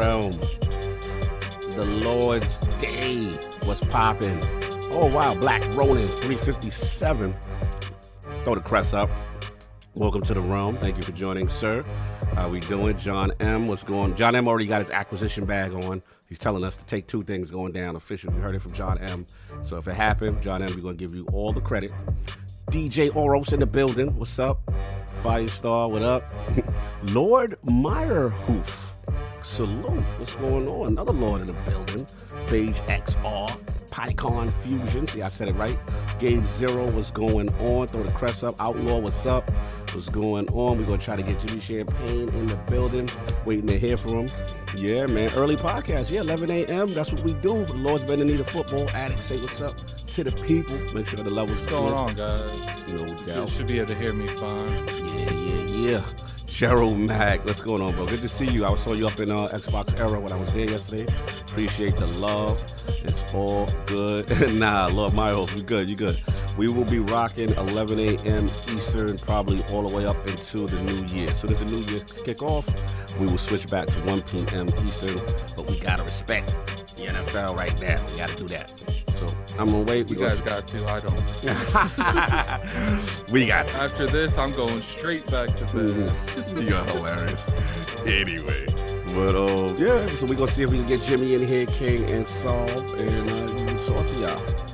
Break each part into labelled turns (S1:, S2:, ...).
S1: What's going on, realm? The Lord's Day. was popping? Oh wow, Black Ronin 357. Throw the crest up. Welcome to the realm. Thank you for joining, sir. How we doing? John M. What's going? John M. already got his acquisition bag on. He's telling us to take two things going down officially. You heard it from John M. So if it happened, John M. We're gonna give you all the credit. DJ Oros in the building. What's up? Firestar, what up? Lord Meyerhoof. Salute. What's going on? Another Lord in the building. Beige XR. PyCon Fusion. See, I said it right. Game Zero. What's going on? Throw the crest up. Outlaw, what's up? What's going on? We're going to try to get Jimmy Champane in the building. Waiting to hear from him. Yeah, man. Early podcast. Yeah, 11 a.m. That's what we do. The Lord's been in need of football. Addict, say what's up to the people. Make sure the levels
S2: What's going on, guys?
S1: No
S2: You
S1: doubt.
S2: should be able to hear me fine.
S1: Yeah, yeah, yeah. Gerald Mack, what's going on, bro? Good to see you. I saw you up in uh, Xbox era when I was there yesterday. Appreciate the love. It's all good. nah, Lord Myhoff, you good, you good. We will be rocking 11 a.m. Eastern, probably all the way up into the new year. So if the new year kick off, we will switch back to 1 p.m. Eastern. But we gotta respect the NFL right now. We gotta do that. So I'm gonna wait.
S2: You
S1: We
S2: guys
S1: gonna-
S2: got to. I don't.
S1: we got to.
S2: After this, I'm going straight back to
S1: Mm-hmm. You're hilarious. Anyway. But uh, yeah, so we're gonna see if we can get Jimmy in here, King and Solve, and uh, we will talk to y'all.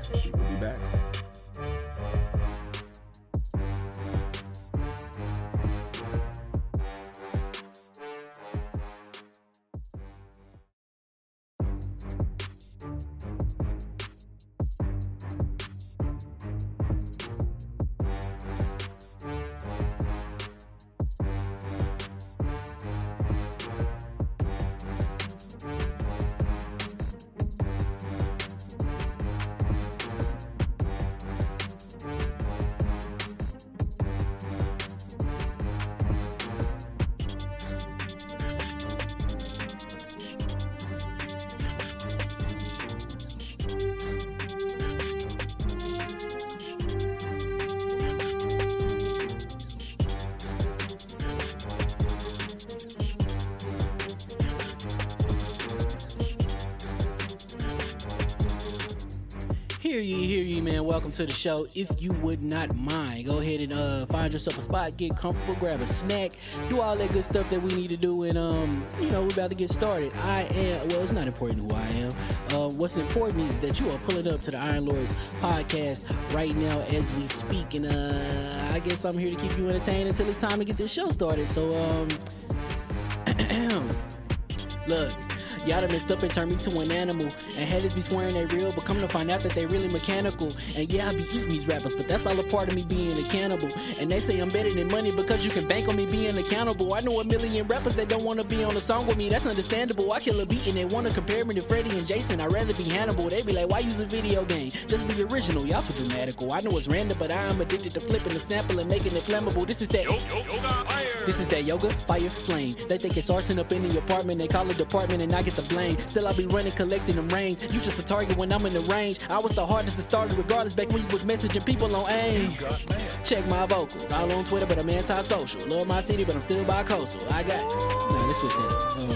S3: To the show. If you would not mind, go ahead and uh, find yourself a spot, get comfortable, grab a snack, do all that good stuff that we need to do, and um, you know, we're about to get started. I am well, it's not important who I am. Uh, what's important is that you are pulling up to the Iron Lords podcast right now as we speak, and uh, I guess I'm here to keep you entertained until it's time to get this show started. So um, look. Y'all done messed up and turned me to an animal. And haters be swearing they real, but come to find out that they really mechanical. And yeah, I be eating these rappers, but that's all a part of me being a cannibal. And they say I'm better than money because you can bank on me being accountable. I know a million rappers that don't wanna be on a song with me, that's understandable. I kill a beat and they wanna compare me to Freddie and Jason. I'd rather be Hannibal. They be like, why use a video game? Just be original. Y'all too dramatical. I know it's random, but I am addicted to flipping the sample and making it flammable. This is that. This is that yoga, fire, flame. They think it's arson up in the apartment. They call it department and I get the blame. Still, I be running, collecting them rings. You just a target when I'm in the range. I was the hardest to start, regardless. Back when you was messaging people on AIM. Check my vocals. All on Twitter, but I'm anti-social. Love my city, but I'm still bi-coastal. I got. Nah, let's switch that up. Um,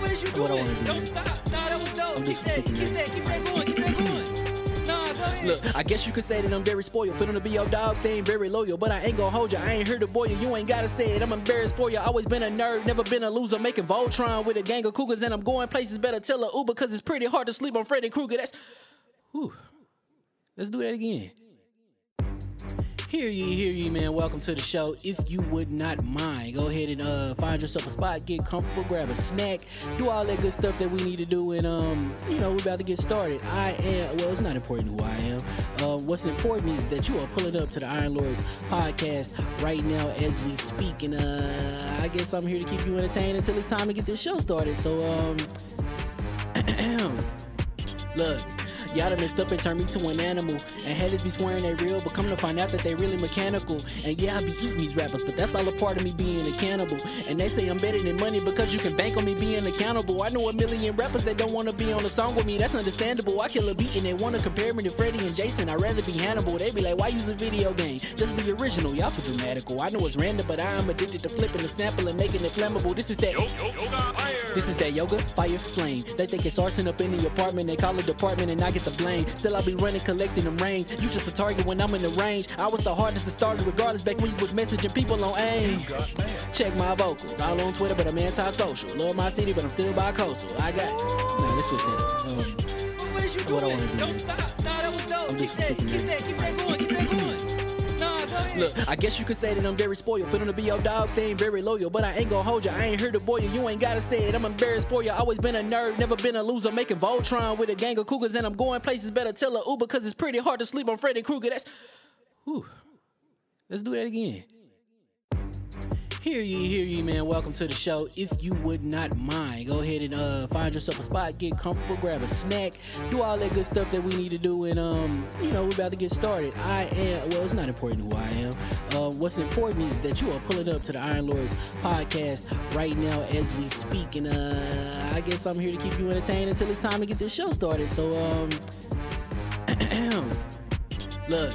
S4: What you
S3: What I wanna do
S4: Don't stop. Nah, that was dope.
S3: I'm just
S4: keep that, keep that keep that going.
S3: Look, I guess you could say that I'm very spoiled. For them to be your dogs, they ain't very loyal. But I ain't gonna hold you. I ain't here to boil you. You ain't gotta say it. I'm embarrassed for you. Always been a nerd, never been a loser. Making Voltron with a gang of cougars, and I'm going places. Better tell a Uber, cause it's pretty hard to sleep on Freddy Krueger. That's. Whew. Let's do that again. Hear ye, hear ye, man. Welcome to the show. If you would not mind, go ahead and uh, find yourself a spot, get comfortable, grab a snack, do all that good stuff that we need to do, and um, you know, we're about to get started. I am well, it's not important who I am. Uh, what's important is that you are pulling up to the Iron Lords podcast right now as we speak, and uh, I guess I'm here to keep you entertained until it's time to get this show started. So um, look. Y'all done messed up and turned me to an animal. And haters be swearing they real, but come to find out that they really mechanical. And yeah, I be eating these rappers, but that's all a part of me being a cannibal. And they say I'm better than money because you can bank on me being accountable. I know a million rappers that don't wanna be on a song with me, that's understandable. I kill a beat and they wanna compare me to Freddie and Jason. I'd rather be Hannibal. They be like, why use a video game? Just be original. Y'all too dramatical. I know it's random, but I am addicted to flipping the sample and making it flammable. This is that. This is that yoga, fire, flame. They think it's arson up in the apartment. They call it department and I get the blame. Still, I be running, collecting them rings. You just a target when I'm in the range. I was the hardest to start, regardless back when you was messaging people on AIM. Check my vocals. All on Twitter, but I'm anti-social. Love my city, but I'm still bi-coastal. I got. Nah, let's switch that up. Um,
S4: What
S3: What I wanna do
S4: Don't stop. Nah, that was dope.
S3: I'm just
S4: keep that, keep that keep that going.
S3: Look, I guess you could say that I'm very spoiled. For them to be your dogs, they ain't very loyal. But I ain't gonna hold you. I ain't here to boil you. You ain't gotta say it. I'm embarrassed for you. Always been a nerd, never been a loser. Making Voltron with a gang of cougars, and I'm going places. Better tell a Uber, cause it's pretty hard to sleep on Freddy Krueger. That's. Whew. Let's do that again. Hear ye, hear ye, man. Welcome to the show. If you would not mind, go ahead and uh, find yourself a spot, get comfortable, grab a snack, do all that good stuff that we need to do, and um, you know, we're about to get started. I am well, it's not important who I am. Uh, what's important is that you are pulling up to the Iron Lords podcast right now as we speak, and uh, I guess I'm here to keep you entertained until it's time to get this show started. So um, look.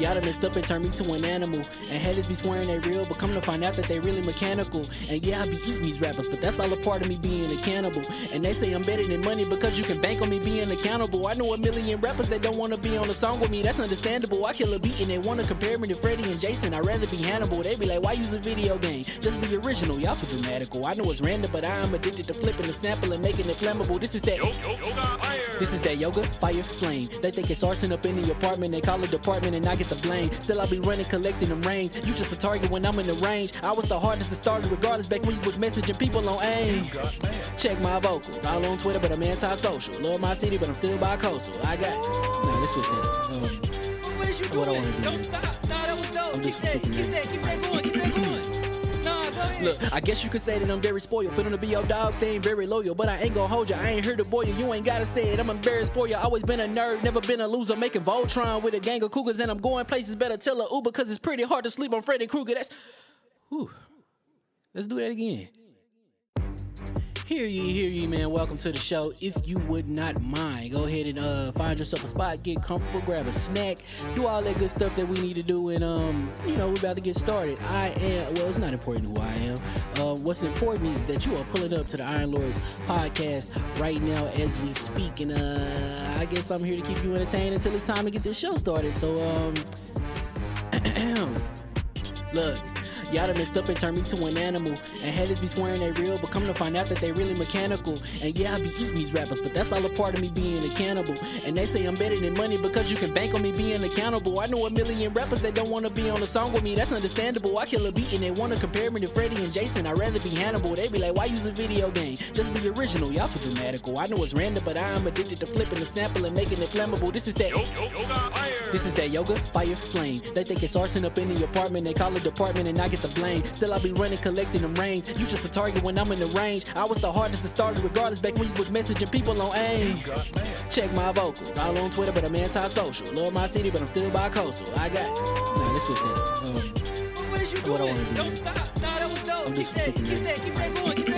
S3: Y'all done messed up and turned me to an animal. And haters be swearing they real, but come to find out that they really mechanical. And yeah, I be eating these rappers, but that's all a part of me being a cannibal. And they say I'm better than money because you can bank on me being accountable. I know a million rappers that don't wanna be on a song with me, that's understandable. I kill a beat and they wanna compare me to Freddie and Jason. I'd rather be Hannibal. They be like, why use a video game? Just be original. Y'all too dramatical. I know it's random, but I am addicted to flipping the sample and making it flammable. This is that. This is that yoga, fire, flame. They think it's arson up in the apartment. They call it department and I get the blame. Still, I be running, collecting them rings. You just a target when I'm in the range. I was the hardest to start, regardless back when you was messaging people on AIM. Check my vocals. All on Twitter, but I'm anti-social. Love my city, but I'm still bi-coastal. I got. Nah, let's switch that up. Um,
S4: What you
S3: What I wanna do
S4: Don't stop. Nah, that was dope.
S3: I'm
S4: keep
S3: just
S4: that,
S3: sick of
S4: keep that, keep that keep that going.
S3: Look, I guess you could say that I'm very spoiled. For to be your dogs, they ain't very loyal. But I ain't gonna hold you. I ain't here to boil you. You ain't gotta say it. I'm embarrassed for you. Always been a nerd, never been a loser. Making Voltron with a gang of cougars, and I'm going places. Better tell a Uber, cause it's pretty hard to sleep on Freddy Krueger. That's. Whew. Let's do that again. Hear ye, hear ye, man. Welcome to the show. If you would not mind, go ahead and uh, find yourself a spot, get comfortable, grab a snack, do all that good stuff that we need to do, and um, you know, we're about to get started. I am well, it's not important who I am. Uh, what's important is that you are pulling up to the Iron Lords podcast right now as we speak, and uh, I guess I'm here to keep you entertained until it's time to get this show started. So um, look. Y'all done messed up and turned me to an animal. And haters be swearing they real, but come to find out that they really mechanical. And yeah, I be eating these rappers, but that's all a part of me being a cannibal. And they say I'm better than money because you can bank on me being accountable. I know a million rappers that don't wanna be on a song with me, that's understandable. I kill a beat and they wanna compare me to Freddie and Jason. I'd rather be Hannibal. They be like, why use a video game? Just be original. Y'all too dramatical. I know it's random, but I am addicted to flipping the sample and making it flammable. This is that. This is that yoga, fire, flame. They think it's arson up in the apartment. They call it department and I get the blame. Still, I be running, collecting them rings. You just a target when I'm in the range. I was the hardest to start, regardless back when you was messaging people on AIM. Check my vocals. All on Twitter, but I'm anti-social. Love my city, but I'm still bi-coastal. I got. Nah, let's switch that. Um,
S4: What
S3: What I wanna do
S4: Don't stop. Nah, that was dope.
S3: I'm just
S4: keep that, keep that keep that going.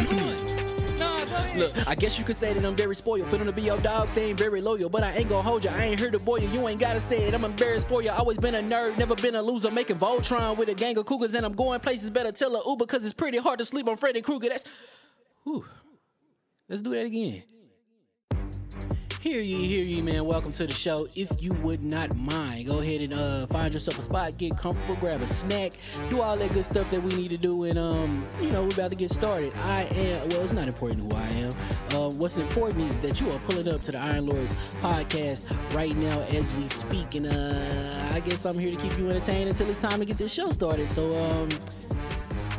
S3: Look, I guess you could say that I'm very spoiled. For them to be your dog, they ain't very loyal. But I ain't gonna hold you. I ain't here to boil you. You ain't gotta say it. I'm embarrassed for you. Always been a nerd, never been a loser. Making Voltron with a gang of cougars, and I'm going places. Better tell a Uber, cause it's pretty hard to sleep on Freddy Krueger. That's. Whew. Let's do that again. Hear ye, hear ye, man. Welcome to the show. If you would not mind, go ahead and uh, find yourself a spot, get comfortable, grab a snack, do all that good stuff that we need to do, and um, you know, we're about to get started. I am well, it's not important who I am. Uh, what's important is that you are pulling up to the Iron Lords podcast right now as we speak, and uh, I guess I'm here to keep you entertained until it's time to get this show started. So um,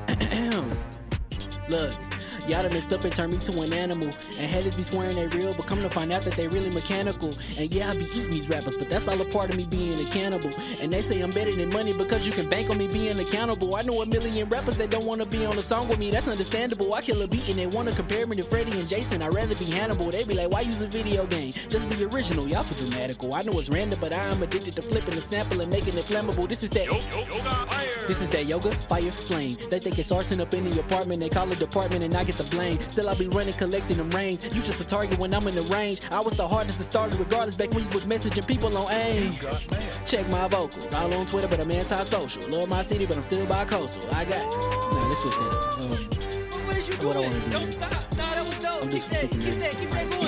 S3: look. Y'all done messed up and turned me to an animal. And haters be swearing they real, but come to find out that they really mechanical. And yeah, I be eating these rappers, but that's all a part of me being a cannibal. And they say I'm better than money because you can bank on me being accountable. I know a million rappers that don't wanna be on a song with me, that's understandable. I kill a beat and they wanna compare me to Freddie and Jason. I'd rather be Hannibal. They be like, why use a video game? Just be original, y'all too dramatical. I know it's random, but I'm addicted to flipping the sample and making it flammable. This is that. This is that yoga, fire, flame. They think it's arson up in the apartment. They call it department and I get the blame. Still, I be running, collecting them rings. You just a target when I'm in the range. I was the hardest to start, regardless back when you was messaging people on AIM. Check my vocals. All on Twitter, but I'm anti-social. Love my city, but I'm still bi-coastal. I got. Nah, let's switch that up. Um,
S4: What
S3: What I wanna do
S4: Don't
S3: here.
S4: stop. Nah, that was dope.
S3: I'm just
S4: keep that, keep that keep that going.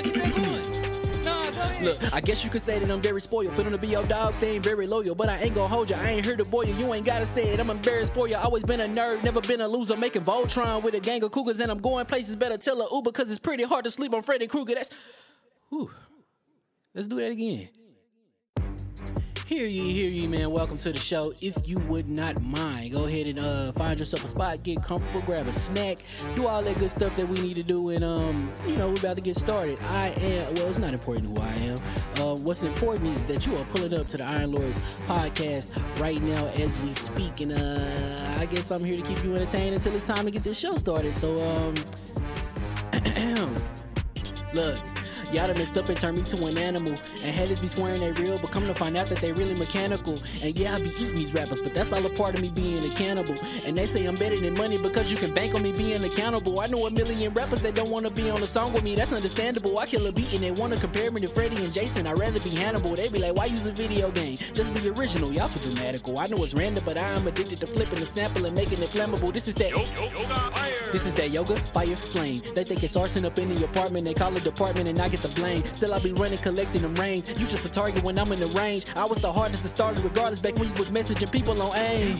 S3: Look, I guess you could say that I'm very spoiled. For them to be your dogs, they ain't very loyal. But I ain't gonna hold you. I ain't here to boil you. You ain't gotta say it. I'm embarrassed for you. Always been a nerd, never been a loser. Making Voltron with a gang of cougars, and I'm going places. Better tell a Uber, cause it's pretty hard to sleep on Freddy Krueger. That's. Whew. Let's do that again. Hear ye, hear ye, man. Welcome to the show. If you would not mind, go ahead and uh, find yourself a spot, get comfortable, grab a snack, do all that good stuff that we need to do, and um, you know, we're about to get started. I am well, it's not important who I am. Uh, what's important is that you are pulling up to the Iron Lords podcast right now as we speak, and uh, I guess I'm here to keep you entertained until it's time to get this show started. So um, look. Y'all done messed up and turned me to an animal. And haters be swearing they real, but come to find out that they really mechanical. And yeah, I be eating these rappers, but that's all a part of me being a cannibal. And they say I'm better than money because you can bank on me being accountable. I know a million rappers that don't wanna be on a song with me, that's understandable. I kill a beat and they wanna compare me to Freddie and Jason. I'd rather be Hannibal. They be like, why use a video game? Just be original, y'all too dramatical. I know it's random, but I'm addicted to flipping the sample and making it flammable. This is that. This is that yoga, fire, flame. They think it's arson up in the apartment. They call it department and I get the blame. Still, I be running, collecting them rings. You just a target when I'm in the range. I was the hardest to start, regardless back when you was messaging people on AIM.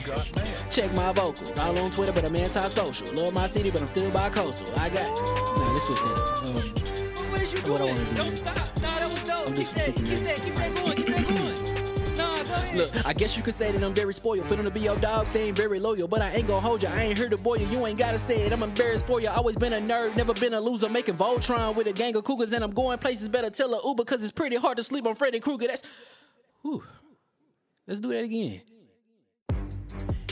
S3: Check my vocals. All on Twitter, but I'm anti-social. Love my city, but I'm still bi-coastal. I got. Nah, let's switch that up. Um,
S4: What
S3: What I wanna do
S4: Don't stop. Nah, that was dope.
S3: I'm just
S4: keep that, keep that keep that going.
S3: Look, I guess you could say that I'm very spoiled. For them to be your dogs, they ain't very loyal. But I ain't gonna hold you. I ain't here to boil you. You ain't gotta say it. I'm embarrassed for you. Always been a nerd, never been a loser. Making Voltron with a gang of cougars, and I'm going places. Better tell a Uber, cause it's pretty hard to sleep on Freddy Krueger. That's. Whew. Let's do that again.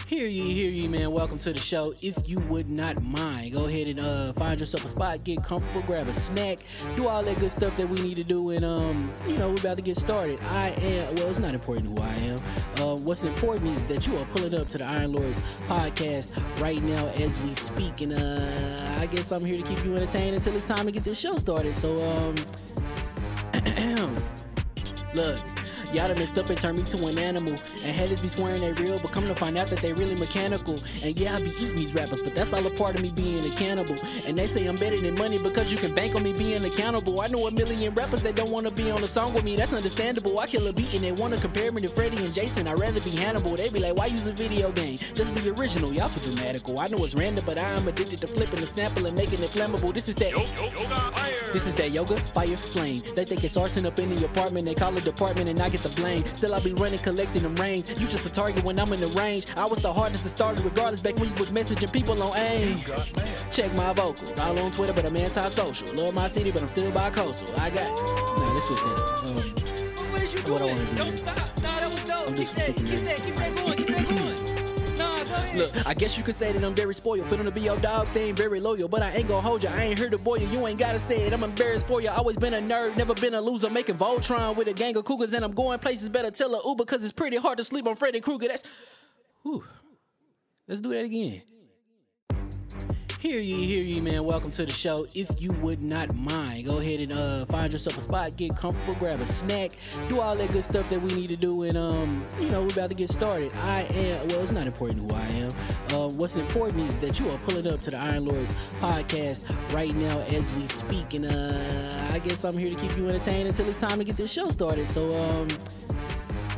S3: Hear ye, hear ye, man. Welcome to the show. If you would not mind, go ahead and uh, find yourself a spot, get comfortable, grab a snack, do all that good stuff that we need to do, and um, you know, we're about to get started. I am well, it's not important who I am. Uh, what's important is that you are pulling up to the Iron Lords podcast right now as we speak, and uh, I guess I'm here to keep you entertained until it's time to get this show started. So um, look. Y'all done messed up and turned me to an animal. And haters be swearing they real, but come to find out that they really mechanical. And yeah, I be eating these rappers, but that's all a part of me being a cannibal. And they say I'm better than money because you can bank on me being accountable. I know a million rappers that don't wanna be on a song with me, that's understandable. I kill a beat and they wanna compare me to Freddie and Jason. I'd rather be Hannibal. They be like, why use a video game? Just be original, y'all too dramatical. I know it's random, but I'm addicted to flipping the sample and making it flammable. This is that. This is that yoga, fire, flame. They think it's arson up in the apartment. They call it department and I get the blame. Still, I be running, collecting them rings. You just a target when I'm in the range. I was the hardest to start, regardless back when you was messaging people on AIM. Check my vocals. All on Twitter, but I'm anti-social. Love my city, but I'm still bi-coastal. I got. Nah, let's switch that up. Um,
S4: What
S3: What I wanna do
S4: Don't stop. Nah, that was dope.
S3: I'm just
S4: that,
S3: super
S4: keep that, keep that keep that going.
S3: Look, I guess you could say that I'm very spoiled. For them to be your dogs, they ain't very loyal. But I ain't gonna hold you. I ain't here to boil you. You ain't gotta say it. I'm embarrassed for you. Always been a nerd, never been a loser. Making Voltron with a gang of cougars, and I'm going places. Better tell a Uber, cause it's pretty hard to sleep on Freddy Krueger. That's. Whew. Let's do that again. Hear ye, hear ye, man. Welcome to the show. If you would not mind, go ahead and uh, find yourself a spot, get comfortable, grab a snack, do all that good stuff that we need to do, and um, you know, we're about to get started. I am well, it's not important who I am. Uh, what's important is that you are pulling up to the Iron Lords podcast right now as we speak, and uh, I guess I'm here to keep you entertained until it's time to get this show started. So um,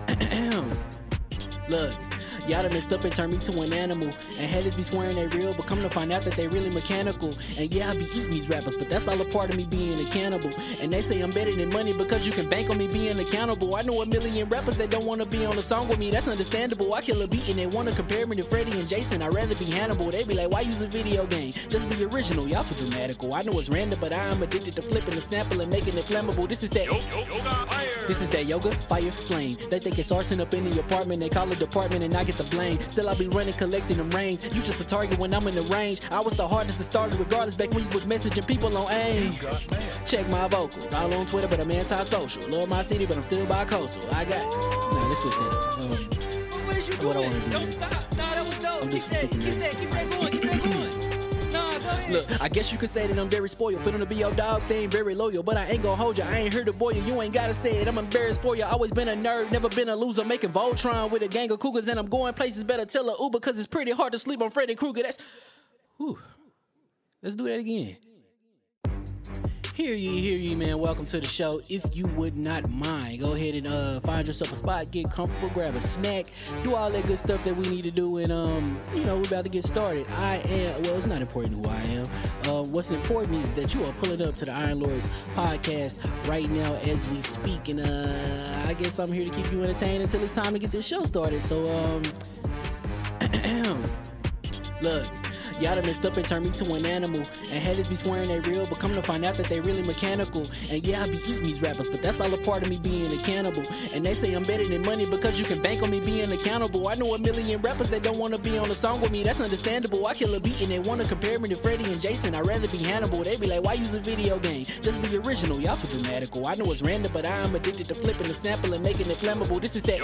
S3: look. Y'all done messed up and turned me to an animal. And haters be swearing they real, but come to find out that they really mechanical. And yeah, I be eating these rappers, but that's all a part of me being a cannibal. And they say I'm better than money because you can bank on me being accountable. I know a million rappers that don't wanna be on a song with me, that's understandable. I kill a beat and they wanna compare me to Freddie and Jason. I'd rather be Hannibal. They be like, why use a video game? Just be original, y'all too dramatical. I know it's random, but I am addicted to flipping the sample and making it flammable. This is that. This is that yoga, fire, flame. They think it's arson up in the apartment. They call it department and I get the blame. Still, I'll be running, collecting them rings. You just a target when I'm in the range. I was the hardest to start, regardless back when you was messaging people on AIM. Check my vocals. All on Twitter, but I'm anti-social. Love my city, but I'm still bi-coastal. I got. Nah, let's switch that up. Um,
S4: What is
S3: What I wanna do,
S4: Don't stop. Nah, that was dope.
S3: I'm
S4: Keep
S3: just
S4: that, keep that, keep that going, keep that going.
S3: Look, I guess you could say that I'm very spoiled. For them to be your dogs, they ain't very loyal. But I ain't gonna hold you. I ain't here to boil you. You ain't gotta say it. I'm embarrassed for you. Always been a nerd, never been a loser. Making Voltron with a gang of cougars, and I'm going places. Better tell a Uber, cause it's pretty hard to sleep on Freddy Krueger. That's. Whew. Let's do that again. Hear ye, hear ye, man. Welcome to the show. If you would not mind, go ahead and uh, find yourself a spot, get comfortable, grab a snack, do all that good stuff that we need to do, and um, you know, we're about to get started. I am well, it's not important who I am. Uh, what's important is that you are pulling up to the Iron Lords podcast right now as we speak, and uh, I guess I'm here to keep you entertained until it's time to get this show started. So um, look. Y'all done messed up and turned me to an animal. And haters be swearing they real, but come to find out that they really mechanical. And yeah, I be eating these rappers, but that's all a part of me being a cannibal. And they say I'm better than money because you can bank on me being accountable. I know a million rappers that don't wanna be on a song with me, that's understandable. I kill a beat and they wanna compare me to Freddie and Jason. I'd rather be Hannibal. They be like, why use a video game? Just be original, y'all too dramatical. I know it's random, but I am addicted to flipping the sample and making it flammable. This is that.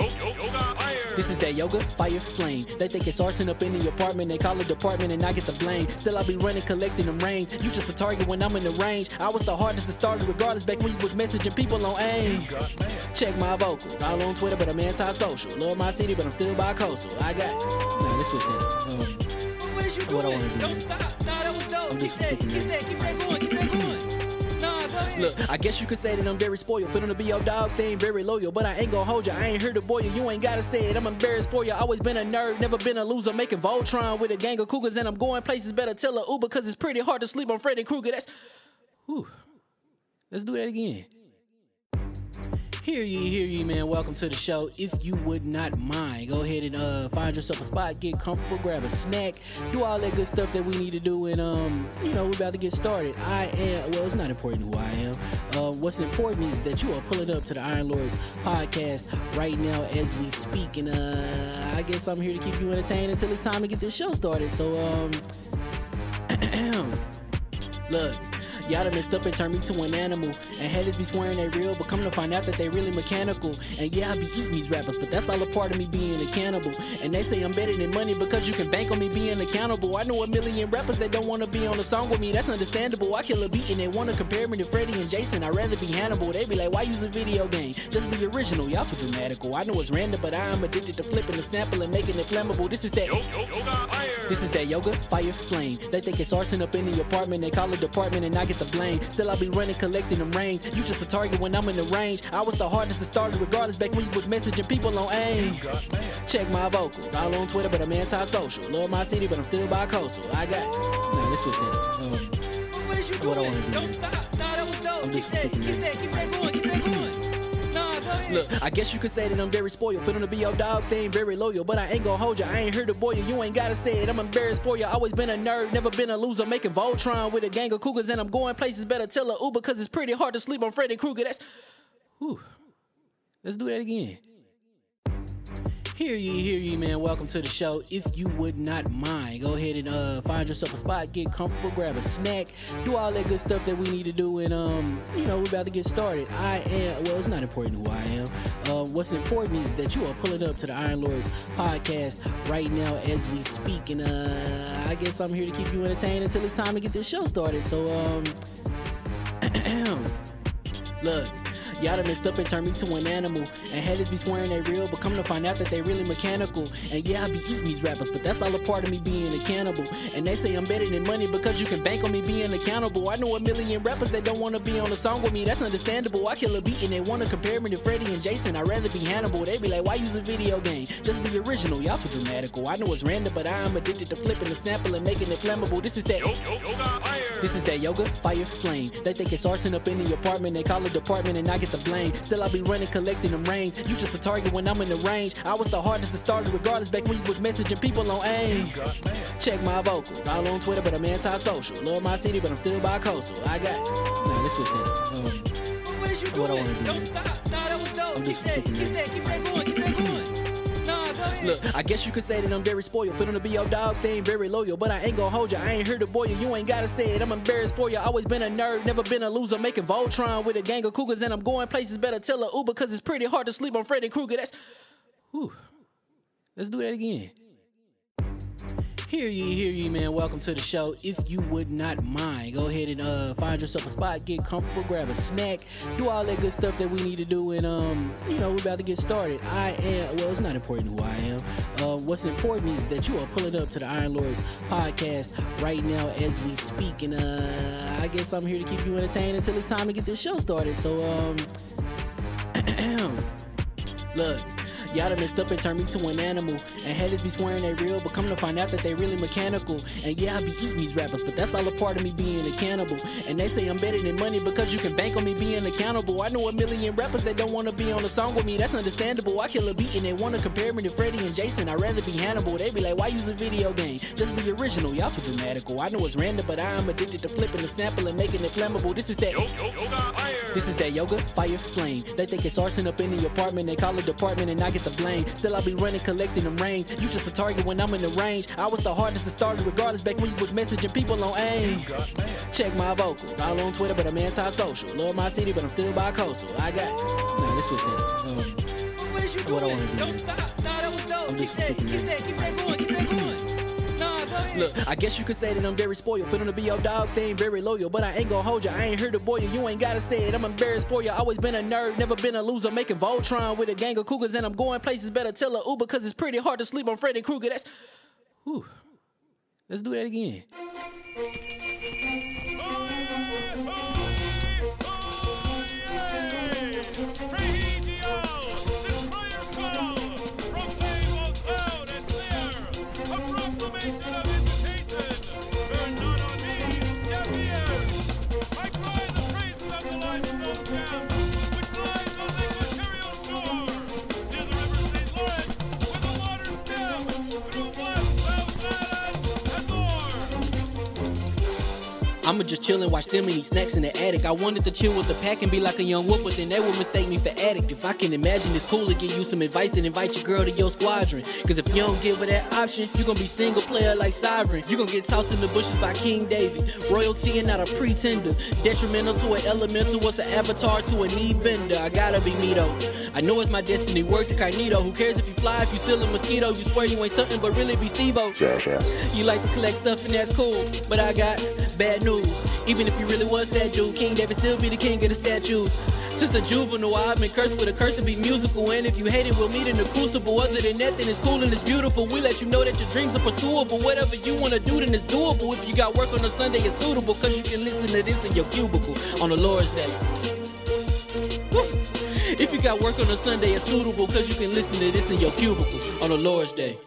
S3: This is that yoga, fire, flame. They think it's arson up in the apartment. They call it department and I get the blame. Still, I be running, collecting them rings. You just a target when I'm in the range. I was the hardest to start, regardless back when you was messaging people on AIM. Check my vocals. All on Twitter, but I'm anti-social. Love my city, but I'm still bi-coastal. I got. Nah, let's switch that up. Um,
S4: What is
S3: What I wanna do,
S4: Don't
S3: man.
S4: stop. Nah, that was dope.
S3: I'm just
S4: that,
S3: super
S4: keep that, keep that keep that going.
S3: Look, I guess you could say that I'm very spoiled. For them to be your dogs, they ain't very loyal. But I ain't gonna hold you. I ain't here to boil you. You ain't gotta say it. I'm embarrassed for you. Always been a nerd, never been a loser. Making Voltron with a gang of cougars, and I'm going places. Better tell a Uber, cause it's pretty hard to sleep on Freddy Krueger. That's. Whew. Let's do that again. Hear ye, hear ye, man. Welcome to the show. If you would not mind, go ahead and uh, find yourself a spot, get comfortable, grab a snack, do all that good stuff that we need to do, and um, you know, we're about to get started. I am well, it's not important who I am. Uh, what's important is that you are pulling up to the Iron Lords podcast right now as we speak, and uh, I guess I'm here to keep you entertained until it's time to get this show started. So um, look. Y'all done messed up and turned me to an animal. And haters be swearing they real, but come to find out that they really mechanical. And yeah, I be eating these rappers, but that's all a part of me being a cannibal. And they say I'm better than money because you can bank on me being accountable. I know a million rappers that don't wanna be on a song with me, that's understandable. I kill a beat and they wanna compare me to Freddie and Jason. I'd rather be Hannibal. They be like, why use a video game? Just be original, y'all too dramatical. I know it's random, but I am addicted to flipping the sample and making it flammable. This is that. This is that yoga, fire, flame. They think it's arson up in the apartment. They call it department and I get the blame. Still, I be running, collecting them rings. You just a target when I'm in the range. I was the hardest to start, regardless back when you was messaging people on AIM. Check my vocals. All on Twitter, but I'm anti-social. Love my city, but I'm still bi-coastal. I got. Nah, let's switch that. Um,
S4: What you
S3: What I wanna do,
S4: Don't stop. Nah, that was dope.
S3: I'm just
S4: keep that, keep that keep that going.
S3: Look, I guess you could say that I'm very spoiled. Them to be your dogs, they ain't very loyal. But I ain't gonna hold you. I ain't here to boil you. You ain't gotta say it. I'm embarrassed for you. Always been a nerd, never been a loser. Making Voltron with a gang of cougars, and I'm going places. Better tell a Uber, cause it's pretty hard to sleep on Freddy Krueger. That's. Whew. Let's do that again. Hear ye, hear ye, man. Welcome to the show. If you would not mind, go ahead and uh, find yourself a spot, get comfortable, grab a snack, do all that good stuff that we need to do, and um, you know, we're about to get started. I am well, it's not important who I am. Uh, what's important is that you are pulling up to the Iron Lords podcast right now as we speak, and uh, I guess I'm here to keep you entertained until it's time to get this show started. So um, look. Y'all done messed up and turned me to an animal. And haters be swearing they real, but come to find out that they really mechanical. And yeah, I be eating these rappers, but that's all a part of me being a cannibal. And they say I'm better than money because you can bank on me being accountable. I know a million rappers that don't wanna be on a song with me, that's understandable. I kill a beat and they wanna compare me to Freddie and Jason. I'd rather be Hannibal. They be like, why use a video game? Just be original, y'all too dramatical. I know it's random, but I'm addicted to flipping the sample and making it flammable. This is that. This is that yoga, fire, flame. They think it's arson up in the apartment. They call it department and I get the blame. Still, I be running, collecting them rains. You just a target when I'm in the range. I was the hardest to start, regardless back when you was messaging people on AIM. Check my vocals. All on Twitter, but I'm anti-social. Love my city, but I'm still bi-coastal. I got. Nah, let's switch that up. Um,
S4: What, what is you
S3: What I wanna do.
S4: Don't stop. Nah, that was dope.
S3: I'm
S4: Keep
S3: just
S4: that,
S3: super
S4: keep that,
S3: nervous.
S4: keep that keep that going.
S3: Look, I guess you could say that I'm very spoiled. For them to be your dogs, they ain't very loyal. But I ain't gonna hold you. I ain't here to boil you. You ain't gotta say it. I'm embarrassed for you. Always been a nerd, never been a loser. Making Voltron with a gang of cougars, and I'm going places. Better tell a Uber, cause it's pretty hard to sleep on Freddy Krueger. That's. Whew. Let's do that again. Hear ye, hear ye, man. Welcome to the show. If you would not mind, go ahead and uh, find yourself a spot, get comfortable, grab a snack, do all that good stuff that we need to do, and um, you know, we're about to get started. I am. Well, it's not important who I am. Uh, what's important is that you are pulling up to the Iron Lords podcast right now as we speak, and uh, I guess I'm here to keep you entertained until it's time to get this show started. So um, look. Y'all done messed up and turned me to an animal. And haters be swearing they real, but come to find out that they really mechanical. And yeah, I be eating these rappers, but that's all a part of me being a cannibal. And they say I'm better than money because you can bank on me being accountable. I know a million rappers that don't wanna be on a song with me, that's understandable. I kill a beat and they wanna compare me to Freddie and Jason. I'd rather be Hannibal. They be like, why use a video game? Just be original, y'all too dramatical. I know it's random, but I'm addicted to flipping the sample and making it flammable. This is that. This is that yoga, fire, flame. They think it's arson up in the apartment. They call it department and I get the blame. Still, I be running, collecting them rains. You just a target when I'm in the range. I was the hardest to start, regardless back when you was messaging people on AIM. Check my vocals. All on Twitter, but I'm anti-social. Love my city, but I'm still bi-coastal. I got. Nah, let's switch that. Um,
S4: What, what is you
S3: What I wanna do.
S4: Don't stop. Nah, that was dope.
S3: I'm
S4: Keep
S3: just
S4: that,
S3: super
S4: keep
S3: nervous.
S4: that, keep that keep that going.
S3: Look, I guess you could say that I'm very spoiled. For them to be your dogs, they ain't very loyal. But I ain't gonna hold you. I ain't here to boil you. You ain't gotta say it. I'm embarrassed for you. Always been a nerd, never been a loser. Making Voltron with a gang of cougars, and I'm going places. Better tell a Uber, cause it's pretty hard to sleep on Freddy Krueger. That's. Whew. Let's do that again. I'ma just chill and watch them and eat snacks in the attic. I wanted to chill with the pack and be like a young whoop, but then they would mistake me for addict. If I can imagine it's cool to give you some advice, then invite your girl to your squadron. Cause if you don't give her that option, you gon' be single player like Sovereign. You gon' get tossed in the bushes by King David. Royalty and not a pretender. Detrimental to an elemental, what's an avatar to a knee bender? I gotta be me though. I know it's my destiny, work to Carnito. Who cares if you fly, if you still a mosquito? You swear you ain't stunting, but really be Steve-O. You like to collect stuff and that's cool, but I got bad news. Even if you really was that Jew, King David still be the king of the statues. Since a juvenile, I've been cursed with a curse to be musical. And if you hate it, we'll meet in the crucible. Other than that, then it's cool and it's beautiful. We let you know that your dreams are pursuable. Whatever you wanna do, then it's doable. If you got work on a Sunday, it's suitable. Cause you can listen to this in your cubicle on the Lord's Day. If you got work on a Sunday, it's suitable. Cause you can listen to this in your cubicle on the Lord's Day.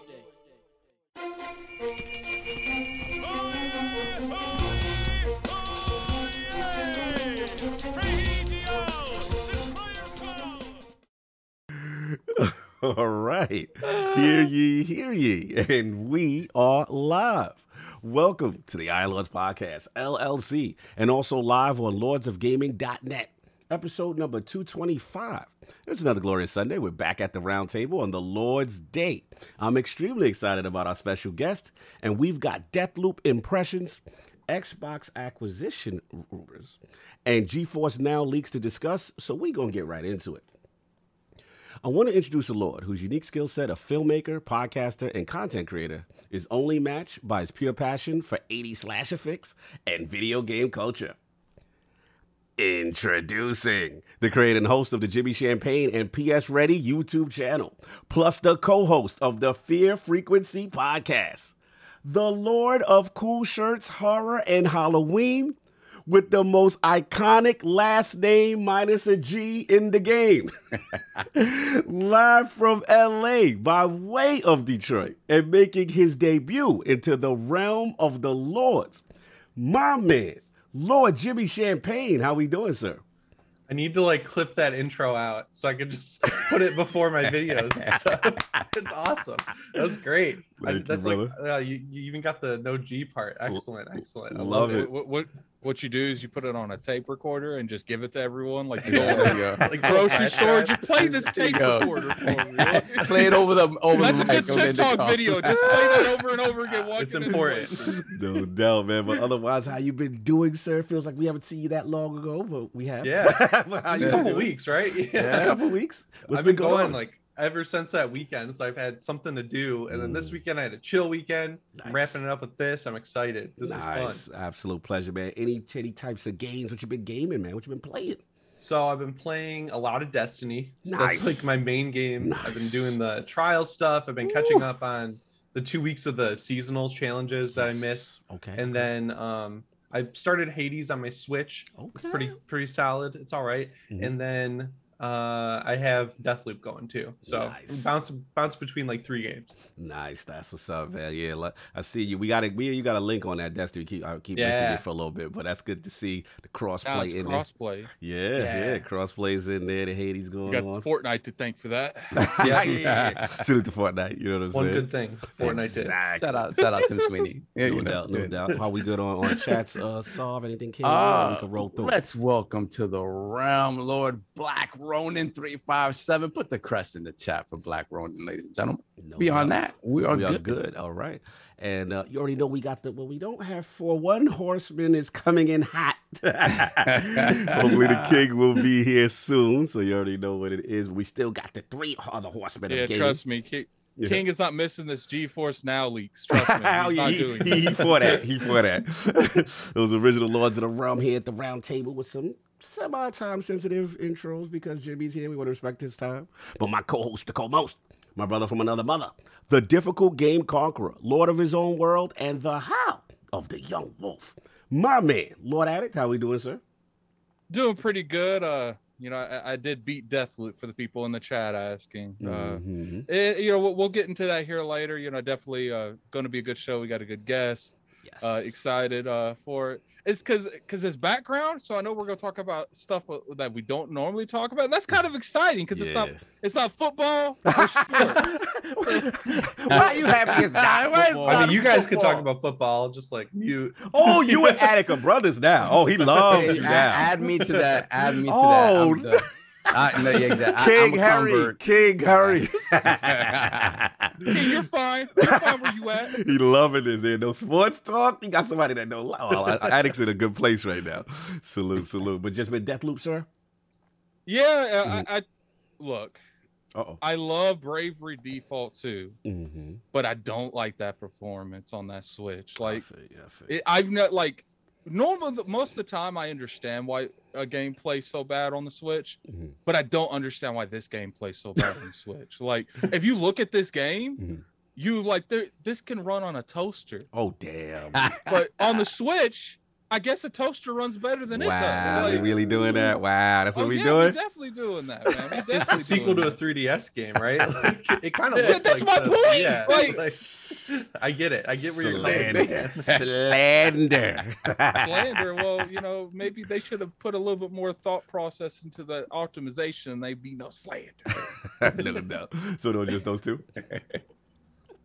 S1: All right. Hear ye, hear ye. And we are live. Welcome to the Iron Lords Podcast, LLC, and also live on lordsofgaming.net. Episode number 225. It's another glorious Sunday. We're back at the round table on the Lord's Day. I'm extremely excited about our special guest, and we've got Deathloop impressions, Xbox acquisition rumors, and GeForce Now leaks to discuss, so we're going to get right into it. I want to introduce a Lord whose unique skill set of filmmaker, podcaster, and content creator is only matched by his pure passion for 80 slasher fix and video game culture. Introducing the creator and host of the Jimmy Champane and PS Ready YouTube channel, plus the co host of the Fear Frequency podcast, the Lord of Cool Shirts, Horror, and Halloween, with the most iconic last name minus a G in the game. Live from LA by way of Detroit and making his debut into the realm of the Lords. My man, Lord Jimmy Champane. How we doing, sir?
S5: I need to like clip that intro out so I can just put it before my videos. So, it's awesome. That's was great. I,
S1: Thank you,
S5: that's like uh, you, you even got the no G part. Excellent, excellent. I
S1: love
S5: love,
S1: it.
S5: it.
S2: What, what what you do is you put it on a tape recorder and just give it to everyone. Like you
S6: Yeah,
S2: go to
S6: you
S2: like grocery store, you play this tape
S6: go.
S2: recorder for me.
S6: Play it over the over
S2: That's
S6: the
S2: a good
S6: mic over
S2: TikTok video. Just play that over and over again. walking
S5: It's important.
S2: grocery.
S1: No doubt, man. But otherwise, how you been doing, sir? Feels like we haven't seen you that long ago, but we have.
S5: Yeah. It's a couple
S1: doing?
S5: weeks, right?
S1: It's a couple weeks. What's
S5: I've been going
S1: on?
S5: like ever since that weekend. So I've had something to do, and then this
S1: Mm.
S5: weekend I had a chill weekend. I'm wrapping it up with this. I'm excited. This is
S1: nice,
S5: fun.
S1: absolute pleasure, man. Any any types of games? What you been gaming, man? What you been playing?
S5: So I've been playing a lot of Destiny. So
S1: Nice.
S5: That's like my main game. I've been doing the trial stuff. I've been catching up on the two weeks of the seasonal challenges that I missed.
S1: Okay,
S5: And then um I started Hades on my Switch. Okay. It's pretty pretty solid. It's all right.
S1: Mhm.
S5: And then uh I have Deathloop going too. So
S1: Nice.
S5: bounce bounce between like three games.
S1: Nice, that's what's up, man. Yeah, I see you. We got a we you got a link on that Destiny. Keep I keep missing it for a little bit, but that's good to see the cross
S2: Now
S1: play
S2: it's
S1: in
S2: crossplay.
S1: there. Yeah, yeah,
S5: Yeah.
S1: cross plays in there. The Hades
S2: You
S1: going
S2: got
S1: on.
S2: Fortnite to thank for that.
S1: yeah,
S5: Yeah.
S1: yeah, yeah. Salute to Fortnite. You know what I'm
S5: One
S1: saying?
S5: good thing Fortnite did.
S1: Exactly.
S6: Shout out, shout out Tim Sweeney. Yeah,
S1: No
S6: you know,
S1: doubt, no doubt. How we good on, on chats? Uh, solve anything came
S6: Uh,
S1: we can roll through.
S6: let's welcome to the realm, Lord Black Ronin three five seven. Put the crest in the chat for Black Ronin, ladies and gentlemen.
S1: No
S6: Beyond
S1: doubt.
S6: that, we are
S1: we
S6: good.
S1: are good. All right. And uh, you already know we got the well, we don't have for one horseman is coming in hot. Hopefully the king will be here soon. So you already know what it is. We still got the three other horsemen
S2: Yeah,
S1: of
S2: trust me. King,
S1: Yeah.
S2: King is not missing this GeForce Now leaks. Trust me. He's
S1: Oh, yeah,
S2: not
S1: he,
S2: doing
S1: he,
S2: it.
S1: he for that. He for that. Those original Lords of the Realm here at the round table with some semi time sensitive intros because Jimmy's here. We want to respect his time. But my co host, the co most, my brother from another mother, the difficult game conqueror, Lord of his own world, and the how of the young wolf. My man, Lord Addict, how we doing, sir?
S2: Doing pretty good. Uh, you know, I, I did beat Deathloop for the people in the chat asking. Uh,
S1: Mhm.
S2: it- you know, we'll, we'll get into that here later. You know, definitely uh, going to be a good show. We got a good guest.
S1: Yes.
S2: Uh, excited uh, for it. It's because because his background. So I know we're going to talk about stuff uh, that we don't normally talk about. That's kind of exciting because it's not it's not football. Or.
S1: Why are you happy it's not football?
S5: I mean, you guys could talk about football, just like mute.
S1: Oh, you and Attica brothers now. Oh, he loves
S6: Hey,
S1: you
S6: add,
S1: now.
S6: add me to that. Add me to
S1: Oh.
S6: that. I'm the- I, no, yeah, exactly.
S1: King
S6: I'm a
S1: Harry,
S6: convert.
S1: King Harry.
S2: King, you're fine. You're fine where you at.
S1: he loving this. There no sports talk. You got somebody that don't. lo- Well, Addict's in a good place right now. Salute, salute. But just been Deathloop, sir.
S2: Yeah, uh, I, I look.
S1: Uh oh.
S2: I love Bravely Default too,
S1: Mm-hmm.
S2: but I don't like that performance on that Switch. Like
S1: yeah,
S2: it, I've not like normal. Most of the time, I understand why a game plays so bad on the Switch,
S1: Mhm.
S2: but I don't understand why this game plays so bad on the Switch. Like if you look at this game,
S1: Mhm.
S2: you like. This can run on a toaster,
S1: Oh damn!
S2: but on the Switch, I guess a toaster runs better than it
S1: wow,
S2: does.
S1: we
S2: Like,
S1: really doing that? Wow, that's what
S2: oh,
S1: we
S2: yeah,
S1: doing.
S2: We're definitely doing that, man. We're
S5: It's a sequel to
S2: doing
S5: a 3DS game, right? Like, it kind of
S2: Yeah,
S5: looks
S2: that's
S5: like
S2: my
S5: the-
S2: point,
S5: Yeah,
S2: like-
S5: like, I get it. I get where you're coming
S1: Slander,
S5: from.
S1: slander.
S2: slander. Well, you know, maybe they should have put a little bit more thought process into the optimization, and they'd be no slander.
S1: no, no. So no, just those two.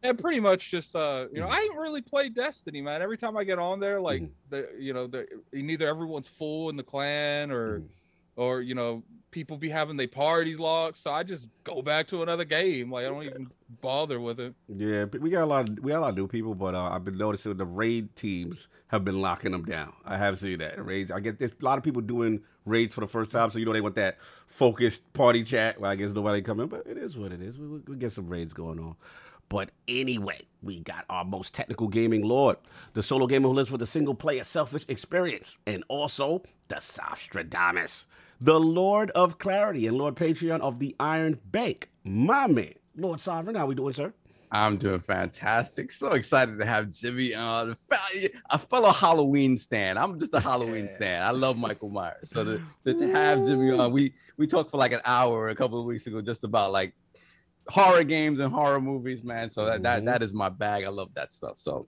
S2: And pretty much just, uh, you know, I ain't really played Destiny, man. Every time I get on there, like,
S1: Mhm.
S2: the, you know, the either everyone's full in the clan or,
S1: Mhm.
S2: or you know, people be having their parties locked. So I just go back to another game. Like I don't even bother with it.
S1: Yeah, we got a lot. Of, we got a lot of new people, but uh, I've been noticing the raid teams have been locking them down. I have seen that raids. I guess there's a lot of people doing raids for the first time, so you know they want that focused party chat. Well, I guess nobody coming, but it is what it is. We, we, we get some raids going on. But anyway, we got our most technical gaming lord, the solo gamer who lives with a single player selfish experience, and also the Sostradamus, the Lord of Clarity and Lord Patreon of the Iron Bank. My man, Lord Sovereign, how we doing, sir?
S6: I'm doing fantastic. So excited to have Jimmy uh, on, a fellow Halloween stan. I'm just a Halloween stan. I love Michael Myers. So to, to, to have Jimmy on, we we talked for like an hour a couple of weeks ago just about like horror games and horror movies, man. So that that, that is my bag. I love that stuff. So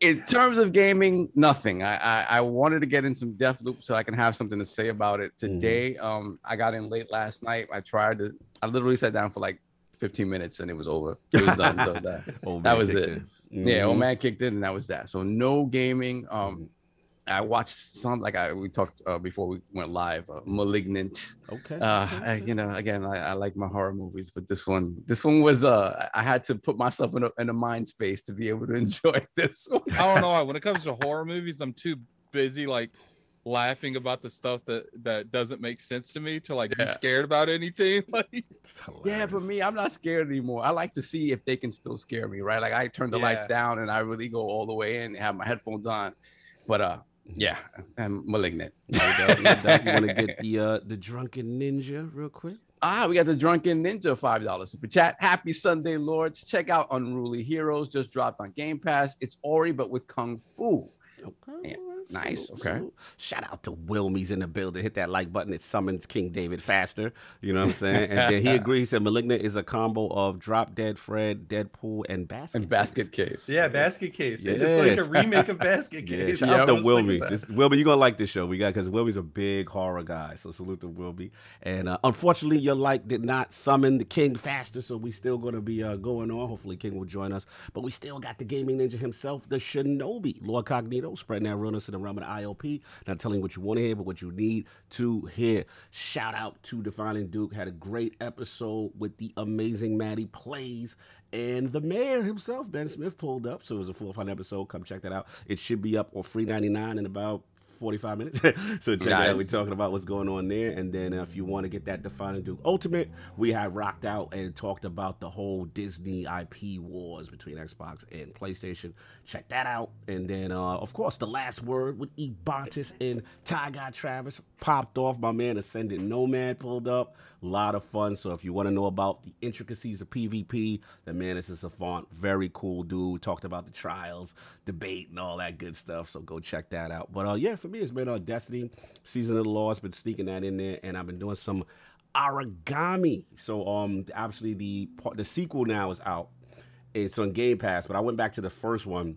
S6: in terms of gaming, nothing. I, I I wanted to get in some Deathloop so I can have something to say about it today. Um, I got in late last night. I tried to. I literally sat down for like 15 minutes and it was over. It was done. So that, that was it.
S1: in.
S6: Yeah, old
S1: Mhm.
S6: man kicked in and that was that. So no gaming. Um, I watched some like I we talked uh, before we went live. Uh, Malignant.
S1: Okay.
S6: Uh,
S1: okay,
S6: I, you know, again, I, I like my horror movies, but this one, this one was uh, I had to put myself in a in a mind space to be able to enjoy this one.
S2: I don't know. When it comes to horror movies, I'm too busy like laughing about the stuff that that doesn't make sense to me to like
S6: Yeah.
S2: be scared about anything. Like
S6: Yeah, for me, I'm not scared anymore. I like to see if they can still scare me, right? Like I turn the lights down and I really go all the way in, and have my headphones on. But uh, yeah, I'm malignant.
S1: No doubt, no doubt. You want to get the uh, the drunken ninja real quick?
S6: Ah, we got the Drunken Ninja five dollars super chat. Happy Sunday, Lords! Check out Unruly Heroes. Just dropped on Game Pass. It's Ori, but with kung fu.
S1: Okay.
S6: Yeah,
S1: all right,
S6: nice,
S1: salute,
S6: okay.
S1: salute. Shout out to Wilmie's in the building. Hit that like button. It summons King David faster. You know what I'm saying? And then he agrees. He said Malignant is a combo of Drop Dead Fred, Deadpool, and Basket.
S6: And basket case.
S5: Yeah, basket case. It's just like a remake of basket
S1: Yeah,
S5: case.
S1: shout
S5: I
S1: out to
S5: was thinking
S1: Wilmy.
S5: that.
S1: Wilmy, you're gonna like this show. We got because Wilmy's a big horror guy. So salute to Wilmy. And uh, unfortunately, your like did not summon the King faster, so we still gonna be uh, going on. Hopefully, King will join us. But we still got the gaming ninja himself, the Shinobi, Lord Cognito, spreading that realness the realm of the IOP. Not telling what you want to hear, but what you need to hear. Shout out to Defining Duke. Had a great episode with the amazing Maddie Plays. And the mayor himself, Ben Smith, pulled up. So it was a full fun episode. Come check that out. It should be up on free 99 in about 45 minutes. so check it out. We're talking about what's going on there. And then if you want to get that Defining Duke Ultimate, we had rocked out and talked about the whole Disney IP wars between Xbox and PlayStation. Check that out. And then, uh, of course, the last word with Ebontis and Ty Guy Travis popped off. My man Ascended Nomad pulled up. A lot of fun. So if you want to know about the intricacies of PvP, the man is a savant. Very cool dude. Talked about the trials, debate, and all that good stuff. So go check that out. But uh, yeah, for me, it's been uh, Destiny, Season of the Lost. Been sneaking that in there, and I've been doing some Aragami. So um, obviously the part, the sequel now is out. It's on Game Pass, but I went back to the first one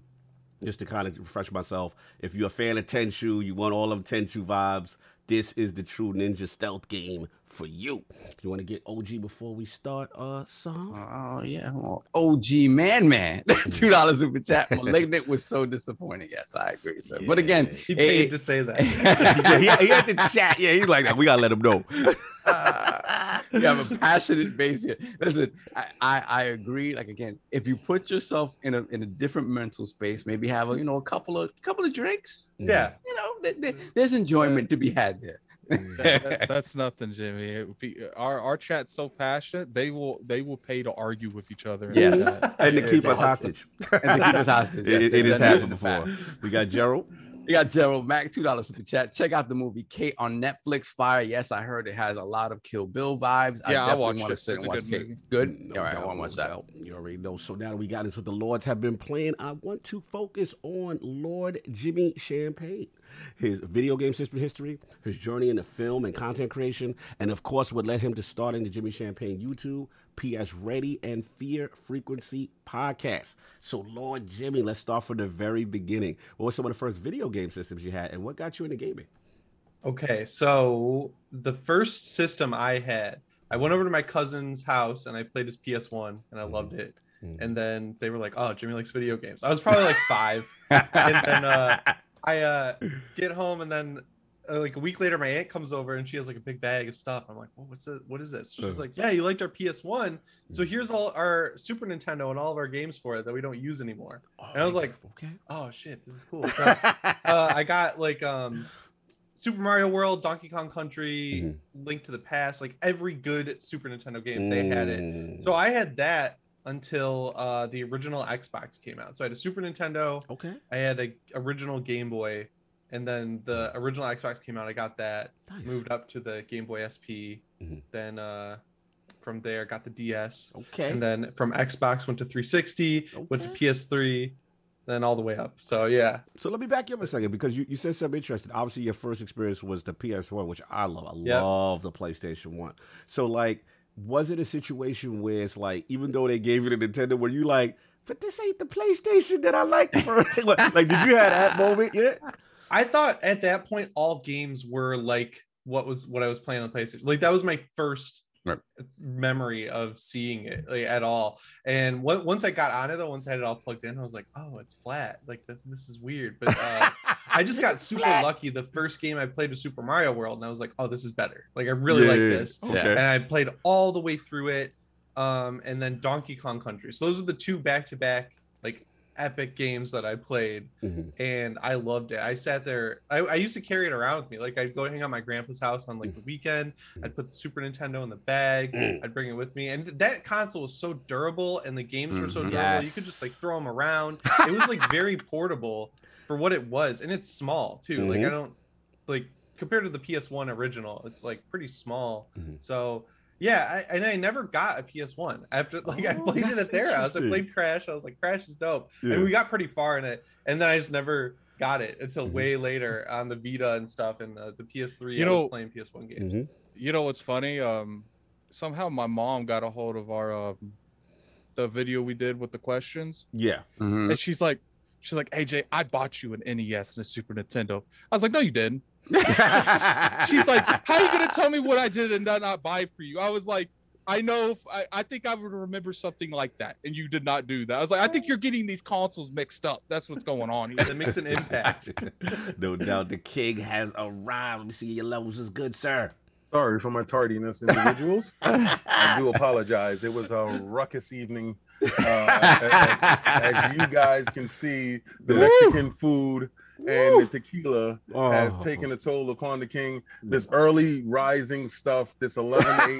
S1: just to kind of refresh myself. If you're a fan of Tenchu, you want all of Tenchu vibes, this is the true ninja stealth game for you. You want to get OG before we start, uh, song?
S6: Oh yeah, OG man, man, two dollars super chat. Malignant was so disappointing. Yes, I agree. So, but again,
S5: He paid
S6: it-
S5: to say that.
S1: yeah, he, he had to chat. Yeah, he's like that. We gotta let him know.
S6: uh, you have a passionate base here. Listen, I, I I agree. Like again, if you put yourself in a in a different mental space, maybe have a you know a couple of couple of drinks.
S5: yeah.
S6: You know, th- th- there's enjoyment to be had there.
S2: That- that- that's nothing, Jimmy. It would be- our our chat's so passionate. They will they will pay to argue with each other.
S6: Yes.
S2: the
S1: and to
S6: It's
S1: keep us
S6: awesome.
S1: hostage.
S6: And to keep us hostage.
S1: It-
S6: yes,
S1: it
S6: yes,
S1: has happened before. We got Gerald.
S6: We got Gerald Mack, two dollars super chat. Check out the movie Kate on Netflix. Fire. Yes, I heard it has a lot of Kill Bill vibes.
S2: Yeah, I
S6: definitely
S2: watched
S6: wanna
S2: it.
S6: sit
S2: It's
S6: and
S2: a
S6: watch
S2: good
S6: Kate.
S2: movie.
S6: Good.
S1: No
S6: All right, I
S1: doubt,
S6: want to watch
S1: no
S6: that.
S1: doubt. You already know. So now that we got into what the Lords have been playing, I want to focus on Lord Jimmy Champane, his video game system history, his journey into film and content creation, and of course, what led him to starting the Jimmy Champane YouTube, PS Ready, and Fear Frequency podcast. So, Lord Jimmy, let's start from the very beginning. What were some of the first video game systems you had, and what got you into gaming?
S5: Okay, so the first system I had, I went over to my cousin's house and I played his PS1 and I loved it.
S1: Mhm.
S5: And then they were like, "Oh, Jimmy likes video games." I was probably like five. And then, uh, I uh, get home and then uh, like a week later, my aunt comes over and she has like a big bag of stuff. I'm like, "Well, what's this? What is this?" She's like, "Yeah, you liked our PS1, so here's all our Super Nintendo and all of our games for it that we don't use anymore." And I was like,
S1: okay.
S5: "Oh shit, this is cool." So uh, I got like um Super Mario World, Donkey Kong Country,
S1: Mhm.
S5: Link to the Past, like every good Super Nintendo game, they had it.
S1: Mm.
S5: So I had that, until uh, the original Xbox came out. So I had a Super Nintendo,
S1: Okay.
S5: I had a original Game Boy, and then the original Xbox came out. I got that,
S1: Nice.
S5: moved up to the Game Boy SP,
S1: Mhm.
S5: then uh, from there got the DS,
S1: Okay.
S5: and then from Xbox went to 360, went to PS3, then all the way up. So yeah,
S1: So let me back you up a second because you, you said something interesting. Obviously, your first experience was the PS1, which I love. I
S5: Yep.
S1: love the PlayStation 1. So, like, was it a situation where it's like, even though they gave you the Nintendo, were you like, but this ain't the PlayStation that I like? For like, did you have that moment yet?
S5: I thought at that point all games were like what was what I was playing on PlayStation. Like that was my first
S6: Right.
S5: memory of seeing it like, at all. And what, once I got on it, once I had it all plugged in, I was like, oh, it's flat. Like this this is weird. But uh, I just got super lucky. The first game I played was Super Mario World, and I was like, oh, this is better. Like I really like
S1: Yeah,
S5: this.
S1: Okay.
S5: And I played all the way through it. Um, and then Donkey Kong Country. So those are the two back to back like epic games that I played
S1: Mhm.
S5: and I loved it. I sat there. I, I used to carry it around with me. Like I'd go hang out at my grandpa's house on like the weekend. I'd put the Super Nintendo in the bag.
S1: Mm.
S5: I'd bring it with me, and that console was so durable, and the games were so
S6: Mhm.
S5: durable. You could just like throw them around. It was like very portable for what it was, and it's small too. Like
S1: Mhm.
S5: I don't like compared to the PS1 original, it's like pretty small.
S1: Mhm.
S5: So. Yeah, I, and I never got a PS1 after like I
S1: Oh,
S5: played it at their house. I played Crash. I was like, Crash is dope
S1: Yeah.
S5: and we got pretty far in it and then i just never got it until
S1: Mhm.
S5: way later on the vita and stuff and uh, the ps3
S2: You
S5: i
S2: know-
S5: was playing ps1 games
S1: Mhm.
S2: You know what's funny? Um, somehow my mom got a hold of our um, the video we did with the questions,
S1: Yeah.
S6: Mhm.
S2: and she's like, she's like, AJ, I bought you an NES and a Super Nintendo. I was like, no, you didn't. She's like, how are you gonna tell me what I did and not, not buy for you? I was like, I know. if- I, I think I would remember something like that, and you did not do that. I was like, I think you're getting these consoles mixed up. That's what's going on here.
S5: it makes an impact
S1: no doubt the king has arrived. Let me see your levels is good, sir.
S7: Sorry for my tardiness, individuals. I do apologize. It was a ruckus evening. Uh, as, as you guys can see, the
S1: Woo!
S7: Mexican food and the tequila has
S1: Oh.
S7: taken a toll upon the king. This early rising stuff, this 11 a.m.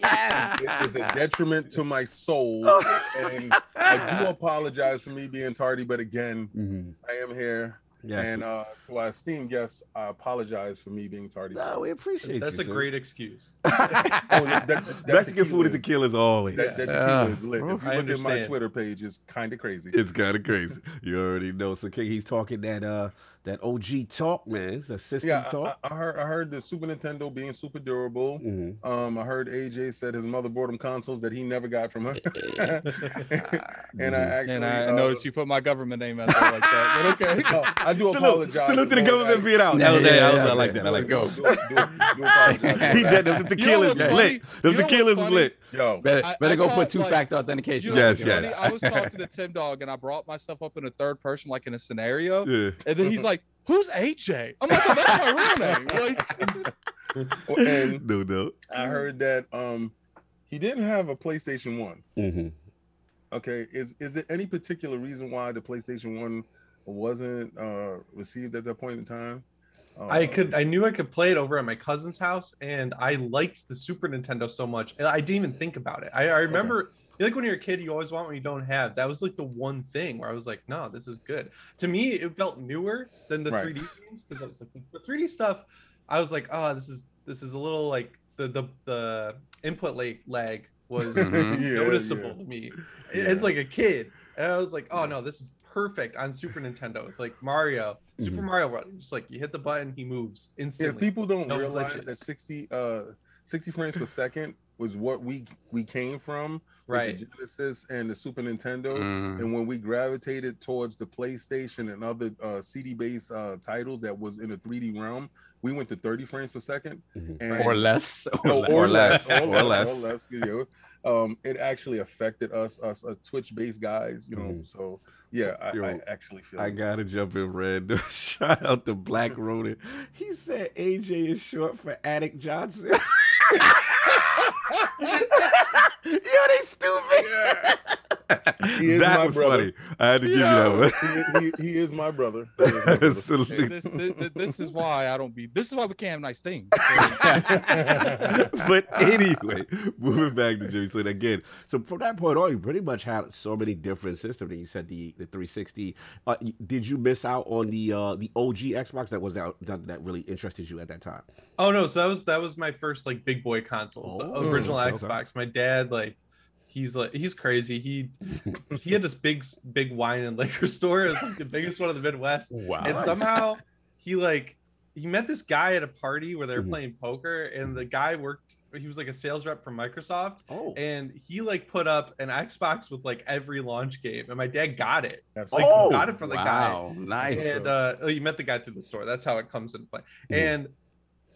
S1: Yeah.
S7: it is a detriment to my soul.
S1: Oh.
S7: And I do apologize for me being tardy, but again,
S1: Mhm.
S7: I am here.
S1: Yes.
S7: And uh, to our esteemed guests, I apologize for me being tardy.
S1: no, we appreciate
S5: that's
S1: you.
S5: a
S1: sir.
S5: great excuse
S7: Oh, yeah, that- that
S1: Mexican food and
S7: tequila
S1: tequila
S7: is-
S1: is always.
S7: That, that
S6: Yeah.
S7: tequila is lit. If you
S5: I
S7: look at my. Twitter page, it's kind of crazy.
S1: It's kind of crazy. You already know. So King, he's talking that uh that OG talk, man. It's a system
S7: Yeah, I,
S1: talk.
S7: I I heard. I heard the Super Nintendo being super durable.
S1: Mhm.
S7: Um, I heard AJ said his mother bought him consoles that he never got from her. and I actually,
S2: and I
S7: uh,
S2: noticed you put my government name out there like that. But okay.
S7: no, I do
S1: Salute,
S7: apologize.
S1: salute to the government
S7: that.
S1: being out.
S6: Yeah,
S1: That was
S6: yeah,
S1: that. I was-
S6: yeah,
S1: I like
S6: okay.
S1: that. I like
S6: Let's
S1: that.
S6: go.
S7: Do, do, do
S1: he did.
S7: that.
S1: The
S2: You know
S1: tequila's
S2: what's
S1: lit. The
S2: You know
S1: tequila's
S2: funny?
S1: lit.
S7: Yo,
S6: Better,
S2: I-
S6: better
S2: I
S6: go
S2: thought,
S6: put two
S2: like,
S6: factor
S2: You
S6: authentication.
S2: know
S1: Yes,
S2: what's
S6: it.
S2: funny?
S1: yes.
S2: I was talking to Tim Dog and I brought myself up in a third person, like in a scenario. And then he's like, Who's AJ? I'm like, oh, that's my real name. Like,
S7: and
S1: No, no.
S7: I heard that um, he didn't have a PlayStation One.
S1: Mm-hmm.
S7: Okay, is is there any particular reason why the PlayStation One wasn't uh, received at that point in time? Uh,
S5: i could i knew i could play it over at my cousin's house and i liked the super nintendo so much and i didn't even think about it i, I remember like when you're a kid you always want what you don't have that was like the one thing where i was like no this is good to me it felt newer than the
S7: Right.
S5: 3d games because i was like the 3d stuff i was like oh this is this is a little like the the the input lag lag was
S6: Mhm.
S7: Yeah,
S5: noticeable
S7: yeah.
S5: to me
S7: Yeah.
S5: as like a kid and i was like oh no this is perfect on super nintendo with like mario super
S1: Mhm.
S5: mario World. just like you hit the button he moves
S7: Yeah,
S5: instantly
S7: people don't
S5: No
S7: realize
S5: glitches.
S7: that 60 uh 60 frames per second was what we we came from with
S5: right
S7: the Genesis and the Super Nintendo.
S6: Mm.
S7: And when we gravitated towards the PlayStation and other uh, CD-based uh, titles that was in the 3D realm, we went to 30 frames per second,
S1: Mhm.
S7: and
S6: Or less. Or,
S7: No,
S6: less.
S1: or less,
S7: or
S1: or
S7: less,
S1: less.
S7: or less, you know. Um, it actually affected us, us, uh, Twitch-based guys, you know.
S1: Mhm.
S7: So yeah, I,
S1: Yo,
S7: I actually feel.
S1: I
S7: it.
S1: gotta jump in red. Shout out to Black Ronin. He said AJ is short for Attic Johnson. Yo, they stupid.
S7: He is
S1: that was
S7: brother.
S1: funny. I had to give you that one.
S7: he, he, he is my brother. Is my brother.
S1: Absolutely.
S2: this, this, this is why I don't be. This is why we can't have nice things.
S1: but anyway, moving back to Jimmy Sling again. So from that point on, you pretty much had so many different systems. And you said the, the 360. Uh, did you miss out on the uh, the OG Xbox that was that, that that really interested you at that time?
S5: Oh no, so that was that was my first like big boy consoles, the
S1: Oh,
S5: original
S1: okay, okay.
S5: Xbox. My dad like he's like he's crazy. He he had this big big wine and liquor store. It was like the biggest one in the Midwest.
S1: Wow.
S5: And somehow he like he met this guy at a party where they were
S1: Mhm.
S5: playing poker, and the guy worked. He was like a sales rep from Microsoft,
S1: oh.
S5: and he like put up an Xbox with like every launch game, and my dad got it.
S7: That's
S5: Like
S1: Oh,
S5: got it for the guy
S6: wow, nice.
S5: and uh oh, you met the guy through the store that's how it comes into play
S1: Mhm.
S5: and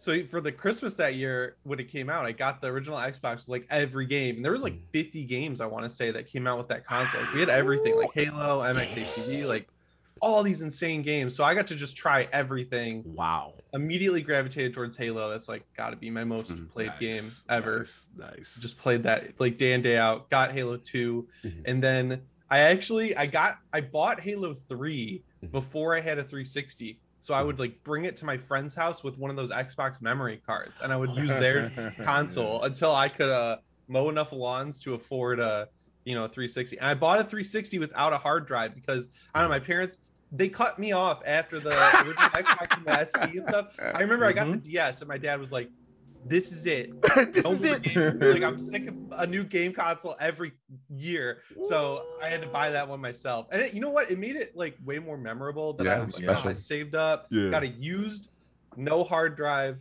S5: so for the christmas that year when it came out i got the original xbox with like every game and there was like
S1: Mhm.
S5: 50 games i want to say that came out with that console Like, we had everything like halo mxapv like all these insane games so i got to just try everything
S1: Wow.
S5: immediately gravitated towards halo that's like got to be my most
S6: Mhm.
S5: played
S1: Nice,
S5: game ever
S1: Nice. nice.
S5: just played that like day in day out got halo 2
S1: Mhm.
S5: and then i actually i got i bought halo 3
S1: Mhm.
S5: before i had a 360 so i would like bring it to my friend's house with one of those xbox memory cards and i would use their console until i could uh mow enough lawns to afford a you know 360 and i bought a 360 without a hard drive because i don't know my parents they cut me off after the original xbox and the sp and stuff. I remember i got the ds and my dad was like this is it
S1: this
S5: no
S1: is it.
S5: like I'm sick of a new game console every year. So I had to buy that one myself. And it, you know what? It made it like way more memorable that I
S6: Yeah,
S5: was like, oh, I saved up,
S1: Yeah.
S5: got a used, no hard drive,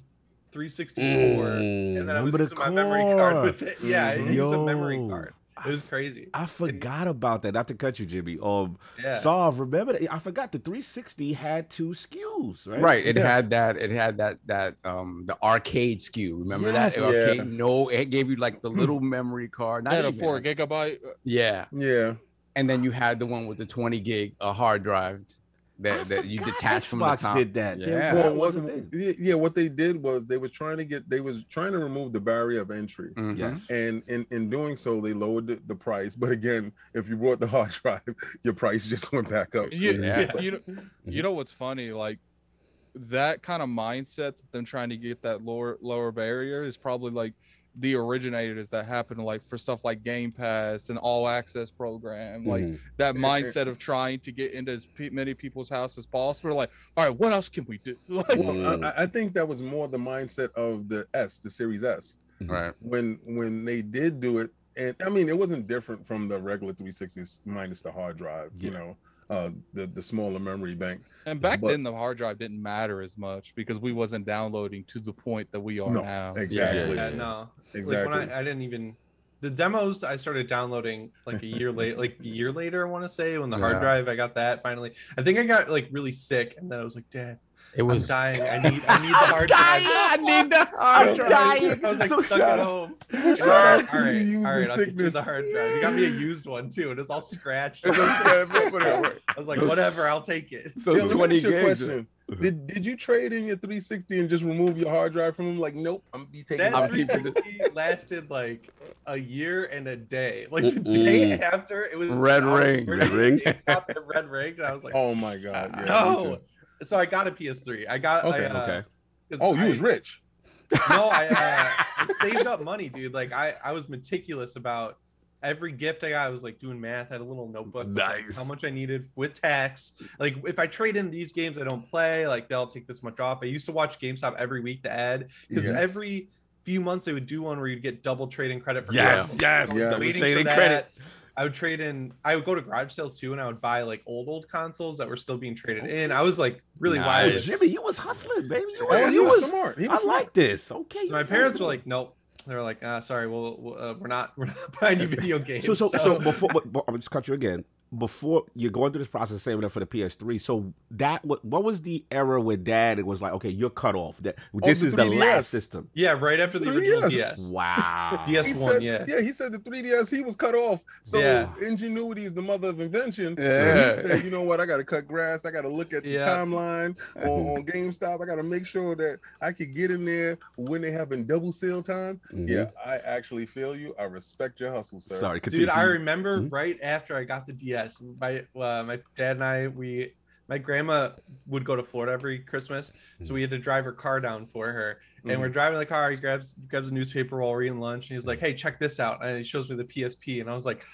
S5: 364,
S1: Mm,
S5: and then I was
S1: remember the
S5: using my memory card
S1: core.
S5: with it. Yeah, I used a memory card. It was crazy.
S1: I forgot about that. Not to cut you, Jimmy. Um,
S5: Yeah.
S1: Sav, remember that? I forgot the 360 had two SKUs, right?
S6: Right. It
S7: Yeah.
S6: had that. It had that. That um the arcade SKU. Remember
S1: Yes.
S6: that arcade? No, it gave you like the little memory card. Not
S2: Had a four gigabyte.
S6: Yeah,
S7: Yeah.
S6: and then you had the one with the twenty gig uh, hard drive
S1: I
S6: that, that you
S1: forgot
S6: detach from the
S1: Xbox
S6: top.
S1: did that. There-
S6: Yeah.
S1: that
S7: Well,
S1: was
S7: what,
S1: a
S7: yeah, yeah, what they did was they was trying to get they was trying to remove the barrier of entry.
S6: Mhm.
S1: Yes.
S7: And in, in doing so, they lowered the, the price. But again, if you bought the hard drive, your price just went back up.
S2: You,
S6: Yeah.
S2: you, know, you know what's funny? Like that kind of mindset, that them trying to get that lower lower barrier, is probably like the originators that happened like for stuff like Game Pass and All Access program, like
S1: Mhm.
S2: that mindset of trying to get into as pe- many people's house as possible. Like, all right, what else can we do? Like,
S7: Well, I- I, I think that was more the mindset of the S, the Series S.
S6: Right.
S7: when when they did do it and i mean it wasn't different from the regular 360s minus the hard drive you know uh the the smaller memory bank
S2: and back
S7: but-
S2: then the hard drive didn't matter as much because we wasn't downloading to the point that we are
S7: No,
S2: now.
S7: exactly
S5: Yeah, no.
S7: exactly
S5: Like when I, I didn't even the demos I started downloading like a year late, like a year later, I want to say, when the hard drive I got that finally. I think I got like really sick, and then I was like, Dad,
S6: It
S5: I'm
S6: was.
S5: dying. I need I need the hard drive.
S6: I need the
S7: I'm
S6: hard drive.
S7: dying.
S5: I was like
S7: So
S5: stuck at
S7: up.
S5: home.
S7: Shut
S5: And I was
S7: up.
S5: like, all right,
S7: You use
S5: all
S7: the
S5: right, I'll get you the hard drive. You got me a used one too, and it's all scratched.
S6: It
S5: I was like, whatever, I'll take it.
S6: Those
S7: Yeah,
S6: 20
S7: ask you a
S6: gigs.
S7: question. did did you trade in your 360 and just remove your hard drive from them like nope i'm be taking
S5: That
S6: I'm
S7: that.
S6: keeping it.
S5: 360 lasted like a year and a day. Like the
S1: Mm-mm.
S5: day after, it was
S6: Red ring.
S1: Red ring.
S5: at GameStop at Red ring, and I was like,
S7: oh my god yeah,
S5: no. So I got a PS3. I got
S7: Okay,
S5: I, uh,
S1: okay.
S7: oh you
S5: I-
S7: was rich
S5: no, I, uh, I saved up money, dude. Like I, I was meticulous about every gift I got. I was like doing math. I had a little notebook. with, like, how much I needed with tax. Like if I trade in these games I don't play, like they'll take this much off. I used to watch GameStop every week to add because
S7: Yes.
S5: every few months they would do one where you'd get double trading credit for
S1: Yes,
S5: games.
S1: yes.
S7: Yeah.
S5: waiting
S1: Trading credit.
S5: That. I would trade in. I would go to garage sales too, and I would buy like old old consoles that were still being traded in. I was like really
S6: Nice.
S5: wild.
S1: Hey, Jimmy, you was hustling, baby. You was,
S7: he
S1: you
S7: was
S1: was
S7: smart he
S1: I
S7: was smart.
S1: like this. Okay.
S5: My parents were like, nope. They were like, ah, sorry, well, we'll, uh, we're not, we're not buying you video games.
S1: so, so, so before, but, but, I'm just cut you again. Before you're going through this process of saving up for the PS3. So that what what was the era with Dad it was like, okay, you're cut off. That this
S7: the
S1: is the
S7: 3DS.
S1: last system.
S5: Yeah, right after the original
S7: 3DS.
S5: DS.
S1: Wow.
S5: DS one,
S7: said,
S5: yeah.
S7: yeah, he said the 3DS he was cut off. So
S5: Yeah.
S7: ingenuity is the mother of invention.
S6: Yeah.
S7: He said, you know what? I got to cut grass. I got to look at the timeline on, on GameStop. I got to make sure that I could get in there when they having double sale time.
S1: Mhm.
S7: Yeah, I actually feel you. I respect your hustle, sir.
S1: Sorry, continue.
S5: Dude, I remember
S1: Mhm.
S5: right after I got the DS, my uh, my dad and I we my grandma would go to Florida every Christmas, so we had to drive her car down for her. And
S7: Mhm.
S5: we're driving the car. He grabs grabs a newspaper while we're eating lunch, and he's like, "Hey, check this out!" And he shows me the PSP, and I was like,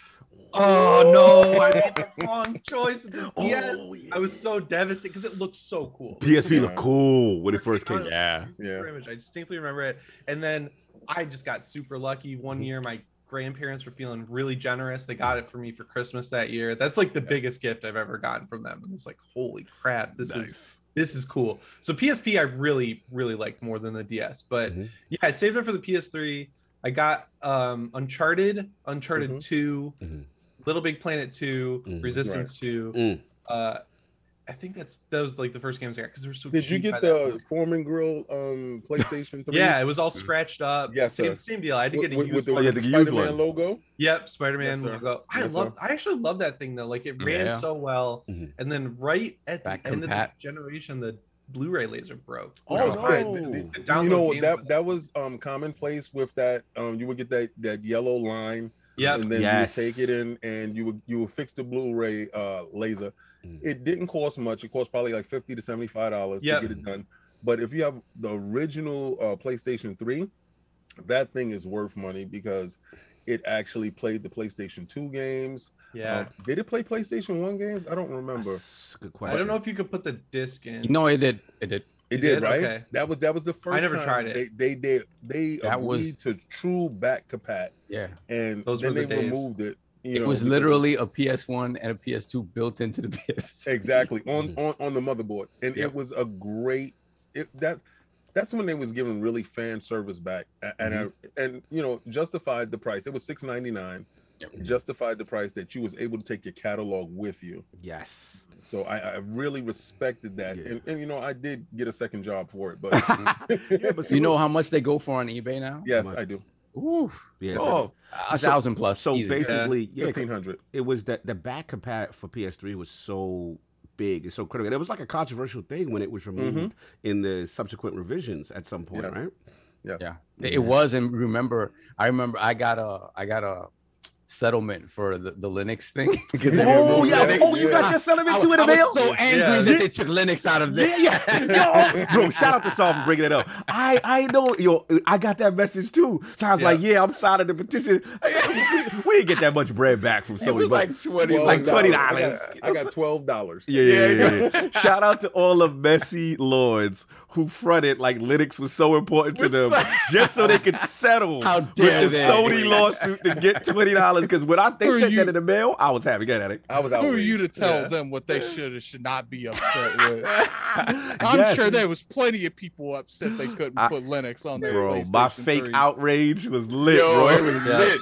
S5: "Oh no, I made the wrong choice." with the DS.
S1: Oh,
S5: I was so devastated because it looked so cool.
S1: PSP
S7: Yeah.
S1: looked cool when it first came.
S5: Honestly,
S6: Yeah.
S7: Yeah.
S5: image. I distinctly remember it. And then I just got super lucky. One year, my grandparents were feeling really generous. They got it for me for Christmas that year. That's like the
S7: Yes.
S5: biggest gift I've ever gotten from them. And it was like, holy crap, this is this is cool. So PSP I really really liked more than the DS. But
S1: Mhm.
S5: yeah, I saved it for the PS3. I got um Uncharted, Uncharted
S7: Mhm.
S5: 2,
S1: Mhm.
S5: Little Big Planet 2,
S1: Mhm.
S5: Resistance 2.
S1: Mm.
S5: Uh I think that's that was like the first games I got because they were so
S7: Did you
S5: cheap by
S7: get the. Foreman Grill um, PlayStation 3?
S5: Yeah, it was all scratched up.
S7: Yes,
S5: same,
S7: sir.
S5: same deal. I had to
S7: With,
S5: get a
S7: with,
S5: used
S7: with the,
S5: one.
S7: with
S1: the
S7: the Spider-Man
S1: one.
S7: logo.
S5: Yep, Spider-Man
S7: Yes,
S5: logo. I
S7: Yes,
S5: love. I actually love that thing though. Like it ran
S6: Yeah.
S5: so well,
S1: Mhm.
S5: and then right at the
S6: Back
S5: end of the generation, the Blu-ray laser broke.
S1: Oh,
S5: which was
S1: no.
S5: fine.
S7: The-
S5: The-
S7: the-
S5: the
S7: you know
S5: games
S7: that that was um commonplace with that um you would get that that yellow line
S5: Yep.
S7: and then
S1: Yes.
S7: you would take it in and you would you would fix the Blu-ray uh laser.
S1: Mm.
S7: It didn't cost much. It cost probably like fifty to seventy five dollars
S5: Yep.
S7: to get it done. But if you have the original uh, PlayStation Three, that thing is worth money because it actually played the PlayStation Two games.
S5: Yeah.
S7: Um, did it play PlayStation One games? I don't remember.
S1: That's a good
S5: I don't know if you could put the disc in.
S6: No, it did. It did.
S7: It
S5: You
S7: did,
S5: did?
S7: right?
S5: Okay.
S7: That was that was the first.
S5: I never
S7: time
S5: tried it.
S7: They they they, they
S6: That was-
S7: to true back compat,
S6: Yeah.
S7: and
S5: Those
S7: then
S5: were
S7: they
S5: days.
S7: removed it. You
S6: It
S7: know,
S6: was literally a PS1 and a PS2 built into the PS2.
S7: exactly on on on the motherboard, and
S6: Yep.
S7: it was a great. It that that's when they was giving really fan service back, a- and I, mm-hmm. and you know justified the price. It was six ninety nine.
S6: Yep.
S7: Justified the price that you was able to take your catalog with you.
S1: Yes.
S7: So I, I really respected that,
S1: Yeah.
S7: and, and you know I did get a second job for it, but
S1: yeah, but
S6: You know how much they go for on eBay now?
S7: yes. I do.
S6: Ooh.
S1: Yeah,
S6: Oh, a
S1: So-
S6: thousand plus.
S1: So
S6: easy.
S1: basically, yeah,
S7: Fifteen hundred.
S1: it was that the back compat for PS3 was so big it's so critical. And it was like a controversial thing when it was removed mm-hmm. in the subsequent revisions at some point,
S7: Yes.
S1: right?
S6: Yeah, it, it was. And remember, I remember I got a I got a settlement for the, the Linux thing.
S1: Oh yeah!
S7: Linux,
S1: Oh, you got your settlement
S6: I,
S1: too in the
S6: I was
S1: mail.
S6: so angry
S5: Yeah.
S6: that they took Linux out of this.
S1: Yeah, yeah. Yo, oh, bro, shout out to Saul for bringing it up. I, I know, yo, I got that message too. So I was
S5: Yeah.
S1: like, yeah, I'm signing the petition. we didn't get that much bread back from
S6: It was like twenty.
S1: Like $20.
S7: I got, I got twelve dollars.
S1: yeah, yeah, yeah, yeah, yeah. Shout out to all the messy lords who fronted like Linux was so important to them just so they could settle
S6: How
S1: with the
S6: they.
S1: Sony lawsuit to get twenty dollars. Because when I they
S2: Who
S1: sent
S2: you-
S1: that in the mail, I was happy. Get at it.
S7: I was
S2: Who
S7: outraged.
S2: are you to tell
S7: Yeah.
S2: them what they should or should not be upset with? I'm
S1: Yes.
S2: sure there was plenty of people upset they couldn't
S1: I-
S2: put Linux on their
S1: Bro, my fake
S2: 3.
S1: outrage was lit,
S6: Yo,
S1: bro.
S6: it
S1: It was
S6: was
S1: lit.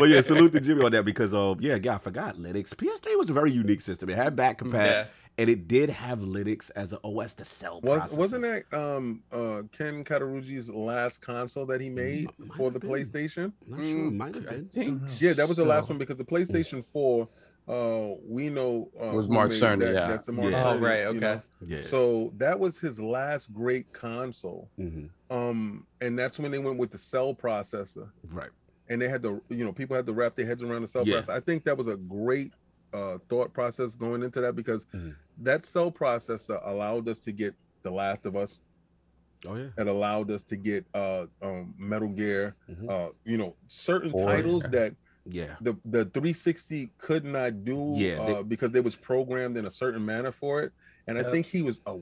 S1: well, yeah, salute to Jimmy on that because, um, yeah, yeah, I forgot Linux. PS3 was a very unique system. It had back compat,
S5: Yeah.
S1: And it did have Linux as an OS to sell.
S7: Was
S1: processor.
S7: wasn't that um uh Ken Kutaragi's last console that he made
S1: M- might
S7: for the
S1: been.
S7: PlayStation?
S1: Not sure.
S6: Mm,
S1: Might have
S6: I
S1: been.
S6: think.
S7: Yeah, that was the last one because the PlayStation 4 uh we know uh
S6: It was Mark Cerny,
S7: that-
S6: yeah.
S7: That's the Mark
S1: Yeah.
S5: Oh,
S7: Cerny,
S5: right,
S7: you
S5: okay.
S7: know?
S1: Yeah.
S7: So that was his last great console.
S1: Mhm.
S7: Um and that's when they went with the cell processor.
S1: Right.
S7: and they had to you know people had to wrap their heads around the cell
S1: Yeah.
S7: processor. I think that was a great uh, thought process going into that because
S1: Mhm.
S7: that cell processor allowed us to get The Last of Us.
S1: Oh yeah.
S7: It allowed us to get uh, um, Metal Gear.
S1: Mhm.
S7: Uh, you know, certain
S6: Or-
S7: titles
S6: yeah.
S7: that
S1: Yeah.
S7: the the 360 could not do
S1: Yeah, they-
S7: uh, because they was programmed in a certain manner for it. And I think he was a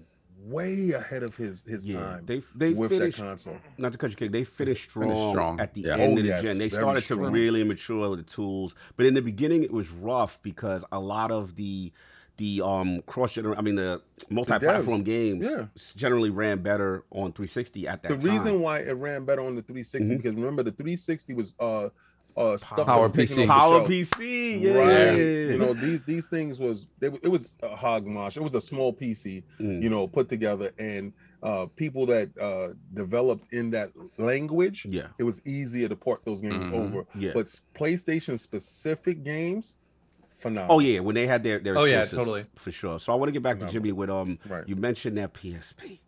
S7: way ahead of his his
S1: Yeah.
S7: time
S1: They they
S7: with
S1: finished
S7: that console.
S1: not to cut you kick, they finished strong,
S6: strong,
S1: at the
S6: yeah.
S1: end
S7: Oh,
S1: of the
S7: yes,
S1: gen. They
S7: very
S1: started to really mature with the tools, but in the beginning it was rough because a lot of the the um cross gener I mean the multi-platform games
S7: yeah.
S1: generally ran better on 360 at that
S7: the
S1: time.
S7: reason why it ran better on the 360
S1: Mhm.
S7: because remember the 360 was uh uh stuff
S6: Power
S7: that was taken
S6: PC.
S1: Power. PC, yeah.
S7: Right. You know, these these things was they, it was a hogmash. It was a small PC,
S1: Mm.
S7: you know, put together, and uh people that uh developed in that language,
S1: yeah,
S7: it was easier to port those games
S6: Mhm.
S7: over.
S1: yeah.
S7: But PlayStation specific games, phenomenal.
S1: oh yeah, when they had their their
S5: Oh, yeah, totally.
S1: for sure. So I want to get back to Jimmy with um.
S7: Right.
S1: You mentioned that PSP,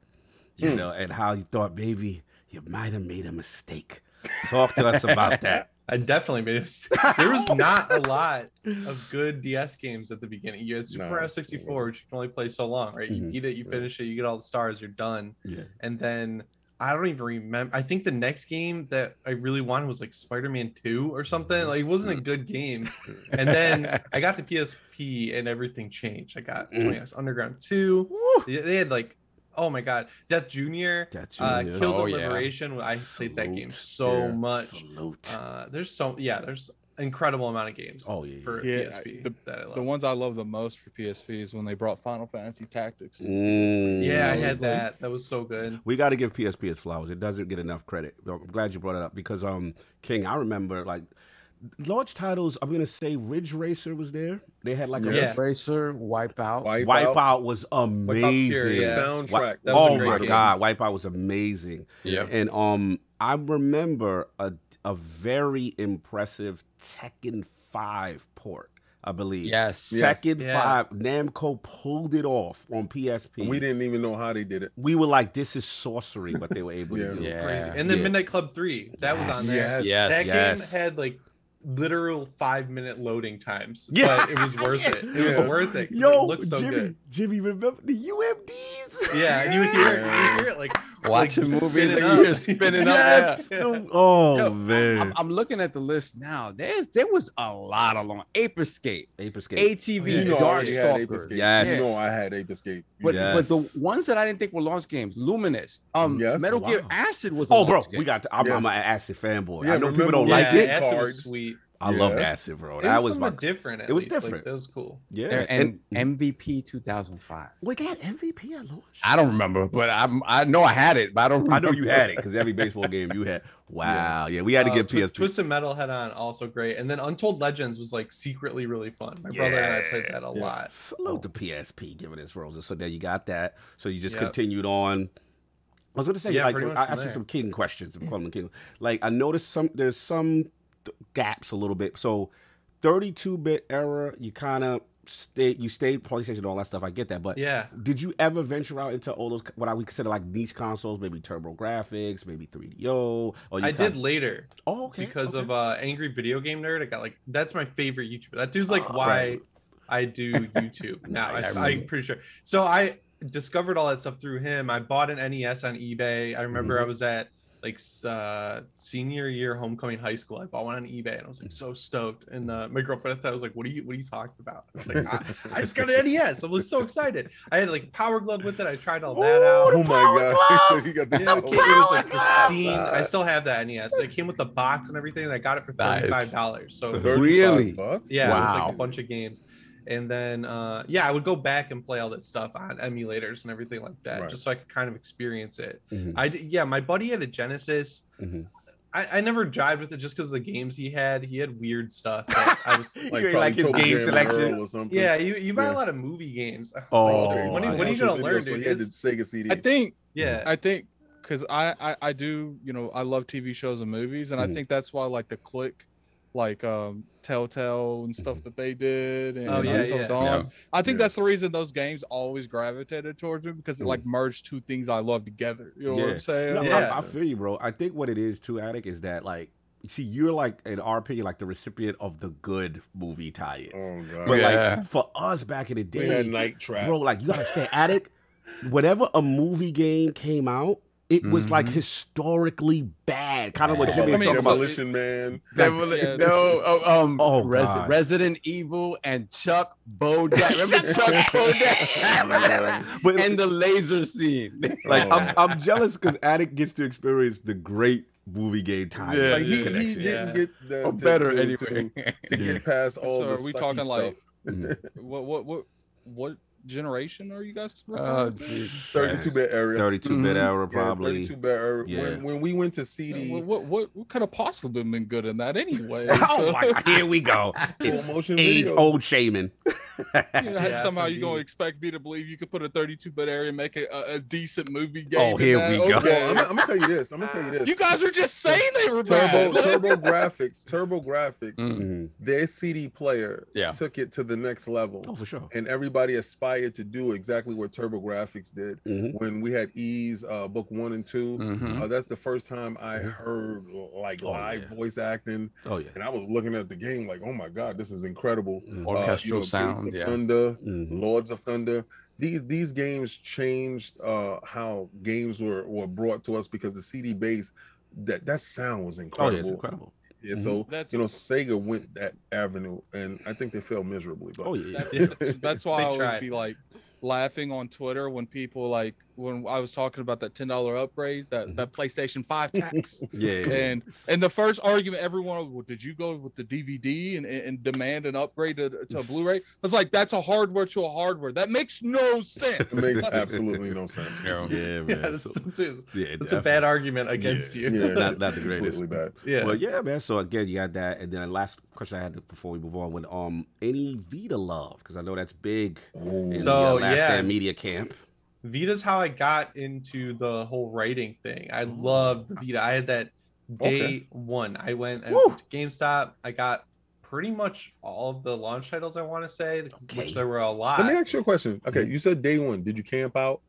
S1: you
S7: Mm.
S1: know, and how you thought maybe you might have made a mistake. Talk to us about that.
S5: I definitely made mistake. There was not a lot of good DS games at the beginning. You had Super
S7: No,
S5: Mario
S7: it
S5: 64, which you can only play so long, right? You
S1: Mhm.
S5: beat it, you finish it, you get all the stars, you're done.
S1: Yeah.
S5: And then I don't even remember. I think the next game that I really wanted was like Spider-Man 2 or something. Like it wasn't a good game. And then I got the PSP and everything changed. I got
S1: Mhm.
S5: Underground 2. They they had like, oh my god, Death Junior,
S1: That's
S5: uh, Kills
S6: Oh,
S5: of
S6: yeah.
S5: Liberation. I played that game so
S7: Yeah.
S5: much.
S1: Salute.
S5: Uh, there's so yeah, there's incredible amount of games
S1: oh yeah.
S5: for
S2: Yeah,
S5: PSP
S2: the-
S5: that I love.
S2: The ones I love the most for PSP is when they brought Final Fantasy Tactics.
S1: Mm.
S5: yeah, I had that. That was so good.
S1: We got to give PSP its flowers. It doesn't get enough credit. I'm glad you brought it up because um King, I remember like launch titles. I'm gonna say Ridge Racer was there. They had like a
S5: Yeah.
S6: Racer, Wipeout.
S7: Wipeout,
S1: Wipeout was amazing.
S5: Fury,
S7: the
S5: yeah.
S7: soundtrack.
S5: That was a
S1: oh
S5: great
S1: my
S5: game.
S1: god, Wipeout was amazing.
S6: Yep.
S1: And um, I remember a a very impressive Tekken Five port. I believe.
S6: Yes.
S7: Yes.
S1: Tekken
S5: Yeah.
S1: Five. Namco pulled it off on PSP.
S7: We didn't even know how they did it.
S1: We were like, "This is sorcery," but they were able
S7: Yeah.
S1: to do. It.
S6: Yeah.
S5: Crazy. And then
S1: Yeah.
S5: Midnight Club 3, that was on there.
S7: Yes.
S6: Yes.
S5: That
S1: Yes.
S5: game had like literal five minute loading times.
S1: Yeah.
S5: But it was worth it. It was
S7: Yeah.
S5: worth it. 'cause
S1: Yo,
S5: it looked so
S1: Jimmy,
S5: good.
S1: Jimmy, remember the UMDs?
S5: Yeah, and you would hear it, you would hear it like
S6: Watching
S5: like,
S6: movies
S5: spinning
S6: and you're
S5: up.
S6: spinning up.
S1: Yes.
S5: Yeah.
S1: Oh
S6: Yo,
S1: man.
S6: I'm, I'm looking at the list now. There's there was a lot of long Ape Escape,
S1: Ape Escape.
S6: ATV,
S5: Yeah,
S7: You know, I
S6: Dark
S7: already had Ape
S6: Stalkers.
S1: Yes.
S7: You know, I had Ape Escape.
S6: But
S1: Yes.
S6: but the ones that I didn't think were launch games, Lumines, um,
S7: Yes.
S6: Metal Gear Acid was. a
S1: Oh, bro,
S6: game.
S1: we got. To, I'm,
S7: Yeah.
S1: I'm an acid fanboy.
S7: Yeah,
S1: I know people don't
S7: when-
S1: like
S5: yeah,
S1: it.
S5: Acid
S7: Cards.
S5: was sweet.
S1: I loved acid, bro.
S5: It
S1: That
S5: was,
S1: was my.
S5: different. At
S1: it was
S5: least. Like,
S1: different.
S5: that was cool.
S1: Yeah,
S6: There- and, MVP 2005.
S1: we got MVP at launch.
S6: I don't remember, but I'm I know I had it, but I don't.
S1: I know you had it because every baseball game you had. Wow. Yeah, we had to
S5: Uh,
S1: give
S5: Twi-
S1: PSP.
S5: Twisted Metal head on also great, and then Untold Legends was like secretly really fun. My brother and I played that a
S7: Yeah.
S5: lot.
S1: Salute the PSP giving us roses. So there you got that. So you just
S5: Yep.
S1: continued on. I was gonna say,
S5: Yeah,
S1: like,
S5: pretty
S1: I
S5: from
S1: asked you some King questions. I'm calling them King. Like, I noticed some. There's some th- gaps a little bit. So, 32-bit era, you kind of stay You stayed PlayStation, all that stuff. I get that, but
S5: Yeah,
S1: did you ever venture out into all those what I would consider like niche consoles, maybe TurboGrafx, maybe 3DO? Or you
S5: I did later
S1: Oh, okay.
S5: because
S1: okay.
S5: of uh, Angry Video Game Nerd. I got like that's my favorite YouTuber. That dude's like
S1: Oh,
S5: why
S7: right.
S5: I do YouTube now.
S1: Nice.
S5: I, I'm pretty sure. So I discovered all that stuff through him. I bought an NES on eBay. I remember
S1: Mm-hmm.
S5: I was at like uh senior year homecoming high school i bought one on ebay and i was like so stoked and uh, my girlfriend at that was like what are you what are you talking about i was like i, I just got an nes i was so excited i had like power glove with it i tried all that out
S7: Oh my god! so you got the
S5: yeah, it, it was like
S1: Power
S5: pristine. I still have that NES. It came with the box and everything. And I got it for thirty-five dollars. So
S6: Really?
S7: Bucks?
S5: yeah, with, like a bunch of games. And then uh yeah, I would go back and play all that stuff on emulators and everything like that,
S7: Right.
S5: just so I could kind of experience it.
S1: Mhm.
S5: I d- yeah, my buddy had a Genesis.
S1: Mhm.
S5: I, I never jived with it just because of the games he had. He had weird stuff. I was
S1: You
S7: Like,
S1: ain't
S7: probably
S1: like his
S7: Toby
S1: game selection?
S7: Or something.
S5: yeah, you, you buy
S7: Yeah.
S5: a lot of movie games. I
S1: Oh,
S5: like, when, are-
S1: I
S5: when are you gonna learn,
S7: so
S5: dude?
S7: he had the Sega CD.
S2: I think
S5: yeah,
S2: I think because I, I I do you know I love TV shows and movies and
S1: Mhm.
S2: I think that's why like the click like um Telltale and stuff that they did and
S5: Oh, yeah,
S2: Until
S5: yeah.
S2: Dawn.
S6: Yeah.
S2: I think
S7: Yeah.
S2: that's the reason those games always gravitated towards me because it like mm. merged two things I love together. You know what I'm saying?
S1: No, I-
S5: Yeah.
S1: I, feel you, bro. I think what it is too, Attic, is that like, see, you're like, in our opinion, like the recipient of the good movie tie-ins.
S7: Oh god!
S1: But
S6: Yeah.
S1: like for us back in the
S7: we had
S1: day,
S7: Night Trap.
S1: bro, like you gotta stay Attic. Whenever a movie game came out, it was like
S6: Mhm.
S1: historically bad. Kind of what
S6: Yeah.
S1: Jimmy
S2: I
S1: was
S2: mean,
S1: talking about.
S7: Demolition Man.
S6: Devil-
S2: yeah.
S6: no, oh, um,
S1: Oh,
S6: Res- Resident Evil and Chuck Bodak. Remember Chuck Bodak?
S1: But
S6: and the laser scene.
S1: like
S7: Oh.
S1: I'm, I'm jealous because Attic gets to experience the great movie game time.
S6: Yeah,
S7: Like he, he didn't
S5: Yeah.
S7: get the
S6: Oh,
S7: to-
S6: better
S7: to,
S6: anyway.
S7: to, to get past all
S2: So
S7: the
S2: are we
S7: sucky
S2: talking like-
S7: stuff.
S2: What what what what generation are you guys?
S6: Oh,
S2: referring to?
S6: Jesus.
S7: 32 bit area.
S1: 32 bit
S6: Mhm.
S1: era,
S7: Yeah,
S1: probably.
S7: 32 bit era.
S1: Yeah.
S7: When, when we went to
S2: Uh,
S7: CD,
S2: What, what what what could have possibly been good in that anyway?
S1: oh
S2: So,
S1: my God, here we go.
S7: full motion
S1: Age old shaming.
S2: you know,
S5: Yeah,
S2: somehow
S5: indeed.
S2: you gonna expect me to believe you could put a 32 bit area and make a, a, a decent movie game?
S1: Oh,
S2: in
S1: here
S2: that?
S1: we go.
S2: Okay.
S7: Well, I'm, I'm gonna tell you this. I'm gonna tell you this.
S2: You guys are just saying they were
S7: Turbo
S2: bad.
S7: Turbo Graphics, TurboGrafx,
S6: Mm.
S1: Mhm.
S7: their CD player
S6: Yeah.
S7: took it to the next level.
S1: Oh, for sure.
S7: And everybody aspired to do exactly what TurboGrafx did
S1: Mhm.
S7: when we had Ys uh, book one and 2
S6: Mhm.
S7: Uh, that's the first time I heard like
S1: Oh,
S7: live
S1: yeah.
S7: voice acting,
S1: Oh, yeah.
S7: and I was looking at the game like, oh my god, this is incredible.
S1: Mhm.
S7: Uh, you
S6: Orchestral
S7: know,
S6: sound, yeah.
S7: Thunder,
S1: Mhm.
S7: Lords of Thunder. These these games changed uh, how games were, were brought to us because the CD base that that sound was incredible.
S1: Oh, yeah, it's incredible.
S7: Yeah,
S1: Mhm.
S7: so
S2: That's-
S7: you know, Sega went that avenue, and I think they failed miserably. But
S1: Oh, yeah.
S2: That's, that's, that's why I always be like laughing on Twitter when people like when I was talking about that ten dollar upgrade, that
S1: Mhm.
S2: that PlayStation Five tax,
S1: Yeah.
S2: and and the first argument everyone, well, did you go with the DVD and, and and demand an upgrade to, to a Blu-ray? I was like, that's a hardware to a hardware. That makes no sense.
S7: it makes absolutely no sense.
S6: Yeah.
S1: Yeah,
S5: Yeah,
S1: man.
S5: that's,
S1: So-
S5: that's, a,
S1: yeah,
S5: that's a bad argument against
S1: Yeah.
S5: you.
S7: Yeah,
S1: Not- not the greatest.
S7: Completely bad.
S5: Yeah.
S1: Well, yeah, man. So again, you got that, and then the last question I had to, before we move on with um any Vita love because I know that's big in
S7: Ooh.
S1: the
S5: So,
S1: uh, Last
S5: yeah.
S1: Stand Media Camp.
S5: Vita's how I got into the whole writing thing. I mm. loved the Vita. I had that day
S7: Okay.
S5: one. I went and
S1: Woo.
S5: went to GameStop. I got pretty much all of the launch titles I want to say,
S1: Okay.
S5: which there were a lot.
S7: Let me ask you a question. Okay, mm-hmm. you said day one. Did you camp out?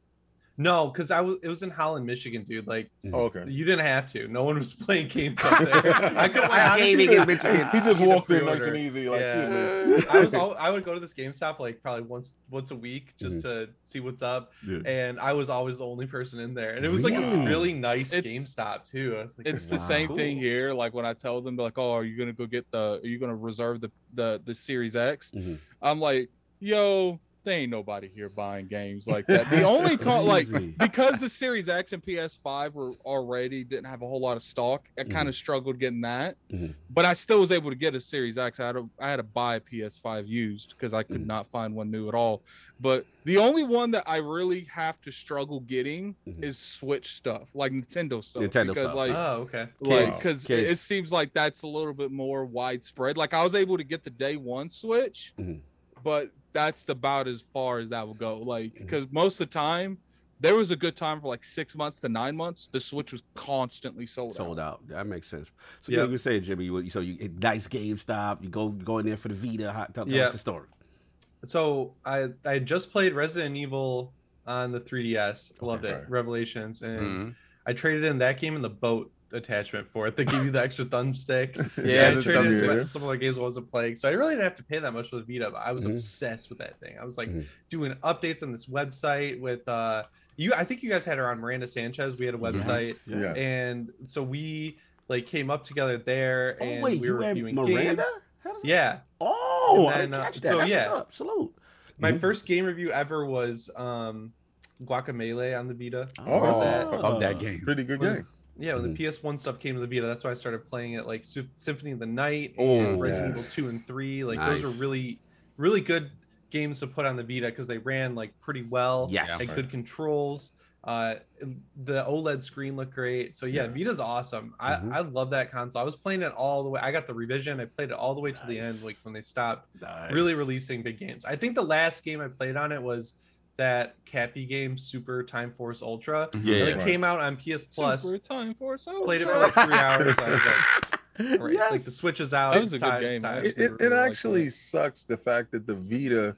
S5: No, because I was it was in Holland, Michigan, dude. Like
S7: Oh, okay.
S5: you didn't have to. No one was playing games up there. I could. I honestly
S1: Gaming
S5: said-
S1: in Michigan.
S7: he just walked in nice and easy. Like,
S5: Yeah.
S7: excuse me.
S5: I was all, I would go to this GameStop like probably once once a week just
S1: Mhm.
S5: to see what's up,
S1: Yeah.
S5: and I was always the only person in there, and it was like
S1: Really?
S5: a really nice
S2: It's-
S5: GameStop too. I was like,
S2: It's the
S1: Wow.
S2: same thing here. Like when I tell them, like, "Oh, are you gonna go get the? Are you gonna reserve the the the Series X?"
S1: Mhm.
S2: I'm like, "Yo, there ain't nobody here buying games like that." The only con- like because the Series X and PS5 were already didn't have a whole lot of stock. I kind of struggled getting that,
S1: Mhm.
S2: but I still was able to get a Series X. I had to, I had to buy a PS5 used because I could
S1: Mhm.
S2: not find one new at all. But the only one that I really have to struggle getting
S1: Mhm.
S2: is Switch stuff, like Nintendo stuff,
S1: Nintendo
S2: because
S1: stuff.
S2: like
S5: oh okay.
S2: like because it, it seems like that's a little bit more widespread like i was able to get the day one switch
S1: Mhm.
S2: but that's about as far as that will go like because most of the time there was a good time for like six months to nine months the switch was constantly sold, out.
S1: Sold
S2: out.
S1: out. That makes sense. So yeah,
S5: Yep.
S1: you were saying, Jimmy. You, so you nice GameStop. You go you go in there for the Vita. How, tell, tell
S5: Yeah.
S1: us the story.
S5: So I I just played Resident Evil on the 3DS. Loved
S7: Okay.
S5: it. Revelations, and
S6: Mhm.
S5: I traded in that game and the boat attachment for it. They give you the extra thumbstick.
S6: Yeah,
S5: I
S6: the
S5: traded in
S7: thumb-
S5: some- some of the games I wasn't playing, so I really didn't have to pay that much for the Vita. But I was
S1: Mhm.
S5: obsessed with that thing. I was like
S1: Mhm.
S5: doing updates on this website with uh you. I think you guys had her on Miranda Sanchez. We had a website,
S7: Yeah.
S5: and so we like came up together there,
S1: Oh
S5: and
S1: wait,
S5: we
S1: you
S5: were
S1: had
S5: reviewing
S1: Miranda?
S5: games.
S1: How does-
S5: Yeah,
S1: Oh, I
S5: And
S1: didn't
S5: uh,
S1: catch that.
S5: so,
S1: That's
S5: yeah.
S1: what's up. Salute.
S5: my
S1: Mhm.
S5: first game review ever was um Guacamelee on the Vita.
S7: Oh,
S5: that?
S6: Love that game.
S7: Pretty good game.
S5: Yeah, when the PS1 stuff came to the Vita, that's why I started playing it, like Symphony of the Night,
S7: Oh,
S5: and Resident
S7: yes.
S5: Evil 2 and 3. Like those
S1: Nice.
S5: are really, really good games to put on the Vita because they ran like pretty well.
S1: Yes.
S5: had good controls. Uh, the OLED screen looked great. So yeah,
S7: Yeah.
S5: Vita's awesome.
S1: Mhm.
S5: I, I love that console. I was playing it all the way. I got the revision. I played it all the way to the end, like when they stopped
S1: Nice.
S5: really releasing big games. I think the last game I played on it was that Capy game, Super Time Force Ultra.
S1: Yeah.
S5: And it
S7: Right.
S5: came out on PS Plus.
S2: Super time for so
S5: Played it for like three hours. I was like, Right.
S1: Yes.
S5: Like the Switch is out.
S2: That was
S5: it's
S2: a good
S5: time- it's
S2: game,
S5: time.
S7: It, it,
S2: really
S7: it
S2: like
S7: actually
S2: that.
S7: sucks the fact that the Vita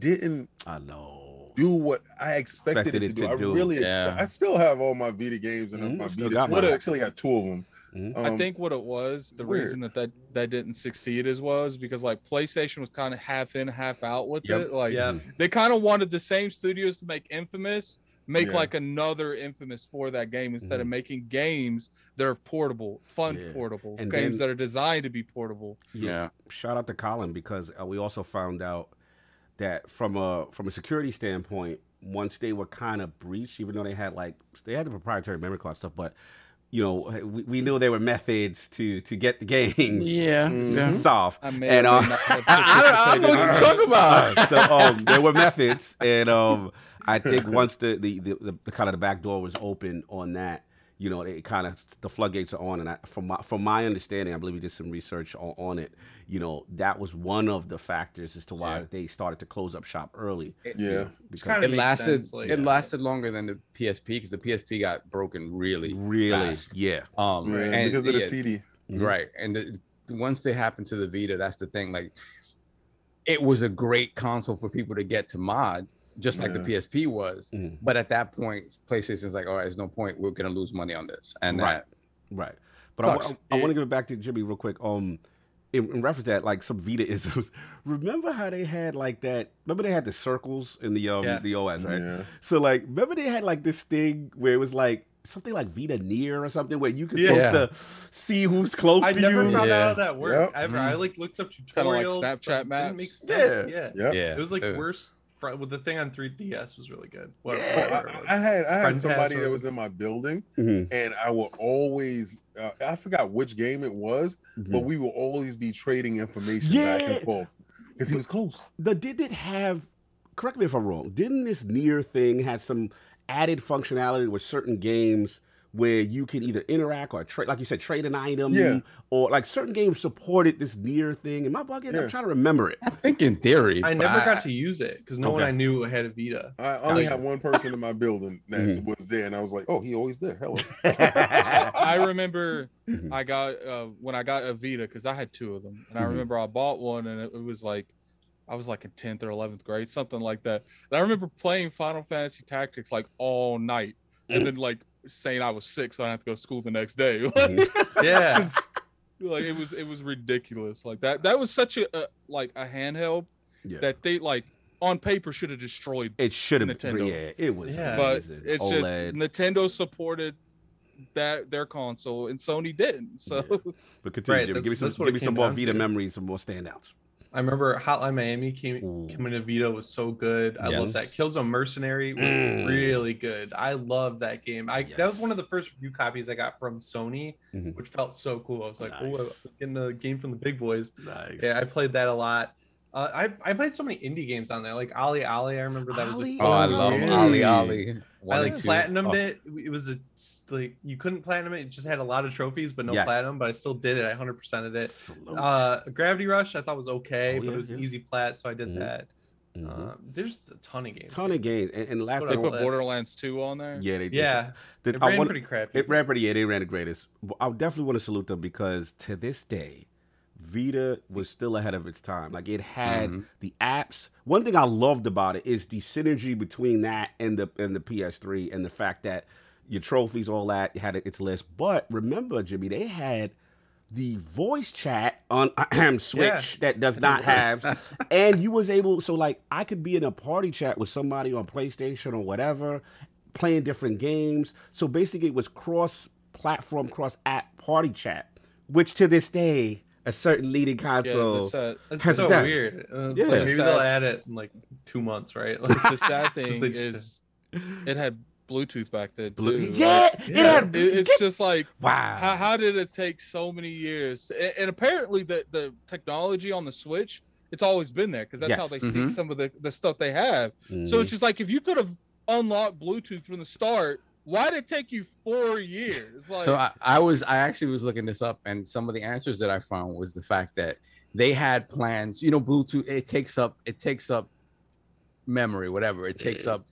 S7: didn't
S1: I know.
S7: do what I expected,
S1: Expected
S7: it to
S1: it
S7: do.
S1: to
S7: I really, expe-
S6: Yeah.
S7: I still have all my Vita games and
S1: Mhm,
S7: my Vita.
S1: got
S7: What
S1: mine.
S7: I actually got two of them.
S1: Mhm.
S2: I think what it was, the
S7: weird.
S2: reason that, that that didn't succeed as was because like PlayStation was kind of half in, half out with
S1: Yep.
S2: it. Like
S5: Yeah.
S2: they kind of wanted the same studios to make Infamous, make
S7: Yeah.
S2: like another Infamous for that game instead of making games that are portable, fun
S1: Yeah.
S2: portable,
S1: And
S2: games
S1: then-
S2: that are designed to be portable.
S6: Yeah.
S1: shout out to Colin because uh, we also found out that from a from a security standpoint, once they were kind of breached, even though they had like they had the proprietary memory card stuff, but you know, we, we knew there were methods to to get the games
S3: Yeah.
S7: Mhm.
S3: yeah.
S1: solved.
S2: I may
S1: And,
S2: or
S1: uh,
S2: may not have
S6: I, don't, I don't know what you're talking about.
S1: So um, there were methods, and um, I think once the the, the, the, the kind of the back door was open on that, you know, it kind of the floodgates are on. And I, from my from my understanding, I believe we did some research on, on it. You know, that was one of the factors as to why
S6: Yeah.
S1: they started to close up shop early.
S7: Yeah.
S1: because
S5: kinda
S6: It lasted.
S5: sense, like-
S6: it lasted longer than the PSP because the PSP got broken really,
S1: really,
S6: fast.
S1: yeah,
S6: Um,
S7: Yeah,
S6: and
S7: because of the
S6: yeah,
S7: CD.
S1: Mhm.
S6: right and the, once they happened to the vita that's the thing like it was a great console for people to get to mod just like the psp was
S1: Mhm.
S6: but at that point playstation's like all right there's no point we're gonna lose money on this and
S1: Right.
S6: that
S1: Right. But I,
S6: Sucks.
S1: want to give it back to Jimmy real quick. Um, in, in reference to that, like some Vita isms. Remember how they had like that? Remember they had the circles in the um
S5: Yeah.
S1: the OS, right?
S7: Yeah.
S1: So like, remember they had like this thing where it was like something like Vita Near or something where you could
S5: Yeah.
S1: supposed to see who's close
S5: I
S1: to
S5: never
S1: you.
S5: found
S6: Yeah.
S5: out how that worked.
S7: Yep.
S5: Ever. I like looked up tutorials.
S2: Kinda like Snapchat
S5: didn't
S2: maps.
S5: Make sense.
S1: Yeah.
S5: Yeah.
S7: Yep.
S6: yeah
S5: It was like worse. Fr- with the thing on 3DS was really good. What,
S1: Yeah.
S5: was.
S7: I, I had I had
S5: Friend
S7: somebody that was in my building,
S1: Mhm,
S7: and I will always uh, I forgot which game it was, but
S1: mhm.
S7: we will always be trading information back and forth because he was close.
S1: The did it have? Correct me if I'm wrong. Didn't this Near thing had some added functionality with certain games? Where you could either interact or trade, like you said, trade an item,
S7: Yeah.
S1: or like certain games supported this near thing. Am I bugging?
S7: Yeah.
S1: I'm trying to remember it.
S6: i think in theory
S5: I
S6: but
S5: never got to use it because no one I knew had a Vita.
S7: I only
S1: Gotcha.
S7: had one person in my building that
S1: Mhm.
S7: was there, and I was like, "Oh, he always there." Hello.
S2: I remember
S1: Mhm.
S2: I got uh, when I got a Vita because I had two of them, and I
S1: Mhm.
S2: remember I bought one, and it, it was like I was like in tenth or eleventh grade, something like that. And I remember playing Final Fantasy Tactics like all night, and then like saying I was sick, so I had to go to school the next day.
S1: Mhm.
S5: Yeah.
S2: like it was it was ridiculous. Like that that was such a, a like a handheld
S1: Yeah.
S2: that they like on paper should have destroyed.
S1: It should have been.
S2: Nintendo.
S1: Yeah, it was.
S5: Yeah.
S2: But
S1: amazing.
S2: it's
S1: OLED.
S2: just Nintendo supported that their console and Sony didn't. So
S1: But continue,
S5: Right,
S1: Jimmy. Give me some, give me some more Vita
S5: to.
S1: memories, some more standouts.
S5: I remember Hotline Miami came
S1: Ooh.
S5: coming to Vita was so good. I love that.
S6: Yes.
S5: Killzone Mercenary was
S1: Mm.
S5: really good. I love that game. I that was one of the first review copies I got from Sony,
S1: Mhm.
S5: which felt so cool. I was like, oh,
S1: Nice.
S5: I'm getting a game from the big boys.
S1: Nice.
S5: Yeah, I played that a lot. Uh, I I played so many indie games on there, like OlliOlli. I remember that was. A
S6: oh i
S1: Oh,
S6: love OlliOlli
S5: I
S6: One
S5: like
S6: and two.
S5: platinumed
S6: Oh,
S5: it. It was a like you couldn't platinum it. It just had a lot of trophies, but no
S1: Yes.
S5: platinum. But I still did it. I hundred percented it.
S1: Salute.
S5: Uh, Gravity Rush I thought was okay,
S1: Oh,
S5: but
S1: yeah,
S5: it was
S1: yeah.
S5: easy plat, so I did
S1: Mhm.
S5: that.
S1: Mhm.
S5: Uh, there's a ton of games.
S1: ton of games, and, and last
S5: What
S2: they put
S5: list.
S2: Borderlands 2 on there.
S1: yeah, they did.
S5: Yeah,
S1: The-
S5: it
S1: I
S5: ran
S1: want-
S5: pretty crappy.
S1: It ran pretty. Yeah, they ran the greatest. I definitely want to salute them because to this day, Vita was still ahead of its time. Like it had
S6: Mhm.
S1: the apps. One thing I loved about it is the synergy between that and the and the PS3 and the fact that your trophies, all that had its list. But remember, Jimmy, they had the voice chat on Switch
S5: Yeah.
S1: that does not have, and you was able. So like, I could be in a party chat with somebody on PlayStation or whatever, playing different games. So basically, it was cross-platform, cross-app party chat, which to this day, a certain leading
S2: Yeah,
S1: console.
S2: the, sad,
S5: It's
S1: has
S5: so
S1: that.
S5: weird. Uh, it's
S1: Yeah.
S5: like maybe they'll add it in like two months, right? Like,
S2: the sad thing is it had Bluetooth back then too.
S1: Blue-
S2: Like,
S1: yeah, it
S5: Yeah.
S1: had.
S2: it- it's just like
S1: wow.
S2: how, how did it take so many years? And, and apparently the the technology on the Switch, it's always been there because that's how
S1: Yes.
S2: they
S6: Mhm.
S2: see some of the the stuff they have. So
S1: Mhm.
S2: it's just like if you could have unlocked Bluetooth from the start, why did it take you four years? Like
S6: so I, I was i actually was looking this up and some of the answers that i found was the fact that they had plans you know bluetooth it takes up it takes up memory whatever it takes up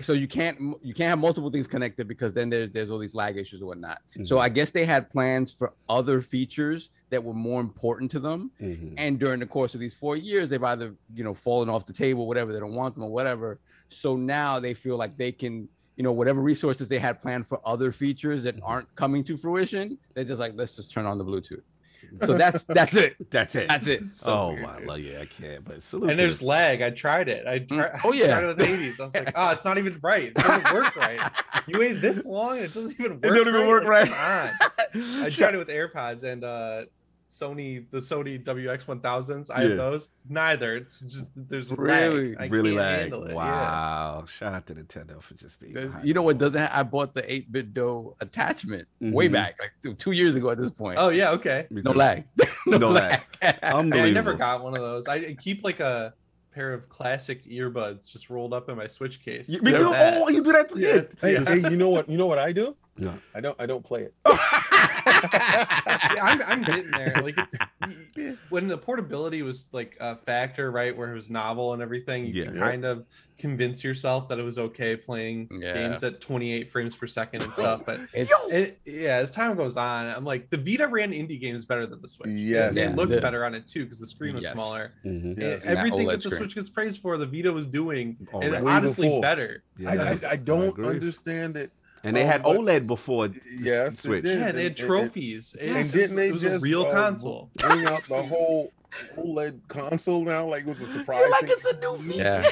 S6: so you can't you can't have multiple things connected because then there's there's all these lag issues and whatnot so
S1: Mhm.
S6: i guess they had plans for other features that were more important to them
S1: Mhm.
S6: and during the course of these four years they've either you know fallen off the table whatever they don't want them or whatever so now they feel like they can you know whatever resources they had planned for other features that
S1: Mhm.
S6: aren't coming to fruition they're just like let's just turn on the bluetooth so that's that's it
S1: That's it.
S6: that's it
S5: so
S1: oh
S5: weird,
S1: my,
S5: dude.
S1: lord, yeah, I can't. But salute
S5: and there's
S1: them.
S5: lag. I tried it. I tried.
S6: Oh, yeah
S5: I
S6: yeah.
S5: tried it with the 80s. I was like, oh, it's not even right. It doesn't work right. You waited this long and it doesn't even work.
S1: It don't even work
S5: Like,
S1: right.
S5: come on. I tried it with AirPods and uh Sony the Sony WX1000s. I
S1: Yeah.
S5: have those. Neither. It's just there's
S6: Really?
S5: lag. I
S1: really
S5: can't
S1: lag.
S5: handle it. Yeah.
S1: Wow. Shout out to Nintendo for just being.
S6: You know what doesn't have, I bought the 8BitDo attachment way
S1: Mhm.
S6: back, like two, two years ago at this point.
S5: Oh yeah, okay.
S1: Me
S6: no
S1: too.
S6: lag.
S1: No lag.
S5: Hey,
S1: Unbelievable.
S5: I never got one of those. I keep like a pair of classic earbuds just rolled up in my Switch case.
S1: You- me too.
S5: bad.
S1: Oh, you do that too.
S5: Yeah.
S7: Hey,
S5: Yeah.
S7: hey, you know what? You know what I do?
S1: Yeah.
S7: I don't. I don't play it.
S5: Yeah, I'm, I'm getting there. Like it's when the portability was like a factor, right? Where it was novel and everything, you
S1: Yeah.
S5: can kind of convince yourself that it was okay playing
S6: Yeah.
S5: games at 28 frames per second and stuff. But
S6: It's,
S5: it, yeah, as time goes on, I'm like the Vita ran indie games better than the Switch.
S7: Yes.
S5: it looked
S6: The-
S5: better on it too because the screen was
S6: Yes.
S5: smaller.
S1: Mhm.
S7: Yes.
S5: And everything
S6: OLED
S5: that the. Switch gets praised for, the Vita was doing, and
S1: Already.
S5: Honestly
S7: before.
S5: better.
S1: Yeah,
S7: I, I, I don't
S1: agree.
S7: understand it.
S1: And they
S7: Um,
S1: had OLED before.
S7: Yes,
S1: Switch.
S5: Yeah, they had
S7: And- and-
S5: trophies. It
S7: And didn't they
S5: it was
S7: just
S5: a real
S7: uh,
S5: console?
S7: bring out the whole OLED console now? Like it was a surprise.
S1: like
S7: thing?
S1: it's a new feature.
S6: yeah.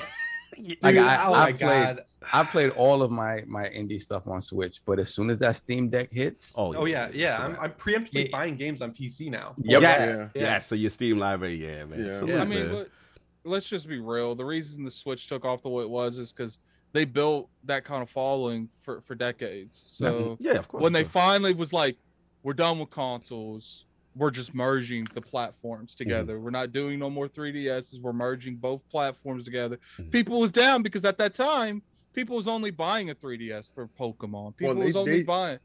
S5: Dude,
S6: Like, I-
S5: oh
S6: I
S5: my
S6: played-
S5: god!
S6: I played all of my my indie stuff on Switch, but as soon as that Steam Deck hits,
S1: Oh,
S5: Oh yeah, yeah.
S1: So
S5: I'm,
S1: that-
S5: I'm preemptively
S6: Yeah.
S5: buying games on PC now.
S6: Yep.
S1: Yes.
S7: Yeah.
S1: Yeah.
S5: Yeah.
S1: So your Steam library, yeah, man.
S7: Yeah.
S1: Salute,
S2: I mean,
S1: man.
S2: let's just be real. The reason the Switch took off the way it was is because they built that kind of following for for decades. So
S1: yeah, of course.
S2: when they finally was like, we're done with consoles. We're just merging the platforms together. We're not doing no more 3DSs. We're merging both platforms together.
S1: Mhm.
S2: People was down because at that time, people was only buying a 3DS for Pokemon. People
S7: they-
S2: was only
S7: they-
S2: buying.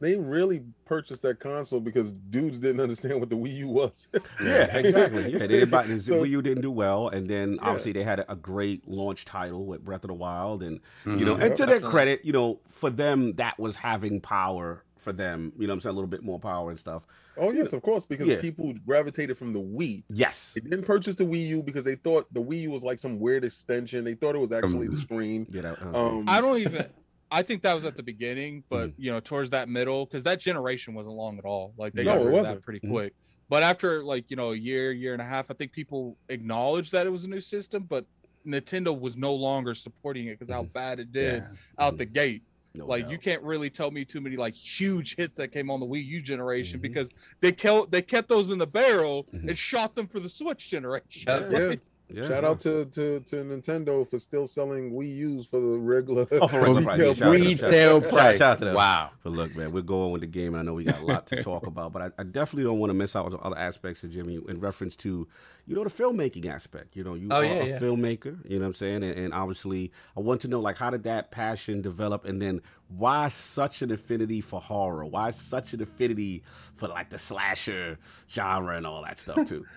S7: They really purchased that console because dudes didn't understand what the Wii U was.
S1: Yeah, exactly. Yeah, they didn't buy the
S7: So-
S1: Wii U didn't do well, and then
S7: Yeah.
S1: obviously they had a, a great launch title with Breath of the Wild, and you know,
S6: Mhm.
S1: and to their credit, you know, for them that was having power for them. You know, what I'm saying a little bit more power and stuff.
S7: Oh yes, of course, because
S1: Yeah.
S7: people gravitated from the Wii.
S1: Yes.
S7: They didn't purchase the Wii U because they thought the Wii U was like some weird extension. They thought it was actually the screen.
S1: Yeah. That, that
S7: Um,
S2: I don't even. I think that was at the beginning, but
S1: Mm-hmm.
S2: you know, towards that middle, because that generation wasn't long at all. Like they
S1: No,
S2: got rid of that pretty
S1: Mhm.
S2: quick. But after like you know a year, year and a half, I think people acknowledged that it was a new system, but Nintendo was no longer supporting it because how bad it did
S6: Yeah.
S2: out the gate.
S1: no
S2: like
S1: doubt.
S2: you can't really tell me too many like huge hits that came on the Wii U generation
S1: Mhm.
S2: because they kept they kept those in the barrel
S1: Mhm.
S2: and shot them for the Switch generation.
S5: Yeah.
S7: Yeah.
S1: Yeah,
S7: Shout
S1: yeah.
S7: out to, to to Nintendo for still selling Wii U's for the regular,
S1: Oh, for regular
S7: retail
S1: Yeah, shout out to them.
S6: Retail
S1: Shout-
S6: price.
S1: shout out to them.
S6: Wow.
S1: But look, man, we're going with the game. and I know we got a lot to talk about, but I, I definitely don't want to miss out on other aspects of Jimmy in reference to, you know, the filmmaking aspect. You know, you
S5: Oh,
S1: are
S5: yeah,
S1: a
S5: yeah.
S1: filmmaker. You know what I'm saying? And, and obviously, I want to know like how did that passion develop, and then why such an affinity for horror? Why such an affinity for like the slasher genre and all that stuff too?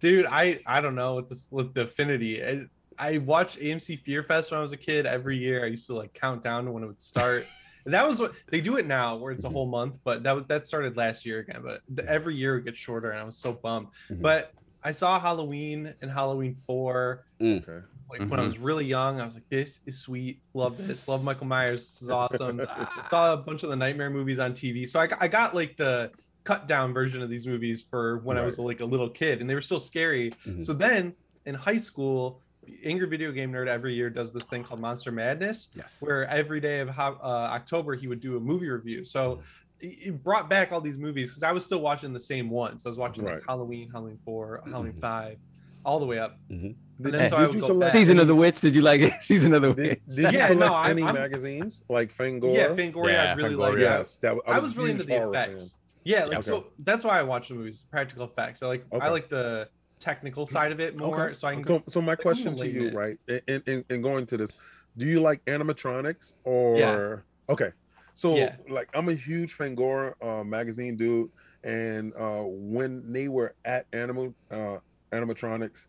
S5: dude i i don't know with this with the affinity I, I watched amc fear fest when i was a kid every year. I used to like count down to when it would start. And that was what they do it now where it's a whole month but that was that started last year again but the, every year it gets shorter and i was so bummed.
S1: Mhm.
S5: but i saw halloween and halloween 4
S7: Okay.
S5: like when i
S6: Mhm.
S5: was really young i was like this is sweet. Love this. Love michael myers. This is awesome. Saw a bunch of the nightmare movies on tv so i I got like the cut down version of these movies for when i was like a little kid and they were still scary
S1: Mhm.
S5: so then in high school angry video game nerd every year does this thing called monster madness
S1: Yes.
S5: where every day of ho- uh, october he would do a movie review so it it brought back all these movies because i was still watching the same ones so i was watching like halloween halloween 4 halloween
S1: Mhm.
S5: 5 all the way up
S1: Mhm.
S5: and then
S6: Hey,
S5: so
S7: did
S5: I would
S7: you select-
S6: Season of the Witch. Did you like it? Season of the Witch.
S7: did you
S5: Yeah,
S7: collect
S5: no,
S7: any
S5: I'm-
S7: magazines like Fangoria?
S5: yeah fangoria
S6: Yeah,
S5: i really
S6: Fangoria.
S5: like
S7: Yes, that
S5: I
S7: a
S5: was really into the
S7: effects. fan.
S5: Yeah, like
S7: Okay.
S5: so that's why I watch the movies, practical effects. I like I like the technical side of it more.
S7: Okay.
S5: So I can
S7: So, so my question
S5: gonna
S7: you,
S5: it.
S7: right, in, in, in going to this, do you like animatronics or okay? So
S5: Yeah.
S7: like I'm a huge Fangoria uh, magazine dude, and uh, when they were at Animal uh, Animatronics,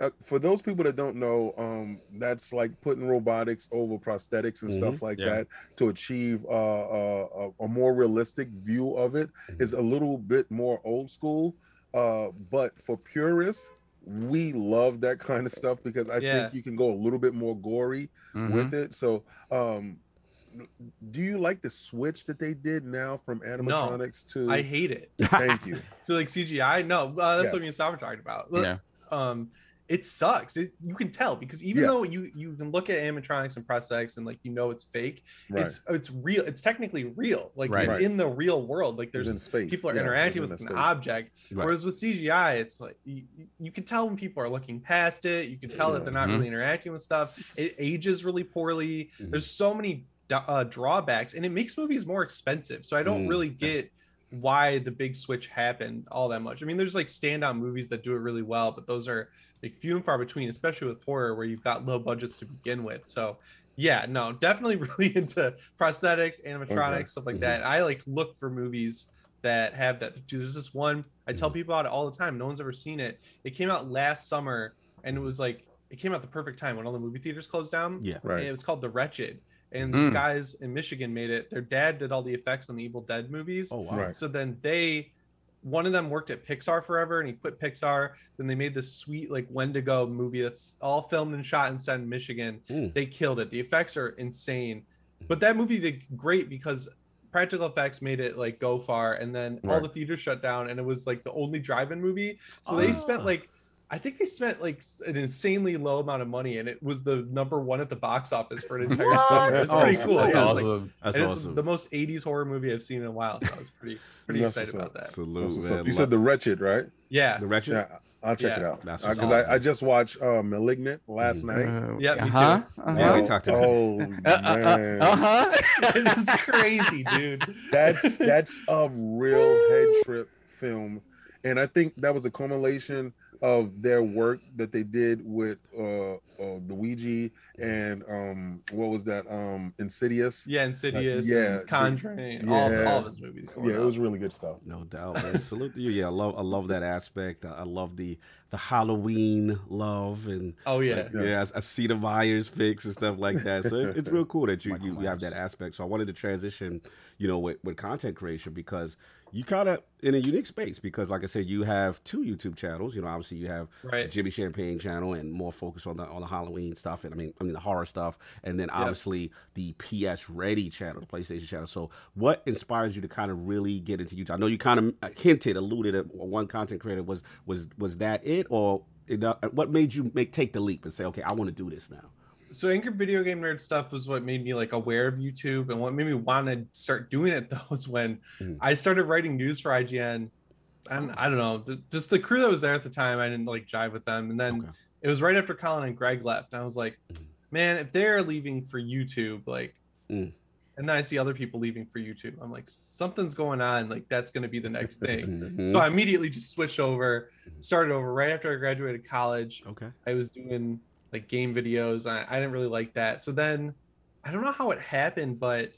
S7: uh, for those people that don't know, um, that's like putting robotics over prosthetics and
S1: Mhm.
S7: stuff like
S6: Yeah.
S7: that to achieve uh, uh, a, a more realistic view of it. Is a little bit more old school, uh, but for purists, we love that kind of stuff because I
S5: Yeah.
S7: think you can go a little bit more gory
S6: Mhm.
S7: with it. So, um, do you like the switch that they did now from animatronics to?
S5: I hate it.
S7: Thank you.
S5: So like CGI, no, uh, that's what
S7: Yes.
S5: me and Sam were talking about.
S6: Yeah.
S5: Um, it sucks. It, you can tell because even
S7: Yes.
S5: though you you can look at animatronics and prosthetics and like you know it's fake,
S7: Right.
S5: it's it's real. It's technically real. Like
S6: Right.
S5: it's
S7: Right.
S5: in the real world. Like there's
S7: in space.
S5: people are
S7: Yeah,
S5: interacting with an
S7: space.
S5: object.
S1: Right.
S5: Whereas with CGI, it's like you, you can tell when people are looking past it. You can tell that they're not
S6: Mhm.
S5: really interacting with stuff. It ages really poorly.
S1: Mhm.
S5: There's so many uh, drawbacks, and it makes movies more expensive. So I don't
S1: Mm.
S5: really get why the big switch happened all that much. I mean, there's like standout movies that do it really well, but those are like few and far between, especially with horror where you've got low budgets to begin with. So yeah, no, definitely really into prosthetics, animatronics,
S7: Okay.
S5: stuff like
S1: Mhm.
S5: that. I like look for movies that have that. Dude, there's this one I tell people about it all the time. No one's ever seen it. It came out last summer, and it was like it came out the perfect time when all the movie theaters closed down.
S1: Yeah.
S7: Right.
S5: And it was called The Wretched. And these
S6: Mm.
S5: guys in Michigan made it. Their dad did all the effects on the Evil Dead movies.
S1: Oh wow.
S7: Right.
S5: So then they, one of them worked at Pixar forever, and he quit Pixar. Then they made this sweet like Wendigo movie that's all filmed and shot and set Michigan.
S1: Mm.
S5: They killed it. The effects are insane, but that movie did great because practical effects made it like go far, and then all the theaters shut down, and it was like the only drive-in movie. So they
S1: Ah.
S5: spent like. I think they spent like an insanely low amount of money, and it was the number one at the box office for an entire summer. It's
S1: Oh,
S5: pretty cool.
S6: That's
S5: Yeah, it like-
S6: awesome.
S1: That's
S5: and
S1: awesome.
S5: it's the most 80s horror movie I've seen in a while, so I was pretty pretty
S7: That's
S5: excited about that.
S1: Salute, man.
S7: up. You said the wretched, right?
S5: Yeah.
S1: the wretched.
S7: Yeah, I'll check it out.
S1: That's
S7: Because
S1: what's
S7: I,
S1: awesome.
S7: I just watched uh, *Malignant* last
S1: Mhm.
S7: night.
S5: Yeah, me too.
S6: uh-huh,
S1: Yeah, we
S7: Oh,
S1: talked about it.
S7: Oh man,
S6: Uh-huh.
S5: it's crazy, dude.
S7: that's that's a real head trip film, and I think that was a culmination of their work that they did with uh, uh the Ouija and um what was that um Insidious.
S5: Yeah, Insidious,
S7: yeah,
S5: yeah,
S7: the-
S5: Conjuring,
S7: yeah.
S5: all of his movies. going
S7: Yeah, it was really good stuff.
S1: No doubt, man. Salute to you. Yeah, I love I love that aspect. I I love the the Halloween love and
S5: Oh yeah,
S1: like, yeah, I, I see the Myers fix and stuff like that. So it's, it's real cool that you, you, you have that aspect. So I wanted to transition, you know, with, with content creation because you kind of in a unique space because, like I said, you have two YouTube channels. You know, obviously you have the
S5: right.
S1: Jimmy Champane channel and more focus on the on the Halloween stuff and I mean I mean the horror stuff and then obviously the PS Ready channel, the PlayStation channel. So what inspires you to kind of really get into YouTube? I know you kind of hinted, alluded at one content creator was was was that it or it, uh, what made you make take the leap and say, okay, I want to do this now?
S5: So angry video game nerd stuff was what made me like aware of YouTube, and what made me want to start doing it though was when
S1: Mhm.
S5: I started writing news for IGN. And I don't know, th- just the crew that was there at the time, I didn't like jive with them. And then
S1: Okay.
S5: it was right after Colin and Greg left. And I was like,
S1: Mhm.
S5: man, if they're leaving for YouTube, like,
S1: Mm.
S5: and then I see other people leaving for YouTube, I'm like, something's going on. Like, that's going to be the next thing.
S1: Mhm.
S5: So I immediately just switched over, started over right after I graduated college.
S1: okay.
S5: I was doing like game videos. I, I didn't really like that. So then I don't know how it happened, but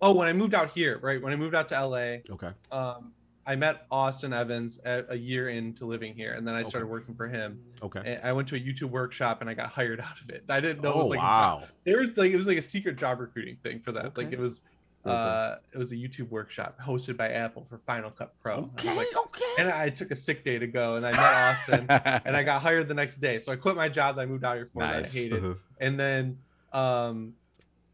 S5: oh, when I moved out here, right? When I moved out to LA,
S1: Okay.
S5: um, I met Austin Evans a year into living here, and then I
S1: Okay.
S5: started working for him.
S1: Okay.
S5: And I went to a YouTube workshop and I got hired out of it. I didn't know it was
S1: oh
S5: like a job.
S1: wow.
S5: There was like it was like a secret job recruiting thing for that. Like it was uh it was a YouTube workshop hosted by Apple for Final Cut Pro.
S1: Okay.
S5: like,
S1: okay.
S5: and I took a sick day to go and I met Austin and I got hired the next day. So I quit my job that I moved out here for that I hated.
S1: Uh-huh.
S5: And then um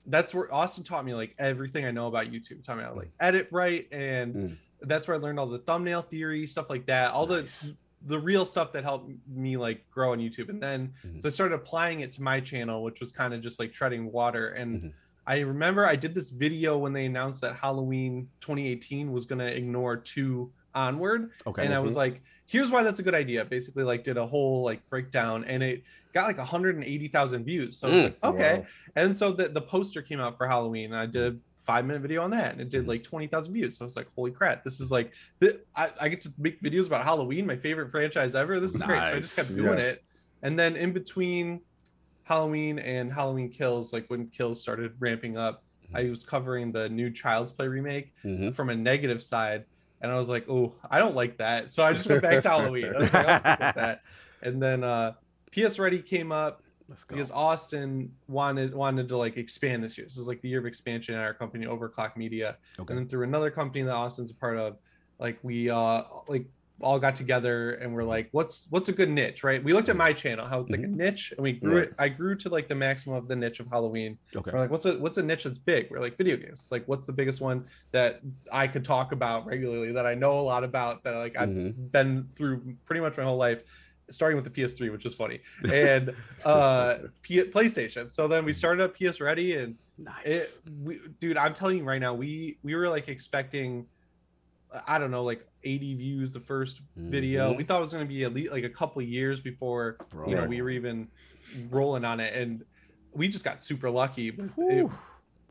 S5: that's where Austin taught me like everything I know about YouTube. Taught me how to like edit right and
S1: Mm.
S5: that's where I learned all the thumbnail theory, stuff like that. All
S1: Nice.
S5: the the real stuff that helped me like grow on YouTube. And then
S1: Mhm.
S5: so I started applying it to my channel, which was kind of just like treading water. And
S1: Mhm.
S5: I remember I did this video when they announced that Halloween 2018 was gonna ignore two onward
S1: Okay.
S5: and I was like, here's why that's a good idea. Basically, like did a whole like breakdown, and it got like 180,000 views. So it's
S1: Mm.
S5: like, okay.
S7: Wow.
S5: And so the, the poster came out for Halloween, and I did a five minute video on that, and it did
S1: Mhm.
S5: like 20,000 views. So I was like, holy crap, this is like, th- I, I get to make videos about Halloween, my favorite franchise ever. This is great. So I just kept doing
S7: Yes.
S5: it. And then in between Halloween and Halloween Kills, like when Kills started ramping up, I was covering the new Child's Play remake
S1: Mhm.
S5: from a negative side. And I was like, oh, I don't like that. So I just went back to Halloween. I was like, I'll stick with that. And then uh PS Ready came up because Austin wanted wanted to like expand this year. This is like the year of expansion at our company, Overclock Media.
S1: Okay.
S5: And then through another company that Austin's a part of, like we uh like all got together and we're like, what's what's a good niche, right? We looked at my channel, how it's like a niche, and we grew
S7: Right.
S5: it. I grew to like the maximum of the niche of Halloween.
S1: Okay.
S5: We're like, what's a what's a niche that's big? We're like video games. Like, what's the biggest one that I could talk about regularly that I know a lot about that like I've
S1: Mhm.
S5: been through pretty much my whole life? starting with the PS3, which is funny, and uh, P- PlayStation. So then we started up PS Ready, and
S1: Nice.
S5: it, we, dude, I'm telling you right now, we we were like expecting, I don't know, like 80 views the first video.
S1: Mhm.
S5: We thought it was gonna be at least like a couple years before you know we were even rolling on it, and we just got super lucky. But it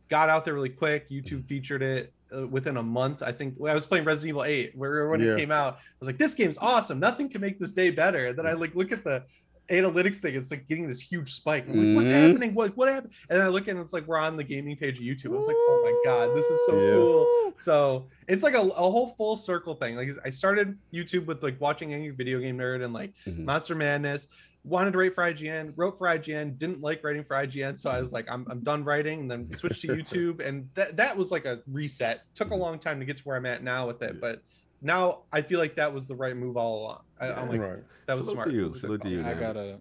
S5: got out there really quick. YouTube featured it uh, within a month. I think I was playing Resident Evil 8, where when
S7: Yeah.
S5: it came out, I was like, "This game's awesome. Nothing can make this day better." And then I like look at the analytics thing. It's like getting this huge spike. I'm like, "What's
S1: Mhm.
S5: happening? What what happened?" And then I look and it's like we're on the gaming page of YouTube. I was like, "Oh my god, this is so
S7: Yeah.
S5: cool." So it's like a, a whole full circle thing. Like I started YouTube with like watching Angry Video Game Nerd and like
S1: Mhm.
S5: Monster Madness. Wanted to write for IGN, wrote for IGN, didn't like writing for IGN, so I was like, I'm, I'm done writing, and then switched to YouTube, and that that was like a reset. Took a long time to get to where I'm at now with it, but now I feel like that was the right move all along. I, I'm like,
S7: right.
S5: that was
S1: Salute
S5: smart.
S1: to you,
S5: It was a good
S1: salute to you,
S2: I
S1: man.
S2: gotta.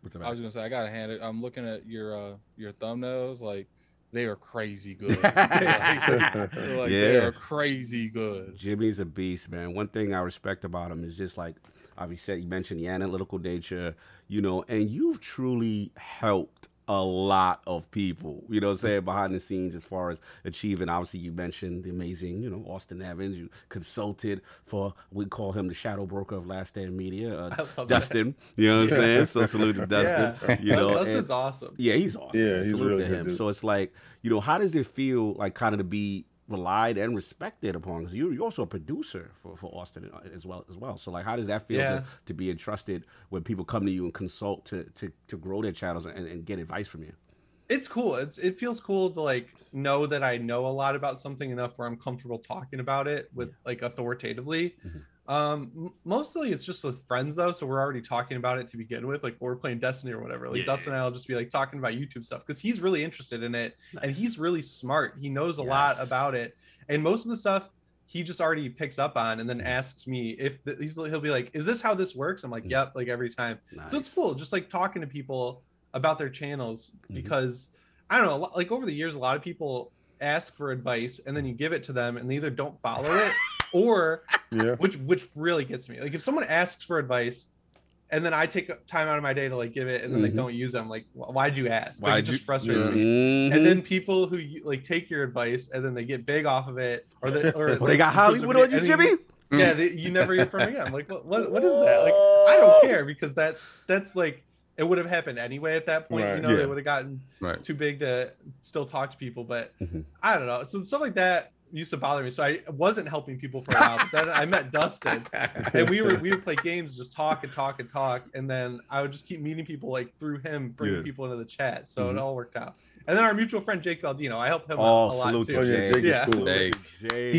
S1: What's
S2: I was gonna say I gotta hand it. I'm looking at your uh your thumbnails. Like they are crazy good. like, like, they are crazy good.
S1: Jimmy's a beast, man. One thing I respect about him is just like obviously you mentioned the analytical nature, you know, and you've truly helped a lot of people, you know what I'm saying, behind the scenes as far as achieving. Obviously, you mentioned the amazing, you know, Austin Evans. You consulted for, we call him the shadow broker of Last Stand Media, uh,
S5: I love that.
S1: Dustin. You know what I'm saying? So salute to Dustin.
S5: Yeah.
S1: You know,
S5: Dustin's
S1: and-
S5: awesome.
S1: yeah, he's awesome.
S7: Yeah, he's
S1: Salute
S7: really
S1: to
S7: good
S1: him.
S7: dude.
S1: So it's like, you know, how does it feel like kind of to be relied and respected upon? Because you, you're also a producer for, for Austin uh, as well as well. So like, how does that feel
S5: Yeah.
S1: to, to be entrusted when people come to you and consult to to, to grow their channels and, and get advice from you?
S5: it's cool. It's it feels cool to like know that I know a lot about something enough where I'm comfortable talking about it with like authoritatively.
S1: Mhm.
S5: Um, mostly it's just with friends though, so we're already talking about it to begin with. Like we're playing Destiny or whatever. Like
S1: Yeah.
S5: Dustin and I'll just be like talking about YouTube stuff because he's really interested in it and he's really smart. He knows a lot about it, and most of the stuff he just already picks up on and then
S1: Mm-hmm.
S5: asks me if th- he's he'll be like, "Is this how this works?" I'm like,
S1: Mhm.
S5: "Yep," like every time. So it's cool, just like talking to people about their channels
S1: Mhm.
S5: because I don't know, like over the years, a lot of people ask for advice and then you give it to them and they either don't follow it or
S7: Yeah.
S5: which which really gets me. Like if someone asks for advice and then I take time out of my day to like give it and then
S1: Mhm.
S5: they don't use it, I'm like, why'd you ask? Like,
S1: Why'd
S5: it just
S1: you-
S5: frustrates
S7: Yeah.
S5: me. And then people who like take your advice and then they get big off of it, or they, or
S1: Oh, they
S5: like,
S1: got
S5: you post a
S1: Hollywood on you,
S5: and then
S1: Jimmy?
S5: yeah, they, you never hear from them again. I'm like, what, what, what is that? Like, I don't care because that that's like it would have happened anyway at that point.
S7: Right.
S5: You know,
S1: Yeah.
S5: they would have gotten
S6: Right.
S5: too big to still talk to people. But
S1: Mhm.
S5: I don't know. So stuff like that used to bother me. So I wasn't helping people for a while. But then I met Dustin, and we were we would play games, just talk and talk and talk, and then I would just keep meeting people like through him, bringing
S1: Yeah.
S5: people into the chat. So
S1: Mhm.
S5: it all worked out. And then our mutual friend Jake Baldino, I helped him
S1: Oh,
S5: out a lot too.
S1: to
S7: Oh, yeah,
S1: Jay.
S7: Jake is
S5: Yeah.
S7: cool.
S6: Jake.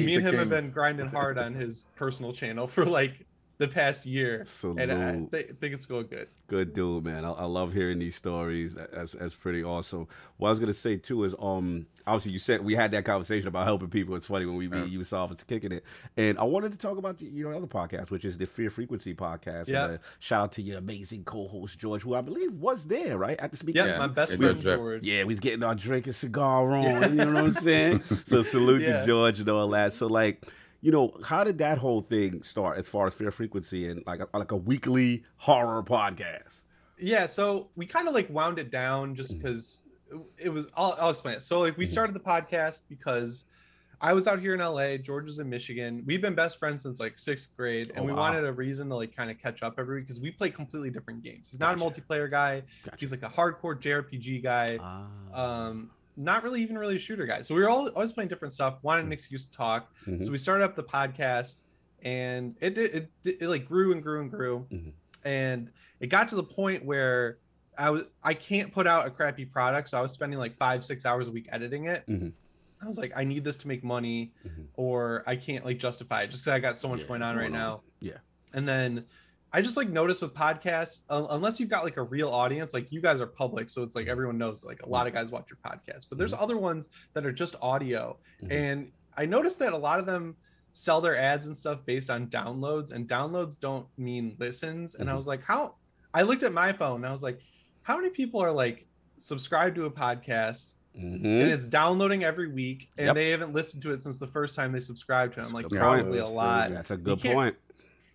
S5: Me and him have been grinding hard on his personal channel for like the past year,
S1: Salute.
S5: and I th- think it's going good.
S1: Good dude, man. I, I love hearing these stories. That's that's pretty awesome. What I was gonna say too is, um, obviously you said we had that conversation about helping people. It's funny when we meet you saw us kicking it, and I wanted to talk about your other podcast, which is the Fear Frequency podcast.
S5: Yeah.
S1: And, uh, shout out to your amazing co-host George, who I believe was there, right, at the speaking.
S5: Yeah,
S6: Yeah,
S5: my best friend. George.
S1: Yeah, we was getting our drink and cigar on. You know what I'm saying? so salute
S5: Yeah.
S1: to George and all that. So like, you know, how did that whole thing start as far as Fear Frequency and like a, like a weekly horror podcast?
S5: Yeah, so we kind of like wound it down
S1: Mm-hmm.
S5: just because it was. I'll, I'll explain it. So like we started the podcast because I was out here in LA. George is in Michigan. We've been best friends since like sixth grade, and
S1: Oh,
S5: we
S1: wow.
S5: wanted a reason to like kind of catch up every week because we play completely different games. He's not
S1: Gotcha.
S5: a multiplayer guy.
S1: Gotcha.
S5: He's like a hardcore JRPG guy.
S1: Ah.
S5: Um, not really even really a shooter guy. So we were all always playing different stuff. Wanted an excuse to talk.
S1: Mhm.
S5: So we started up the podcast, and it it, it, it, like grew and grew and grew,
S1: Mhm.
S5: and it got to the point where I was I can't put out a crappy product, so I was spending like five six hours a week editing it.
S1: Mhm.
S5: I was like, I need this to make money,
S1: Mhm.
S5: or I can't like justify it just because I got so much
S1: Yeah,
S5: going on right
S1: on.
S5: now.
S1: Yeah.
S5: And then I just like noticed with podcasts, un- unless you've got like a real audience, like you guys are public, so it's like everyone knows. Like a lot of guys watch your podcast, but there's other ones that are just audio,
S1: Mhm.
S5: and I noticed that a lot of them sell their ads and stuff based on downloads, and downloads don't mean listens. And I
S1: Mhm.
S5: was like, how? I looked at my phone and I was like, how many people are like subscribed to a podcast
S1: Mhm.
S5: and it's downloading every week and
S1: Yep.
S5: they haven't listened to it since the first time they subscribed to it? I'm like, probably
S1: point.
S5: a lot.
S1: That's a good point.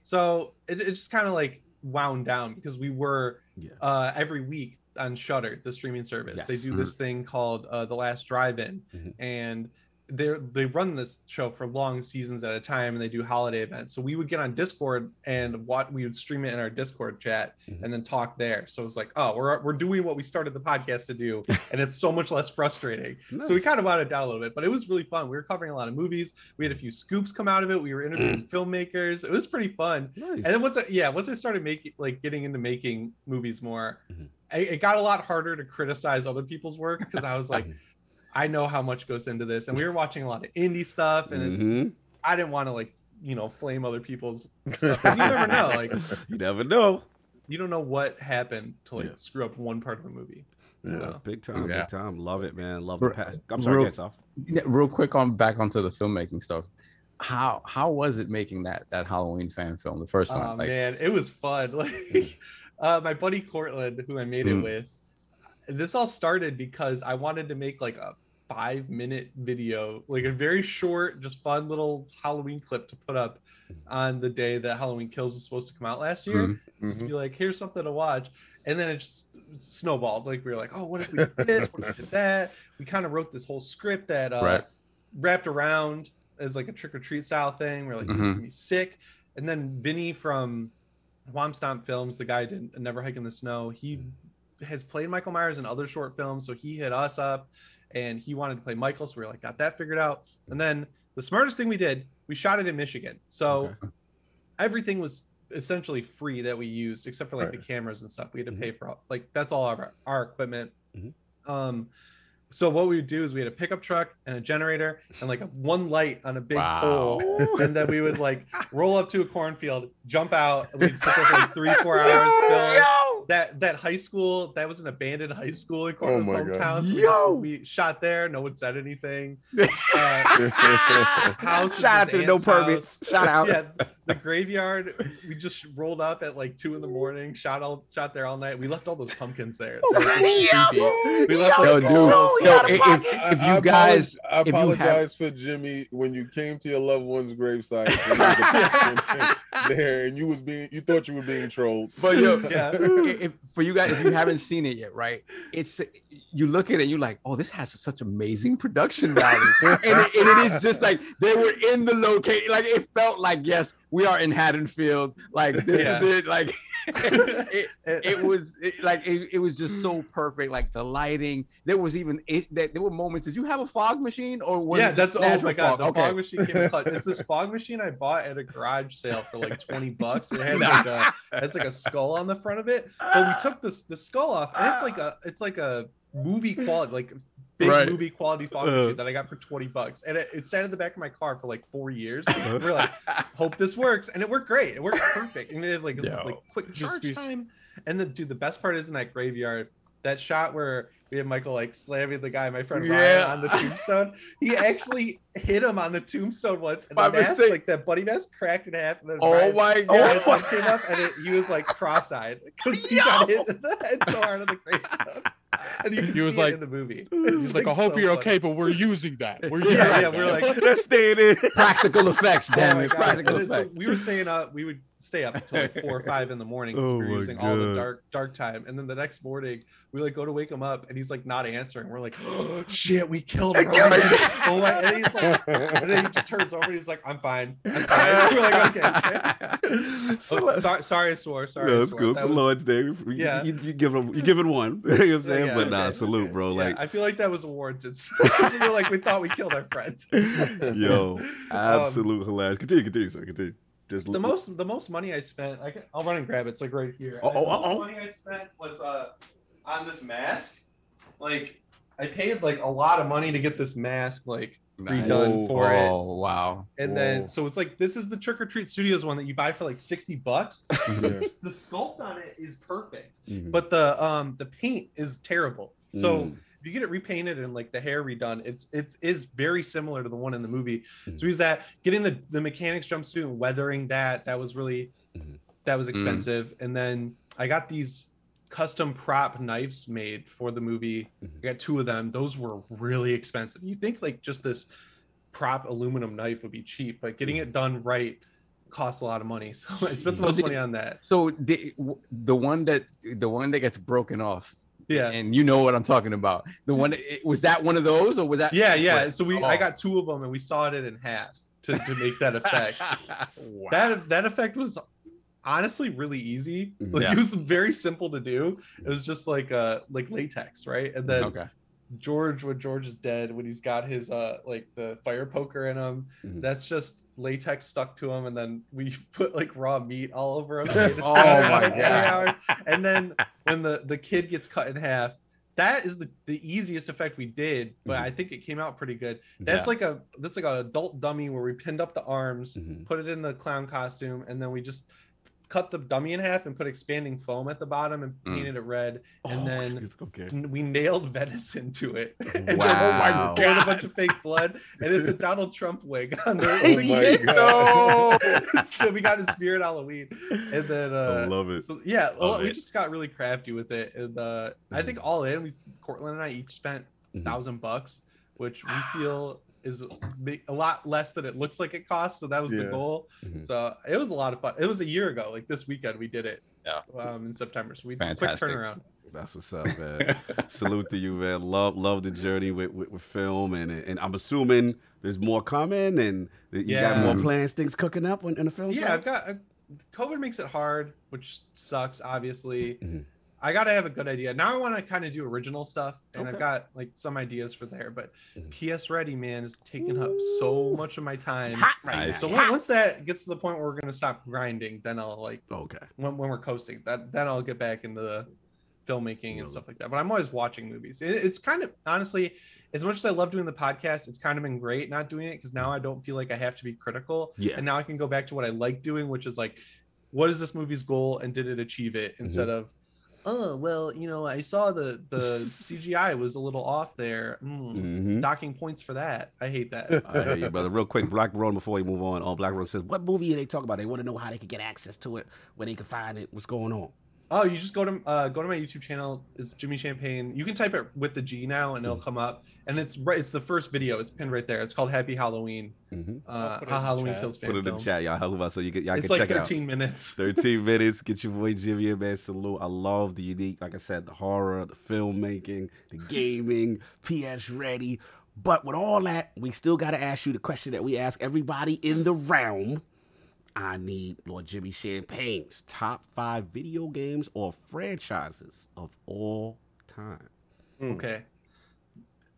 S5: So it, it just kind of like wound down because we were
S1: Yeah.
S5: uh, every week on Shudder, the streaming service. They
S1: Yes.
S5: do this thing called uh, the Last Drive-In,
S1: Mhm.
S5: and they they run this show for long seasons at a time, and they do holiday events. So we would get on Discord and what we would stream it in our Discord chat,
S1: Mhm.
S5: and then talk there. So it was like, oh, we're we're doing what we started the podcast to do, and it's so much less frustrating. So we kind of wound it down a little bit, but it was really fun. We were covering a lot of movies. We had a few scoops come out of it. We were interviewing filmmakers. It was pretty fun.
S1: Nice.
S5: And then once I, yeah, once I started making like getting into making movies more,
S1: Mhm.
S5: I, it got a lot harder to criticize other people's work because I was like, I know how much goes into this, and we were watching a lot of indie stuff, and it's,
S1: Mhm.
S5: I didn't want to like you know flame other people's stuff 'cause you never know, like
S1: you never know.
S5: you don't know what happened to like
S1: Yeah.
S5: screw up one part of a movie.
S7: Yeah.
S5: So,
S1: Big time,
S6: Yeah.
S1: big time. Love it, man. Love the
S6: Bro-
S1: passion. I'm sorry,
S6: real-
S1: get off.
S6: Real quick on back onto the filmmaking stuff. How how was it making that that Halloween fan film, the first one?
S5: oh
S6: like,
S5: man, it was fun. Like uh, my buddy Cortland, who I made it
S6: Mm.
S5: with, this all started because I wanted to make like a five minute video, like a very short, just fun little Halloween clip to put up on the day that Halloween Kills was supposed to come out last year.
S6: Mhm.
S5: Just be like, here's something to watch. And then it just snowballed. Like we were like, oh, what if we did this? What if we did that? We kind of wrote this whole script that uh,
S6: Right.
S5: wrapped around as like a trick or treat style thing. We're like, this is
S6: Mhm.
S5: gonna be sick. And then Vinny from Womp Stomp Films, the guy did Never Hike in the Snow, he has played Michael Myers in other short films. So he hit us up and he wanted to play Michael. So we were like, got that figured out. And then the smartest thing we did, we shot it in Michigan. So
S1: Okay.
S5: everything was essentially free that we used except for like
S7: Right.
S5: the cameras and stuff we had to
S1: Mhm.
S5: pay for all- like that's all our, our equipment
S1: Mhm.
S5: um so what we would do is we had a pickup truck and a generator and like one light on a big
S6: Wow.
S5: pole and then we would like roll up to a cornfield jump out and we'd sit there for like three four hours film that that high school that was an abandoned high school in Cortland's
S7: my
S5: hometown so we,
S1: Yo.
S5: just, we shot there no one said anything uh, house
S1: Shout out
S5: his
S1: to the no permits. Shout out.
S5: yeah, the graveyard. We just rolled up at like two in the morning. Shot all shot there all night. We left all those pumpkins there. So it was creepy. We left
S6: Yo,
S5: those
S6: dude,
S5: all those
S6: if, if,
S7: I-
S6: if
S7: I
S6: you guys,
S7: apologize, I
S6: if you have-
S7: apologize for Jimmy when you came to your loved one's gravesite and there was a pumpkin there, and you was being you thought you were being trolled.
S6: but yo,
S5: Yeah.
S6: if, if- for you guys, if you haven't seen it yet, right? It's you look at it, and you're like, oh, this has such amazing production value, and, it, and it is just like they were in the location. Like it felt like yes, we are in Haddonfield. Like this
S5: Yeah.
S6: is it. Like it, it was it, like it, it was just so perfect. Like the lighting, there was even it, that there were moments. Did you have a fog machine or was
S5: yeah, that's oh my god,
S6: fog?
S5: the
S6: okay.
S5: fog machine came in clutch. It's this fog machine I bought at a garage sale for like 20 bucks. It has like a it has like a skull on the front of it. But we took this the skull off, and it's like a it's like a movie quality, like big
S6: Right.
S5: movie quality fog
S1: Uh.
S5: that I got for 20 bucks. And it, it sat in the back of my car for like four years. We're like, hope this works. And it worked great. It worked perfect. And it had like,
S6: Yo.
S5: like quick charge
S2: be-
S5: time. And the dude, the best part is in that graveyard, that shot where we had Michael like slamming the guy, my friend
S6: Yeah.
S5: Ryan, on the tombstone. He actually hit him on the tombstone once, and
S6: By
S5: the mask,
S6: mistake.
S5: like that buddy mask, cracked in half. And then
S6: Oh
S5: Ryan-
S6: my
S5: Ryan's
S6: god!
S5: head came up, and it, he was like cross-eyed because he got hit in the head so hard on the gravestone. And you can
S2: He was
S5: see it
S2: like-
S5: in the movie.
S2: He's like, I hope
S5: so
S2: you're
S5: funny.
S2: okay, but we're using that. We're using
S5: Yeah,
S2: that.
S5: yeah, we're like,
S1: Let's stay in.
S6: Practical effects,
S5: Oh
S6: damn
S5: my
S6: it! Practical
S5: And then, so
S6: effects.
S5: we were saying up. We would stay up until like four or five in the morning because
S1: Oh
S5: we were using all the dark dark time. And then the next morning, we like go to wake him up, and he's like not answering. We're like, oh, shit, we killed him. And he's like, and then he just turns over. and He's like, I'm fine. I'm fine. We're like, okay.
S1: So-
S5: Oh, sorry, sorry, I swore. Sorry,
S1: Yeah,
S5: I
S1: that's cool.
S5: That
S1: So
S5: was-
S1: Lord's Day. You,
S5: Yeah.
S1: you, you give him, you give it one. you know what I'm saying?
S5: yeah,
S1: but nah,
S5: okay,
S1: salute,
S5: okay.
S1: bro.
S5: Yeah,
S1: Like,
S5: I feel like that was warranted. I feel like we thought we killed our friend.
S1: yo,
S5: Um,
S1: absolute hilarious. Continue, continue, sir. Continue. Just
S5: the most the most money I spent, I can, I'll run and grab it. It's like right here.
S1: Oh,
S5: the
S1: oh,
S5: most
S1: oh, oh.
S5: money I spent was uh on this mask. Like I paid like a lot of money to get this mask like redone for it.
S6: Oh wow!
S5: And
S7: Whoa.
S5: then so it's like this is the Trick or Treat Studios one that you buy for like 60 bucks.
S7: Yeah.
S5: the sculpt on it is perfect,
S1: Mhm.
S5: but the um the paint is terrible. So
S1: Mm.
S5: If you get it repainted and like the hair redone, it's it's is very similar to the one in the movie. So we use that getting the the mechanics jumpsuit and weathering that that was really
S1: Mhm.
S5: that was
S6: Mm.
S5: expensive. And then I got these custom prop knives made for the movie.
S1: Mhm.
S5: I got two of them. Those were really expensive. You think like just this prop aluminum knife would be cheap, but getting it done right costs a lot of money. So I spent the most money on that.
S6: So the the one that the one that gets broken off,
S5: Yeah.
S6: and you know what I'm talking about. The one was that one of those, or was that?
S5: Yeah, yeah.
S6: Right.
S5: So we I
S6: Oh.
S5: got two of them and we sawed it in half to, to make that effect. That that effect was honestly really easy. Like,
S6: Yeah.
S5: It was very simple to do. It was just like uh like latex, right? And then
S6: okay.
S5: George, when George is dead, when he's got his uh like the fire poker in him,
S6: Mhm.
S5: that's just latex stuck to him, and then we put like raw meat all over him.
S6: Oh my God.
S5: And then when the the kid gets cut in half, that is the the easiest effect we did, but
S6: Mhm.
S5: I think it came out pretty good. That's
S6: Yeah.
S5: like a that's like an adult dummy where we pinned up the arms,
S6: Mhm.
S5: put it in the clown costume, and then we just cut the dummy in half and put expanding foam at the bottom and
S6: Mm.
S5: painted it red, and
S1: Oh,
S5: then
S1: okay.
S5: we nailed venison to it and
S6: Wow.
S5: just poured a bunch of fake blood and it's a donald trump wig on the,
S7: Oh my God.
S5: so we got a spirit halloween and then uh
S1: I love it.
S5: so yeah
S1: Love
S5: we
S1: it.
S5: just got really crafty with it and uh i think all in we cortland and i each spent a
S1: Mhm.
S5: thousand bucks which we feel is a lot less than it looks like it costs so that was the
S7: Yeah.
S5: goal
S1: Mhm.
S5: so it was a lot of fun it was a year ago like this weekend we did it
S6: Yeah.
S5: um in september so we
S6: Fantastic.
S5: quick turnaround
S1: That's what's up, man. Salute to you, man. Love, love the journey with, with, with film, and and I'm assuming there's more coming, and that you got more plans, things cooking up in, in the film.
S5: yeah
S1: side?
S5: i've got I've, covid makes it hard which sucks obviously
S1: Mhm.
S5: I gotta have a good idea now i want to kind of do original stuff and i've got like some ideas for there but
S1: Mhm.
S5: ps ready man is taking up so much of my time
S1: hot right
S6: Nice.
S5: so
S1: now.
S5: when, once that gets to the point where we're gonna stop grinding then i'll like
S1: Okay.
S5: when, when we're coasting that then i'll get back into the filmmaking and stuff like that but i'm always watching movies it, it's kind of honestly as much as i love doing the podcast it's kind of been great not doing it because now i don't feel like i have to be critical
S1: Yeah.
S5: and now i can go back to what i like doing which is like what is this movie's goal and did it achieve it instead of oh well you know i saw the the cgi was a little off there Mm,
S1: Mm-hmm.
S5: docking points for that i hate that
S1: I hear you, brother. Real quick, Black Road before we move on. On Black Road says, "What movie are they talking about? They want to know how they can get access to it, where they can find it, what's going on."
S5: Oh, you just go to uh, go to my YouTube channel. It's Jimmy Champane. You can type it with the G now, and it'll come up. And it's right. It's the first video. It's pinned right there. It's called Happy Halloween.
S1: Mm-hmm.
S5: Uh,
S7: put it
S5: how
S7: in the
S5: Halloween
S7: chat.
S5: kills fan
S1: Put it in the chat, y'all. Help us out so you can, y'all
S5: It's
S1: can
S5: like
S1: check it out.
S5: 13 minutes.
S1: 13 minutes. Get your boy Jimmy in, man. Salute. I love the unique, like I said, the horror, the filmmaking, the gaming, PS ready. But with all that, we still got to ask you the question that we ask everybody in the realm. I need Lord Jimmy Champane's top five video games or franchises of all time.
S5: Okay.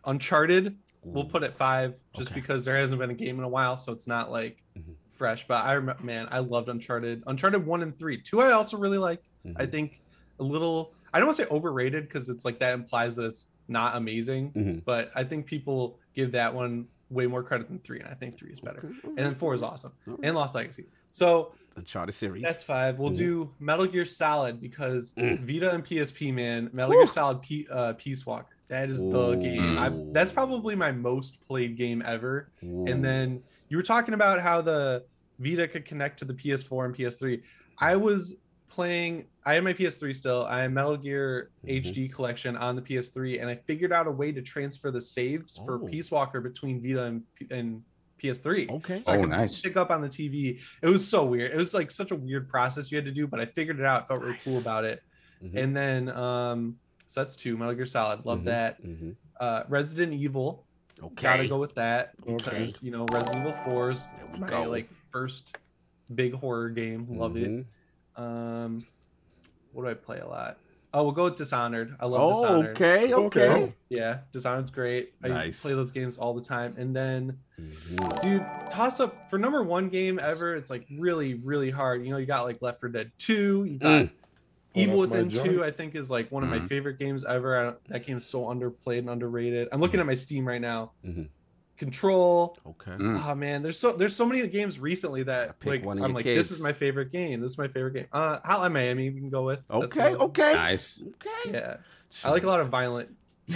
S5: Uncharted, we'll put it five, just
S1: Okay.
S5: because there hasn't been a game in a while, so it's not like
S1: Mhm.
S5: fresh. But I remember, man, I loved Uncharted. Uncharted one and three. Two, I also really like. I
S1: Mhm.
S5: think a little. I don't want to say overrated because it's like that implies that it's not amazing.
S1: Mhm.
S5: but I think people give that one way more credit than three, and I think three is better.
S1: Okay,
S5: And then four is awesome,
S1: alright.
S5: and Lost Legacy. So
S1: Uncharted series.
S5: that's five. We'll do Metal Gear Solid because
S1: Mm.
S5: Vita and PSP, man. Metal
S1: Woo.
S5: Gear Solid P- uh, Peace Walker. That is the game. I,
S1: Ooh.
S5: that's probably my most played game ever.
S1: Ooh.
S5: And then you were talking about how the Vita could connect to the PS4 and PS3. I was playing. I had my PS3 still. I had Metal Gear
S1: Mhm.
S5: HD collection on the PS3, and I figured out a way to transfer the saves for
S1: Oh.
S5: Peace Walker between Vita and, and PS3.
S1: Okay.
S5: So I
S6: Oh,
S5: could
S6: nice.
S5: pick up on the TV. It was so weird. It was like such a weird process you had to do, but I figured it out. Felt really cool about it.
S1: Mhm.
S5: And then, um, so that's two. Metal Gear Solid. Love
S1: Mhm.
S5: that.
S1: Mhm.
S5: Uh, Resident Evil.
S1: Okay.
S5: Gotta go with that
S7: Okay.
S5: because you know Resident Evil 4 is my
S1: go.
S5: like first big horror game. Love it. Um, what do I play a lot? Oh, we'll go with Dishonored. I love
S1: Oh,
S5: Dishonored.
S1: okay, okay.
S7: Okay.
S5: Yeah, Dishonored's great. I
S1: Nice.
S5: play those games all the time. And then, Dude, toss up for number one game ever. It's like really, really hard. You know, you got like Left 4 Dead 2. You got
S1: Mm.
S5: Evil
S7: Oh,
S5: Within 2, I think, is like one of my
S6: Mhm.
S5: favorite games ever. I don't, that game's so underplayed and underrated. I'm looking at my Steam right now.
S1: Mhm.
S5: Control.
S1: Okay.
S6: Mm.
S5: Oh man, there's so there's so many games recently that like
S1: one
S5: I'm
S1: your
S5: like this is my favorite game. This is my favorite game. Uh, Hotline Miami we can go with.
S1: Okay. Okay.
S6: Nice.
S1: Okay.
S5: Yeah, I like a lot of violent,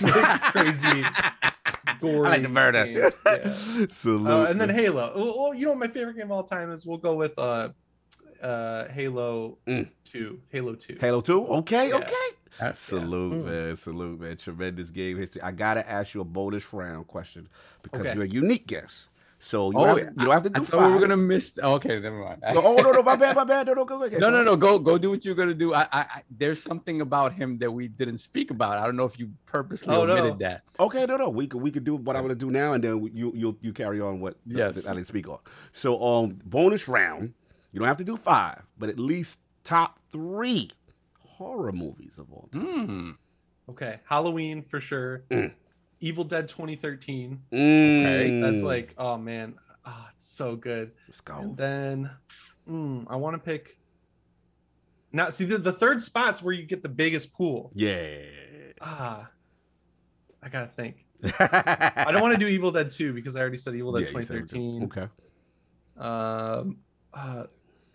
S5: crazy, gory.
S1: I like the murder.
S5: Yeah. Uh, and then Halo. Oh, you know what my favorite game of all time is? We'll go with uh, uh, Halo
S1: Mm.
S5: Two. Halo Two.
S1: Halo 2? Okay,
S5: Yeah.
S1: okay.
S6: That's-
S1: Salute,
S5: Mm.
S1: man. Salute, man. Tremendous game history. I got to ask you a bonus round question because
S5: Okay.
S1: you're a unique guest. So you,
S6: Oh,
S1: don't, have, you don't have to
S6: I
S1: do
S6: thought we were
S1: five.
S6: gonna miss. Okay, never mind.
S1: No, oh no, no, my bad, my bad. No, no, go, go. okay,
S6: no, no,
S1: so-
S6: no. Go, go. Do what you're gonna do. I, I, I, there's something about him that we didn't speak about. I don't know if you purposely
S5: Oh, no.
S6: omitted that.
S1: Okay, no, no. We could we could do what I'm gonna do now, and then you you you carry on what
S6: Yes.
S1: that I didn't speak on. So um, bonus round. You don't have to do five, but at least top three horror movies of all time.
S6: Hmm.
S5: Okay, Halloween for sure.
S1: Mm.
S5: Evil Dead 2013.
S1: Mm.
S5: That's like, oh man, oh, it's so good.
S1: let's go.
S5: And then mm, I want to pick. Now, see, the, the third spot's where you get the biggest pool.
S1: Yeah.
S5: Ah, I gotta think. I don't want to do Evil Dead 2 because I already said Evil Dead
S1: Yeah, you said it.
S5: 2013.
S1: Okay.
S5: Um, uh,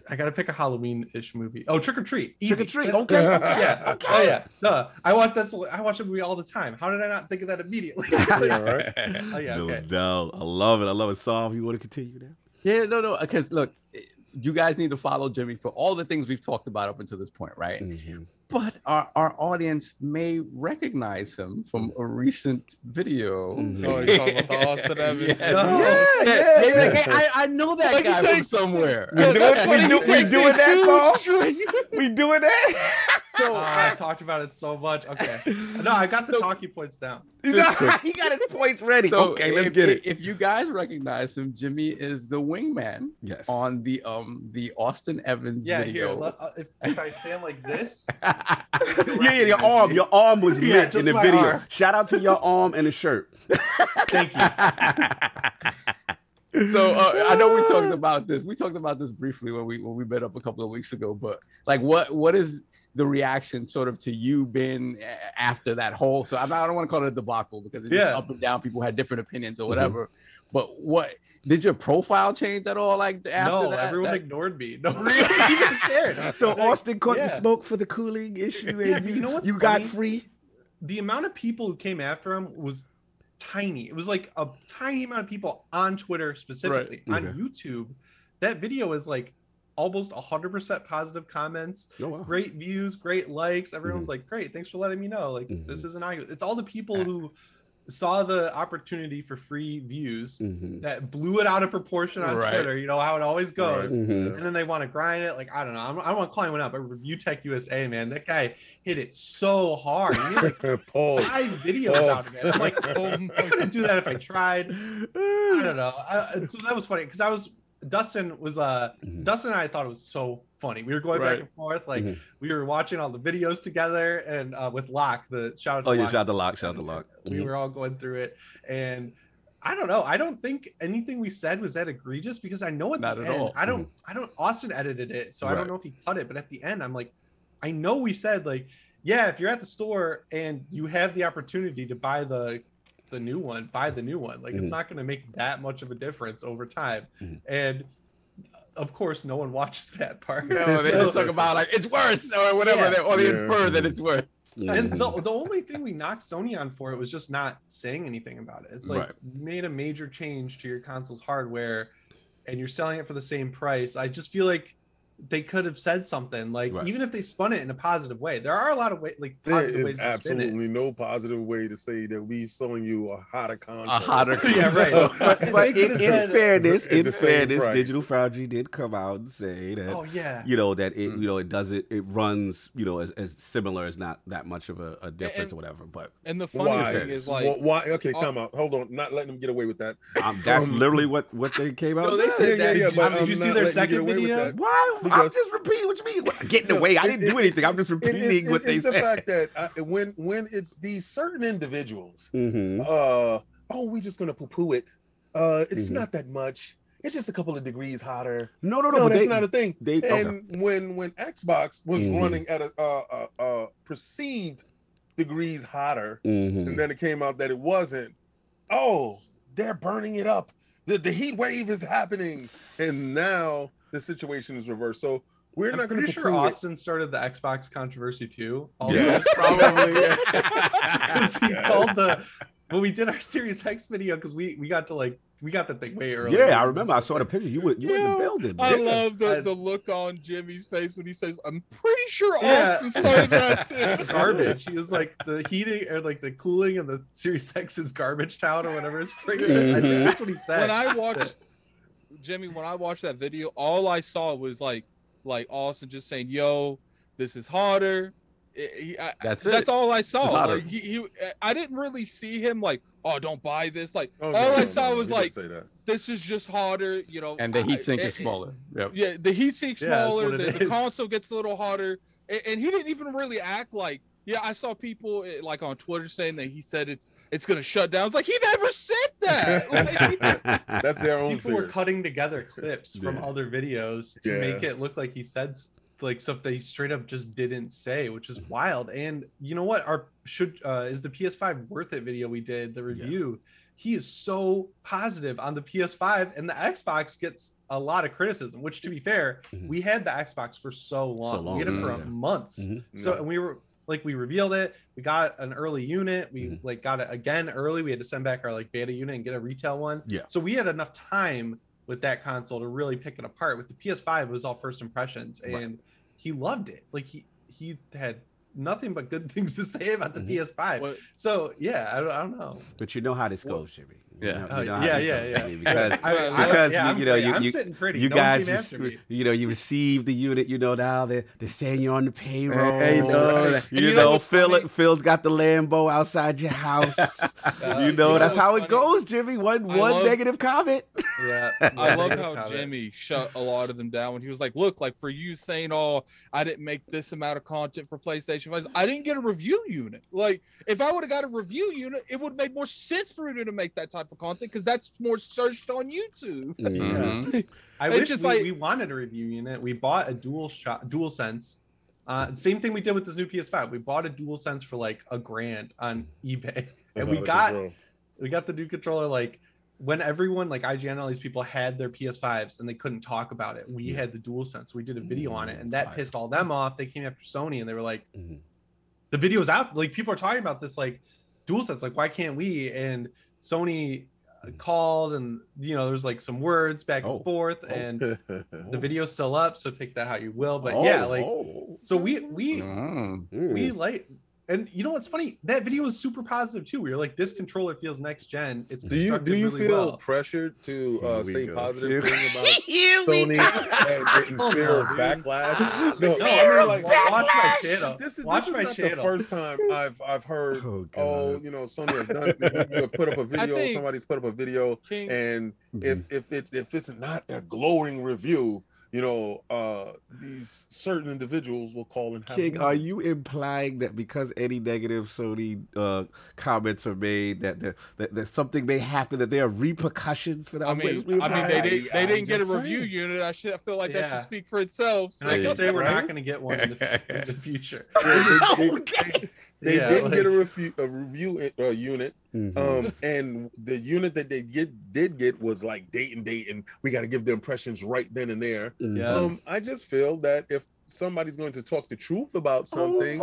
S5: I gotta pick a Halloween-ish movie. Oh, Trick or Treat. Easy.
S1: Trick or Treat.
S5: That's-
S1: Okay. okay.
S5: Yeah.
S1: Okay.
S5: Oh yeah. Duh. I watch that's I watch that movie all the time. How did I not think of that immediately?
S7: Yeah.
S5: Oh, yeah,
S1: no
S5: okay.
S1: doubt. I love it. I love it. Solve. You want to continue now?
S6: Yeah, no, no. Because look, you guys need to follow Jimmy for all the things we've talked about up until this point, right?
S1: Mhm.
S6: But our, our audience may recognize him from a recent video.
S1: Mhm.
S2: Oh, you're talking about Austin Evans
S6: Yeah.
S2: video.
S6: Yeah,
S1: yeah,
S6: They're like, "Hey, I, I know that
S2: Like, he
S6: guy from somewhere.
S1: We do. We do. We doing that
S2: huge
S1: song. We doing that.
S5: Oh, I talked about it so much. Okay. No, I got the talking points down.
S1: he got his points ready.
S6: So
S1: okay, let's
S6: if,
S1: get it.
S6: If you guys recognize him, Jimmy is the wingman
S1: Yes.
S6: on the um the Austin Evans
S5: Yeah,
S6: video.
S5: here. let- uh, if, if I stand like this,
S1: yeah, yeah, your arm, your arm was
S5: Yeah,
S1: lit in the video.
S5: arm.
S1: Shout out to your arm and the shirt.
S5: thank you.
S6: so uh, I know we talked about this. We talked about this briefly when we when we met up a couple of weeks ago. But like, what what is the reaction sort of to you being after that whole? So I I don't want to call it a debacle because it's just up and down. People had different opinions or
S1: Mhm.
S6: whatever. But what did your profile change at all? Like after
S5: no,
S6: that,
S5: everyone
S6: That-
S5: ignored me. No one even cared.
S1: So
S5: Like,
S1: Austin caught the smoke for the cooling issue, and
S5: Yeah,
S1: you,
S5: you know what's
S1: you got free.
S5: the amount of people who came after him was tiny. It was like a tiny amount of people on Twitter specifically. On
S1: Okay.
S5: YouTube, that video is like almost 100% positive comments,
S1: Oh, wow.
S5: great views, great likes. Everyone's like, "Great, thanks for letting me know." Like this
S1: Mhm.
S5: isn't I. It's all the people who saw the opportunity for free views
S1: Mhm.
S5: that blew it out of proportion on
S6: Right.
S5: Twitter. You know how it always goes.
S1: Mhm.
S5: And then they want to grind it. Like, I don't know. I'm, I don't want to climb it up. But Review Tech USA, man, that guy hit it so hard. He made like
S7: Pause.
S5: five videos out of it. I'm like, oh, I couldn't do that if I tried. I don't know. I, so that was funny because I was Dustin was uh
S1: Mhm.
S5: Dustin and I thought it was so funny. We were going
S6: Right.
S5: back and forth, like
S1: Mhm.
S5: we were watching all the videos together and uh with Locke, the shout out to
S1: Oh yeah, shout out to Lock, shout out to Lock.
S5: We
S1: Mhm.
S5: were all going through it and I don't know. I don't think anything we said was that egregious because I know at
S6: Not
S5: the
S6: at
S5: end,
S6: all.
S5: I don't I don't Austin edited it, so I don't know if he cut it, but at the end I'm like I know we said like yeah, if you're at the store and you have the opportunity to buy the the new one, buy the new one. Like
S1: Mhm.
S5: it's not going to make that much of a difference over time.
S1: Mhm.
S5: And of course, no one watches that part.
S6: No, they just talk about like it's worse or whatever,
S5: Yeah.
S6: they, or they
S7: Yeah.
S6: infer that it's worse.
S5: And
S1: Mhm.
S5: the, the only thing we knocked Sony on for it was just not saying anything about it. It's like
S1: Right.
S5: you made a major change to your console's hardware and you're selling it for the same price. I just feel like they could have said something like
S1: Right.
S5: even if they spun it in a positive way. There are a lot of way like
S7: There
S5: positive ways
S7: is
S5: to spin it.
S7: absolutely no positive way to say that we selling you a hotter console.
S6: A hotter
S5: Yeah, right.
S7: So-
S1: But,
S5: They
S1: but in,
S5: have
S1: in
S5: said-
S1: fairness, in fairness,
S7: price.
S1: Digital Foundry did come out and say that
S5: Oh yeah.
S1: you know that it
S6: Mm.
S1: you know it does it it runs you know as, as similar as not that much of a, a difference
S2: and-
S1: or whatever. But
S2: And the funny
S7: Why?
S2: thing is like
S7: Wh- why? Okay,
S2: Oh.
S7: time out. Hold on. Not letting them get away with that.
S1: um, that's
S7: Um,
S1: literally what what they came out.
S6: No, they
S1: said.
S6: said
S7: Yeah,
S6: that.
S7: yeah,
S5: Did
S7: but
S5: you- did
S7: I'm
S5: you see their
S7: letting you get
S5: second
S7: video with that.
S1: Why? I'm just repeating what you mean. What- Get in the way. I didn't
S7: it-
S1: do anything. I'm just repeating
S7: it-
S1: what they said.
S7: it's the fact that uh, when when it's these certain individuals,
S1: Mhm.
S7: uh, oh, we're just gonna poo poo it. Uh, it's
S1: Mhm.
S7: not that much. It's just a couple of degrees hotter.
S1: No, no, no.
S7: No, that's
S1: they,
S7: not a thing.
S1: they okay.
S7: And when when Xbox was
S1: Mhm.
S7: running at a, uh, uh, uh, perceived degrees hotter,
S1: Mhm.
S7: and then it came out that it wasn't. Oh, they're burning it up. The the heat wave is happening, and now the situation is reversed. So we're
S5: I'm
S7: not going
S5: pretty
S7: to
S5: sure Austin started the Xbox controversy too. Also,
S1: Yeah.
S5: probably because he called the when we did our Series X video because we we got to like we got the thing way early.
S1: Yeah, I remember. I saw the picture. You were you were in the building.
S2: I
S1: man.
S2: love the,
S5: I-
S2: the look on Jimmy's face when he says, "I'm pretty sure
S5: Yeah.
S2: Austin started that." too."
S5: garbage. He was like the heating or like the cooling and the Series X is garbage town or whatever his phrase is. I think mm-hmm. that's what he said.
S2: when I watched Jimmy, when I watched that video, all I saw was like like Austin just saying, "Yo, this is harder." I- he- I-
S6: That's
S2: That's all I saw. Like he, he, uh, I didn't really see him like, "Oh, don't buy this." Like
S7: Oh,
S2: all
S7: no,
S2: I
S7: no,
S2: saw
S7: no,
S2: was like, "This is just harder," you know.
S6: And the
S2: I-
S6: heat sink
S2: I- eh,
S6: is eh, smaller. Yep.
S2: Yeah, the heat sink
S5: Yeah,
S2: smaller. the, the console gets a little harder, and, and he didn't even really act like. Yeah, I saw people eh, like on Twitter saying that he said it's it's gonna shut down. It's like he never said that. Like,
S7: That's their own
S5: people were cutting together clips from
S1: Yeah.
S5: other videos to
S7: Yeah.
S5: make it look like he said s- like stuff they straight up just didn't say, which is wild. And you know what? Our should uh, is the PS5 worth it video we did the review. He is so positive on the PS5, and the Xbox gets a lot of criticism. Which, to be fair,
S1: Mhm.
S5: we had the Xbox for so long.
S1: So long,
S5: we had it for
S1: yeah.
S5: months.
S1: Mhm.
S5: So and we were like we revealed it. We got an early unit. We
S1: Mhm.
S5: like got it again early. We had to send back our like beta unit and get a retail one.
S1: Yeah.
S5: So we had enough time with that console to really pick it apart. With the PS5, it was all first impressions, and
S1: Right.
S5: he loved it. Like he he had nothing but good things to say about the
S1: Mhm.
S5: PS5.
S2: What-
S5: So yeah, I don't, I don't know.
S1: But you know how this
S5: Well,
S1: goes, Jimmy.
S6: Yeah.
S5: Oh,
S1: you know how
S5: yeah, yeah,
S1: goes,
S5: yeah.
S1: Because
S5: I, I,
S1: because
S5: yeah,
S1: you-
S5: I'm
S1: you know, you-
S5: I'm
S1: you-
S5: pretty.
S1: you
S5: No
S1: guys,
S5: came after
S1: rec- you know, you received the unit. You know now they're they're saying you're on the payroll.
S6: Hey, no,
S1: you,
S2: you know
S1: know, Phil
S2: funny?
S1: Phil's got the Lambo outside your house.
S5: Uh,
S1: you know
S2: know
S1: that's how
S2: what's
S1: it goes, Jimmy. One
S2: I
S1: one
S2: love-
S1: negative comment.
S5: Yeah,
S2: I love how
S5: comment.
S2: Jimmy shut a lot of them down when he was like, "Look, like for you saying, oh, I didn't make this amount of content for PlayStation 5. I didn't get a review unit. Like, if I would have got a review unit, it would have made more sense for you to make that type of content because that's more searched on YouTube.
S6: Mhm.
S5: I wish
S2: just
S5: we,
S2: like-
S5: we wanted a review unit. We bought a dual shot, dual sense. Uh, same thing we did with this new PS5. We bought a dual sense for like a grand on eBay, and we got
S7: control.
S5: we got the new controller like when everyone like IGN and all these people had their PS5s and they couldn't talk about it. We had the dual sense. We did a video on it, and that pissed all them off. They came after Sony and they were like,
S1: Mhm.
S5: the video's out. Like people are talking about this like dual sense. Like why can't we? And Sony called and you know there's like some words back
S1: Oh.
S5: and forth
S1: Oh.
S5: and the video's still up so take that how you will but
S1: Oh,
S5: yeah like
S1: oh.
S5: so we we
S6: Mm.
S5: we like and you know what's funny that video was super positive too we were like this controller feels next gen it's
S7: Do you do you
S5: really
S7: feel
S5: well.
S7: pressured to uh, say
S1: go.
S7: positive things about Sony and getting
S5: Come
S7: fear of backlash?
S5: no,
S7: No,
S5: I mean,
S7: like
S5: watch my channel
S7: this is
S5: watch
S7: this is
S5: my
S7: not
S5: channel
S7: the first time I've I've heard.
S1: Oh,
S7: Oh, you know, Sony has done. You have put up a video. Somebody's put up a video,
S2: King,
S7: and
S1: Mhm.
S7: if if it if it's not a glowing review, you know, uh these certain individuals will call and have
S1: King,
S7: meeting.
S1: are you implying that because any negative Sony uh, comments are made, that, that, that that something may happen, that there are repercussions for that?
S2: I mean,
S1: We- we-
S2: I mean, they
S7: I-
S2: they didn't get a
S7: just
S2: review
S7: saying.
S2: unit. I should I feel like that should speak for itself.
S5: and I can say we're not going to get one in the, in the future
S7: They- they-
S1: Okay.
S7: They
S5: Yeah,
S7: didn't
S5: like-
S7: get a review a review uh, unit,
S1: Mhm.
S7: um, and the unit that they get did get was like date and date, and we got to give the impressions right then and there.
S1: Mhm.
S5: Yeah.
S7: Um, I just feel that if somebody's going to talk the truth about something,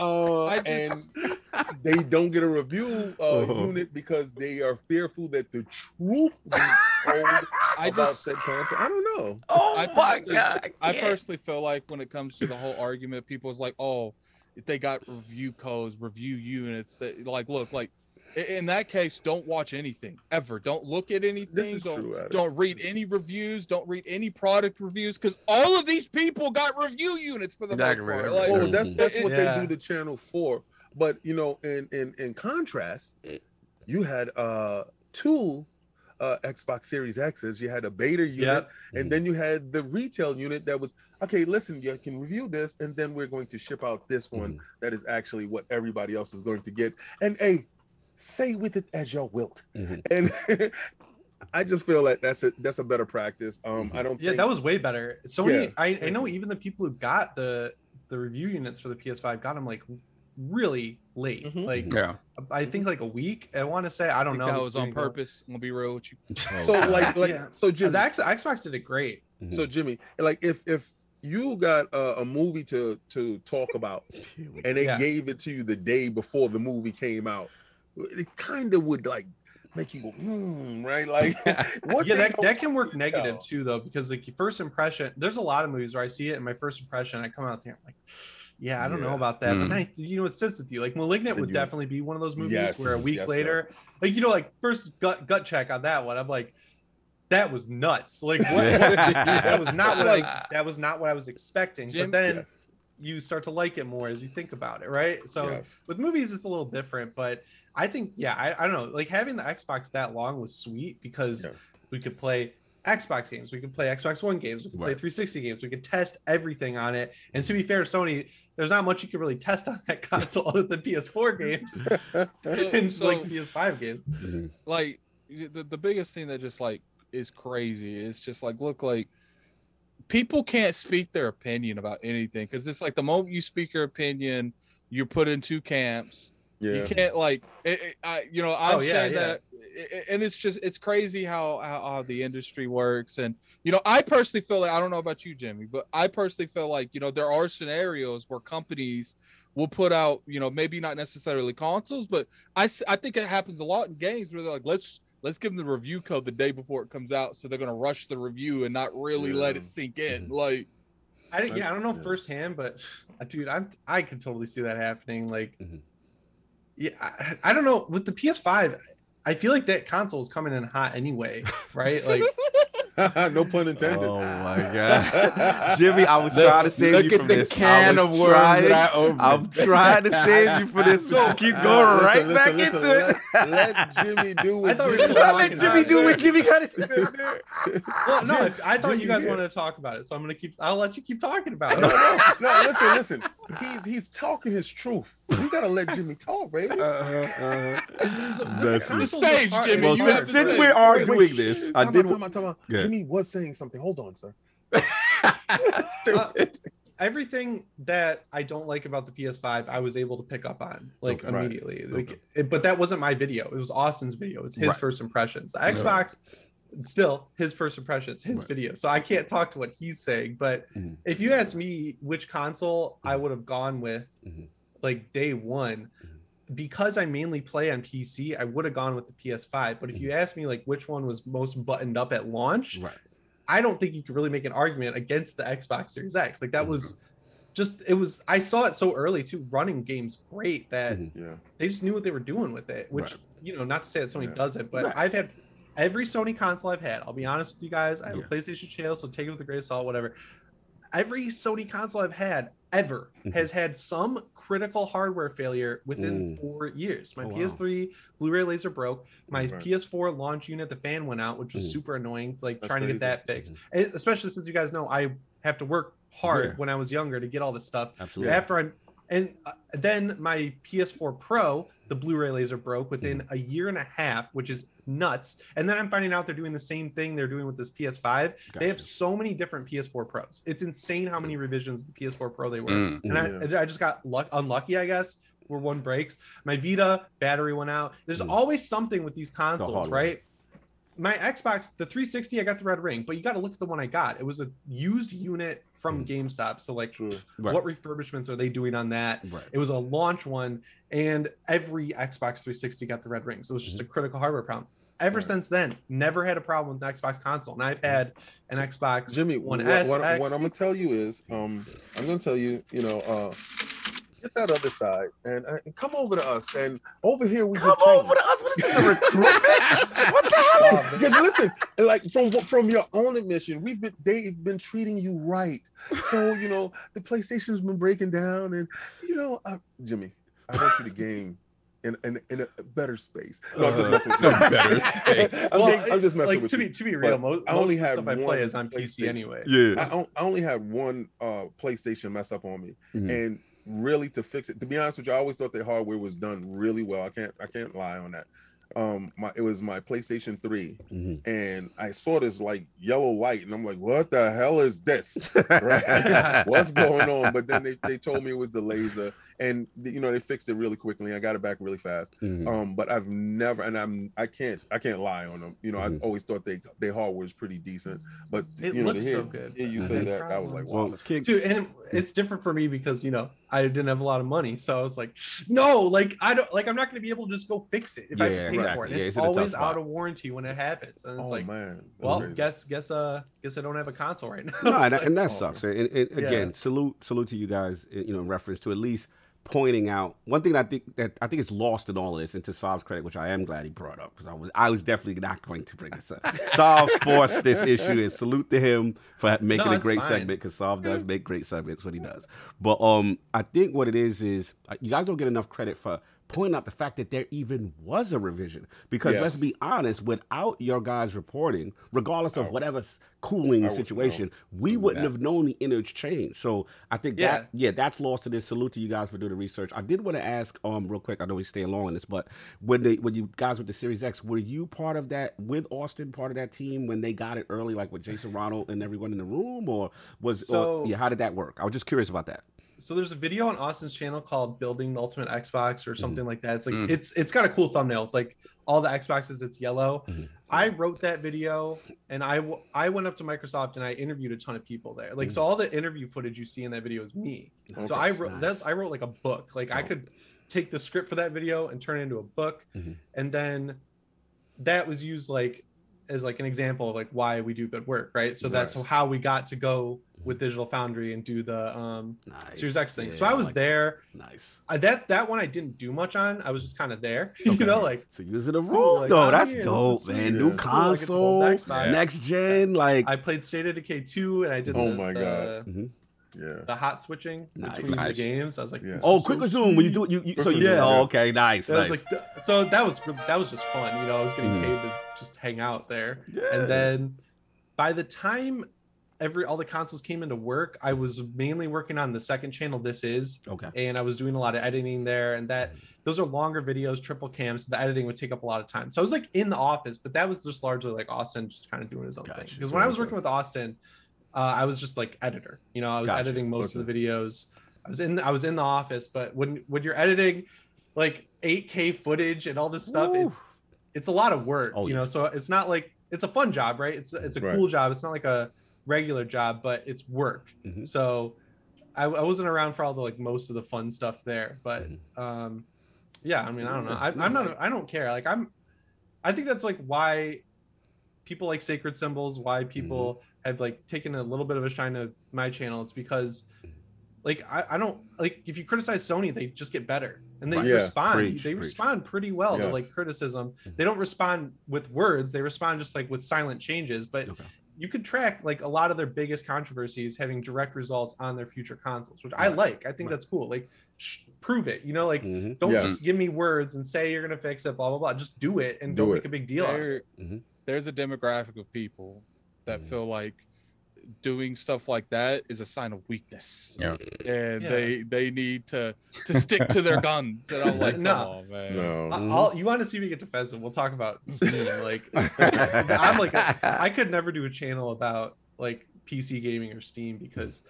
S1: Oh
S7: uh,
S2: I
S7: and they don't get a review uh,
S1: Uh-huh.
S7: unit because they are fearful that the truth
S2: I just
S7: said console. I don't know.
S6: Oh
S2: I
S6: my
S2: personally-
S6: god!
S2: I
S6: can't.
S2: personally feel like when it comes to the whole argument, people's like, oh, if they got review codes, review units, that like, look, like in that case, don't watch anything ever. Don't look at anything.
S7: is
S2: don't,
S7: true,
S2: don't read any reviews. Don't read any product reviews because all of these people got review units for the
S6: Exactly,
S2: most part. Like,
S6: right,
S7: Oh, that's that's what
S5: Yeah.
S7: they do the channel for. But you know, in in in contrast, you had uh two uh Xbox Series X's. You had a beta unit,
S5: Yep.
S7: and then you had the retail unit that was okay. Listen, you can review this, and then we're going to ship out this one
S1: Mhm.
S7: that is actually what everybody else is going to get. And hey, say with it as your wilt.
S1: Mhm.
S7: And I just feel like that's a that's a better practice. Um, I don't.
S5: Yeah,
S7: think,
S5: that was way better. Sony,
S7: Yeah.
S5: I, I know even the people who got the the review units for the PS5 got them like really late.
S7: Mhm.
S5: Like
S6: Yeah.
S5: I think like a week. I want to say I
S2: I
S5: don't
S2: think
S5: know.
S2: that was on
S5: There go.
S2: purpose. I'm gonna be real with you.
S7: So like like
S5: Yeah.
S7: so Jimmy,
S5: The X, Xbox did it great.
S1: Mhm.
S7: So Jimmy, like if if you got a, a movie to to talk about and they
S5: Yeah.
S7: gave it to you the day before the movie came out, it kind of would like make you go, hmm, right? Like, what
S5: yeah, that, that can work negative
S7: Yeah.
S5: too, though, because like your first impression, there's a lot of movies where I see it, and my first impression, I come out there, I'm like, yeah, I don't know about that, but
S6: Mm.
S5: then I, you know, it sits with you. Like *Malignant*
S7: And
S5: would
S7: you-
S5: definitely be one of those movies
S7: Yes,
S5: where a week
S7: yes, sir.
S5: later, like you know, like first gut gut check on that one, I'm like, that was nuts. Like what, what- that was not what I was, that was not what I was expecting.
S2: Jim-
S5: but then
S7: Yes.
S5: you start to like it more as you think about it, right? So
S7: Yes.
S5: with movies it's a little different but i think yeah I, I don't know like having the xbox that long was sweet because
S7: Yeah.
S5: we could play xbox games we could play xbox one games we could play 360 games we could test everything on it and to be fair sony there's not much you can really test on that console other than ps4 games and
S2: so-
S5: like ps5 games
S1: Mhm.
S2: like the, the biggest thing that just like is crazy It's just like look like people can't speak their opinion about anything because it's like the moment you speak your opinion you're put in two camps
S7: Yeah.
S2: you can't like it, it- I, you know i'm
S5: Oh, yeah,
S2: saying
S5: yeah.
S2: that i- and it's just it's crazy how, how how the industry works and you know i personally feel like i don't know about you jimmy but i personally feel like you know there are scenarios where companies will put out you know maybe not necessarily consoles but i i think it happens a lot in games where they're like let's let's give them the review code the day before it comes out so they're going to rush the review and not really let it sink in
S1: Mhm.
S2: like
S5: i don't- yeah i don't know
S7: Yeah.
S5: firsthand but dude i'm i could totally see that happening like
S1: Mhm.
S5: yeah I, I don't know with the ps5 i feel like that console is coming in hot anyway right like
S7: no pun intended.
S1: Oh my god, Jimmy! I was
S6: Look-
S1: trying to save
S6: look
S1: you
S6: at
S1: from
S6: the
S1: this.
S6: can
S1: I
S6: of
S1: was
S6: worms
S1: trying,
S6: that I opened.
S1: I'm trying to save you for this. So keep
S7: Uh,
S1: going
S7: listen,
S1: right
S7: listen,
S1: back
S7: listen,
S1: into it.
S7: Let, let Jimmy do what
S5: I thought
S7: Jimmy
S5: still
S1: Let Jimmy do
S5: it.
S1: what Jimmy got to
S5: Well, no,
S7: Jim-
S5: I thought
S7: Jimmy
S5: you guys
S7: here.
S5: wanted to talk about it, so I'm gonna keep. I'll let you keep talking about it.
S7: no,
S5: it.
S7: no, no, listen, listen. He's he's talking his truth. We gotta let Jimmy talk, baby.
S1: That's
S2: the stage jimmy
S1: Well,
S2: you
S1: since- since we're arguing
S7: Wait,
S1: this, I
S7: time
S1: did-
S7: out, time out, time out.
S1: Go.
S7: Jimmy was saying something. Hold on, sir.
S6: Stupid.
S5: Everything that I don't like about the PS5, I was able to pick up on like
S1: Okay. Right.
S5: immediately. Like,
S1: Okay.
S5: it- but that wasn't my video. It was Austin's video. It's his
S1: Right.
S5: first impressions. The Xbox, still his first impressions, his
S1: Right.
S5: video. So I can't talk to what he's saying. But
S1: Mhm.
S5: if you ask me which console I would have gone with,
S1: Mhm.
S5: Like day one, mm-hmm. because I mainly play on PC, I would have gone with the PS5. But if you mm-hmm. ask me like which one was most buttoned up at launch,
S1: Right.
S5: I don't think you could really make an argument against the Xbox Series X. Like that was mm-hmm. just it was I saw it so early too, running games great that
S1: Mhm.
S7: Yeah.
S5: they just knew what they were doing with it. Which
S1: Right.
S5: you know, not to say that Sony
S7: Yeah.
S5: does it, but
S1: Right.
S5: I've had every Sony console I've had. I'll be honest with you guys. I have
S1: Yeah.
S5: a PlayStation channel, so take it with a grain of salt, whatever. Every Sony console I've had ever
S1: Mhm.
S5: has had some critical hardware failure within
S1: Mm.
S5: four years. My
S1: Oh.
S5: PS3 Blu-ray laser broke. My
S7: Right.
S5: PS4 launch unit, the fan went out, which was
S1: Mm.
S5: super annoying. Like
S7: That's
S5: trying to get that fixed, And especially since you guys know I have to work hard
S1: Yeah.
S5: when I was younger to get all this stuff.
S1: Absolutely.
S5: After I and uh, then my PS4 Pro, the Blu-ray laser broke within a year and a half, which is nuts. And then I'm finding out they're doing the same thing they're doing with this PS5. They have so many different PS4 Pros. It's insane how many revisions the PS4 Pro they were.
S6: Mm.
S5: And I, I just got luck unlucky, I guess, where one breaks. My Vita battery went out. There's
S1: Mm.
S5: always something with these consoles,
S1: hardware.
S5: right? My Xbox, the 360, I got the red ring, but you got to look at the one I got. It was a used unit from
S1: Mm.
S5: GameStop. So like,
S7: True.
S1: Right.
S5: what refurbishments are they doing on that?
S1: Right.
S5: It was a launch one, and every Xbox 360 got the red ring. So it was just a critical hardware problem. Ever
S7: Right.
S5: since then, never had a problem with the Xbox console. And I've had an
S7: So,
S5: Xbox
S7: Jimmy,
S5: One
S7: what,
S5: S,
S7: what, what I'm gonna tell you is, um, I'm gonna tell you, you know, uh, get that other side and, uh, and come over to us. And over here we
S1: Come
S7: get
S1: over to us. What is this, a recruitment? what the hell? is
S7: Because listen, like from from your own admission, we've been they've been treating you right. So you know the PlayStation's been breaking down, and you know, uh, Jimmy, I want you to game in, in in a better space. No, I'm just messing with you.
S6: better space.
S7: I'm,
S5: Well,
S7: just, I'm just messing
S5: like
S7: with
S5: to
S7: you.
S5: be to be real, most,
S7: I only
S5: most of the
S7: had
S5: stuff I play
S7: one
S5: is on PC
S7: PlayStation.
S5: anyway.
S1: Yeah.
S7: I, I only had one uh PlayStation mess up on me,
S1: Mhm.
S7: and really to fix it. To be honest with you, I always thought their hardware was done really well. I can't I can't lie on that. Um, my it was my PlayStation 3,
S1: Mhm.
S7: and I saw this like yellow light, and I'm like, what the hell is this? Right? What's going on? But then they, they told me it was the laser, and you know they fixed it really quickly. I got it back really fast.
S1: Mhm.
S7: Um, but I've never, and I'm, I can't, I can't lie on them. You know,
S1: Mhm.
S7: I always thought they, their hardware was pretty decent. But
S5: It
S7: you know,
S5: looks
S7: hear,
S5: so good,
S7: hear you say
S5: they
S7: that, I was like, wow.
S1: well, King,
S5: Dude, and it's different for me because you know I didn't have a lot of money, so I was like, no, like I don't like I'm not gonna be able to just go fix it if I have to pay for
S1: exactly.
S5: it.
S1: Yeah,
S5: It's
S1: it's in a tough
S5: always out of warranty when it happens, and it's
S7: oh
S5: like,
S7: man, that's
S5: well,
S7: crazy.
S5: guess guess uh guess I don't have a console right now.
S1: no, and, that- and that
S7: Oh,
S1: sucks. And, and
S5: Yeah.
S1: again, salute salute to you guys. You know, in reference to at least pointing out one thing that I think that I think is lost in all of this, and to Saab's credit, which I am glad he brought up because I was I was definitely not going to bring this up. Saab forced this issue, and salute to him for making
S5: No,
S1: a great
S5: fine.
S1: segment because Saab does make great segments when he does. But um, I think what it is is uh, you guys don't get enough credit for pointing out the fact that there even was a revision. Because
S7: Yes.
S1: let's be honest without your guys reporting regardless of
S7: I-
S1: whatever cooling
S7: wouldn't
S1: situation we wouldn't have known the image change so i think
S5: Yeah.
S1: that yeah. that's lost to this salute to you guys for doing the research. I did want to ask um real quick i know we stay along on this but when they when you guys with the series x were you part of that with austin part of that team when they got it early like with jason ronald and everyone in the room or was
S5: So-
S1: or, yeah how did that work? I was just curious about that
S5: so there's a video on Austin's channel called "Building the Ultimate Xbox"
S1: Mm-hmm.
S5: or something like that. It's like
S6: Mm.
S5: it's it's got a cool thumbnail, with, like all the Xboxes. It's yellow.
S1: Mhm.
S5: I wrote that video, and I w- I went up to Microsoft and I interviewed a ton of people there. Like so, all the interview footage you see in that video is me. So I wrote
S1: Nice.
S5: that's I wrote like a book. Like I could take the script for that video and turn it into a book, and then that was used like as like an example of like why we do good work, right? So that's
S7: Right.
S5: how we got to go with Digital Foundry and do the um
S1: nice
S5: Series X thing.
S1: Yeah,
S5: so I was
S1: like-
S5: there.
S1: nice
S5: I, that's that one I didn't do much on. I was just kind of there,
S1: Okay.
S5: you know, like
S1: so using the
S5: Cool,
S1: room
S5: like,
S1: though
S5: I'm
S1: that's
S5: here, this is
S1: dope man new
S7: is
S5: cool, I get
S1: console next gen like
S5: I played State of Decay 2 and I did
S7: Oh
S5: the,
S7: my
S5: the,
S7: God. Yeah.
S5: the hot switching
S1: Nice.
S5: between
S6: Nice.
S5: the games. I was like,
S7: Yeah.
S1: Oh,
S5: is
S1: quick
S5: so
S1: resume when you do it. You, you so you,
S5: Yeah.
S1: oh, okay, nice, nice.
S5: was like so that was that was just fun, you know. I was getting
S1: Mhm.
S5: paid to just hang out there,
S1: yeah.
S5: and then by the time every all the consoles came into work, I was mainly working on the second channel. This is
S1: okay,
S5: and I was doing a lot of editing there, and that those are longer videos, triple cams. So the editing would take up a lot of time. So I was like in the office, but that was just largely like Austin just kind of doing his own thing. Because when I was working with Austin, uh, I was just like editor. You know, I was
S1: Gotcha.
S5: editing most of the videos. I was in I was in the office, but when when you're editing like 8K footage and all this stuff, it's it's a lot of work.
S1: Oh,
S5: you
S1: yeah.
S5: know, so it's not like it's a fun job, right? It's it's a
S7: Right.
S5: cool job. It's not like a regular job, but it's work.
S1: Mhm.
S5: So I, I wasn't around for all the like most of the fun stuff there, but
S1: Mhm.
S5: um yeah i mean i don't know I, I'm not i don't care like i'm i think that's like why people like sacred symbols why people
S1: Mm-hmm.
S5: have like taken a little bit of a shine to my channel it's because like I, I don't like if you criticize sony they just get better and they
S7: Yeah.
S5: respond
S1: Preach,
S5: they
S1: preach.
S5: respond pretty well to like criticism
S1: Mm-hmm.
S5: they don't respond with words they respond just like with silent changes but
S1: Okay.
S5: you could track like a lot of their biggest controversies having direct results on their future consoles which i like i think
S1: Right.
S5: that's cool like sh- prove it you know like
S1: Mhm.
S5: don't
S7: Yeah.
S5: just give me words and say you're gonna fix it, blah blah blah. Just do it and
S7: Do
S5: don't
S7: it.
S5: make a big deal out of
S2: There-
S5: it.
S2: There's a demographic of people that
S1: Mhm.
S2: feel like doing stuff like that is a sign of weakness.
S6: Yeah.
S2: And
S5: Yeah.
S2: they they need to to stick to their guns. And I'm like,
S5: No.
S2: no, man.
S7: No.
S5: I-. I'll, you want to see me get defensive? We'll talk about Steam. Like I'm like a, I could never do a channel about like PC gaming or Steam because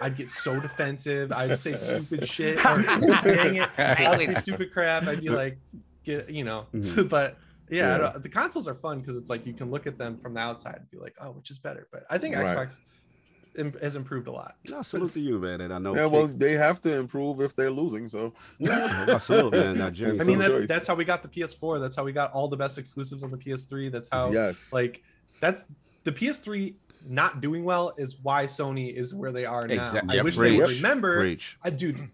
S5: I'd get so defensive. I'd say stupid shit. Or, dang it, I'd say stupid crap. I'd be like, get you know.
S1: Mhm.
S5: but yeah,
S7: Yeah.
S5: the consoles are fun because it's like you can look at them from the outside and be like, oh, which is better? But I think
S7: Right.
S5: Xbox im- has improved a lot.
S1: No, salute to you, man. And I know.
S7: Yeah, well, they have to improve if they're losing. So
S1: Yeah, salute, man. Now, Jimmy,
S5: I mean,
S7: Some
S5: that's
S7: choice.
S5: that's how we got the PS4. That's how we got all the best exclusives on the PS3. That's how
S7: yes,
S5: like that's the PS3 not doing well is why Sony is where they are now.
S1: Exact-
S5: I
S6: Yep.
S5: wish they would
S1: Preach.
S5: remember,
S1: Preach.
S5: uh, dude.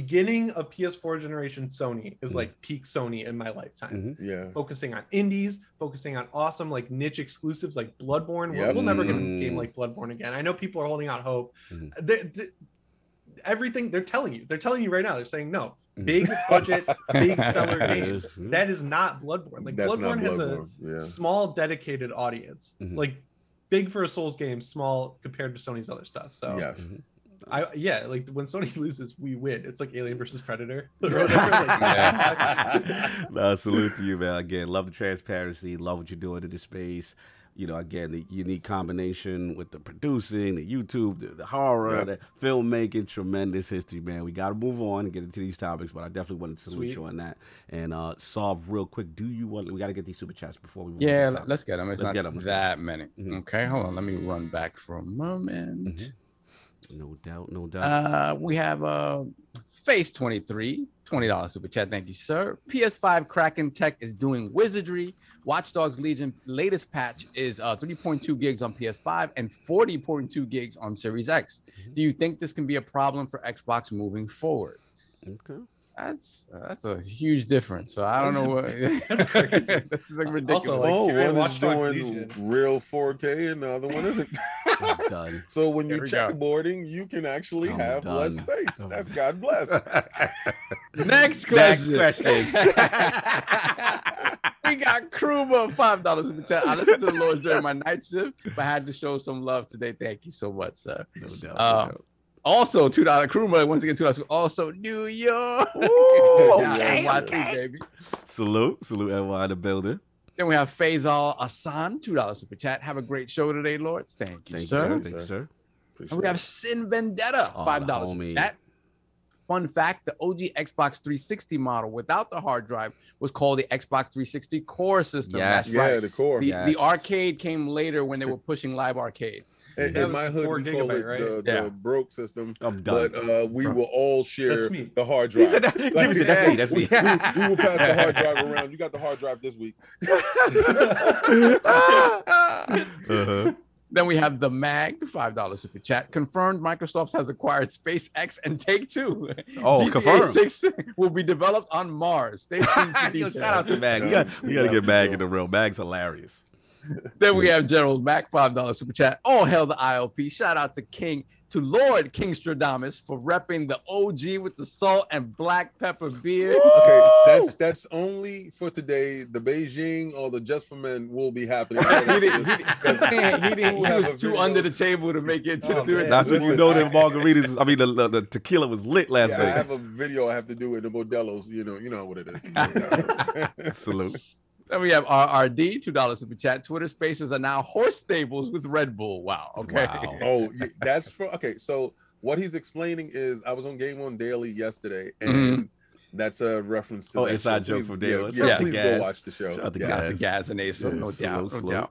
S5: Beginning of PS4 generation Sony is
S1: Mhm.
S5: like peak Sony in my lifetime.
S1: Mhm.
S7: yeah,
S5: Focusing on indies, focusing on awesome like niche exclusives like Bloodborne. We'll- We'll, never get a
S1: Mm.
S5: game like Bloodborne again. I know people are holding out hope.
S1: Mhm.
S5: They- they- everything they're telling you, they're telling you right now. They're saying no,
S1: Mhm.
S5: big budget, big seller games. That is not Bloodborne. Like
S7: that's
S5: Bloodborne
S7: not
S5: has a
S7: Yeah,
S5: small dedicated audience
S1: Mhm.
S5: like big for a souls game small compared to sony's other stuff so
S7: yes.
S5: I yeah like when sony loses we win it's like alien versus predator or whatever, like-
S1: no, salute to you, man. Again, love the transparency. Love what you're doing in the space. you know, again, the unique combination with the producing, the YouTube, the, the horror,
S7: Yeah.
S1: the filmmaking, tremendous history, man. We got to move on and get into these topics, but I definitely wanted to salute
S5: Sweet.
S1: you on that and uh, solve real quick. Do you want? We got to get these super chats before we. move
S6: Yeah,
S1: on
S6: let-
S1: topic.
S6: let's get them. It's
S1: Let's
S6: not
S1: get 'em, let's
S6: that many.
S1: Mhm.
S6: Okay, hold on. Let me run back for a moment.
S1: Mhm. No doubt, no doubt.
S6: Uh, we have uh, Face 23, $20 super chat. Thank you, sir. PS5 Kraken Tech is doing wizardry. Watch Dogs Legion latest patch is uh, 3.2 gigs on PS5 and 40.2 gigs on Series X.
S1: Mm-hmm.
S6: Do you think this can be a problem for Xbox moving forward?
S1: okay.
S6: That's uh, that's a huge difference. So I don't know what
S5: That's crazy.
S6: that's like ridiculous.
S5: Also, like,
S7: oh,
S5: you're in
S7: one is doing real 4K and the other one isn't.
S1: Done.
S7: so when
S6: There
S7: you're
S6: we go.
S7: you can actually
S1: I'm
S7: have less
S1: done.
S7: space. That's God bless.
S6: Next
S1: Next
S6: question.
S1: question.
S6: we got Kruba, five dollars super chat. I listened to the Lord during my night shift, but I had to show some love today. Thank you so much, sir.
S1: No doubt. no
S6: Uh,
S1: doubt.
S6: Also, two dollar Kruba. Once again, two dollars. Also, New York.
S1: okay,
S6: NYC,
S1: okay.
S6: baby.
S1: Salute, salute, NY the building.
S6: Then we have Faisal Asan, two dollars super chat. Have a great show today, Lords. Thank you,
S1: Thank
S6: sir.
S1: you, sir. Thank you, sir.
S6: And we have Sin Vendetta, five dollars super
S1: homie.
S6: chat. Fun fact: the OG Xbox 360 model without the hard drive was called the Xbox 360 Core System.
S1: Yes.
S6: That's
S7: Yeah,
S6: right.
S7: the core.
S6: The,
S1: Yes.
S6: the arcade came later when they were pushing Live Arcade.
S7: In,
S5: That
S7: in
S5: was
S7: my hood,
S5: four
S7: we call it
S5: right?
S7: the, the broke system.
S1: I'm done.
S7: But uh, we will all share the hard
S1: he
S7: drive.
S1: said that. Jimmy said, that's me. That's
S7: we,
S1: me.
S7: we- we will pass the hard drive around. You got the hard drive this week.
S1: uh-huh.
S6: Then we have the Mag, five dollars super chat. Confirmed, Microsoft has acquired SpaceX and Take Two.
S1: Oh,
S6: GTA
S1: confirmed.
S6: Six will be developed on Mars. Stay tuned for
S1: Yo, shout out to Mag. We got, we got to get Mag in the room. Mag's hilarious.
S6: Then we have Gerald Mac, five dollars super chat. All hail the IOP. Shout out to King, to Lord King Stradamus for repping the OG with the salt and black pepper beard.
S7: Okay, that's that's only for today. The Beijing or the Just for Men will be happening.
S6: he didn't, he, didn't, he, didn't- he, he was too
S7: video.
S6: under the table to make it to
S5: Oh,
S6: the
S5: man.
S1: That's when you know that margaritas. I mean, the, the, the tequila was lit last
S7: Yeah, I have a video I have to do with the Modelo's. You know, you know what it is.
S1: Salute.
S6: Then we have RRD, two dollars super chat. Twitter Spaces are now horse stables with Red Bull. Wow. Okay.
S1: Wow.
S7: oh, that's for okay. So what he's explaining is I was on Game One Daily yesterday, and
S6: Mhm.
S7: that's a reference to
S1: Oh,
S7: that
S1: inside
S7: show.
S1: jokes
S7: Please-
S1: from
S7: yeah, Yeah,
S6: to
S7: please go watch the show.
S1: Shout out to
S7: Yeah.
S6: Got the gas and ace,
S1: Yeah,
S6: no doubt, no doubt.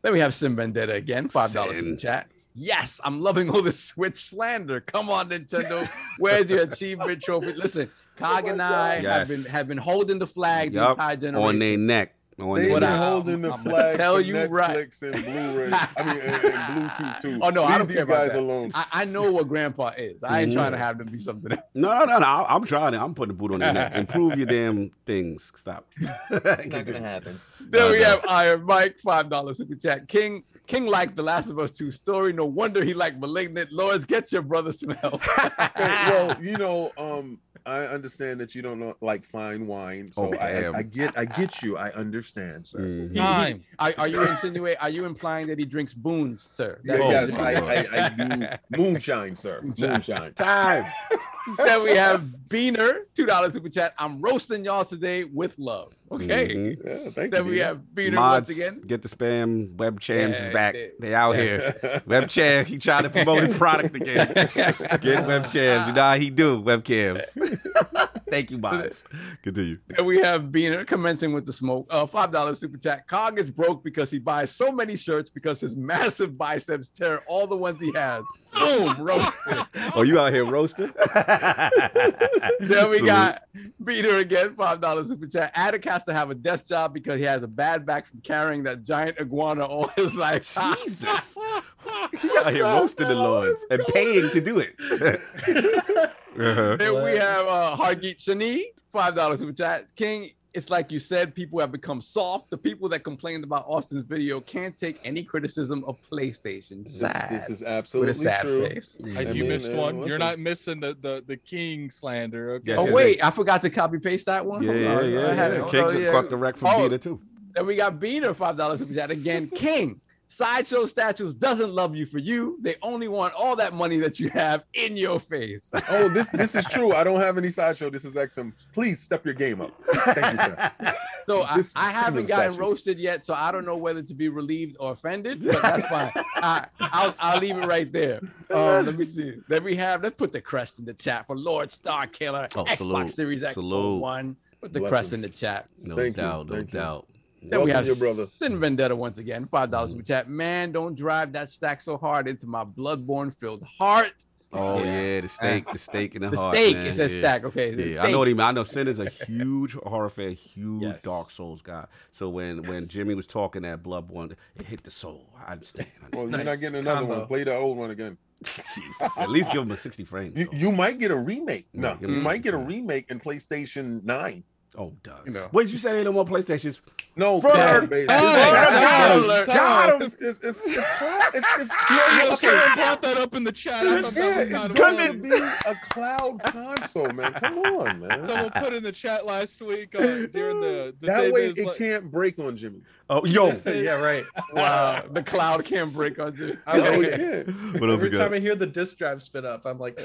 S6: Then we have Sin Vendetta again, five dollars in the chat. Yes, I'm loving all this Switch slander. Come on, Nintendo. Where's your achievement trophy? Listen, Cog and I have been have been holding the flag the entire generation.
S1: On their neck. On
S7: They've
S6: What
S7: been
S6: I-
S7: holding the
S6: I'm
S7: flag
S6: tell
S7: for
S6: you right.
S7: Netflix and Blu-ray. I mean, and, and Bluetooth too.
S6: Oh, no, I don't
S7: these
S6: care about
S7: guys
S6: that.
S7: alone.
S6: I, I know what Grandpa is. I ain't
S1: Mhm.
S6: trying to have them be something else.
S1: No, no, no. I- I'm trying it. I'm putting the boot on their neck. Improve your damn things. Stop.
S8: Not gonna happen.
S6: Then we
S1: Okay.
S6: have Iron Mike, five dollars super chat. King King liked the Last of Us two story. No wonder he liked Malignant. Lords, get your brother some help.
S7: Okay, well, you know, um, I understand that you don't know, like fine wine, so
S1: Oh,
S7: I. I, I get, I get you. I understand, sir.
S1: Mhm.
S6: He- he-
S2: Time.
S6: are, are you insinuating? Are you implying that he drinks boons, sir?
S7: Yeah,
S1: Oh,
S7: yes, I, I, I do moonshine, sir. Moonshine.
S1: Time.
S6: then we have Beaner, two dollars super chat. I'm roasting y'all today with love. Okay.
S1: Mhm.
S7: Yeah, thank
S6: Then
S7: you.
S6: we have Beaner
S1: Mods,
S6: once again.
S1: get the spam. Webchams
S6: Yeah,
S1: is back.
S6: they-
S1: They out here. Webcam, he trying to promote his product again. Get webcams. You know how he do webcams. Thank you, mods. Continue.
S6: And we have Beaner commencing with the smoke. Uh, five dollars super chat. Cog is broke because he buys so many shirts because his massive biceps tear all the ones he has. Boom, roasted.
S1: Oh, you out here roasting?
S6: then we
S1: Salute.
S6: got Peter again, five dollars super chat. Attic has to have a desk job because he has a bad back from carrying that giant iguana all his life.
S1: Jesus. He out here roasting the lords and paying to do it. uh-huh.
S6: Then we have uh, Hargeet Shani, five dollars super chat. King, it's like you said, people have become soft. The people that complained about Austin's video can't take any criticism of PlayStation. Sad.
S7: this is
S6: with
S7: absolutely
S6: a sad
S7: true.
S6: face.
S7: I
S2: you
S7: mean,
S2: missed one. You're not missing the the the king slander. Okay.
S1: Yeah,
S6: Oh
S1: yeah,
S6: wait, I forgot to copy paste that one.
S1: Yeah,
S6: Hold
S1: yeah, yeah.
S6: I had
S1: yeah.
S6: it.
S1: King
S6: Oh, yeah.
S1: caught the wreck from
S6: Oh,
S1: Beta too.
S6: Then we got Beaner, five dollars super chat again. King, Sideshow Statues doesn't love you for you. They only want all that money that you have in your face.
S7: Oh, this this is true. I don't have any sideshow. This is XM. Please step your game up. Thank you, sir.
S6: So I, I haven't gotten
S7: statues.
S6: roasted yet, so I don't know whether to be relieved or offended, but that's fine. I, I'll, I'll leave it right there. Um, let me see. Then we have, let's put the crest in the chat for Lord Star Killer,
S1: Oh,
S6: Xbox
S1: salute.
S6: Series X one. Put the crest in the chat.
S1: No
S7: Thank you,
S1: doubt, no
S7: thank you.
S1: Doubt.
S6: Then we have
S7: your brother.
S6: Sin Vendetta once again, five dollars
S1: Mm-hmm.
S6: in the chat. Man, don't drive that stack so hard into my bloodborne filled heart.
S1: Oh
S6: Yeah.
S1: yeah, the steak, the steak in the,
S6: The
S1: heart.
S6: steak,
S1: man.
S6: it says
S1: yeah.
S6: stack. Okay,
S1: Yeah,
S6: steak.
S1: I know what he mean. I know Sin is a huge horror fan, huge
S5: Yes.
S1: Dark Souls guy. So when when Jimmy was talking that Bloodborne, it hit the soul. I understand. I
S7: Well,
S1: understand.
S7: you're not getting another
S5: combo.
S7: one. Play the old one again.
S1: Jesus, at least give him a 60 frames.
S7: You, you might get a remake. No,
S1: give
S7: you might get a remake in PlayStation 9.
S1: Oh, Doug.
S6: You know.
S1: What did you say? Ain't no more PlayStations.
S7: No,
S1: Bro,
S7: cloud based.
S2: Hey,
S1: got him,
S2: Tom,
S1: got him.
S7: It's, it's, it's, it's, cloud- it's, it's,
S2: Yeah,
S7: okay.
S2: someone brought that up in the chat. I thought
S7: Yeah,
S2: that was
S7: it's
S2: kind of
S7: going
S2: funny.
S7: to be a cloud console, man. Come on, man.
S2: Someone put in the chat last week uh, during the, the
S7: That
S2: day
S7: way
S2: there's
S7: it
S2: like-
S7: can't break on Jimmy.
S1: Oh, yo.
S5: yeah, right.
S6: Wow, the cloud can't break on you.
S5: I'm
S7: No,
S5: like-
S7: it can't.
S1: What else we
S5: Every time
S1: got?
S5: I hear the disk drive spit up, I'm like,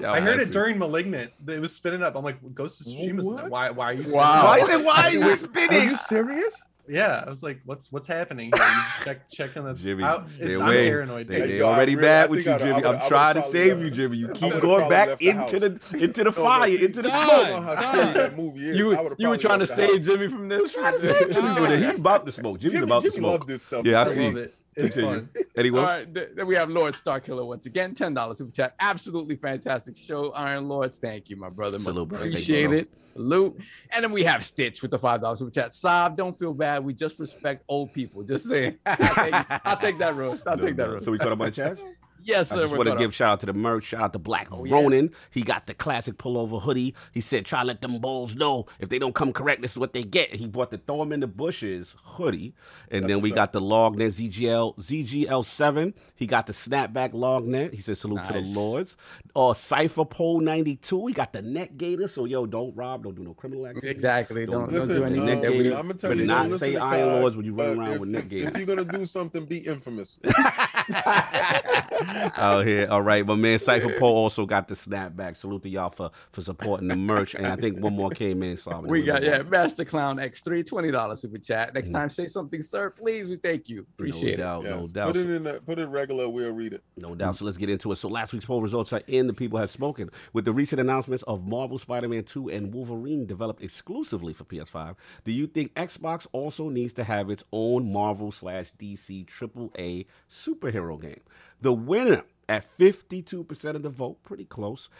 S1: Yo,
S5: I heard
S1: that's
S5: it during Malignant. It was spinning up. I'm like, Ghost of Tsushima's
S7: What?
S5: why? Why are you? spinning
S6: Wow.
S1: Why is? Why are you
S7: Wait, Are
S1: spinning?
S7: you serious?
S5: Yeah, I was like, what's what's happening here? You just check checking the
S1: Jimmy,
S5: out.
S1: stay
S5: it's,
S1: away.
S5: I'm paranoid.
S1: They, they
S7: Yo,
S1: already
S7: really- I
S1: with you, Jimmy. I'm
S7: I would've
S1: trying to save you, Jimmy. You keep going back
S7: the
S1: into the into the fire, into the smoke.
S7: I don't know how scary
S2: Don.
S7: that movie is.
S6: You, you were trying to
S7: left the house.
S6: save Jimmy from this.
S1: Trying to save Jimmy, but he's about to smoke. Jimmy's about to smoke.
S7: loved this stuff.
S1: Yeah, I
S5: I
S1: see.
S5: It's fun.
S1: Anyway,
S6: All right, th- then we have Lord Star Killer once again, ten dollars super chat. Absolutely fantastic show, Iron Lords. Thank you, my brother.
S1: Salute.
S6: Appreciate it. Salute. And then we have Stitch with the five dollars super chat. Saab, don't feel bad. We just respect old people. Just saying. I'll, take, that roast. I'll
S1: No
S6: take that
S1: doubt.
S6: roast.
S1: So we caught up on the chat.
S6: Yes, sir.
S1: I
S6: sir.
S1: just want to give shout out to the merch. Shout out to Black
S6: Oh, yeah.
S1: Ronin. He got the classic pullover hoodie. He said, "Try to let them bulls know if they don't come correct, this is what they get." He bought the Throw 'em in the bushes hoodie, and then we got the Lognet ZGL ZGL7. He got the snapback Lognet. He said, "Salute to the
S6: Nice.
S1: lords." Uh, Cipher Pole 92. He got the neck gator. So yo, don't rob, don't do no criminal activity.
S6: Exactly. Don't, don't
S7: Listen,
S6: do anything
S1: neck
S6: that we
S1: gator.
S7: I'm gonna tell
S1: But
S7: you,
S1: not
S7: don't listen
S1: say
S7: to
S1: Iron
S7: Clyde,
S1: Lords when you run around
S7: if,
S1: with neck
S7: if,
S1: gator.
S7: if you're gonna do something, be infamous.
S1: out here. All right, but man Cipher Pole also got the snapback. Salute to y'all for for supporting the merch. And I think one more came in. So I'm
S6: We got
S1: gonna-
S6: yeah, Master Clown X3, twenty dollars super chat. Next mm. time, say something, sir. Please, we thank you. Appreciate
S1: no
S6: it.
S1: doubt, no doubt.
S7: Put it in the, put it regular. We'll read it.
S1: No doubt. So let's get into it. So last week's poll results are in. The people have spoken. With the recent announcements of Marvel Spider-Man 2 and Wolverine developed exclusively for PS5, do you think Xbox also needs to have its own Marvel slash DC AAA superhero game? The winner at 52% of the vote, pretty close,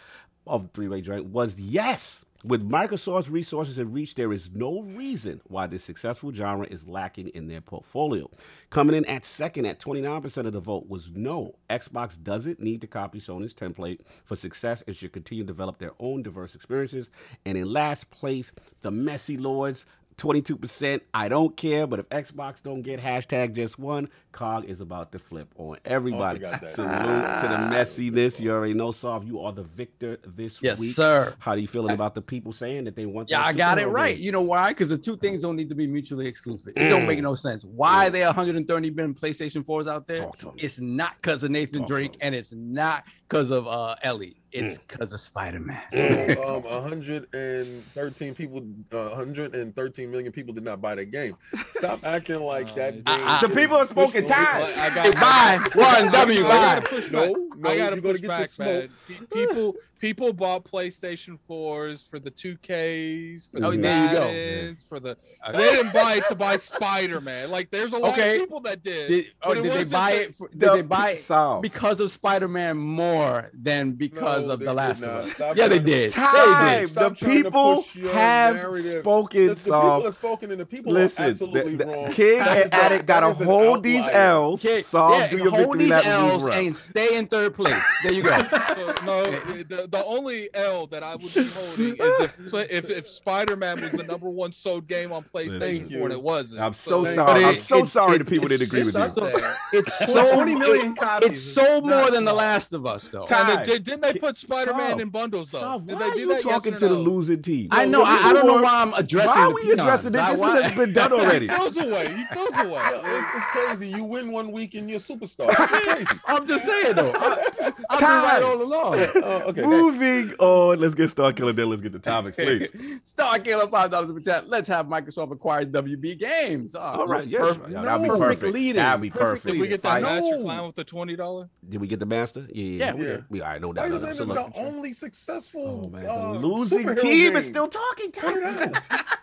S1: of the three-way joint was yes. With Microsoft's resources and reach, there is no reason why this successful genre is lacking in their portfolio. Coming in at second at 29% of the vote was no. Xbox doesn't need to copy Sony's template for success and should continue to develop their own diverse experiences. And in last place, the Messy Lords. 22%. I don't care, but if Xbox don't get hashtag just one, COG is about to flip on everybody.
S7: forgot that.
S1: Salute to the messiness. You already know, Soft. You are the victor this
S6: Yes,
S1: week.
S6: sir.
S1: How are you feeling about the people saying that they want?
S6: Yeah,
S1: Yeah,
S6: I got it
S1: superhero
S6: right.
S1: game?
S6: You know why? Because the two things don't need to be mutually exclusive. It don't
S1: Mm.
S6: make no sense. Why are there 130 million PlayStation 4s out there?
S1: Talk to 'em.
S6: It's not because of Nathan
S1: Talk to
S6: Drake
S1: 'em.
S6: and it's not because of uh Ellie.
S1: Mm.
S6: It's because of Spider-Man.
S7: um, 113 people, uh, 113 million people did not buy that game. Stop acting like that. Game
S6: Uh,
S1: The people have spoken
S7: pushed
S1: time.
S7: over-
S2: I got
S6: bye. One W,
S2: I
S6: bye.
S7: No,
S2: back.
S7: no,
S2: I gotta
S7: you're gonna
S2: push
S7: get
S2: back,
S7: the smoke.
S2: man. People, people bought PlayStation 4s for the 2Ks, for the
S6: Oh, there you go.
S2: Maddens, for the. They didn't buy it to buy Spider Man. Like, there's a lot
S6: Okay.
S2: of people that did.
S6: Did, oh,
S2: but
S6: did they buy
S2: the-
S6: it? For, did
S1: The
S6: they buy it
S1: Soft.
S6: because of Spider-Man more than because
S7: No,
S6: of The Last of. Us?
S7: Stop
S6: yeah, they
S7: trying to-
S6: did. They did.
S1: The
S7: Stop trying
S1: people have
S7: narrative.
S1: spoken,
S7: The, the people have spoken, and the people
S1: Listen,
S7: are
S1: the,
S7: absolutely
S1: the
S7: wrong.
S1: King
S7: That
S1: and Addict got to
S7: that is an
S1: hold these. L's.
S6: Okay,
S1: Soft,
S6: yeah,
S1: do your
S6: hold
S1: victory
S6: these
S1: lap and
S6: L's
S1: move around.
S6: and stay in third place. There you go.
S2: So, no, the, the only L that I would be holding is if if, if Spider Man was the number one sold game on PlayStation
S7: Thank
S2: 4 and it wasn't.
S1: I'm so
S7: Thank
S1: sorry.
S6: you.
S1: I'm so
S6: It-
S1: sorry
S6: it-
S1: the people
S6: it's-
S1: didn't agree with you.
S6: It's so
S5: 20 million copies.
S6: It's so more than The. Last of Us. Much though.
S1: Ty-
S2: they, did, didn't they put Spider-Man
S1: Solve.
S2: in bundles though?
S1: Solve,
S2: Did
S1: why
S2: they do
S1: are you
S2: that?
S1: talking
S2: yes
S1: to
S2: or
S1: the losing team?
S6: I know. I, I don't know why I'm addressing
S1: Why are we
S6: peons.
S1: addressing this?
S6: I
S1: This
S6: want-
S1: has been done already.
S2: He goes away. He goes away.
S7: Yeah, it's, it's crazy. You win one week and you're a superstar. It's crazy.
S6: I'm just saying though. I, I've been right all along.
S7: Uh, okay.
S1: Moving on. Let's get Star Killer. Then let's get the topic, please.
S6: Star Killer five dollars per the chat. Let's have Microsoft acquire WB Games. Oh,
S1: All right. Yes.
S6: perfect.
S1: Yeah, that'd be perfect.
S6: leading.
S1: That'd be
S6: Perfect
S1: perfect.
S2: Did we get that master
S5: No.
S2: plan with the twenty dollar?
S1: Did we get the master? Yeah.
S6: Yeah,
S1: Yeah.
S7: Yeah.
S1: We, all right. No doubt. No
S7: Spider-Man
S1: doubt.
S7: is the only successful
S1: Oh man,
S7: uh,
S1: the losing team
S7: game.
S1: is still talking.
S7: Put it out.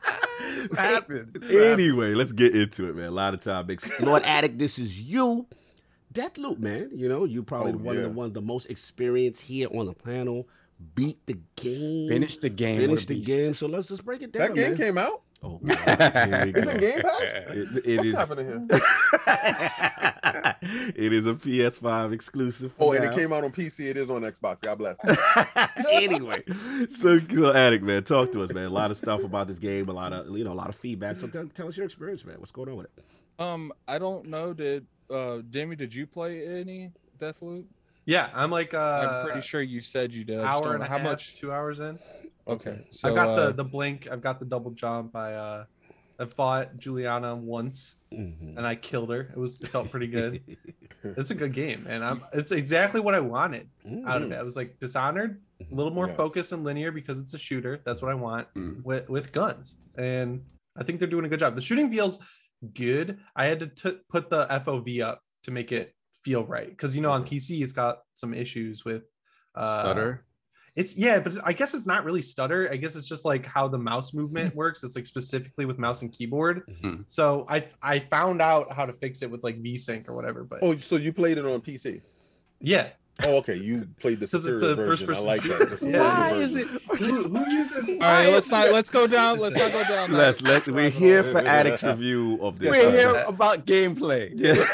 S6: It happens.
S1: Anyway, let's get into it, man. A lot of topics. Lord Addict, this is you. Deathloop, man. You know, you probably
S7: Oh,
S1: one of the
S7: yeah.
S1: one of the most experienced here on the panel. Beat the game.
S6: Finish the game.
S1: Finish the
S6: beast.
S1: game. So let's just break it down.
S7: That game
S1: man.
S7: came out.
S1: Oh, God. Here we
S7: It's in Game Pass.
S1: It, it
S7: What's
S1: is-
S7: happening here?
S1: it is a PS5 exclusive.
S7: Oh,
S1: for
S7: and
S1: now.
S7: it came out on PC. It is on Xbox. God bless.
S1: anyway, so, so Addict, man, talk to us, man. A lot of stuff about this game, a lot of you know, a lot of feedback. So tell, tell us your experience, man. What's going on with it?
S2: Um, I don't know. Did uh Jimmy? Did you play any Deathloop?
S5: Yeah, I'm like uh,
S2: I'm pretty sure you said you did.
S5: Hour and a
S2: how
S5: half,
S2: much.
S5: two hours in.
S2: Okay, so
S5: I've got
S2: uh,
S5: the the blink. I've got the double jump. I uh, I fought Julianna once
S1: Mhm.
S5: and I killed her. It was it felt pretty good. it's a good game, and I'm it's exactly what I wanted out of it. I was like Dishonored, a little more
S7: Yes.
S5: focused and linear because it's a shooter. That's what I want
S6: Mm.
S5: with with guns, and I think they're doing a good job. The shooting feels good. I had to t- put the FOV up to make it feel right because you know on PC it's got some issues with uh,
S6: Stutter.
S5: It's yeah, but I guess it's not really stutter. I guess it's just like how the mouse movement works. It's like specifically with mouse and keyboard.
S6: Mhm.
S5: So I I found out how to fix it with like VSync or whatever. But
S7: Oh, so you played it on PC?
S5: yeah,
S7: Oh, okay. You played the
S5: 'Cause it's
S7: superior
S5: a
S7: version. I
S5: first-person
S7: like that. The
S5: Why
S6: Why is it? Who, who uses?
S2: All right, let's not let's go down. Let's not go down. that
S1: Let's let we're here for Addict's review of this.
S6: We're
S1: uh,
S6: here about gameplay.
S1: Yeah.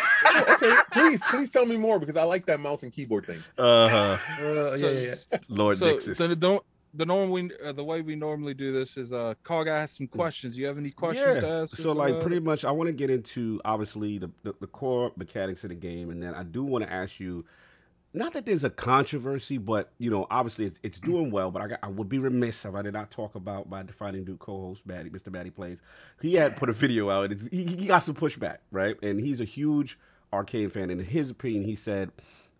S7: okay, please, please tell me more because I like that mouse and keyboard thing.
S1: Uh-huh.
S5: Uh,
S2: So-
S5: yeah, yeah, yeah.
S1: Lord
S2: So
S1: Nixon.
S2: the, the, the norm we uh, the way we normally do this is uh Cog ask some questions. You have any questions to ask?
S1: So like
S2: about
S1: pretty much I want to get into obviously the, the, the core mechanics of the game and then I do want to ask you not that there's a controversy, but you know, obviously it's, it's doing well. But I, got, I would be remiss if I did not talk about my defining Duke co-host, Batty, Mr. Batty plays. He had put a video out, and he, he got some pushback, right? And he's a huge Arkane fan. And in his opinion, he said,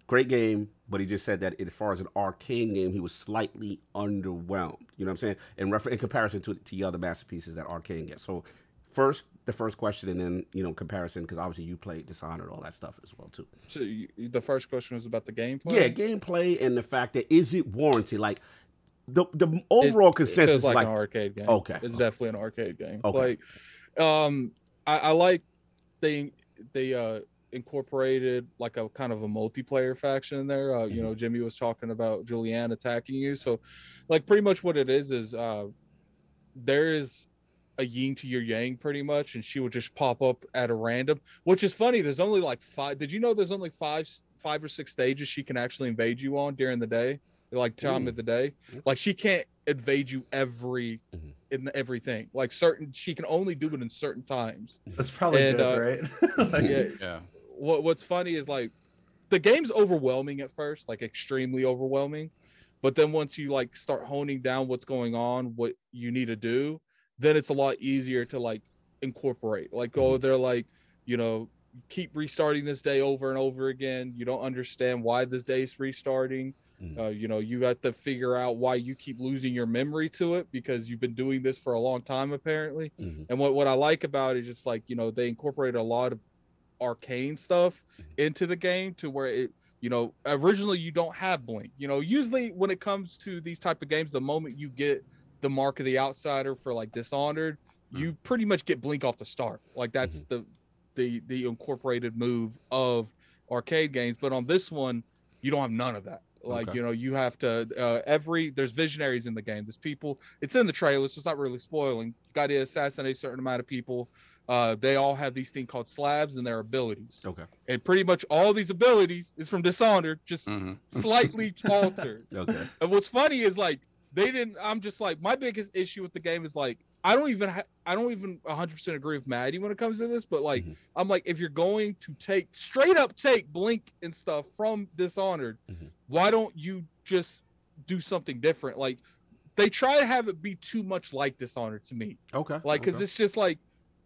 S1: "Great game," but he just said that as far as an Arkane game, he was slightly underwhelmed. You know what I'm saying? In refer- in comparison to to the other masterpieces that Arkane gets. So first, the first question, and then you know comparison, because obviously you played Dishonored, all that stuff as well too.
S2: So you, the first question was about the gameplay.
S1: Yeah, gameplay and the fact that is it warranted? Like the the overall
S2: It
S1: consensus
S2: feels like,
S1: like,
S2: an Arkane game.
S1: Okay,
S2: it's
S1: okay.
S2: definitely an Arkane game.
S1: Okay.
S2: Like, um, I, I like they they uh incorporated like a kind of a multiplayer faction in there. Uh,
S1: Mm-hmm.
S2: you know, Jimmy was talking about Julianna attacking you, so like pretty much what it is is uh there is a yin to your yang pretty much and she would just pop up at a random which is funny there's only like five did you know there's only five five or six stages she can actually invade you on during the day like time
S1: Ooh.
S2: of the day like she can't invade you every
S1: Mhm.
S2: in everything like certain she can only do it in certain times
S5: That's probably
S2: And,
S5: good,
S2: uh,
S5: right? Like,
S2: yeah
S6: Yeah.
S2: what what's funny is like the game's overwhelming at first, like extremely overwhelming. But then once you like start honing down what's going on, what you need to do, then it's a lot easier to like incorporate. Like, oh, they're like, you know, keep restarting this day over and over again. You don't understand why this day's restarting.
S1: Mhm.
S2: Uh, you know, you got to figure out why you keep losing your memory to it because you've been doing this for a long time, apparently.
S1: Mhm.
S2: And what, what I like about it is just like, you know, they incorporate a lot of arcane stuff into the game to where it, you know, originally you don't have blink. You know, usually when it comes to these type of games, the moment you get the mark of the outsider for like Dishonored, you pretty much get blink off the start. Like that's the the the incorporated move of Arkane games. But on this one, you don't have none of that. Like
S1: Okay.
S2: you know, you have to uh, every there's visionaries in the game. There's people. It's in the trailer, so it's not really spoiling. You got to assassinate a certain amount of people. Uh, they all have these thing called slabs and their abilities,
S1: Okay.
S2: and pretty much all these abilities is from Dishonored, just
S6: Mhm.
S2: slightly altered.
S1: Okay.
S2: And what's funny is like they didn't. I'm just like my biggest issue with the game is like I don't even ha- I don't even 100% agree with Maddie when it comes to this, but like
S1: Mhm.
S2: I'm like if you're going to take straight up take Blink and stuff from Dishonored,
S1: Mhm.
S2: why don't you just do something different? Like they try to have it be too much like Dishonored to me.
S1: Okay.
S2: Like cuz
S1: okay.
S2: it's just like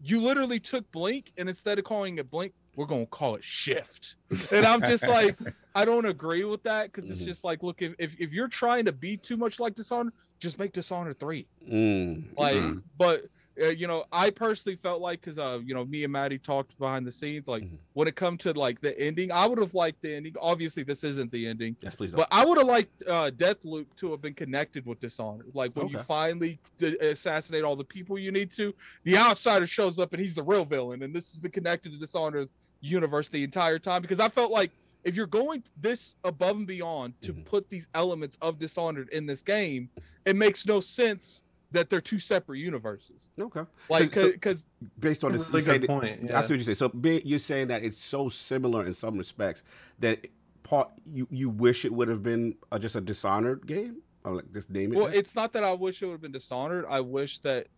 S2: you literally took Blink and instead of calling it Blink, we're going to call it Shift. And I'm just like I don't agree with that cuz it's
S1: Mhm.
S2: just like look if, if if you're trying to be too much like Dishonored, just make Dishonored 3
S1: Mm,
S2: like but uh, you know i personally felt like because uh you know me and maddie talked behind the scenes like
S1: Mhm.
S2: when it come to like the ending i would have liked the ending obviously this isn't the ending
S1: yes, please. Don't.
S2: but i would have liked uh Deathloop to have been connected with dishonored like when you finally d- assassinate all the people you need to the outsider shows up and he's the real villain and this has been connected to dishonored's universe the entire time because i felt like if you're going this above and beyond to
S1: Mhm.
S2: put these elements of dishonored in this game it makes no sense that they're two separate universes
S1: okay.
S2: like
S1: So-
S2: because
S1: Based on
S5: That's
S1: this,
S5: really
S1: you say
S5: good
S1: that-
S5: point.
S1: I see what you say. So be, you're saying that it's so similar in some respects that part you you wish it would have been uh, just a Dishonored game, or like just name it.
S2: well
S1: that?
S2: it's not that i wish it would have been dishonored i wish that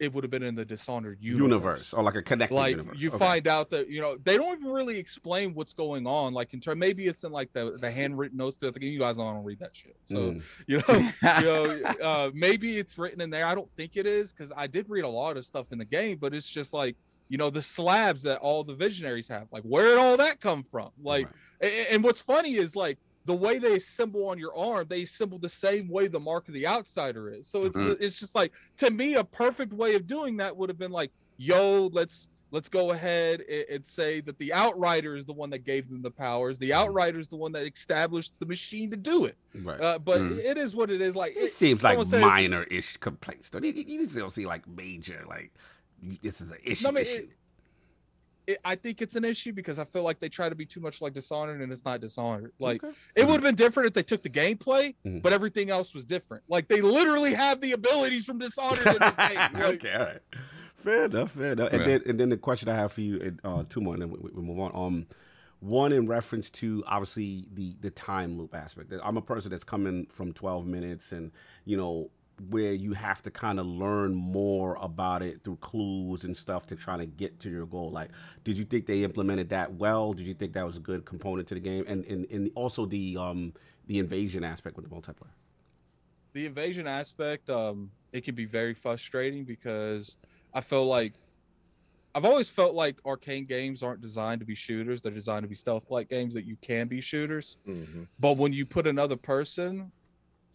S2: it would have been in the dishonored universe,
S1: universe. or like a connected
S2: like
S1: universe.
S2: you
S1: Okay.
S2: find out that you know they don't even really explain what's going on like in terms maybe it's in like the the handwritten notes to the game you guys don't read that shit so
S1: Mm.
S2: you know you know uh maybe it's written in there i don't think it is because i did read a lot of stuff in the game but it's just like you know the slabs that all the visionaries have like where did all that come from like
S1: Right.
S2: a- and, what's funny is like the way they assemble on your arm, they assemble the same way the mark of the outsider is. So it's
S6: Mhm.
S2: it's just like to me a perfect way of doing that would have been like, yo, let's let's go ahead and, and say that the outsider is the one that gave them the powers. The outsider is the one that established the machine to do it.
S1: right.
S2: Uh, but
S6: Mm.
S2: it is what it is. Like
S1: it
S2: it,
S1: seems like minor-ish complaints. Though you, you still see like major, like this is an issue.
S2: No, I mean,
S1: issue.
S2: it- it, I think it's an issue because I feel like they try to be too much like Dishonored, and it's not Dishonored. Like
S1: Okay.
S2: it would have been different if they took the gameplay,
S1: Mhm.
S2: but everything else was different. Like they literally have the abilities from Dishonored in this game. Like,
S1: okay, all right. Fair enough, fair enough. And
S6: Yeah.
S1: then and then the question I have for you, uh, two more, and then we, we move on. Um, one in reference to obviously the the time loop aspect. I'm a person that's coming from 12 minutes, and you know where you have to kind of learn more about it through clues and stuff to try to get to your goal. Like, did you think they implemented that well? Did you think that was a good component to the game? And and, and also the um the invasion aspect with the multiplayer.
S2: the invasion aspect, um, it can be very frustrating because I feel like I've always felt like Arkane games aren't designed to be shooters; they're designed to be stealth-like games that you can be shooters.
S7: Mhm.
S2: But when you put another person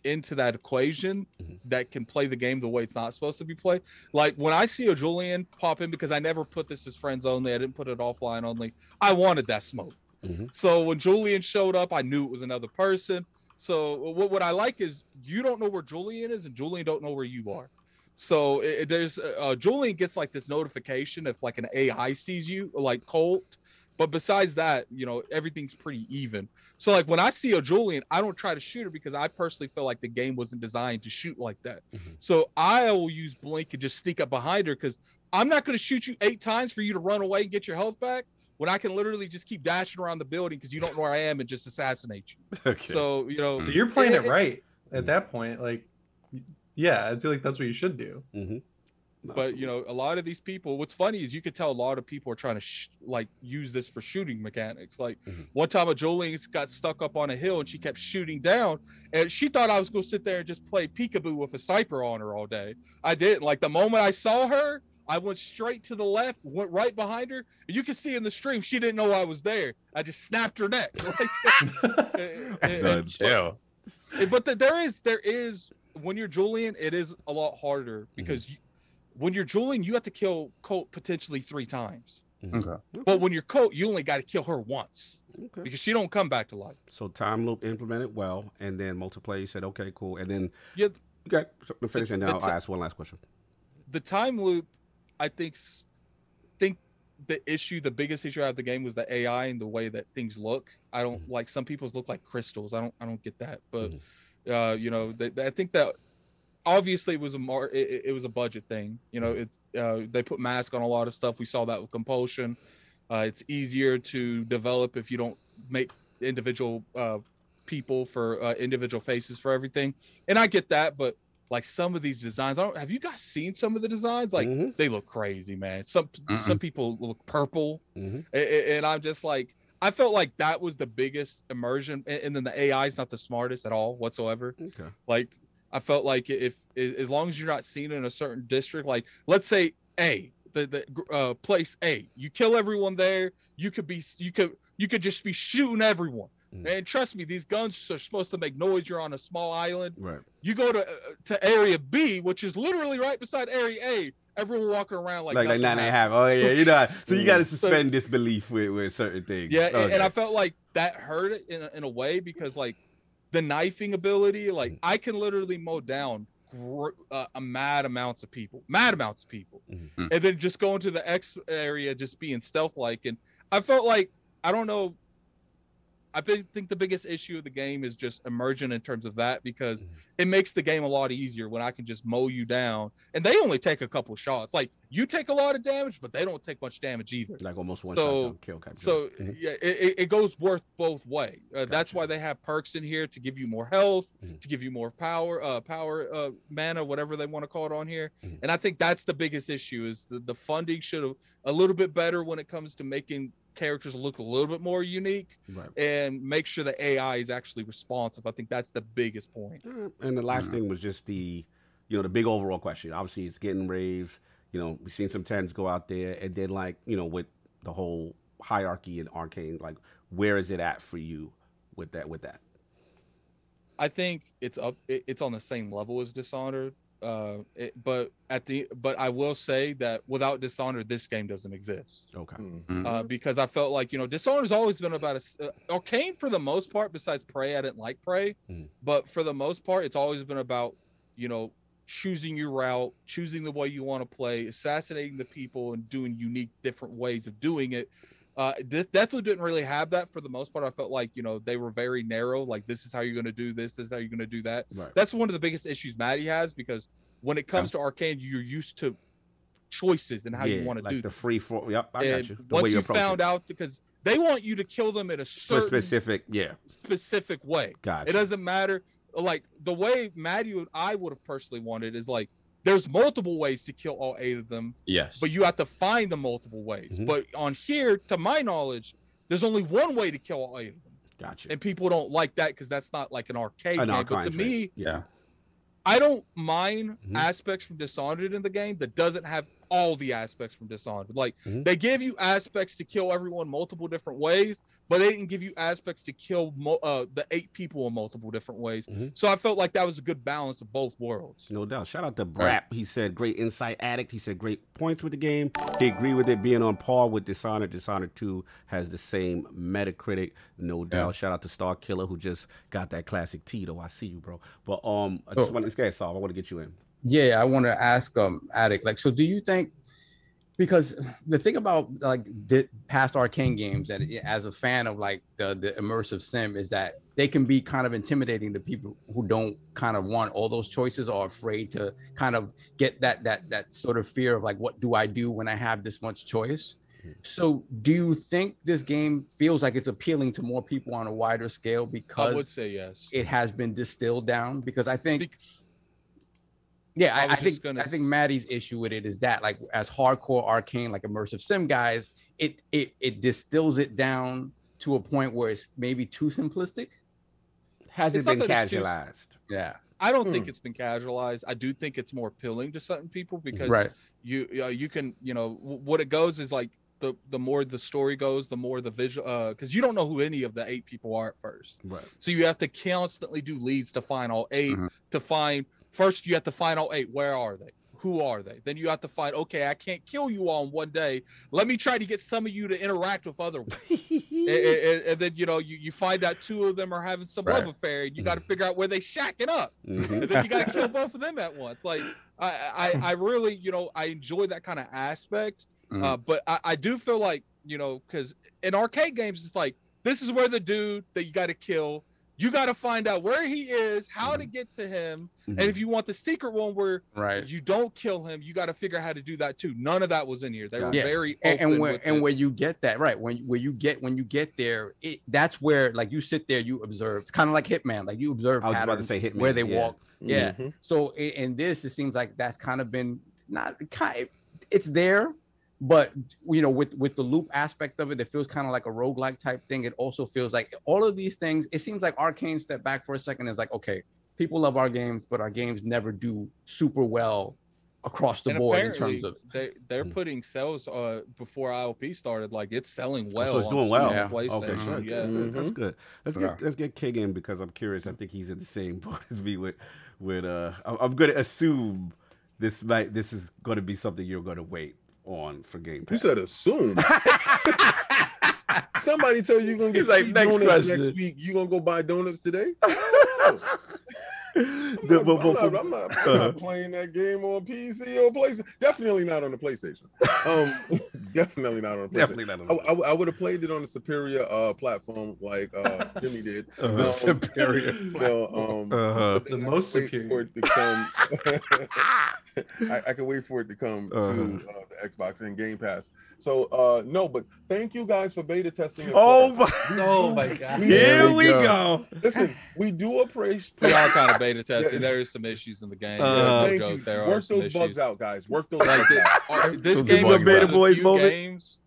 S2: into that equation
S1: Mhm.
S2: that can play the game the way it's not supposed to be played, like when I see a Julian pop in, because I never put this as friends only, I didn't put it offline only. I wanted that smoke.
S1: Mhm.
S2: So when Julian showed up, I knew it was another person. So what, what I like is you don't know where Julian is, and Julian don't know where you are. So it, it- there's uh, Julian gets like this notification if like an AI sees you, like Colt. But besides that, you know, everything's pretty even. So like when I see a Julian, I don't try to shoot her because I personally feel like the game wasn't designed to shoot like that.
S1: Mhm.
S2: So I will use blink and just sneak up behind her because I'm not going to shoot you eight times for you to run away and get your health back when I can literally just keep dashing around the building because you don't know where I am and just assassinate you.
S1: Okay.
S2: So you know,
S5: So you're playing it
S2: it-
S5: right at that point. Like, yeah, I feel like that's what you should do.
S1: Mm-hmm.
S2: But you know a lot of these people what's funny is you could tell a lot of people are trying to sh- like use this for shooting mechanics. Like
S1: Mhm.
S2: one time a Jolene got stuck up on a hill and she kept shooting down and she thought i was going to sit there and just play peekaboo with a sniper on her all day. I didn't. Like the moment i saw her i went straight to the left went right behind her you can see in the stream she didn't know i was there. I just snapped her neck. Like, and- and-
S1: Done.
S2: Eh, but the, there is there is when you're Julian, it is a lot harder because you, when you're Julian, you have to kill Colt potentially three times. Mm-hmm.
S6: Okay.
S2: But when you're Colt, you only got to kill her once
S1: Okay.
S2: because she don't come back to life.
S1: So time loop implemented well, and then multiplayer. You said okay, cool, and then
S2: Yeah,
S1: you got so finish, and then
S2: the
S1: I'll
S2: ti-
S1: ask one last question.
S2: the time loop, I think think the issue, the biggest issue I have with the game was the AI and the way that things look. I don't mm-hmm. like some people's look like crystals. I don't I don't get that. But mm-hmm. uh, you know, they, they- I think that obviously it was a mar it, it- it was a budget thing. You know, it uh, they put mask on a lot of stuff. We saw that with compulsion. Uh, it's easier to develop if you don't make individual uh, people for uh, individual faces for everything. And I get that, but like some of these designs. I don't have you guys seen some of the designs? Like
S1: Mhm,
S2: they look crazy, man. Some some people look purple,
S1: mhm.
S2: a- a- and I'm just like, I felt like that was the biggest immersion. And and then the AI is not the smartest at all whatsoever.
S1: Okay.
S2: Like I felt like if, as long as you're not seen in a certain district, like let's say A, the the uh, place A, you kill everyone there. You could be you could you could just be shooting everyone.
S1: Mm.
S2: And trust me, these guns are supposed to make noise. You're on a small island.
S1: Right.
S2: You go to uh, to area B, which is literally right beside area A. Everyone walking around like
S1: Like, like nine and a half. Oh yeah, you know. So you got to
S2: So-
S1: suspend disbelief with, with certain things.
S2: Yeah, and, and I felt like that hurt it in a, in a way because like the knifing ability, like I can literally mow down gr- uh, a mad amounts of people, mad amounts of people,
S1: Mhm.
S2: and then just go into the X area, just being stealth like, and I felt like I don't know. I think the biggest issue of the game is just emergent in terms of that because
S1: Mhm.
S2: it makes the game a lot easier when I can just mow you down, and they only take a couple shots. Like you take a lot of damage, but they don't take much damage either.
S1: like almost one
S2: So-
S1: shot kill kind of
S2: So.
S1: Mhm.
S2: yeah, it, it- goes worth both way. Uh, That's why they have perks in here to give you more health,
S1: Mhm.
S2: to give you more power, uh, power, uh, mana, whatever they want to call it on here.
S1: Mhm.
S2: And I think that's the biggest issue is the, the funding should have a little bit better when it comes to making characters look a little bit more unique
S1: right.
S2: and make sure the AI is actually responsive. I think that's the biggest point.
S1: Uh, And the last thing was just the, you know, the big overall question. Obviously, it's getting raves. You know, we've seen some tens go out there, and then like, you know, with the whole hierarchy in Arkane, like, where is it at for you with that? With that,
S2: I think it's up. It's on the same level as Dishonored. Uh, it, but at the but I will say that without Dishonored, this game doesn't exist.
S1: okay,
S7: Mm.
S2: uh, because I felt like you know Dishonored's always been about a uh, Arkane for the most part. Besides Prey, I didn't like Prey,
S1: Mhm.
S2: but for the most part, it's always been about you know choosing your route, choosing the way you want to play, assassinating the people, and doing unique, different ways of doing it. Uh, this Deathloop didn't really have that for the most part. I felt like you know they were very narrow. Like this is how you're going to do this. This is how you're going to do that
S1: right.
S2: that's one of the biggest issues Maddie has because when it comes to Arkane, you're used to choices and how
S1: yeah,
S2: you want to
S1: like
S2: do
S1: the free for. Yep, I
S2: And
S1: got you. The way
S2: once you
S1: approach
S2: found
S1: it.
S2: out because they want you to kill them in a certain
S1: specific, yeah,
S2: specific way.
S1: gotcha.
S2: It doesn't matter. Like the way Maddie and I would have personally wanted is like there's multiple ways to kill all eight of them,
S6: Yes.
S2: but you have to find the multiple ways.
S1: Mhm.
S2: But on here, to my knowledge, there's only one way to kill all eight of them.
S1: Gotcha.
S2: And people don't like that because that's not like an Arkane
S1: An
S2: game. But to
S1: Arkane
S2: me,
S1: yeah,
S2: I don't mind
S1: Mhm.
S2: aspects from Dishonored in the game that doesn't have all the aspects from Dishonored. Like
S1: Mhm.
S2: they give you aspects to kill everyone multiple different ways, but they didn't give you aspects to kill mo- uh, the eight people in multiple different ways.
S1: Mhm.
S2: So I felt like that was a good balance of both worlds.
S1: No doubt. Shout out to Brap.
S6: Right.
S1: He said great insight addict. He said great points with the game. He agreed with it being on par with Dishonored. Dishonored 2 has the same Metacritic. No doubt. Shout out to Star Killer who just got that classic Tito. I see you, bro. But um I just
S6: Oh.
S1: want this guy solve. I want to get you in.
S6: Yeah, I want to ask um Addict, like, so do you think because the thing about like the past Arkane games that as a fan of like the the immersive sim is that they can be kind of intimidating to people who don't kind of want all those choices or afraid to kind of get that that that sort of fear of like what do I do when I have this much choice. So, do you think this game feels like it's appealing to more people on a wider scale because I
S2: would say yes.
S6: it has been distilled down because I think
S2: Bec-
S6: yeah,
S2: I
S6: I, I think
S2: gonna
S6: I think Maddie's issue with it is that like as hardcore Arkane like immersive sim guys, it it it distills it down to a point where it's maybe too simplistic.
S1: Has
S2: It's
S1: it been
S2: not that it's too-
S1: casualized?
S6: Yeah.
S2: I don't
S1: Hmm.
S2: think it's been casualized. I do think it's more appealing to certain people because
S6: Right.
S2: you uh, you can you know w- what it goes is like the the more the story goes, the more the visual uh because you don't know who any of the eight people are at first.
S1: Right.
S2: So you have to constantly do leads to find all 8
S6: Mhm.
S2: To find first, you have to find all eight. Where are they? Who are they? Then you have to find. Okay, I can't kill you all in one day. Let me try to get some of you to interact with other ones. and, and- and then you know you, you find out two of them are having some
S6: Right.
S2: love affair. And you got to figure out where they shacking up,
S1: Mhm.
S2: and then you got to kill both of them at once. Like I, I I really you know I enjoy that kind of aspect.
S6: Mhm.
S2: Uh, but I, I do feel like you know because in Arkane games it's like this is where the dude that you got to kill. You got to find out where he is, how to get to him, and if you want the secret one where
S6: Right.
S2: you don't kill him, you got to figure out how to do that too. None of that was in here. They were
S6: Yeah.
S2: very
S6: and,
S2: open
S6: and where
S2: with
S6: and
S2: it.
S6: where you get that right when where you get when you get there it that's where like you sit there you observe kind of like hitman like you observe
S1: I was about to say Hitman,
S6: where they
S1: yeah.
S6: walk yeah
S7: Mhm.
S6: so i- in this it seems like that's kind of been not kind it's there but you know with with the loop aspect of it it feels kind of like a roguelike type thing it also feels like all of these things it seems like Arkane step back for a second is like okay people love our games but our games never do super well across the
S2: And
S6: board in terms of
S2: they they're
S1: Hmm.
S2: putting sales uh before IOP started like it's selling
S1: Oh,
S2: well.
S1: so it's
S2: on
S1: doing well.
S6: Yeah.
S2: PlayStation.
S1: Okay, good.
S2: Yeah.
S1: good. That's
S7: Mhm.
S1: good. Let's
S6: Yeah.
S1: get let's get King in because I'm curious. I think he's in the same boat as me with with uh. I'm, I'm going to assume this might this is going to be something you're going to wait on for Game
S7: You said assume. Somebody tell you you're gonna get
S6: like, "Next
S7: donuts
S6: question."
S7: next week. You gonna go buy donuts today?
S1: The-
S7: I'm, not, I'm, not, I'm, not, I'm
S1: uh-huh.
S7: not playing that game on PC or PlayStation. Definitely not on the PlayStation. Um, definitely not on the PlayStation.
S1: Definitely not.
S7: I, I, would have played it on a superior uh, platform like uh, Jimmy did.
S1: Uh-huh.
S7: Um,
S6: superior
S7: no, um,
S1: Uh-huh.
S5: The
S7: I
S5: most
S7: could wait
S5: superior.
S7: for it to come. I, I can wait for it to come to
S1: Uh-huh.
S7: uh, the Xbox and Game Pass. So uh, no, but thank you guys for beta testing. it
S1: Oh my!
S5: Oh my god.
S7: We-
S1: Here
S6: we
S1: we
S6: go.
S1: go.
S7: Listen, we do appreciate
S2: We are kind of beta testing. There is some issues in the game.
S1: Uh,
S2: no joke,
S7: you.
S2: there are
S7: Work
S2: some
S7: those bugs out, guys. Work those
S2: Like
S7: bugs out.
S2: this
S1: This
S2: game
S1: is a beta boys moment.
S2: games.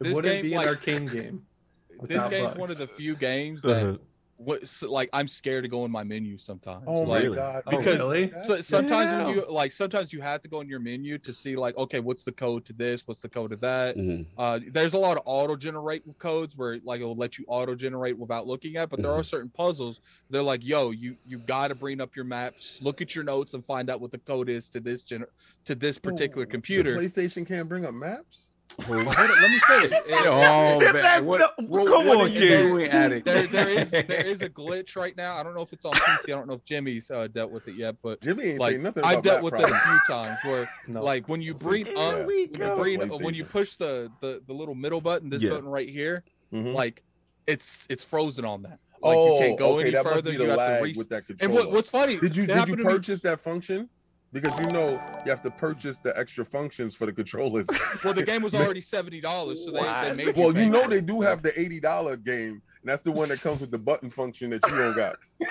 S2: This
S5: wouldn't
S2: game,
S5: be an
S2: like-
S5: Arkane game.
S2: This
S5: without
S2: game's
S5: bugs.
S2: one of the few games that
S1: Uh-huh.
S2: What so, like I'm scared to go in my menu sometimes.
S7: Oh
S2: like,
S7: my god!
S5: Oh,
S2: because
S5: really?
S2: so, sometimes
S6: Yeah.
S2: when you like sometimes you have to go in your menu to see like okay what's the code to this what's the code to that
S1: Mhm.
S2: uh there's a lot of auto generate codes where like it'll let you auto generate without looking at but there are certain puzzles they're like yo you you got to bring up your maps look at your notes and find out what the code is to this gen to this particular
S7: Oh,
S2: computer
S7: PlayStation can't bring up maps.
S2: Well, hold on, let me finish It,
S6: Oh,
S1: If
S6: man. What,
S1: the-
S6: what-
S1: come
S6: what
S1: on,
S6: are you
S1: kid.
S6: doing, Addict?
S2: there, there is there is a glitch right now. I don't know if it's on PC. I don't know if Jimmy's uh, dealt with it yet, but
S7: Jimmy ain't
S2: like
S7: nothing
S2: I
S7: about
S2: dealt
S7: map
S2: with it a few times where
S5: No.
S2: like when you bring
S7: Here
S2: up
S1: we
S2: when you, bring,
S7: PlayStation.
S2: when you push the, the the little middle button, this
S1: Yeah.
S2: button right here,
S7: Mhm.
S2: like it's it's frozen on that. Like
S7: oh,
S2: you can't go
S7: okay,
S2: any further. You have to
S7: lag
S2: reset.
S7: with that
S2: And what, what's funny?
S7: did you
S2: it
S7: did you
S2: happened to me-
S7: purchase that function? Because you know you have to purchase the extra functions for the controllers.
S2: Well, the game was already seventy dollars, so they, they made you.
S7: well, you
S2: pay
S7: know
S2: for
S7: they do have the eighty dollar game, and that's the one that comes with the button function that you don't got.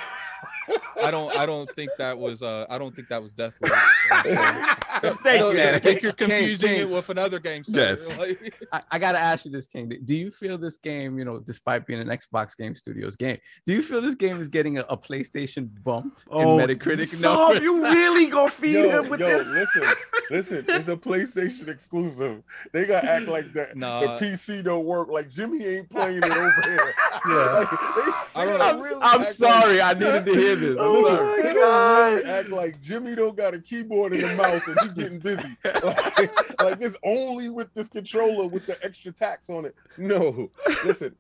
S2: I don't. I don't think that was. Uh, I don't think that was Deathloop.
S1: Thank
S2: So,
S1: you,
S2: I think you're confusing
S6: King.
S2: it with another game. sir.
S1: Yes.
S6: I, I gotta ask you this, King. Do you feel this game, you know, despite being an Xbox Game Studios game, do you feel this game is getting a, a PlayStation bump
S1: Oh,
S6: in Metacritic?
S1: So
S6: numbers?
S1: you really gonna feed
S7: Yo,
S1: him with
S7: yo,
S1: this?
S7: listen, listen. It's a PlayStation exclusive. They gotta act like that.
S2: Nah.
S7: The PC don't work. Like Jimmy ain't playing it over here.
S5: Yeah.
S7: Like, they-
S2: I
S7: they
S2: don't
S7: gotta
S2: know.
S7: really
S6: I'm sorry,
S7: like-
S6: I needed to hear this. I'm
S1: Oh my
S7: they don't really
S1: God.
S7: act like Jimmy don't got a keyboard and a mouse and he's getting busy. Like, like it's only with this controller with the extra tax on it. No, listen.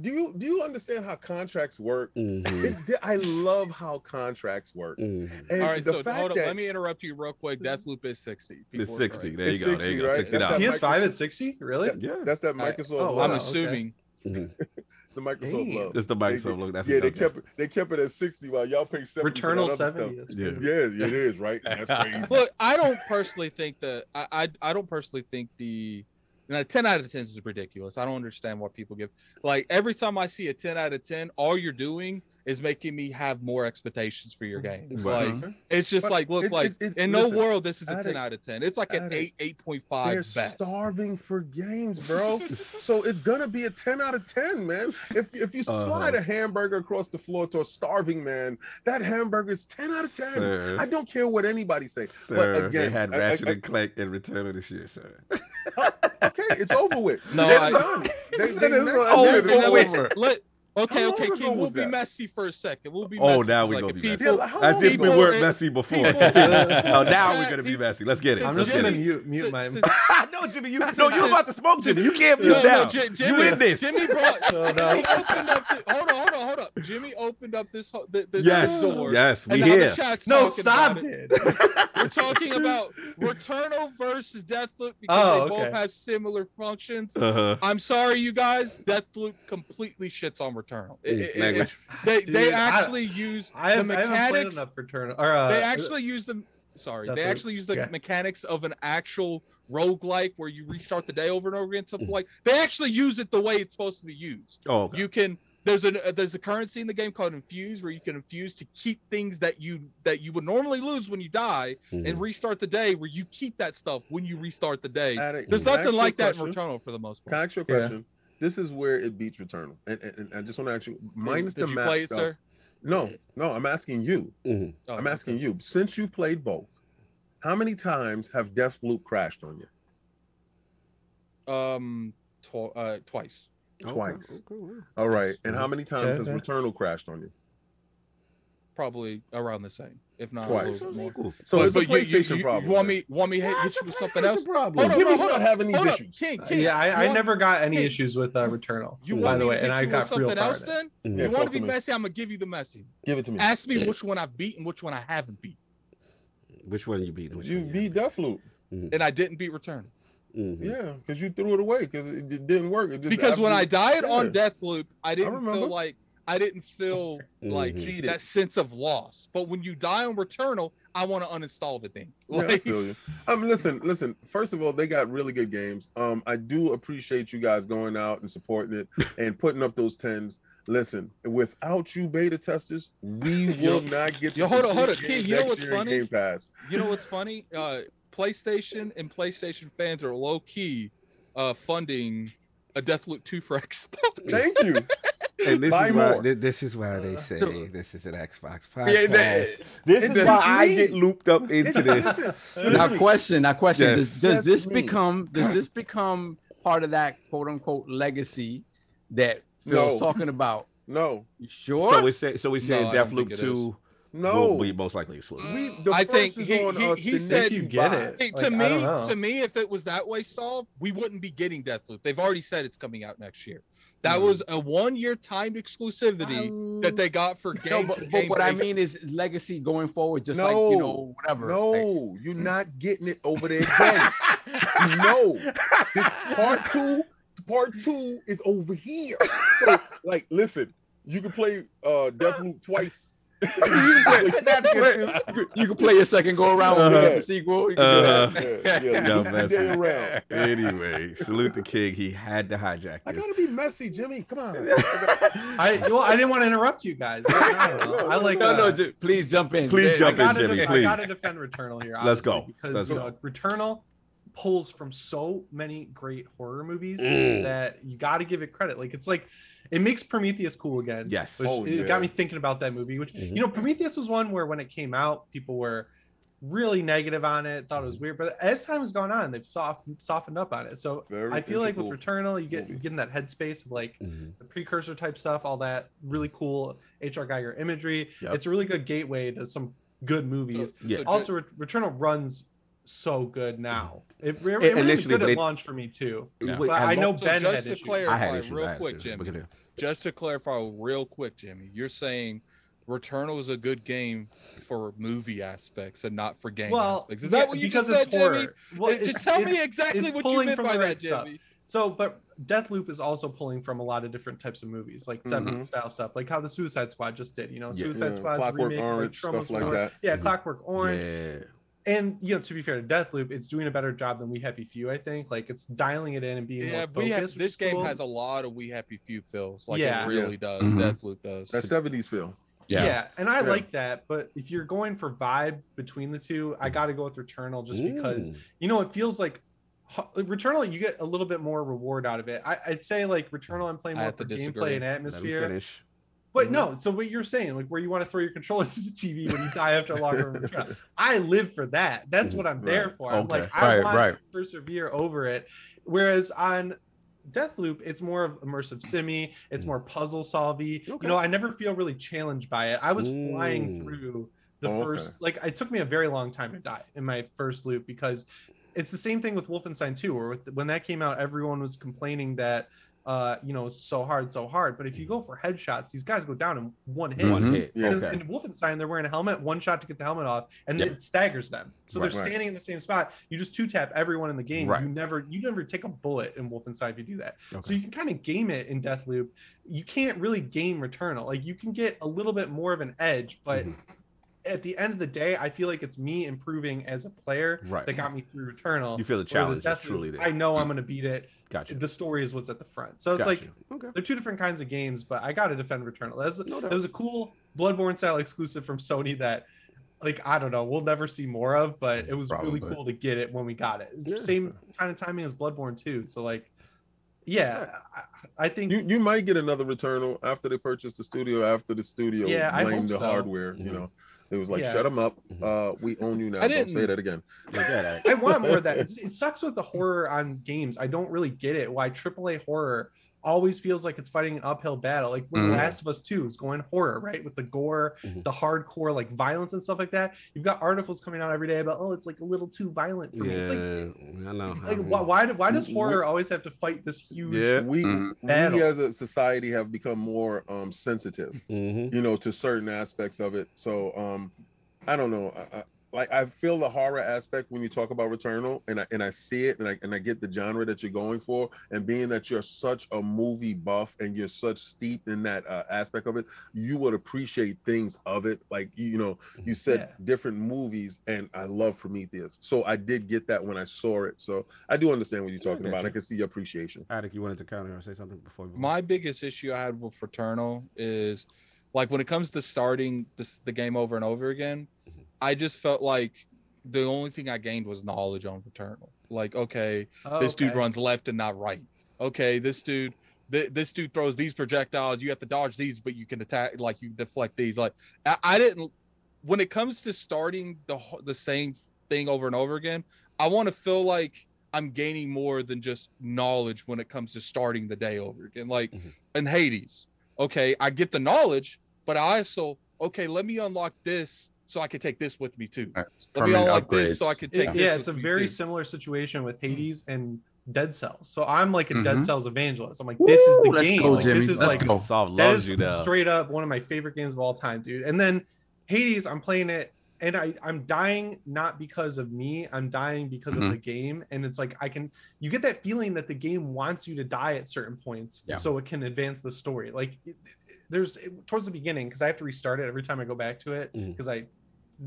S7: Do you do you understand how contracts work?
S1: Mhm,
S7: It, I love how contracts work.
S1: mhm.
S7: And
S2: All right,
S7: the
S2: so
S7: fact
S2: hold on.
S7: that
S2: Let me interrupt you real quick. Deathloop is sixty.
S1: It's
S2: People are
S1: sixty.
S2: correct.
S1: There you
S7: It's
S1: go. There you
S7: 60,
S1: go.
S7: right?
S1: Sixty
S7: That's
S1: dollars.
S7: that
S5: PS5 at 60? Really?
S1: Yeah.
S7: that's that
S2: I-
S7: Microsoft.
S5: oh,
S7: love.
S2: I'm
S5: wow, okay.
S2: assuming.
S7: The Microsoft
S5: Damn.
S7: love.
S1: It's the
S7: They-
S1: Microsoft look. That's
S7: yeah, they
S1: I'm
S7: kept it. They kept it at sixty while y'all pay seventy. for
S5: Returnal
S7: that other
S5: 70.
S7: stuff.
S1: Yeah.
S7: Yeah, it is right. That's crazy.
S2: Look, I don't personally think that I, I I don't personally think the now, 10 out of 10 is ridiculous. I don't understand why people give like every time I see a 10 out of 10, all you're doing is making me have more expectations for your game.
S1: Right.
S2: Like it's just
S7: But
S2: like look
S7: it's-
S2: like
S7: it's- it's-
S2: in no
S7: listen,
S2: world this is a 10
S7: Addict,
S2: out of 10. It's like an 8 8.5
S7: They're
S2: best.
S7: starving for games, bro. so it's gonna be a 10 out of 10, man. If if you
S1: Uh-huh.
S7: slide a hamburger across the floor to a starving man, that hamburger is 10 out of 10.
S1: Sir.
S7: I don't care what anybody say.
S1: Sir,
S7: but again,
S1: they had
S7: I- I-
S1: Ratchet
S7: I-
S1: and Clank in Return of the Shit, sir.
S7: okay, it's over with.
S2: No,
S7: They're
S2: I-
S7: done. They,
S6: said
S7: they
S6: it's over
S7: they-
S6: with.
S7: they-
S6: Over.
S2: Let okay,
S7: How
S2: okay, King, we'll
S7: was
S2: be
S7: that?
S2: messy for a second. We'll be
S1: Oh, now
S2: for a
S1: we gonna be messy.
S7: Yeah,
S2: People,
S7: like, how
S1: As if we weren't
S2: people-
S1: messy before.
S2: people-
S1: oh, now we're gonna be messy. Let's get it.
S5: I'm just
S1: get
S5: gonna mute mute
S2: Since-
S5: my.
S2: since-
S1: no, Jimmy, you no, you're about to smoke, Jimmy. You can't mute
S2: No, no,
S1: now.
S2: Ji-
S1: you
S2: Jimmy,
S1: in this?
S2: Jimmy brought.
S5: Oh, no.
S2: Jimmy opened up. The, hold on, hold on, hold on. Jimmy opened up this ho- this
S1: yes,
S2: door.
S1: yes, we
S2: and now
S1: here.
S2: the chat's
S5: No, stop
S2: it. We're talking about Returnal versus Deathloop because
S5: Oh,
S2: they both have similar functions.
S1: Uh-huh.
S2: I'm sorry, you guys. Deathloop completely shits on Returnal. It- it- it-
S1: Language.
S2: they they
S5: Dude, I-
S2: actually use
S5: I, have,
S2: the
S5: I
S2: mechanics.
S5: enough for or uh,
S2: they actually use the sorry they actually use the
S5: yeah.
S2: mechanics of an actual roguelike where you restart the day over and over again something
S1: Mhm.
S2: like they actually use it the way it's supposed to be used
S1: Oh, okay.
S2: you can there's a there's a currency in the game called infuse where you can infuse to keep things that you that you would normally lose when you die
S1: Mhm.
S2: and restart the day where you keep that stuff when you restart the day
S7: Addict,
S2: there's
S7: can I ask
S2: nothing
S7: you a
S2: like that in
S7: question?
S2: returnal for the most
S7: Can I
S2: part
S7: ask you a
S5: Yeah.
S7: question? This is where it beats Returnal, and, and, and I just want to ask you, minus
S2: did
S7: the
S2: you
S7: map
S2: play it
S7: stuff.
S2: sir
S7: No, no, I'm asking you.
S1: Mhm.
S2: Oh,
S7: I'm asking you. Since you've played both, how many times have Deathloop crashed on you?
S2: um tw- uh, twice
S1: Okay,
S7: Twice.
S1: okay, well.
S7: All right, and how many times has
S5: okay.
S7: Returnal crashed on you?
S2: Probably around the same if not
S7: Twice.
S2: a little bit more
S7: So
S2: But-
S7: it's a
S2: but you- you-
S7: PlayStation
S2: you,
S7: problem.
S2: You want me want me hit, hit you with something else?
S1: problem.
S2: Hold on,
S7: Jimmy's
S2: hold
S7: not
S2: up,
S7: having these
S2: hold up,
S7: issues.
S2: King, King,
S5: yeah, I, I
S2: want-
S5: never got any
S2: Hey,
S5: issues with uh, Returnal.
S2: You
S7: by
S2: want
S5: the
S2: me
S5: way,
S2: to
S5: and
S2: hit
S5: I
S2: you
S5: got
S2: with something
S5: real far
S2: else then?
S1: Mhm.
S7: Yeah,
S2: you want to be
S7: me.
S2: messy? I'm gonna give you the messy.
S7: Give it to me.
S2: Ask me which one I've beaten, which one I haven't beat,
S1: Which one you beat? Which
S7: You beat Deathloop.
S2: and I didn't beat Return
S1: Mhm.
S7: Yeah, because you threw it away because it, it didn't work. It just
S2: because when I died on
S7: Yeah.
S2: Deathloop, I didn't
S7: remember.
S2: feel like I didn't feel like
S1: Mhm.
S2: That sense of loss. But when you die on Returnal, I want to uninstall the thing.
S7: Yeah, I
S2: Like,
S7: feel you. Um, listen, listen. First of all, they got really good games. Um, I do appreciate you guys going out and supporting it and putting up those tens. Listen, without you beta testers, we will not get.
S2: yo,
S7: the
S2: hold on, hold on, King, you know
S7: next
S2: what's
S7: year in
S2: funny?
S7: Game Pass.
S2: You know what's funny? Uh, PlayStation and PlayStation fans are low key uh, funding a Deathloop 2 for Xbox.
S7: Thank you.
S1: And this
S7: Buy
S1: is why
S7: more.
S1: this is why they
S5: Uh,
S1: say
S6: so-
S1: this is an Xbox
S6: Yeah,
S1: podcast.
S6: that-
S1: this is why I get looped up into this.
S6: now question now question
S1: Yes.
S6: does, does this
S7: me.
S6: become does this become part of that quote unquote legacy that phil's
S7: No.
S6: talking about
S7: No,
S6: You sure
S1: So we say so we
S2: No,
S1: saying
S2: I don't
S1: Deathloop two
S7: no.
S1: will be most likely exclusive.
S7: we, the
S2: I
S7: first
S2: think
S7: is
S2: he-
S7: on
S2: he-
S7: us.
S2: he said-
S5: You
S7: you
S5: get it.
S2: Hey,
S5: Like,
S2: to
S5: I
S2: me, to me, if it was that way solved, we wouldn't be getting Deathloop. They've already said it's coming out next year. That
S7: Mhm.
S2: was a one-year timed exclusivity that they got for
S6: no,
S2: game.
S6: but,
S2: to
S6: but what I mean is legacy going forward, just like you know, whatever. like-
S7: No, you're not getting it over there again. no, this part two, part two is over here. So, like, listen, you can play uh Deathloop twice.
S6: You can play your second go around when we get
S7: Uh-huh.
S6: the sequel. You can do
S1: Uh-huh.
S6: that.
S7: yeah, yeah,
S1: No,
S7: you can
S1: messy. anyway, salute the king. He had to hijack This.
S7: I gotta be messy, Jimmy. Come on.
S5: I well, I didn't want to interrupt you guys. I, don't. I like
S6: no,
S5: uh,
S6: no, ju- please jump in.
S1: Please
S6: Hey,
S1: jump in,
S5: gotta
S1: Jimmy,
S5: def-
S1: please.
S5: I gotta defend Returnal here.
S1: Let's go.
S5: because
S1: Let's
S5: you
S1: go.
S5: know Returnal pulls from so many great horror movies
S1: Mm.
S5: that you got to give it credit. Like it's like it makes Prometheus cool again.
S1: Yes.
S5: which
S7: Oh,
S5: it
S7: yeah.
S5: got me thinking about that movie. Which
S1: Mhm.
S5: you know, Prometheus was one where when it came out, people were really negative on it, thought it was weird. But as time has gone on, they've softened softened up on it. So
S7: Very
S5: I feel like with Returnal, you get
S7: movie.
S5: you get in that headspace of like
S1: Mhm.
S5: the precursor type stuff, all that really cool HR Giger imagery.
S1: Yep.
S5: It's a really good gateway to some good movies.
S1: Yeah.
S5: also, Ret- Returnal runs so good now. It, re-
S1: It-
S5: it really was
S1: initially,
S5: good at
S1: it-
S5: launch for me too.
S1: Yeah.
S5: But I know
S2: So
S5: Ben
S2: just
S5: had
S2: to
S5: issues.
S2: clarify
S1: I had issues.
S2: real
S1: I had
S2: quick,
S1: issues.
S2: Jimmy. Just to clarify real quick, Jimmy, you're saying Returnal is a good game for movie aspects and not for game
S5: Well,
S2: aspects. Is
S5: yeah,
S2: that what you
S5: because
S2: just said,
S5: it's horror.
S2: Jimmy?
S5: Well,
S2: just tell me exactly what you meant by that,
S5: right stuff.
S2: Jimmy.
S5: So, but Deathloop is also pulling from a lot of different types of movies, like 70s style stuff, like how the Suicide Squad just did. You know,
S1: Yeah.
S5: Suicide
S7: Yeah,
S5: Squad's
S7: Clockwork
S5: remake,
S7: Orange,
S5: like, Troma
S7: stuff like
S5: Squad.
S7: that.
S5: Yeah,
S1: Mhm.
S5: Clockwork Orange.
S1: Yeah.
S5: And you know, to be fair to Deathloop, it's doing a better job than We Happy Few. I think, like it's dialing it in and being
S2: Yeah,
S5: more
S2: we have this game
S5: cool.
S2: has a lot of We Happy Few feels. Like
S5: Yeah.
S2: it really does.
S6: Mhm.
S2: Deathloop does.
S7: That 70s feel.
S5: Yeah. Yeah. and I
S7: Yeah.
S5: like that. But if you're going for vibe between the two, I got to go with Returnal just because
S1: Mm.
S5: you know it feels like Returnal. You get a little bit more reward out of it. I, I'd say like Returnal, I'm playing
S2: I
S5: more for gameplay
S2: disagree.
S5: and
S1: Let me
S5: atmosphere. But
S7: Mhm.
S5: no, so what you're saying, like where you want to throw your controller to the TV when you die after a long run I live for that. That's what I'm there
S7: Right.
S5: for. I'm
S1: Okay.
S5: like, I
S6: Right,
S5: want
S6: right.
S5: to persevere over it. Whereas on Deathloop, it's more of immersive simmy. It's
S1: Mm.
S5: more puzzle solvy.
S1: Okay.
S5: You know, I never feel really challenged by it. I was flying
S1: Mm.
S5: through the
S7: Okay.
S5: first, like, it took me a very long time to die in my first loop because it's the same thing with Wolfenstein 2, where with, when that came out, everyone was complaining that uh, you know, so hard, so hard. But if you go for headshots, these guys go down in one hit.
S1: One
S6: Mhm.
S1: hit.
S7: Yeah.
S5: In-
S1: Okay.
S5: In Wolfenstein, they're wearing a helmet, one shot to get the helmet off, and
S1: Yeah.
S5: it staggers them. So
S7: Right,
S5: they're
S7: right.
S5: standing in the same spot. You just two tap everyone in the game.
S1: Right.
S5: You never, you never take a bullet in Wolfenstein if you do that. So you can kind of game it in Deathloop. You can't really game Returnal. Like you can get a little bit more of an edge, but
S1: Mhm.
S5: At the end of the day, I feel like it's me improving as a player
S1: Right.
S5: that got me through Returnal.
S1: You feel the challenge is truly there.
S5: I know I'm going to beat it.
S1: Gotcha.
S5: The story is what's at the front. So it's
S1: Gotcha.
S5: like
S1: okay.
S5: they're two different kinds of games, but I got to defend Returnal. That's
S1: No
S5: that was a cool Bloodborne style exclusive from Sony that, like, I don't know, we'll never see more of, but it was really cool to get it when we got it.
S1: Yeah.
S5: Same kind of timing as Bloodborne too. So like, yeah, I, I think
S7: You you might get another Returnal after they purchase the studio. After the studio
S5: Yeah, I
S7: blamed
S5: hope
S7: the
S5: so.
S7: hardware,
S1: Mhm.
S7: you know, it was like,
S5: Yeah.
S7: shut them up.
S1: Mhm.
S7: Uh, we own you now.
S2: I
S7: Don't say that again.
S1: Look at that.
S5: I want more of that. It's, it sucks with the horror on games. I don't really get it. Why AAA horror always feels like it's fighting an uphill battle. Like when
S6: Mhm.
S5: Last of Us 2 is going horror, right? With the gore,
S1: Mhm.
S5: the hardcore like violence and stuff like that. You've got articles coming out every day about, oh, it's like a little too violent for me.
S1: Yeah,
S5: It's like,
S1: I know. I
S5: like
S1: mean,
S5: why, why, why does
S7: We-
S5: horror always have to fight this huge?
S1: Yeah.
S7: We
S6: Mhm.
S5: Battle.
S7: we as a society have become more um sensitive,
S1: mhm.
S7: you know, to certain aspects of it. So um, I don't know. I, I, like I feel the horror aspect when you talk about Returnal, and I and I see it, and I and I get the genre that you're going for, and being that you're such a movie buff and you're such steeped in that uh, aspect of it, you would appreciate things of it. Like you know, you said
S5: Yeah.
S7: different movies, and I love Prometheus, so I did get that when I saw it. So I do understand what you're talking
S1: get
S7: about.
S1: you.
S7: I can see your appreciation.
S1: Addict, you wanted to counter or say something before we
S2: My biggest issue I had with Returnal is like when it comes to starting this the game over and over again,
S1: Mhm.
S2: I just felt like the only thing I gained was knowledge on Returnal. Like, okay, this dude runs left and not right. Okay, this dude, th- this dude throws these projectiles. You have to dodge these, but you can attack, like you deflect these. Like, I, I didn't. When it comes to starting the the same thing over and over again, I want to feel like I'm gaining more than just knowledge when it comes to starting the day over again. Like
S1: Mhm.
S2: in Hades, okay, I get the knowledge, but I also okay, let me unlock this so I can take this with me too.
S6: Right.
S2: Let me
S6: Permanent
S2: unlock this so I could take
S5: It-
S2: this.
S5: yeah,
S2: with
S5: it's a
S2: me,
S5: very
S2: too.
S5: similar situation with Hades and Dead Cells. So I'm like a Dead
S6: Mhm.
S5: Cells evangelist. I'm like, this is the
S6: let's
S5: game.
S6: go,
S5: Like, this is
S6: Let's
S5: like
S6: go.
S1: Soft
S5: that
S1: loves
S5: is
S1: you
S5: straight up one of my favorite games of all time, dude. And then Hades, I'm playing it and I, I'm dying not because of me, I'm dying because
S6: Mhm.
S5: of the game. And it's like I can you get that feeling that the game wants you to die at certain points
S6: Yeah.
S5: so it can advance the story. Like it, it- there's towards the beginning, because I have to restart it every time I go back to it because I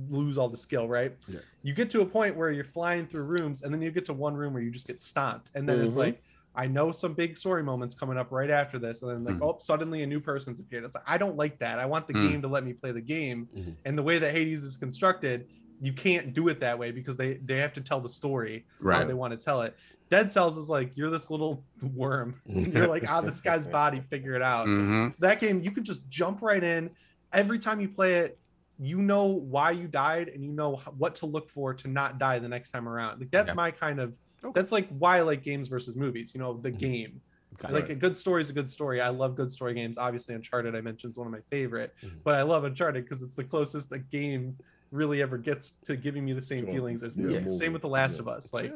S5: lose all the skill, right?
S1: Yeah.
S5: You get to a point where you're flying through rooms, and then you get to one room where you just get stomped, and then it's
S7: Mhm.
S5: like, I know some big story moments coming up right after this, and then like,
S6: Mhm.
S5: oh, suddenly a new person's appeared. It's like I don't like that. I want the
S6: Mm.
S5: game to let me play the game,
S1: Mhm.
S5: and the way that Hades is constructed, you can't do it that way because they they have to tell the story how they want to tell it. Dead Cells is like you're this little worm. you're like on this guy's body, figure it out.
S6: Mhm.
S5: So that game, you could just jump right in. Every time you play it, you know why you died and you know what to look for to not die the next time around. Like that's
S6: Yeah.
S5: my kind of.
S1: Okay.
S5: That's like why I like games versus movies. You know, the
S1: Mhm.
S5: game.
S1: Got
S5: Like
S1: it.
S5: a good story is a good story. I love good story games. Obviously, Uncharted I mentioned is one of my favorite,
S1: Mhm.
S5: but I love Uncharted because it's the closest a game really ever gets to giving me the same
S7: Sure.
S5: feelings as
S7: Yeah,
S5: movies.
S7: movie.
S5: Same with The Last
S7: Yeah.
S5: of Us. Like.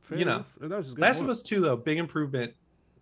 S1: Fair
S5: you know,
S1: enough. That was a good
S5: Last
S1: point.
S5: of Us 2, though, big improvement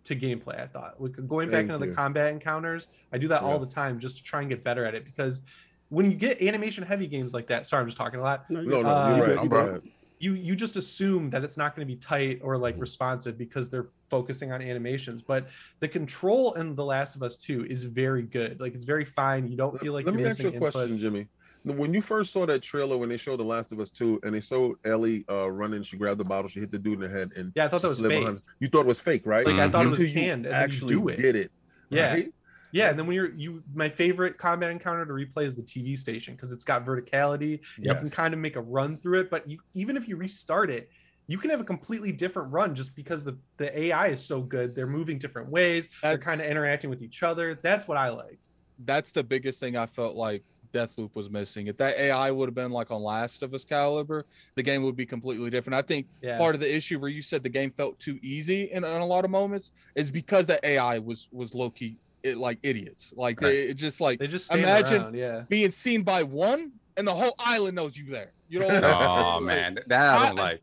S5: to gameplay, I thought. Like, going back
S7: Thank
S5: into the combat encounters, I do that all the time just to try and get better at it because when you get animation heavy games like that, sorry, I'm just talking a lot.
S1: No, you
S7: No, no,
S5: Uh,
S7: you're right.
S1: good,
S7: Go
S1: you
S7: ahead.
S5: You you just assume that it's not going to be tight or like
S1: Mhm.
S5: responsive because they're focusing on animations. But the control in The Last of Us 2 is very good. Like it's very fine. You don't feel like
S7: Let
S5: you're
S7: me ask you a question. Jimmy. When you first saw that trailer, when they showed The Last of Us 2, and they showed Ellie uh, running, she grabbed the bottle, she hit the dude in the head, and
S5: Yeah, I thought that was fake.
S7: You thought it was fake, right?
S5: Like I thought it was
S7: Until you
S5: canned, and then you
S7: actually
S5: do it.
S7: did it.
S5: Yeah.
S7: right?
S5: Yeah, and then when you're you, my favorite combat encounter to replay is the TV station because it's got verticality. You can kind of make a run through it, but you even if you restart it, you can have a completely different run just because the the AI is so good. They're moving different ways. They're kind of interacting with each other. That's what I like.
S2: that's the biggest thing I felt like Deathloop was missing. If that AI would have been like on Last of Us caliber, the game would be completely different. I think
S5: Yeah.
S2: part of the issue where you said the game felt too easy in, in a lot of moments is because that AI was was low key it, like idiots. Like
S6: Right.
S2: they it just like
S5: they just stand
S2: imagine-
S5: around. Yeah.
S2: being seen by one and the whole island knows you there. You know what I mean?
S6: Oh
S2: Like,
S6: man, that I don't
S2: I-
S6: like.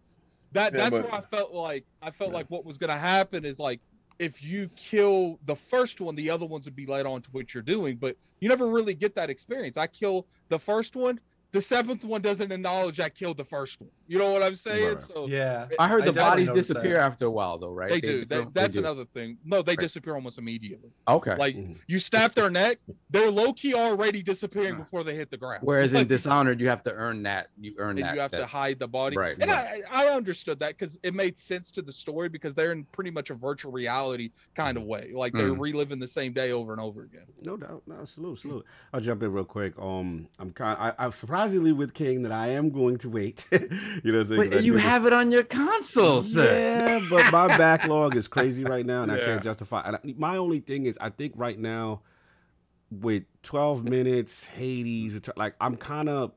S2: That
S7: Yeah,
S2: that's
S7: but-
S2: where I felt like I felt
S7: Yeah.
S2: like what was gonna happen is like if you kill the first one, the other ones would be led on to what you're doing, but you never really get that experience. I kill the first one, the seventh one doesn't acknowledge I killed the first one. You know what I'm saying?
S1: Right.
S2: So
S5: Yeah.
S6: I heard the
S5: definitely
S6: bodies disappear
S5: that.
S6: after a while, though, right?
S2: they do. They,
S6: they
S2: that's
S6: do.
S2: another thing. No, they
S6: Right.
S2: disappear almost immediately.
S6: Okay.
S2: Like
S1: Mhm.
S2: you snap their neck, they're low key already disappearing before they hit the ground.
S6: Whereas in Dishonored, you have to earn that. You earn
S2: and
S6: that.
S2: you have to hide the body.
S6: Right,
S2: And
S6: right.
S2: I, I understood that because it made sense to the story because they're in pretty much a virtual reality kind of way. Like they're
S6: Mm.
S2: reliving the same day over and over again.
S1: No doubt. No, salute, salute. I'll jump in real quick. Um, I'm kind. I, I'm surprisingly with King that I am going to wait. you know, what I'm saying? 'Cause
S6: But you
S1: do
S6: have it on your console, sir.
S1: Yeah, but my backlog is crazy right now, and I can't justify. And I, my only thing is, I think right now, with 12 minutes, Hades, like I'm kind of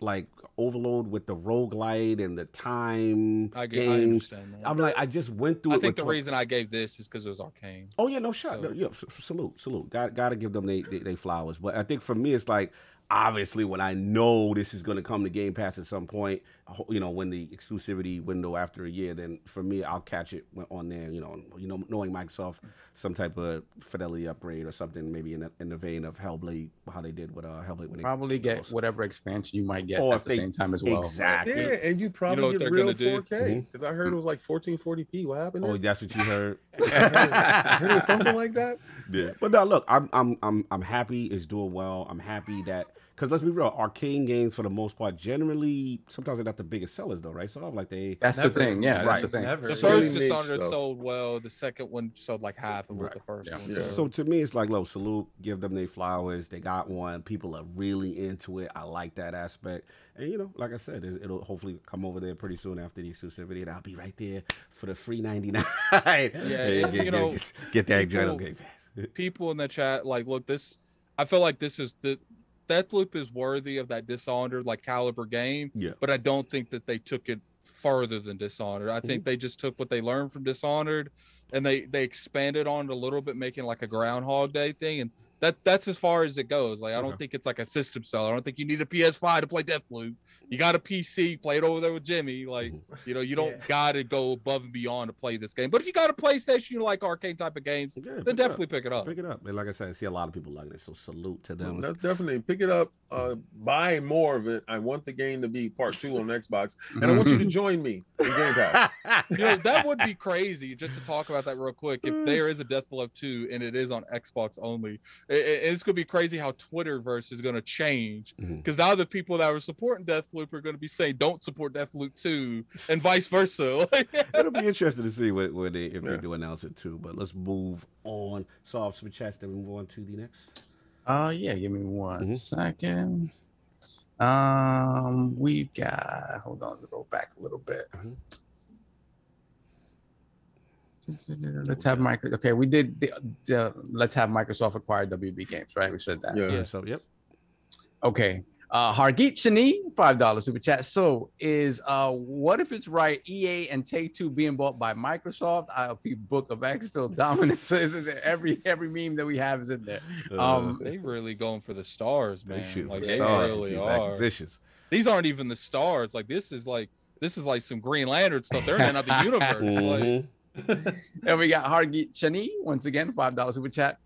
S1: like overload with the roguelite and the time
S2: I, get, I
S1: games.
S2: understand that.
S1: I'm like, I just went through
S2: I
S1: it.
S2: think
S1: with
S2: the
S1: 12
S2: reason I gave this is because it was Arkane.
S1: Oh yeah, no shot.
S2: So-
S1: No, yeah, s- s- salute, salute. Got got to give them they, they they flowers. But I think for me, it's like obviously when I know this is going to come to Game Pass at some point, I ho- you know, when the exclusivity window after a year, then for me, I'll catch it on there. You know, you know, knowing Microsoft, some type of fidelity upgrade or something, maybe in the, in the vein of Hellblade, how they did with uh Hellblade. When
S6: Probably
S1: they
S6: get whatever expansion you might get
S1: Or
S6: at the
S1: they-
S6: same time as well.
S1: exactly.
S7: Yeah, and you probably
S2: what
S7: get real
S2: gonna do?
S7: 4K
S1: Mhm.
S7: because I heard it was like 1440p. What happened?
S1: Oh, that's what you heard.
S7: I heard it was something like that.
S1: Yeah, but now look, I'm I'm I'm I'm happy it's doing well. I'm happy that because let's be real, Arkane games for the most part generally sometimes they're not the biggest sellers though, right? So I'm like they
S6: That's
S5: Never.
S6: the thing. Yeah,
S1: Right.
S6: that's the thing.
S5: Never.
S2: The first
S7: really niche
S2: Dishonored
S7: stuff.
S2: sold well. The second one sold like half of what
S1: Right.
S2: the first
S6: Yeah.
S2: one.
S7: Yeah.
S1: So to me, it's like, look, salute, give them their flowers. They got one. People are really into it. I like that aspect. And you know, like I said, it, it'll hopefully come over there pretty soon after the exclusivity, and I'll be right there for the free ninety nine. yeah,
S2: and, you know,
S1: get, get that joint
S2: people-
S1: Game Pass.
S2: people in the chat like look this i feel like this is the Deathloop is worthy of that Dishonored like caliber game,
S1: Yeah.
S2: but I don't think that they took it further than Dishonored. I
S1: Mm-hmm.
S2: think they just took what they learned from Dishonored and they they expanded on it a little bit, making like a Groundhog Day thing, and that that's as far as it goes. Like I don't
S1: Okay.
S2: think it's like a system seller. I don't think you need a PS5 to play Deathloop. You got a PC, play it over there with Jimmy. Like
S1: Mm-hmm.
S2: you know, you don't
S5: Yeah.
S2: gotta go above and beyond to play this game. But if you got a PlayStation, you like Arkane type of games,
S1: Yeah, pick
S2: then
S1: it
S2: definitely pick it up.
S1: Pick it up. And like I said, I see a lot of people liking it. So salute to them.
S7: that's definitely pick it up. Uh, buy more of it. I want the game to be part two on Xbox, and I want you to join me in Game Pass.
S2: you know that would be crazy just to talk about that real quick if there is a deathloop 2 and it is on xbox only it, it- it's going to be crazy how twitterverse is going to change because now the people that were supporting deathloop are going to be saying don't support deathloop 2 and vice versa
S1: It'll be interesting to see what, what they if
S7: Yeah.
S1: they do announce it too. But let's move on. Soft switch chats. Then we move on to the next.
S6: Uh yeah, give me one
S1: Mhm.
S6: second. Um, we've got hold on to go back a little bit.
S1: Mhm.
S6: Let's have micro. Okay, we did the, the let's have Microsoft acquire WB Games, right? We said that.
S7: Yeah.
S1: Yeah. So yep.
S6: Okay. Uh Hargeet Shani, five dollars super chat. So is uh what if it's right? EA and Take Two being bought by Microsoft, IOP Book of X, Phil Dominance. is in every every meme that we have is in there. Um,
S2: they really going for the stars
S1: they
S2: man
S1: shoot
S2: like
S1: for
S2: they
S1: stars with
S2: really
S1: these
S2: are
S1: acquisitions.
S2: these aren't even the stars like this is like this is like some green lantern stuff they're in another universe like
S1: Mhm.
S6: And we got Hargeet Chani once again, five dollars super chat.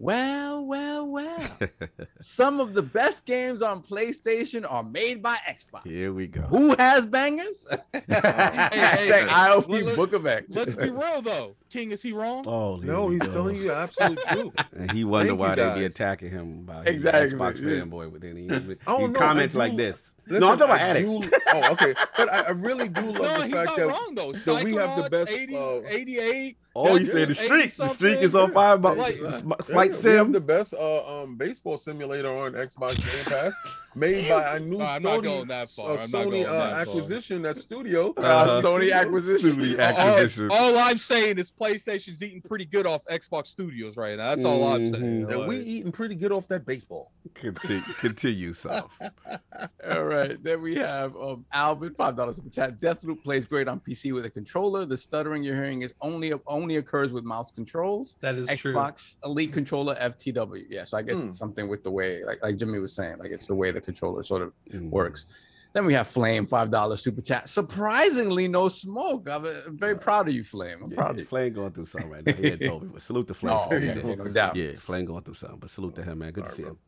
S6: Well, well, well. Some of the best games on PlayStation are made by Xbox.
S1: Here we go.
S6: Who has bangers?
S2: hey,
S6: Hashtag IOP
S2: let- let-
S6: Book of X.
S2: let's be real though king is he wrong
S1: Oh,
S7: No, he's
S1: go.
S7: telling you absolute truth.
S1: And he wonder
S7: Thank
S1: why
S7: you,
S1: they be attacking him about
S6: Exactly,
S1: Xbox
S6: yeah.
S1: fanboy. But then he, he
S7: Oh,
S1: comments
S7: do-
S1: like this.
S7: Listen,
S1: no, I'm talking about
S7: I
S1: addict.
S7: do- oh, okay. But I, I really do love
S2: no
S7: the fact that
S2: wrong though
S7: that we have the best,
S2: 80,
S7: uh,
S2: 88
S1: Oh, you say the
S2: yeah,
S1: streak. The
S2: 80
S1: streak is on fire. About
S2: Like-
S1: sm-
S7: Yeah,
S1: flight
S7: we have the best uh, um, baseball simulator on Xbox Game Pass, made by a new
S2: No,
S7: Sony,
S2: going that far.
S7: uh,
S2: I'm not
S7: Sony uh,
S2: that far.
S7: acquisition. That studio,
S6: Uh, Sony acquisition.
S1: Sony
S2: All-
S1: acquisition.
S2: All, I'm saying is PlayStation's eating pretty good off Xbox Studios right now. That's all I'm saying.
S7: And we eating pretty good off that baseball.
S1: Continue, continue soft.
S6: All right. Then we have um, Alvin, five dollars super chat. Deathloop plays great on PC with a controller. The stuttering you're hearing is only only occurs with mouse controls.
S5: That is true.
S6: Xbox Elite controller FTW. Yeah, so I guess
S7: Hmm.
S6: it's something with the way, like like Jimmy was saying, like it's the way the controller sort of
S1: Mhm.
S6: works. Then we have Flame, five dollar super chat. Surprisingly, no smoke. I'm uh, very proud of you, Flame. I'm proud of
S1: Yeah,
S6: you.
S1: Flame going through something right now. He had told me, but salute to Flame.
S6: Oh, okay, no doubt.
S1: Yeah, Flame going through something, but salute to him, man. Good to see him.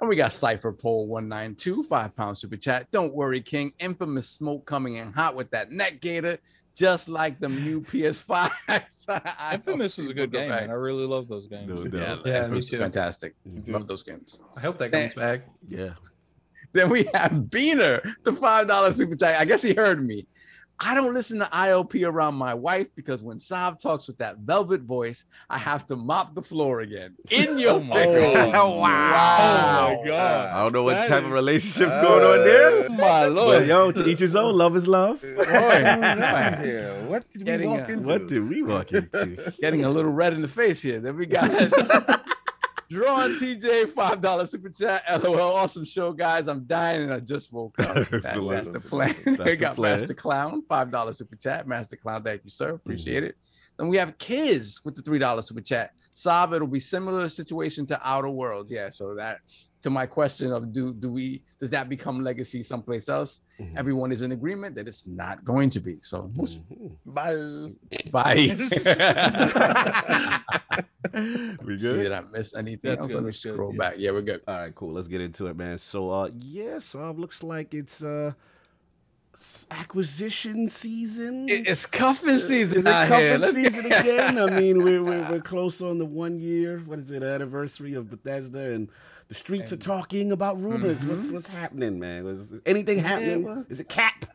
S6: And we got Cipher Pole 192, five pound super chat. Don't worry, King. Infamous smoke coming in hot with that neck gator, just like the new PS5.
S2: Infamous was a good game, man. I really love those games.
S1: No
S6: yeah,
S1: doubt.
S5: Yeah, me too.
S6: fantastic.
S1: Mhm.
S6: Love those games.
S5: I hope that comes back.
S1: Yeah.
S6: Then we have Beaner, the five dollar super chat. I guess he heard me. I don't listen to IOP around my wife because when Sav talks with that velvet voice, I have to mop the floor again. In your mouth.
S2: Oh, my
S1: Oh, wow.
S2: Oh my God.
S1: I don't know what
S2: That
S1: type of
S2: is-
S1: relationship's going on there.
S6: Oh, my
S1: But
S6: lord.
S1: yo, to each his own. Love is love.
S7: Yeah, what did we
S6: Getting
S7: walk
S6: a-
S7: into?
S1: What did we walk into?
S6: Getting a little red in the face here. Then we got Drawn TJ, five dollar super chat. LOL, awesome show, guys. I'm dying and I just woke up. That-
S1: So
S6: that's the plan.
S1: that's
S6: we
S1: the
S6: got
S1: plan.
S6: Master Clown, five dollar super chat. Master Clown, thank you, sir. Appreciate mm-hmm. it. Then we have Kiz with the three dollar super chat. Saab, it'll be similar situation to Outer Worlds. Yeah, so that to my question of do do we does that become legacy someplace else?
S1: Mhm.
S6: Everyone is in agreement that it's not going to be. So
S1: Mhm.
S7: Bye.
S6: bye.
S1: we
S6: See
S1: good?
S6: did I miss anything
S2: That's
S6: else?
S2: good,
S6: Let me scroll
S2: yeah.
S6: back. Yeah, we're good.
S1: All right, cool. Let's get into it, man. So, uh, yes, uh, looks like it's uh, acquisition season.
S6: It's cuffing
S1: Is
S6: season
S1: it
S6: out here.
S1: cuffing season again? I mean, we're, we're we're close on the one year. What is it? Anniversary of Bethesda, and the streets are talking about rumors. What's what's happening, man? Was anything happening?
S6: well-
S1: Is it Cap?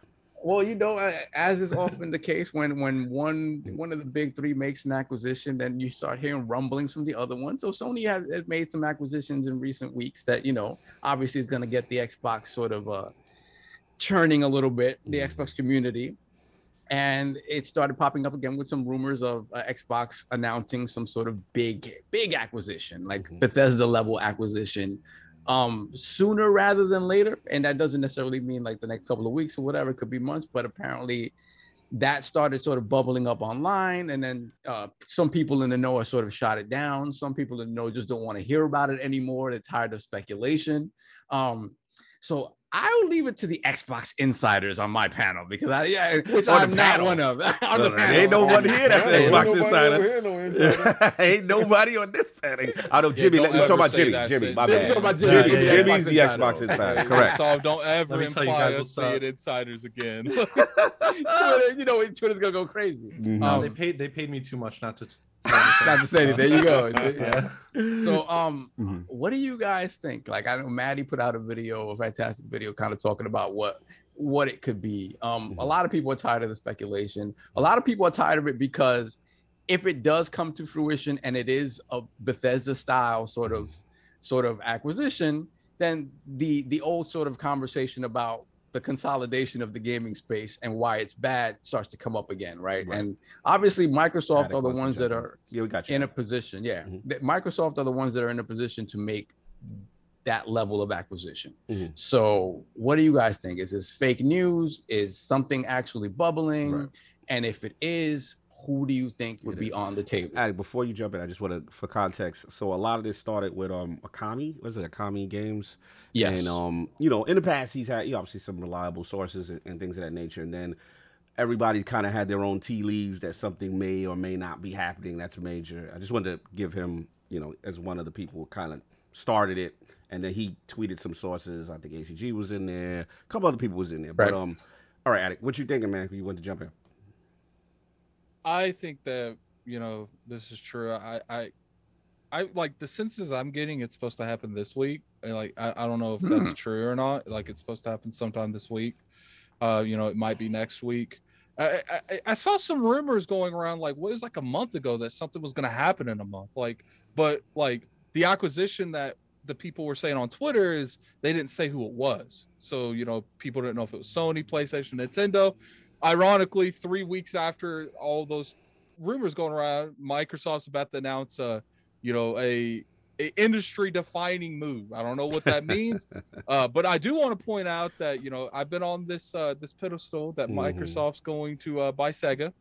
S6: Well, you know, uh, as is often the case, when when one one of the big three makes an acquisition, then you start hearing rumblings from the other one. So Sony has, has made some acquisitions in recent weeks that you know obviously is going to get the Xbox sort of uh, churning a little bit, the Xbox community. And it started popping up again with some rumors of uh, Xbox announcing some sort of big, big acquisition, like
S1: Mhm.
S6: Bethesda level acquisition, um, sooner rather than later. And that doesn't necessarily mean like the next couple of weeks or whatever. It could be months, but apparently that started sort of bubbling up online. And then uh, some people in the know are sort of shot it down. Some people in the know just don't want to hear about it anymore. They're tired of speculation. Um, so I'll leave it to the Xbox insiders on my panel because I, yeah, which I'm not
S1: panel.
S6: one of. on
S1: No,
S6: the panel.
S1: ain't nobody here that's an Xbox
S7: nobody
S1: insider.
S7: over here, no insider.
S1: Ain't nobody on this panel. I know Jimmy.
S2: don't
S1: let me talk about
S2: say
S1: Jimmy. Jimmy, my
S6: Jimmy,
S1: bad.
S6: about Jimmy.
S1: Jimmy,
S5: Yeah, yeah,
S1: Jimmy's the Xbox
S6: Insider.
S1: insider. Correct.
S2: So don't ever
S5: Let me tell
S2: imply us
S5: what's
S2: being insiders again.
S6: Twitter, you know, Twitter's gonna go crazy.
S1: Mhm.
S6: Um,
S5: they paid they paid me too much not to s- say anything.
S6: Not to say anything. There you go.
S5: Yeah.
S6: So, um,
S1: Mhm.
S6: what do you guys think? Like, I know Maddie put out a video, a fantastic video, kind of talking about what what it could be. Um, a
S1: Mhm.
S6: lot of people are tired of the speculation. A lot of people are tired of it because if it does come to fruition and it is a Bethesda style sort of sort of acquisition, then the the old sort of conversation about the consolidation of the gaming space and why it's bad starts to come up again, right?
S1: Right.
S6: And obviously, Microsoft are the ones that are
S1: Yeah, we got you.
S6: in a position, yeah.
S1: Mhm.
S6: Microsoft are the ones that are in a position to make that level of acquisition.
S1: Mhm.
S6: So, what do you guys think? Is this fake news? Is something actually bubbling?
S1: Right.
S6: And if it is, who do you think would
S1: It
S6: be
S1: is.
S6: on the table?
S1: Alec, before you jump in, I just want to, for context. So a lot of this started with um Akami. Was it Akami Games?
S6: Yes.
S1: And um, you know, in the past, he's had you know, obviously some reliable sources and, and things of that nature. And then everybody kind of had their own tea leaves that something may or may not be happening. That's major. I just wanted to give him, you know, as one of the people kind of started it. And then he tweeted some sources. I think ACG was in there. A couple other people was in there. But um, all right, Addict, what you thinking, man? You want to jump in?
S2: I think that you know this is true. I I I like the senses I'm getting. It's supposed to happen this week. and, Like I, I don't know if
S6: Hmm.
S2: that's true or not. Like it's supposed to happen sometime this week. Uh, you know, it might be next week. I, I, I- I saw some rumors going around like what was like a month ago that something was going to happen in a month. Like, but like the acquisition that the people were saying on Twitter is they didn't say who it was. So you know, people didn't know if it was Sony, PlayStation, Nintendo ironically, three weeks after all those rumors going around, Microsoft's about to announce a, you know, a, a industry defining move. I don't know what that means, uh, but I do want to point out that you know I've been on this uh, this pedestal that
S1: Mhm.
S2: Microsoft's going to uh, buy Sega,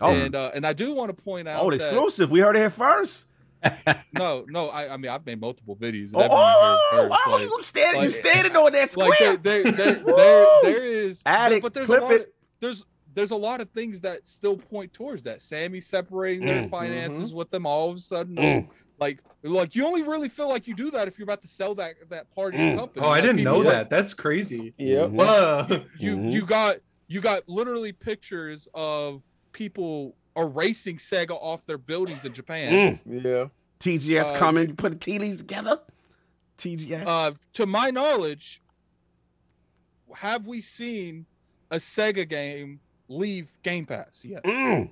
S1: Oh,
S2: and uh, and I do want to point out
S1: oh,
S2: that
S1: exclusive. We heard it here first.
S2: no, no. I, I mean, I've made multiple videos. and
S1: Oh, oh,
S2: first,
S1: oh,
S2: like-
S1: you standing, you standing on that
S2: like
S1: square.
S2: there, there, there, there, there is
S1: Add it,
S2: but there's
S1: clip
S2: a lot
S1: it.
S2: Of, there's there's a lot of things that still point towards that. Sammy separating their
S1: Mm,
S2: finances with them all of a sudden.
S1: Mm.
S2: Like like you only really feel like you do that if you're about to sell that that part of
S1: Mm.
S2: your company.
S5: Oh, I didn't know
S2: look-
S5: that. That's crazy.
S7: Yep.
S1: Mhm.
S5: Whoa.
S2: You
S1: Mhm.
S2: you got you got literally pictures of people erasing Sega off their buildings in Japan.
S1: Mm.
S7: Yeah.
S1: TGS
S2: Uh,
S1: coming. You put the tea leaves together. TGS.
S2: Uh, to my knowledge, have we seen a Sega game leave Game Pass yet?
S1: Mm.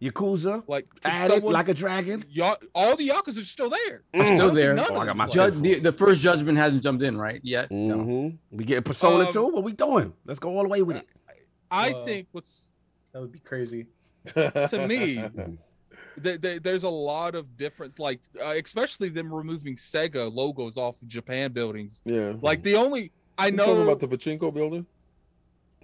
S1: Yakuza.
S2: Like, can
S1: Add it
S2: someone-
S1: like a dragon.
S2: Ya- all the Yakuza are still there.
S6: I'm
S1: Mm.
S6: still
S2: I don't think
S6: there.
S1: Oh, I got my.
S6: Judge, the, the first judgment hasn't jumped in right yet. No.
S1: Mhm. We getting Persona
S2: Um,
S1: 2? What we doing? Let's go all the way with it.
S2: I
S5: Wow.
S2: think what's
S5: That would be crazy.
S2: To me, there, there- there's a lot of difference, like uh, especially them removing Sega logos off of Japan buildings.
S7: Yeah.
S2: Like the only I
S7: You talking
S2: know,
S7: about the pachinko building?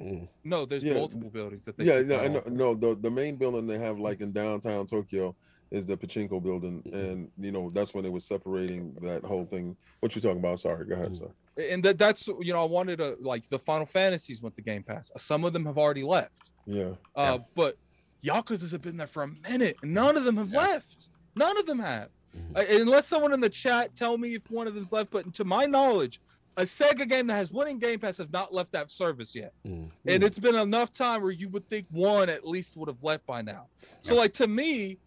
S1: Mm.
S2: no, there's
S7: Yeah.
S2: multiple buildings that they
S7: Yeah, no, I know, no. The the main building they have like in downtown Tokyo is the pachinko building, and you know that's when they were separating that whole thing. What you talking about? Sorry, go ahead, sir.
S2: and that that's you know I wanted to like the Final Fantasies went to Game Pass. Some of them have already left.
S7: Yeah.
S2: Uh, but Yakuza's have been there for a minute, and none of them have left. None of them have. Uh, unless someone in the chat tell me if one of them's left. But to my knowledge, a Sega game that has winning Game Pass has not left that service yet,
S1: Mm.
S2: and it's been enough time where you would think one at least would have left by now. So, like to me,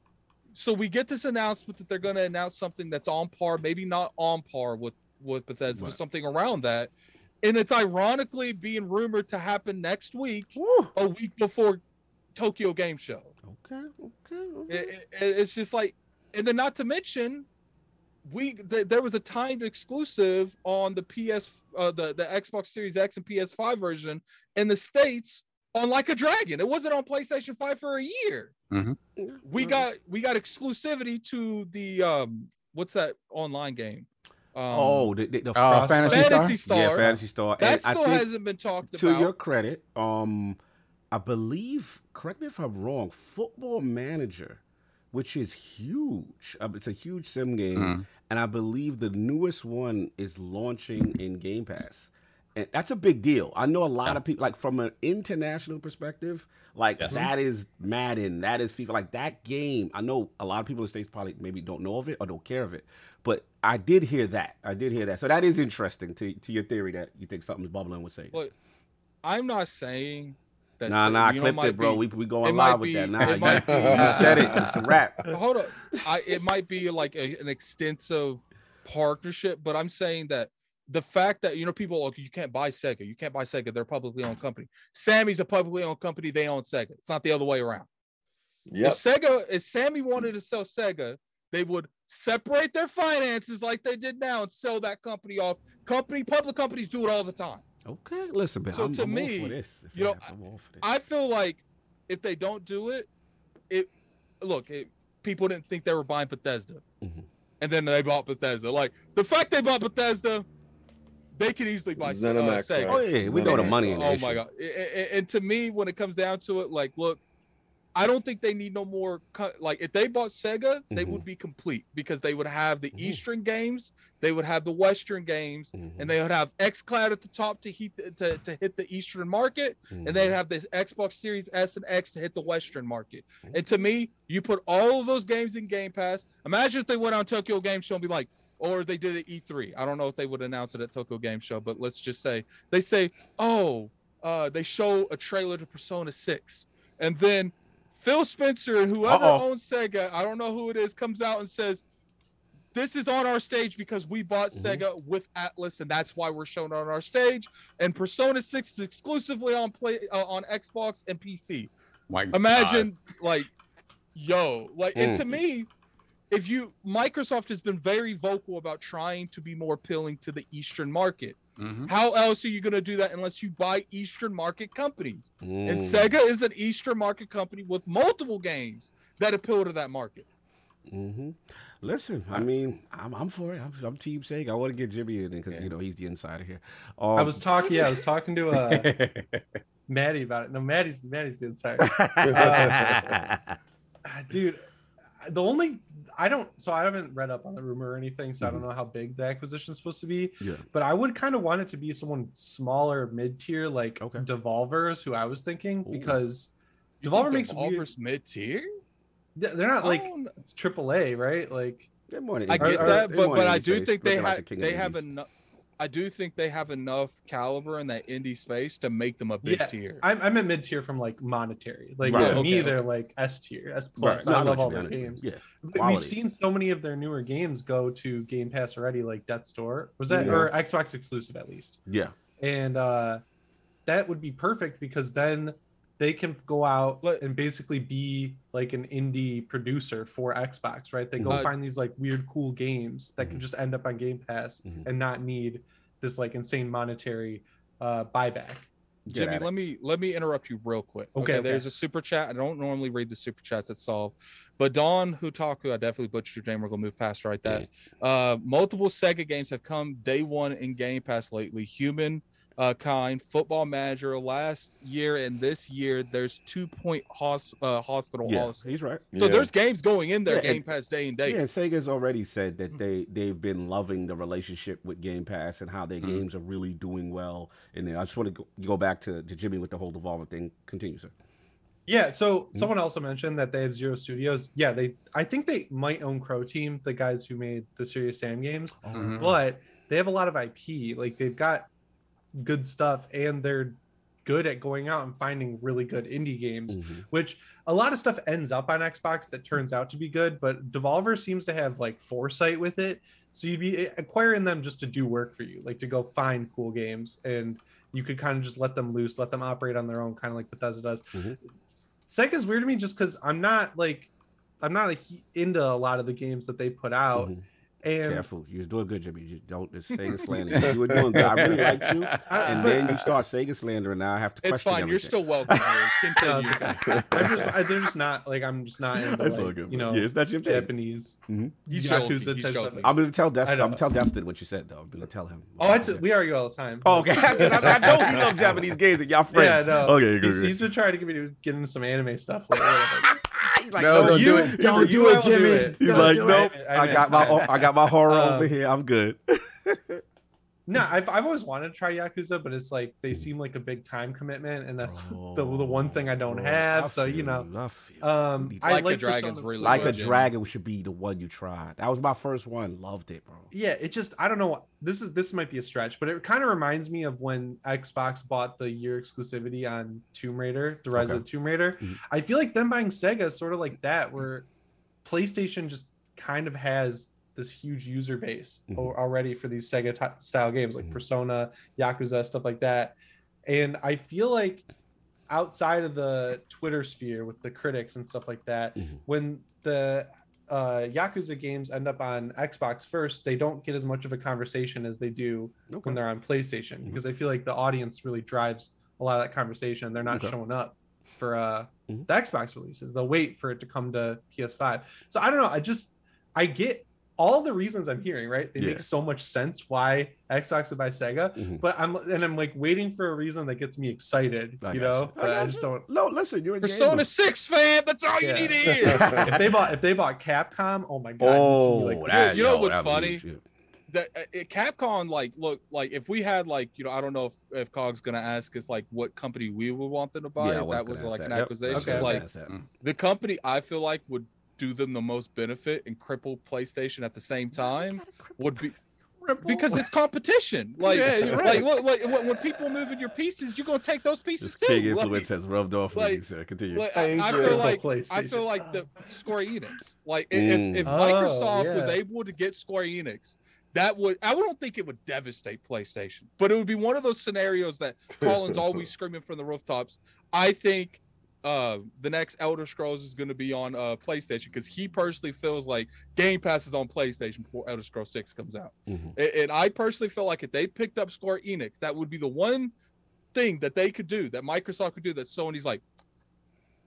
S2: so we get this announcement that they're going to announce something that's on par, maybe not on par with with Bethesda,
S1: Right.
S2: but something around that, and it's ironically being rumored to happen next week,
S1: Woo.
S2: a week before Tokyo Game Show.
S1: Okay, okay. okay.
S2: It, it- it's just like, and then not to mention, we th- there was a timed exclusive on the PS, uh, the the Xbox Series X and PS5 version in the states on Like a Dragon. It wasn't on PlayStation 5 for a year. We got we got exclusivity to the um what's that online game? Um,
S1: oh, the, the, the
S6: Uh, Phantasy Star?
S2: Phantasy Star.
S1: Yeah, Phantasy Star.
S2: that
S1: And I
S2: still
S1: think-
S2: hasn't been talked
S1: to
S2: about.
S1: To your credit, um, I believe. Correct me if I'm wrong. Football Manager, which is huge. Uh, it's a huge sim game,
S6: Mm.
S1: and I believe the newest one is launching in Game Pass. And that's a big deal. I know a lot of people, like from an international perspective, like
S6: Yes.
S1: that is Madden, that is FIFA, like that game. I know a lot of people in the states probably maybe don't know of it or don't care of it, but I did hear that. I did hear that. So that is interesting to to your theory that you think something's bubbling with Sega.
S2: Look, I'm not saying that.
S1: Nah,
S2: Sa-
S1: nah, I
S2: you
S1: clipped
S2: might
S1: it, bro.
S2: be-
S1: we we going
S2: it might
S1: live with
S2: be-
S1: that.
S2: it
S1: Nah, you,
S2: be-
S1: you uh, said it. It's a wrap.
S2: Hold up, I it might be like a, an extensive partnership, but I'm saying that the fact that you know people like you can't buy Sega, you can't buy Sega, they're a publicly owned company. Sammy's a publicly owned company, they own Sega. It's not the other way around.
S7: Yep.
S2: If Sega, if Sammy wanted to sell Sega, they would separate their finances like they did now and sell that company off. Company, public companies do it all the time.
S1: Okay, listen, man.
S2: So
S1: I'm,
S2: to
S1: I'm all
S2: me,
S1: for this.
S2: You know,
S1: I'm all for this.
S2: I feel like if they don't do it, it look, it, people didn't think they were buying Bethesda,
S1: Mhm.
S2: and then they bought Bethesda. Like the fact they bought Bethesda, they could easily buy Se- uh,
S7: ZeniMax,
S2: Sega.
S1: oh yeah, we know the money
S2: Oh
S1: this
S2: my god! A- a- a- And to me, when it comes down to it, like, look, I don't think they need no more. co- Like, if they bought Sega, they
S1: Mhm.
S2: would be complete because they would have the
S1: Mhm.
S2: Eastern games, they would have the Western games,
S1: Mhm,
S2: and they would have XCloud at the top to hit the, to, to hit the Eastern market, and they'd
S1: mhm.
S2: have this Xbox Series S and X to hit the Western market.
S1: Mhm.
S2: And to me, you put all of those games in Game Pass. Imagine if they went on Tokyo Game Show and be like, or they did it at E3. I don't know if they would announce it at Tokyo Game Show, but let's just say they say, oh, uh, they show a trailer to Persona 6. And then Phil Spencer and whoever
S1: Uh-oh.
S2: owns Sega, I don't know who it is, comes out and says, this is on our stage because we bought
S1: Mhm.
S2: Sega with Atlus, and that's why we're shown on our stage. And Persona 6 is exclusively on play uh, on Xbox and PC.
S6: My
S2: Imagine like, yo, like, and
S1: Mm.
S2: to me, if you Microsoft has been very vocal about trying to be more appealing to the Eastern market.
S6: God. Mhm.
S2: How else are you going to do that unless you buy Eastern market companies? And
S1: Mm.
S2: Sega is an Eastern market company with multiple games that appeal to that market.
S1: Mm-hmm. Listen, I mean, I'm, I'm for it. I'm, I'm Team Sega. I want to get Jimmy in because
S6: Yeah.
S1: you know he's the insider here.
S5: I
S1: Um,
S5: was talking. Yeah, I was talking to uh, Maddie about it. No, Maddie's Maddie's the insider. Ah, dude the only I don't. So I haven't read up on the rumor or anything, so I
S1: Mm-hmm.
S5: don't know how big the acquisition is supposed to be.
S1: Yeah.
S5: But I would kind of want it to be someone smaller, mid tier, like
S1: Okay.
S5: Devolvers, who I was thinking,
S1: Ooh.
S5: because
S2: You
S5: Devolver
S2: think
S5: makes weird-
S2: Devolver's mid tier.
S5: they're they're not like it's triple A, right? Like
S1: They're more
S2: I get
S5: are-
S2: that,
S1: they're
S2: but but I do think they
S1: like
S2: have
S1: the king of
S2: they have enough. I do think they have enough caliber in that indie space to make them a big
S5: Yeah,
S2: tier.
S5: I'm, I'm at mid tier from like monetary. Like
S1: Right.
S5: to
S2: Okay,
S5: me,
S2: okay.
S5: they're like S tier, S plus.
S1: No,
S5: I
S1: I
S5: love all their
S1: mean, I know what you
S5: games.
S1: mean. Yeah.
S5: We've seen so many of their newer games go to Game Pass already, like Death's Door. Was that
S1: Yeah.
S5: or Xbox exclusive at least?
S1: Yeah.
S5: And uh that would be perfect because then they can go out and basically be like an indie producer for Xbox, right? They go
S2: Uh,
S5: find these like weird cool games that
S1: Mhm.
S5: can just end up on Game Pass
S1: Mhm.
S5: and not need this like insane monetary uh buyback.
S1: Get
S2: Jimmy, let me let me interrupt you real quick.
S5: Okay, okay.
S2: There's a super chat. I don't normally read the super chats that solve, but Don Hutaku, I definitely butchered your name. We're gonna move past right that. Uh, multiple Sega games have come day one in Game Pass lately. Human uh, kind, Football Manager last year and this year. There's Two Point hos- uh, Hospital
S1: Yeah.
S2: also.
S1: He's right.
S2: So
S7: Yeah.
S2: there's games going in there,
S1: Yeah,
S2: Game
S1: and-
S2: Pass day and day.
S1: Yeah, and Sega's already said that they they've been loving the relationship with Game Pass and how their
S6: Mhm.
S1: games are really doing well. And then I just want to go, go back to, to Jimmy with the whole Devolver thing. Continue, sir.
S5: Yeah, so
S1: Mm-hmm.
S5: someone also mentioned that they have zero studios. Yeah, they I think they might own Croteam, the guys who made the Serious Sam games,
S6: Mhm.
S5: but they have a lot of IP. Like they've got good stuff and they're good at going out and finding really good indie games,
S1: Mhm.
S5: which a lot of stuff ends up on Xbox that turns out to be good, but Devolver seems to have like foresight with it. So you'd be acquiring them just to do work for you, like to go find cool games and you could kind of just let them loose, let them operate on their own, kind of like Bethesda does.
S1: Mhm.
S5: Sega's weird to me just because I'm not like I'm not like, into a lot of the games that they put out,
S1: Mhm.
S5: And
S1: Careful, you're doing good, Jimmy. You don't just Sega slander. You were doing good. I really liked you, and then you start Sega slander, and now I have to question
S2: It's fine. You're still welcome here. Continue.
S5: I'm just I, they're just not like I'm just not into
S1: That's all
S5: like,
S1: good.
S5: you know
S1: yeah, it's not your thing.
S5: Japanese mm-hmm.
S2: He's joking.
S5: Yakuza
S2: He's
S5: type
S2: joking.
S5: stuff.
S1: I'm gonna tell Destin.
S5: I know.
S1: I'm gonna tell Destin what you said, though. I'm gonna tell him.
S5: Oh, it's we argue all the time.
S1: Oh, okay. 'Cause I, I know he loves Japanese games, and y'all friends.
S5: Yeah, no.
S1: Okay, good.
S5: He's,
S1: good.
S5: he's been trying to get me to get into some anime stuff. Like,
S1: He's like,
S6: No, don't
S5: you,
S6: do it.
S5: Don't
S6: You
S5: do it,
S6: will do
S5: Jimmy.
S6: it.
S1: He's
S5: Don't
S1: like, nope.
S5: I
S1: I, got my. I got my horror
S5: Um,
S1: over here. I'm good.
S5: No, I've, I've always wanted to try Yakuza, but it's like they seem like a big time commitment, and that's the, the one thing I don't
S1: Bro,
S5: have.
S1: I
S5: so you know,
S1: I
S5: um,
S1: you.
S5: I
S2: Like a
S5: like
S2: Dragon's really
S1: like a dragon should be the one you tried. That was my first one. Loved it, bro.
S5: yeah it just i don't know this is this might be a stretch but it kind of reminds me of when xbox bought the year exclusivity on tomb raider the rise of the tomb raider
S1: Mhm.
S5: i feel like them buying sega is sort of like that where playstation just kind of has this huge user base
S1: Mhm.
S5: already for these sega ty- style games like
S1: Mhm.
S5: persona yakuza stuff like that and i feel like outside of the twitter sphere with the critics and stuff like that
S1: Mhm.
S5: when the uh, Yakuza games end up on Xbox first, they don't get as much of a conversation as they do when they're on PlayStation
S1: Mhm.
S5: because I feel like the audience really drives a lot of that conversation. They're not
S1: Okay.
S5: showing up for uh,
S1: Mhm.
S5: the Xbox releases. They'll wait for it to come to PS5. So I don't know. I just I get all the reasons I'm hearing. Right, they
S1: Yeah.
S5: make so much sense why Xbox would buy Sega.
S1: Mhm.
S5: But I'm and I'm like waiting for a reason that gets me excited.
S1: I
S5: you know,
S1: you. I
S5: but I
S1: got
S5: just
S1: you.
S5: don't.
S1: No, listen, you're a
S2: Persona
S1: gamer.
S2: 6 fan. That's all you need to hear.
S5: if they bought if they bought Capcom, oh my god! you'd
S1: Oh,
S5: like,
S1: that,
S2: you know
S1: yo,
S2: what's funny?
S1: huge,
S2: that uh, Capcom like look like if we had like you know I don't know if if Cog's gonna ask us like what company we would want them to buy
S1: Yeah, I
S2: if that was like
S1: that.
S2: an
S1: Yep,
S2: acquisition
S5: okay, okay.
S2: like the company I feel like would do them the most benefit and cripple PlayStation at the same time would be because it's competition like
S1: Yeah, you're
S2: like
S1: right.
S2: look, like when, when people moving your pieces you're gonna take those pieces
S1: This king
S2: too Like-
S1: influence has rubbed off on
S2: like-
S1: you, sir. Continue.
S2: like, I, I feel like I feel like the Square Enix. Like i-
S1: Mm.
S2: if, if
S5: Oh,
S2: Microsoft was able to get Square Enix, that would I don't think it would devastate PlayStation, but it would be one of those scenarios that Colin's always screaming from the rooftops. I think uh the next Elder Scrolls is going to be on uh PlayStation because he personally feels like Game Pass is on PlayStation before Elder Scrolls 6 comes out.
S1: Mhm.
S2: A- And I personally feel like if they picked up Square Enix, that would be the one thing that they could do, that Microsoft could do, that Sony's like,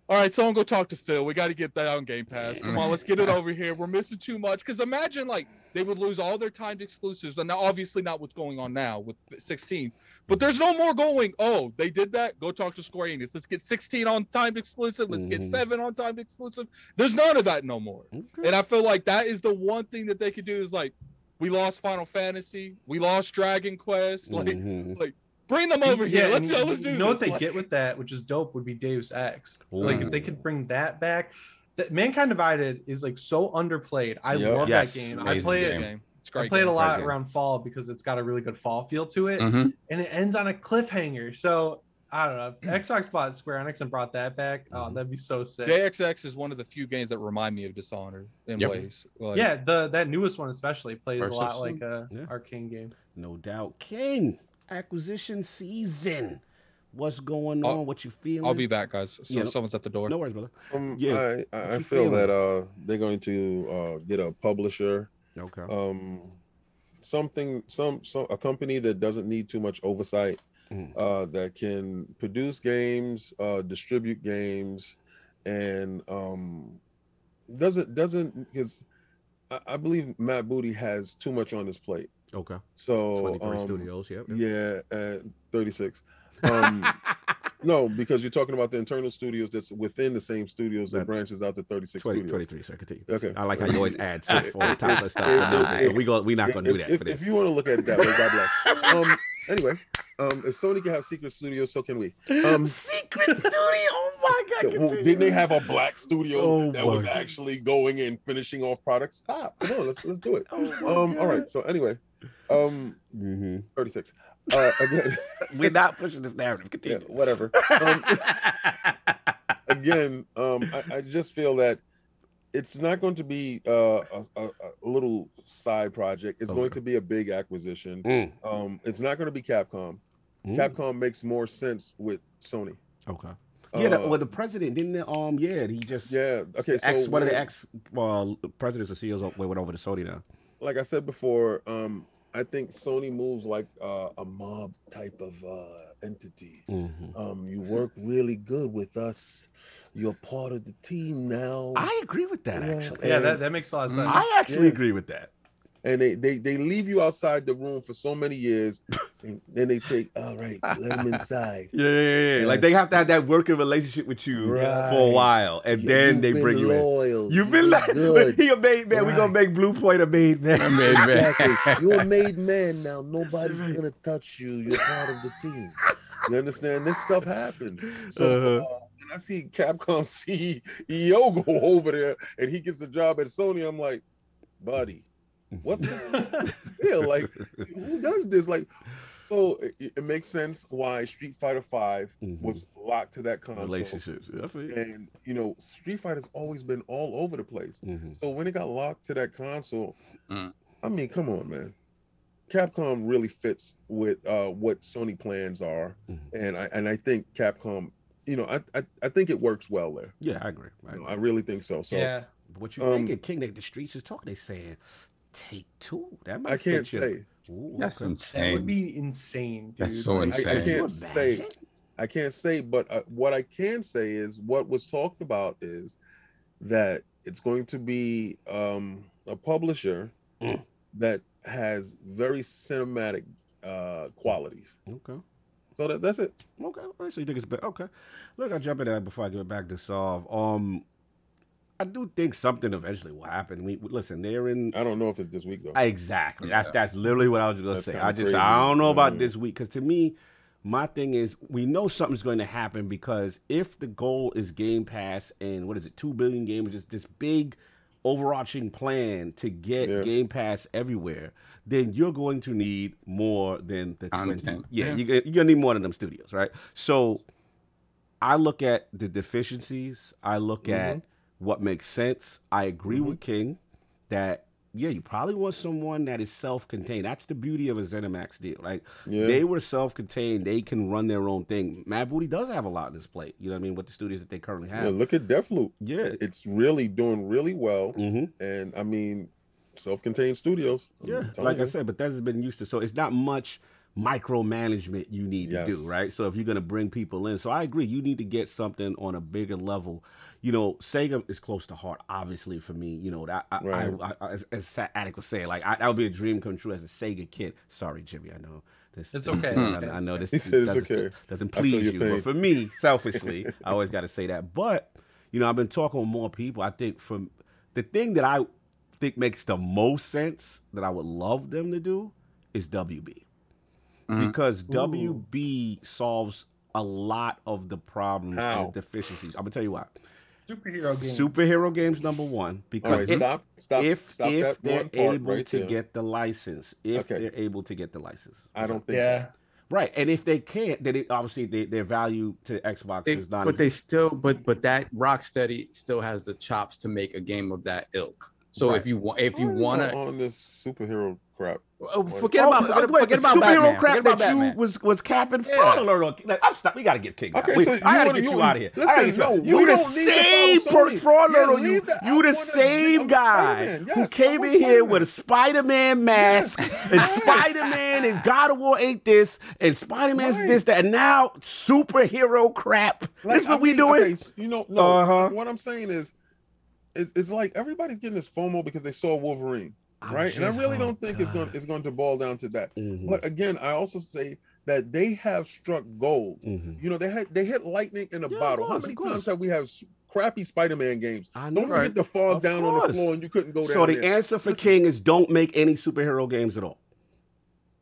S2: all right, someone go talk to Phil. We got to get that on Game Pass. Come on, let's get it over here. We're missing too much. Because imagine like they would lose all their timed exclusives, and now obviously not what's going on now with 16. But there's no more going. Oh, they did that. Go talk to Square Enix. Let's get 16 on timed exclusive. Let's get
S1: Mhm.
S2: seven on timed exclusive. There's none of that no more.
S1: Okay.
S2: And I feel like that is the one thing that they could do is like, we lost Final Fantasy, we lost Dragon Quest. Like,
S1: Mhm.
S2: bring them over here. Let's
S5: and
S2: go. Let's do
S5: You know what they
S2: Like-
S5: get with that, which is dope, would be Deus Ex. Like if they could bring that back. That Mankind Divided is like so underplayed. I
S7: Yep.
S5: love
S6: Yes,
S5: that game. I
S6: amazing
S5: play it.
S6: game.
S2: game. It's a
S5: I
S2: great
S5: played
S2: game.
S5: a lot
S6: game.
S5: around fall because it's got a really good fall feel to it,
S6: Mhm.
S5: and it ends on a cliffhanger. So I don't know. Xbox bought Square Enix and brought that back. Oh,
S6: Mm-hmm.
S5: that'd be so sick.
S2: JXX is one of the few games that remind me of Dishonored in
S1: Yep.
S2: ways. Like,
S5: yeah, the that newest one especially plays
S6: First
S5: a lot like a
S1: Yeah.
S5: Arkane game.
S1: No doubt. King, acquisition season. What's going
S2: I'll-
S1: on? What you feeling?
S2: I'll be back, guys. So
S1: Yeah,
S2: someone's at the door.
S1: No worries, brother.
S7: Um,
S1: Yeah,
S7: I, I, I feel
S1: feeling?
S7: that uh, they're going to uh, get a publisher,
S1: Okay.
S7: um, something, some, some, a company that doesn't need too much oversight,
S1: Mm.
S7: uh, that can produce games, uh, distribute games, and um, doesn't doesn't because I, I believe Matt Booty has too much on his plate.
S1: Okay.
S7: So
S1: 23
S7: um,
S1: studios. Yep. yep.
S7: Yeah, uh, 36. Um, no, because you're talking about the internal studios that's within the same studios that branches out to 36
S1: 20,
S7: studios.
S1: 23, sir. Continue.
S7: Okay.
S1: I like how you always add stuff on top of stuff.
S7: if-
S1: we go. we're not gonna do that
S7: if,
S1: for this.
S7: if you want to look at it that way, God bless. Um, anyway, um, if Sony can have secret studios, so can we. Um,
S1: Secret studio. Oh my God.
S7: well, didn't they have a black studio
S1: Oh
S7: that was
S1: my-
S7: actually going and finishing off products? Stop. Come on, let's let's do it.
S1: Oh
S7: Um, all
S1: God.
S7: right. So anyway, um,
S1: Mhm.
S7: 36. Uh, again,
S1: We're not pushing this narrative.
S7: yeah,
S1: Continue.
S7: whatever. Um, again, um, I, I just feel that it's not going to be uh, a, a, a little side project. It's going to be a big acquisition.
S1: Mm,
S7: Um, it's not going to be Capcom.
S1: mm.
S7: Capcom makes more sense with Sony.
S1: Okay. Yeah. the,
S7: Uh,
S1: well, the president didn't. Um. Yeah. He just.
S7: yeah. Okay. So
S1: Ex, one of the ex well, presidents or CEOs went over to Sony now.
S7: like I said before, um, I think Sony moves like uh, a mob type of uh, entity.
S1: Mhm.
S7: Um, you work really good with us. You're part of the team now.
S1: I agree with that
S7: Yeah.
S1: actually.
S5: Yeah, that, that makes a lot of sense.
S1: I actually
S7: Yeah.
S1: agree with that.
S7: And they, they they leave you outside the room for so many years, and then they take, all right, let them inside.
S1: Yeah, yeah, yeah,
S7: Yeah.
S1: Like they have to have that working relationship with you for a while, and
S7: You-
S1: then they bring you in.
S7: loyal.
S1: You've been like
S7: good.
S1: he a made man. We gonna make Bluepoint a made man.
S6: I made man.
S7: Exactly. You're a made man now. Nobody's gonna touch you. You're part of the team. You understand? This stuff happens. So
S1: Uh-huh.
S7: uh, when I see Capcom CEO go over there and he gets a job at Sony, I'm like, buddy, what's this? yeah, like who does this? Like, so it, it makes sense why Street Fighter Five
S1: Mhm.
S7: was locked to that console.
S1: relationships. Yeah, I feel you.
S7: And you know, Street Fighter's always been all over the place.
S1: Mhm.
S7: So when it got locked to that console,
S6: Mm.
S7: I mean, come on, man. Capcom really fits with uh, what Sony plans are,
S1: Mhm.
S7: and I and I think Capcom, you know, I I, I think it works well there.
S1: Yeah, I agree. I
S7: You know. I really think so. So
S5: yeah.
S1: But what you
S7: um,
S1: thinking, King? They, the streets is talking. They saying take two. That might
S7: I can't
S1: you.
S7: say.
S1: Ooh,
S6: That's
S1: okay.
S5: That would be insane. Dude.
S6: That's so insane.
S7: I
S1: Could you
S7: can't say- I can't say, but uh, what I can say is what was talked about is that it's going to be um, a publisher
S1: Mm.
S7: that has very cinematic uh, qualities.
S1: Okay.
S7: So that, that's it.
S1: Okay. All right, so you think it's better? Okay. Look, I'll jump in there before I give it back to Solve. Um, I do think something eventually will happen. We listen. They're in
S7: I don't know if it's this week though.
S1: Exactly. That's
S6: Yeah.
S1: that's literally what I was gonna
S7: That's
S1: say. I just
S7: crazy.
S1: I don't know about
S7: Mm.
S1: this week because to me, my thing is we know something's going to happen because if the goal is Game Pass and what is it, two billion games, just this big overarching plan to get
S7: Yeah.
S1: Game Pass everywhere, then you're going to need more than the 20. Yeah,
S6: Yeah.
S1: You, you're gonna need more than them studios, right? So I look at the deficiencies. I look at what makes sense. I agree with King that yeah, you probably want someone that is self-contained. That's the beauty of a ZeniMax deal. Like
S7: Yeah.
S1: they were self-contained. They can run their own thing. Matt Booty does have a lot in his plate. You know what I mean? With the studios that they currently
S7: Yeah,
S1: have.
S7: look at Deathloop.
S1: Yeah.
S7: It's really doing really well.
S1: hmm
S7: And I mean, self-contained studios.
S1: Yeah, like I said, but that's been used to. So it's not much micromanagement you need to do, right? So if you're going to bring people in, so I agree, you need to get something on a bigger level. You know, Sega is close to heart, obviously for me. You know that I,
S7: Right.
S1: I, I, as, as Addict was saying, like I, that would be a dream come true as a Sega kid. Sorry, Jimmy, I know this.
S5: It's okay,
S1: I, I know this
S7: it's
S1: doesn't,
S7: okay.
S1: doesn't please you,
S7: pain.
S1: but for me, selfishly, I always got to say that. But you know, I've been talking with more people. I think from the thing that I think makes the most sense that I would love them to do is WB
S6: Mhm.
S1: because WB solves a lot of the problems
S7: How?
S1: and deficiencies. I'm gonna tell you why.
S5: Superhero game.
S1: Superhero games number one because
S7: right,
S1: if-
S7: stop, stop,
S1: if
S7: stop
S1: if
S7: that
S1: they're
S7: one
S1: able
S7: right
S1: to
S7: there.
S1: get the license, if
S7: Okay.
S1: they're able to get the license,
S7: I don't think.
S5: Yeah.
S1: right, and if they can't, then it, obviously they, their value to Xbox
S6: They-
S1: is not.
S6: but they still, but but that Rocksteady still has the chops to make a game of that ilk. So
S1: Right.
S6: if you want, if you want to,
S7: on this superhero crap.
S6: forget
S1: Oh,
S6: about
S1: but-
S6: forget,
S1: wait,
S6: forget about
S1: superhero
S6: Batman.
S1: crap
S6: Forget about
S1: that you was was capping
S6: Yeah.
S1: fraud alert on. Like, I'm stop. We gotta get kicked. out.
S7: Okay,
S1: Wait,
S7: so
S1: I gotta
S7: wanna-
S1: get
S7: you
S1: you out of here. I
S7: listen,
S1: gotta get you
S7: no,
S1: you
S7: we
S1: the
S7: don't need to
S1: same per- fraud
S7: Yeah,
S1: alert on you.
S7: leave the-
S1: You the same guy
S7: Spider-Man.
S1: who
S7: Yes, I
S1: came
S7: want
S1: in here with a
S7: Spider-Man.
S1: Spider-Man mask and Spider-Man and God of War ain't this and Spider-Man's
S7: Right.
S1: this that and now superhero crap.
S7: Like,
S1: this is what we
S7: mean,
S1: doing.
S7: you know, no.
S1: Uh-huh.
S7: What I'm saying is, it's, it's like everybody's getting this FOMO because they saw Wolverine,
S1: I'm
S7: right? And I really
S1: oh,
S7: don't think it's going it's going to boil down to that.
S1: Mhm,
S7: But again, I also say that they have struck gold.
S1: mhm.
S7: You know, they had they hit lightning in a
S1: Yeah,
S7: bottle. How many times have we have crappy Spider-Man games?
S1: I know.
S7: Don't forget to fall
S1: Of
S7: down on the floor and you couldn't go down
S1: So the
S7: there.
S1: answer for King is don't make any superhero games at all.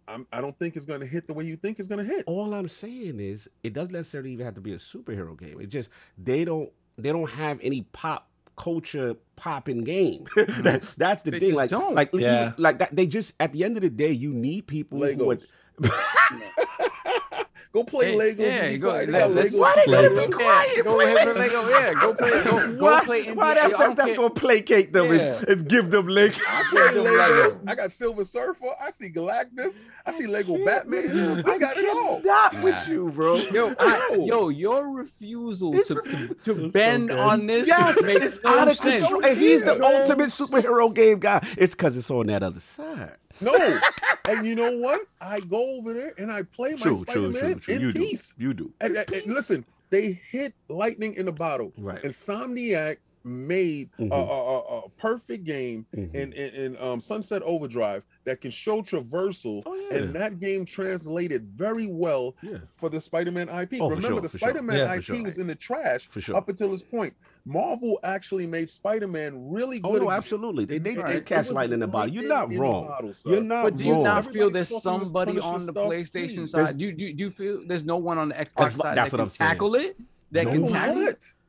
S7: I'm, I don't think it's going to hit the way you think it's going to hit.
S1: All I'm saying is it doesn't necessarily even have to be a superhero game. It just they don't they don't have any pop culture popping game. that's, mm-hmm. that's the
S6: They
S1: thing.
S6: just
S1: Like
S6: don't.
S1: like
S5: Yeah.
S1: like that. They just at the end of the day, you need people who
S7: Legos.
S1: would.
S7: Go play
S6: Hey,
S7: Legos.
S6: yeah,
S7: be
S6: go-
S7: quiet.
S6: Let-
S7: Legos
S1: Why
S7: to
S1: they gotta be quiet?
S6: Yeah, go
S1: play
S6: ahead and Lego. Yeah, go play. Go, go
S1: why,
S6: play.
S1: why
S6: NBA.
S1: that's,
S6: I
S1: that's, that's gonna placate them
S6: Yeah.
S1: and, and give them leg.
S7: I play
S6: them
S7: Legos.
S6: Legos.
S7: I got Silver Surfer. I see Galactus. I see Lego Batman. I got it all.
S1: Not
S6: Nah.
S1: with you, bro.
S6: Yo, I,
S7: No.
S6: yo, your refusal
S1: It's
S6: to, to, to
S7: It's so
S6: bend on this
S1: Yes,
S6: makes no
S1: out of
S6: sense.
S1: control. And he's the
S7: No
S1: ultimate superhero game guy. It's because it's on that other side.
S7: No. and you know what? I go over there and I play my
S1: True, true,
S7: Spider-Man
S1: true, true.
S7: in
S1: You do.
S7: peace.
S1: You do.
S7: And, and- and listen, they hit lightning in the bottle.
S1: Right.
S7: Insomniac made a,
S1: Mhm.
S7: a, a, a perfect game
S1: Mhm.
S7: in, in, in um, Sunset Overdrive that can show traversal.
S1: Oh, yeah.
S7: And that game translated very well
S1: Yeah.
S7: for the Spider-Man IP.
S1: Oh, for
S7: Remember,
S1: sure,
S7: the. Spider-Man
S5: Yeah, for
S7: IP
S1: sure.
S7: was in the trash
S1: For sure.
S7: up until this point. Marvel actually made Spider-Man really
S1: Oh
S7: good.
S1: no, absolutely. They they,
S7: It-
S1: they catch lightning in the bottle. You're not
S7: lightning in the
S1: wrong.
S7: bottle.
S1: You're not
S6: But do you
S1: wrong.
S6: not feel
S7: Everybody's
S6: there's somebody on the PlayStation
S7: please.
S6: side? Do, do, do you feel there's no one on the Xbox
S1: That's-
S6: side
S1: that's
S6: that
S1: what I'm
S6: can
S1: saying.
S6: tackle it? That
S7: No,
S6: can
S7: what?
S6: tackle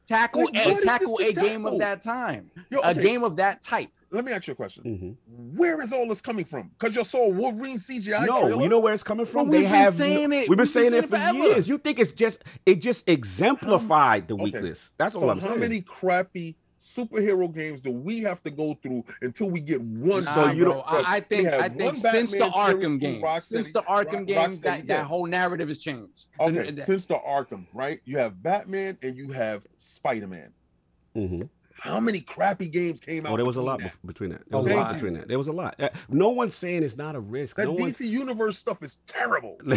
S6: tackle
S7: Like,
S6: a, tackle a
S7: to
S6: game of that time,
S7: Yo,
S6: a game of that type.
S7: Let me ask you a question.
S1: Mhm.
S7: Where is all this coming from? Because you saw Wolverine CGI
S1: No,
S7: trailer.
S1: you know where it's coming from.
S6: But
S1: they
S6: we've been
S1: have
S6: saying it.
S1: We've been
S6: We've
S1: saying
S6: been
S1: it for
S6: forever.
S1: years. You think it's just it just exemplified the
S7: Okay.
S1: weakness. That's all
S7: so
S1: I'm
S7: how
S1: saying.
S7: How many crappy superhero games do we have to go through until we get one?
S6: Nah,
S1: So you know,
S6: I, I think I think since the Arkham
S7: from
S6: game, since the Arkham
S7: Rock-
S6: game,
S7: Rocksteady,
S6: that,
S7: yeah.
S6: that whole narrative has changed.
S7: Okay,
S6: And-
S7: since the Arkham, right? You have Batman and you have Spider-Man.
S1: Mhm.
S7: How many crappy games came out?
S1: Oh, there was a lot
S7: that?
S1: between that. There was
S7: A
S1: a lot
S7: lot.
S1: between that. There was a lot. Uh, No one's saying it's not a risk.
S7: That
S1: no one's-
S7: DC Universe stuff is terrible.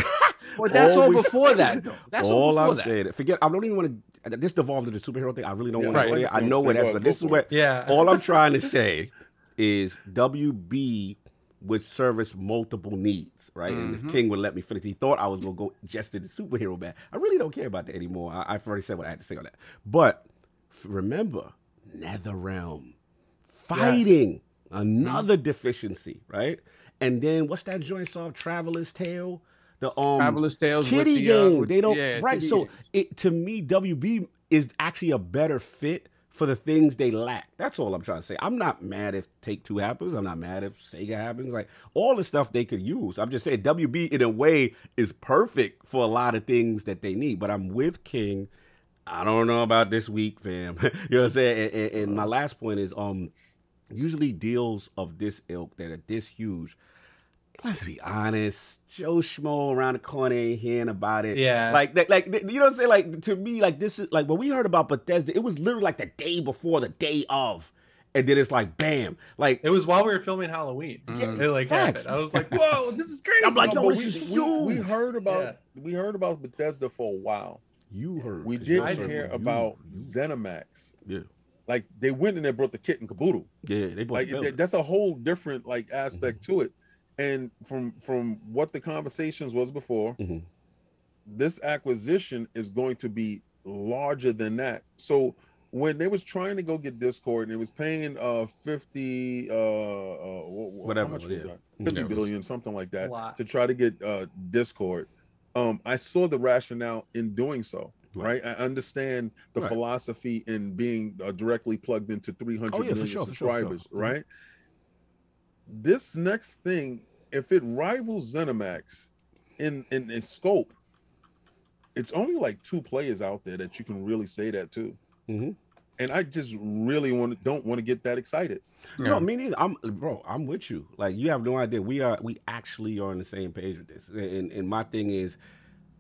S6: But that's all
S1: Always-
S6: before that, though. That's all,
S1: all I'm
S6: that.
S1: saying. Forget. I don't even want to. This devolved into the superhero thing. I really don't
S7: Yeah,
S1: want
S7: right.
S1: to go there. I know
S7: what
S1: where that's.
S7: saying.
S1: But this is where.
S5: Yeah.
S1: all I'm trying to say is WB would service multiple needs, right? And
S6: Mhm.
S1: if King would let me finish, he thought I was gonna go just to the superhero band. I really don't care about that anymore. I, I've already said what I had to say on that. But f- remember, NetherRealm fighting another deficiency, right? And then what's that joint song? Traveller's Tale. The um
S6: Traveller's Tales with
S1: kitty
S6: the, uh,
S1: game.
S6: with-
S1: they don't
S6: yeah,
S1: right.
S6: kitty
S1: So
S6: games.
S1: it to me, WB is actually a better fit for the things they lack. That's all I'm trying to say. I'm not mad if Take Two happens. I'm not mad if Sega happens. Like all the stuff they could use. I'm just saying WB in a way is perfect for a lot of things that they need. But I'm with King. I don't know about this week, fam. you know what I'm saying? And, and- and my last point is um usually deals of this ilk that are this huge. Let's be honest, Joe Schmo around the corner ain't hearing about it.
S5: Yeah.
S1: like that, like you know what I'm saying. Like to me, like this is like when we heard about Bethesda, it was literally like the day before, the day of, and then it's like bam, like
S5: It was while we were filming Halloween.
S6: Mhm.
S5: It like
S1: Facts.
S5: happened. I was like, "Whoa, this is crazy!"
S1: I'm like,
S7: No,
S1: yo, this
S7: we,
S1: is
S7: we, we heard about we heard about Bethesda for a while.
S1: You heard.
S7: We
S1: 'cause you're
S7: didn't hear
S1: You-
S7: about
S1: you-
S7: ZeniMax.
S1: Yeah.
S7: Like they went and they brought the kit and caboodle.
S1: Yeah, they bought
S7: Like
S1: the
S7: that's a whole different like aspect to it. And from from what the conversations was before,
S1: Mhm.
S7: this acquisition is going to be larger than that. So when they was trying to go get Discord and it was paying uh 50 uh, uh wh- wh-
S1: Whatever,
S7: how much was
S1: yeah.
S7: that? 50
S1: Yeah.
S7: billion, something like that, to try to get uh Discord. Um, I saw the rationale in doing so.
S1: Right.
S7: Right, I understand the
S1: Right.
S7: philosophy in being uh, directly plugged into 300
S1: Oh, yeah,
S7: million
S1: sure, for sure, for sure.
S7: subscribers, right? This next thing, if it rivals ZeniMax in, in in scope, it's only like two players out there that you can really say that to.
S1: Mhm.
S7: And I just really want to don't want to get that excited.
S1: No, me neither. I'm bro. I'm with you. Like you have no idea. We are. We actually are on the same page with this. And and my thing is,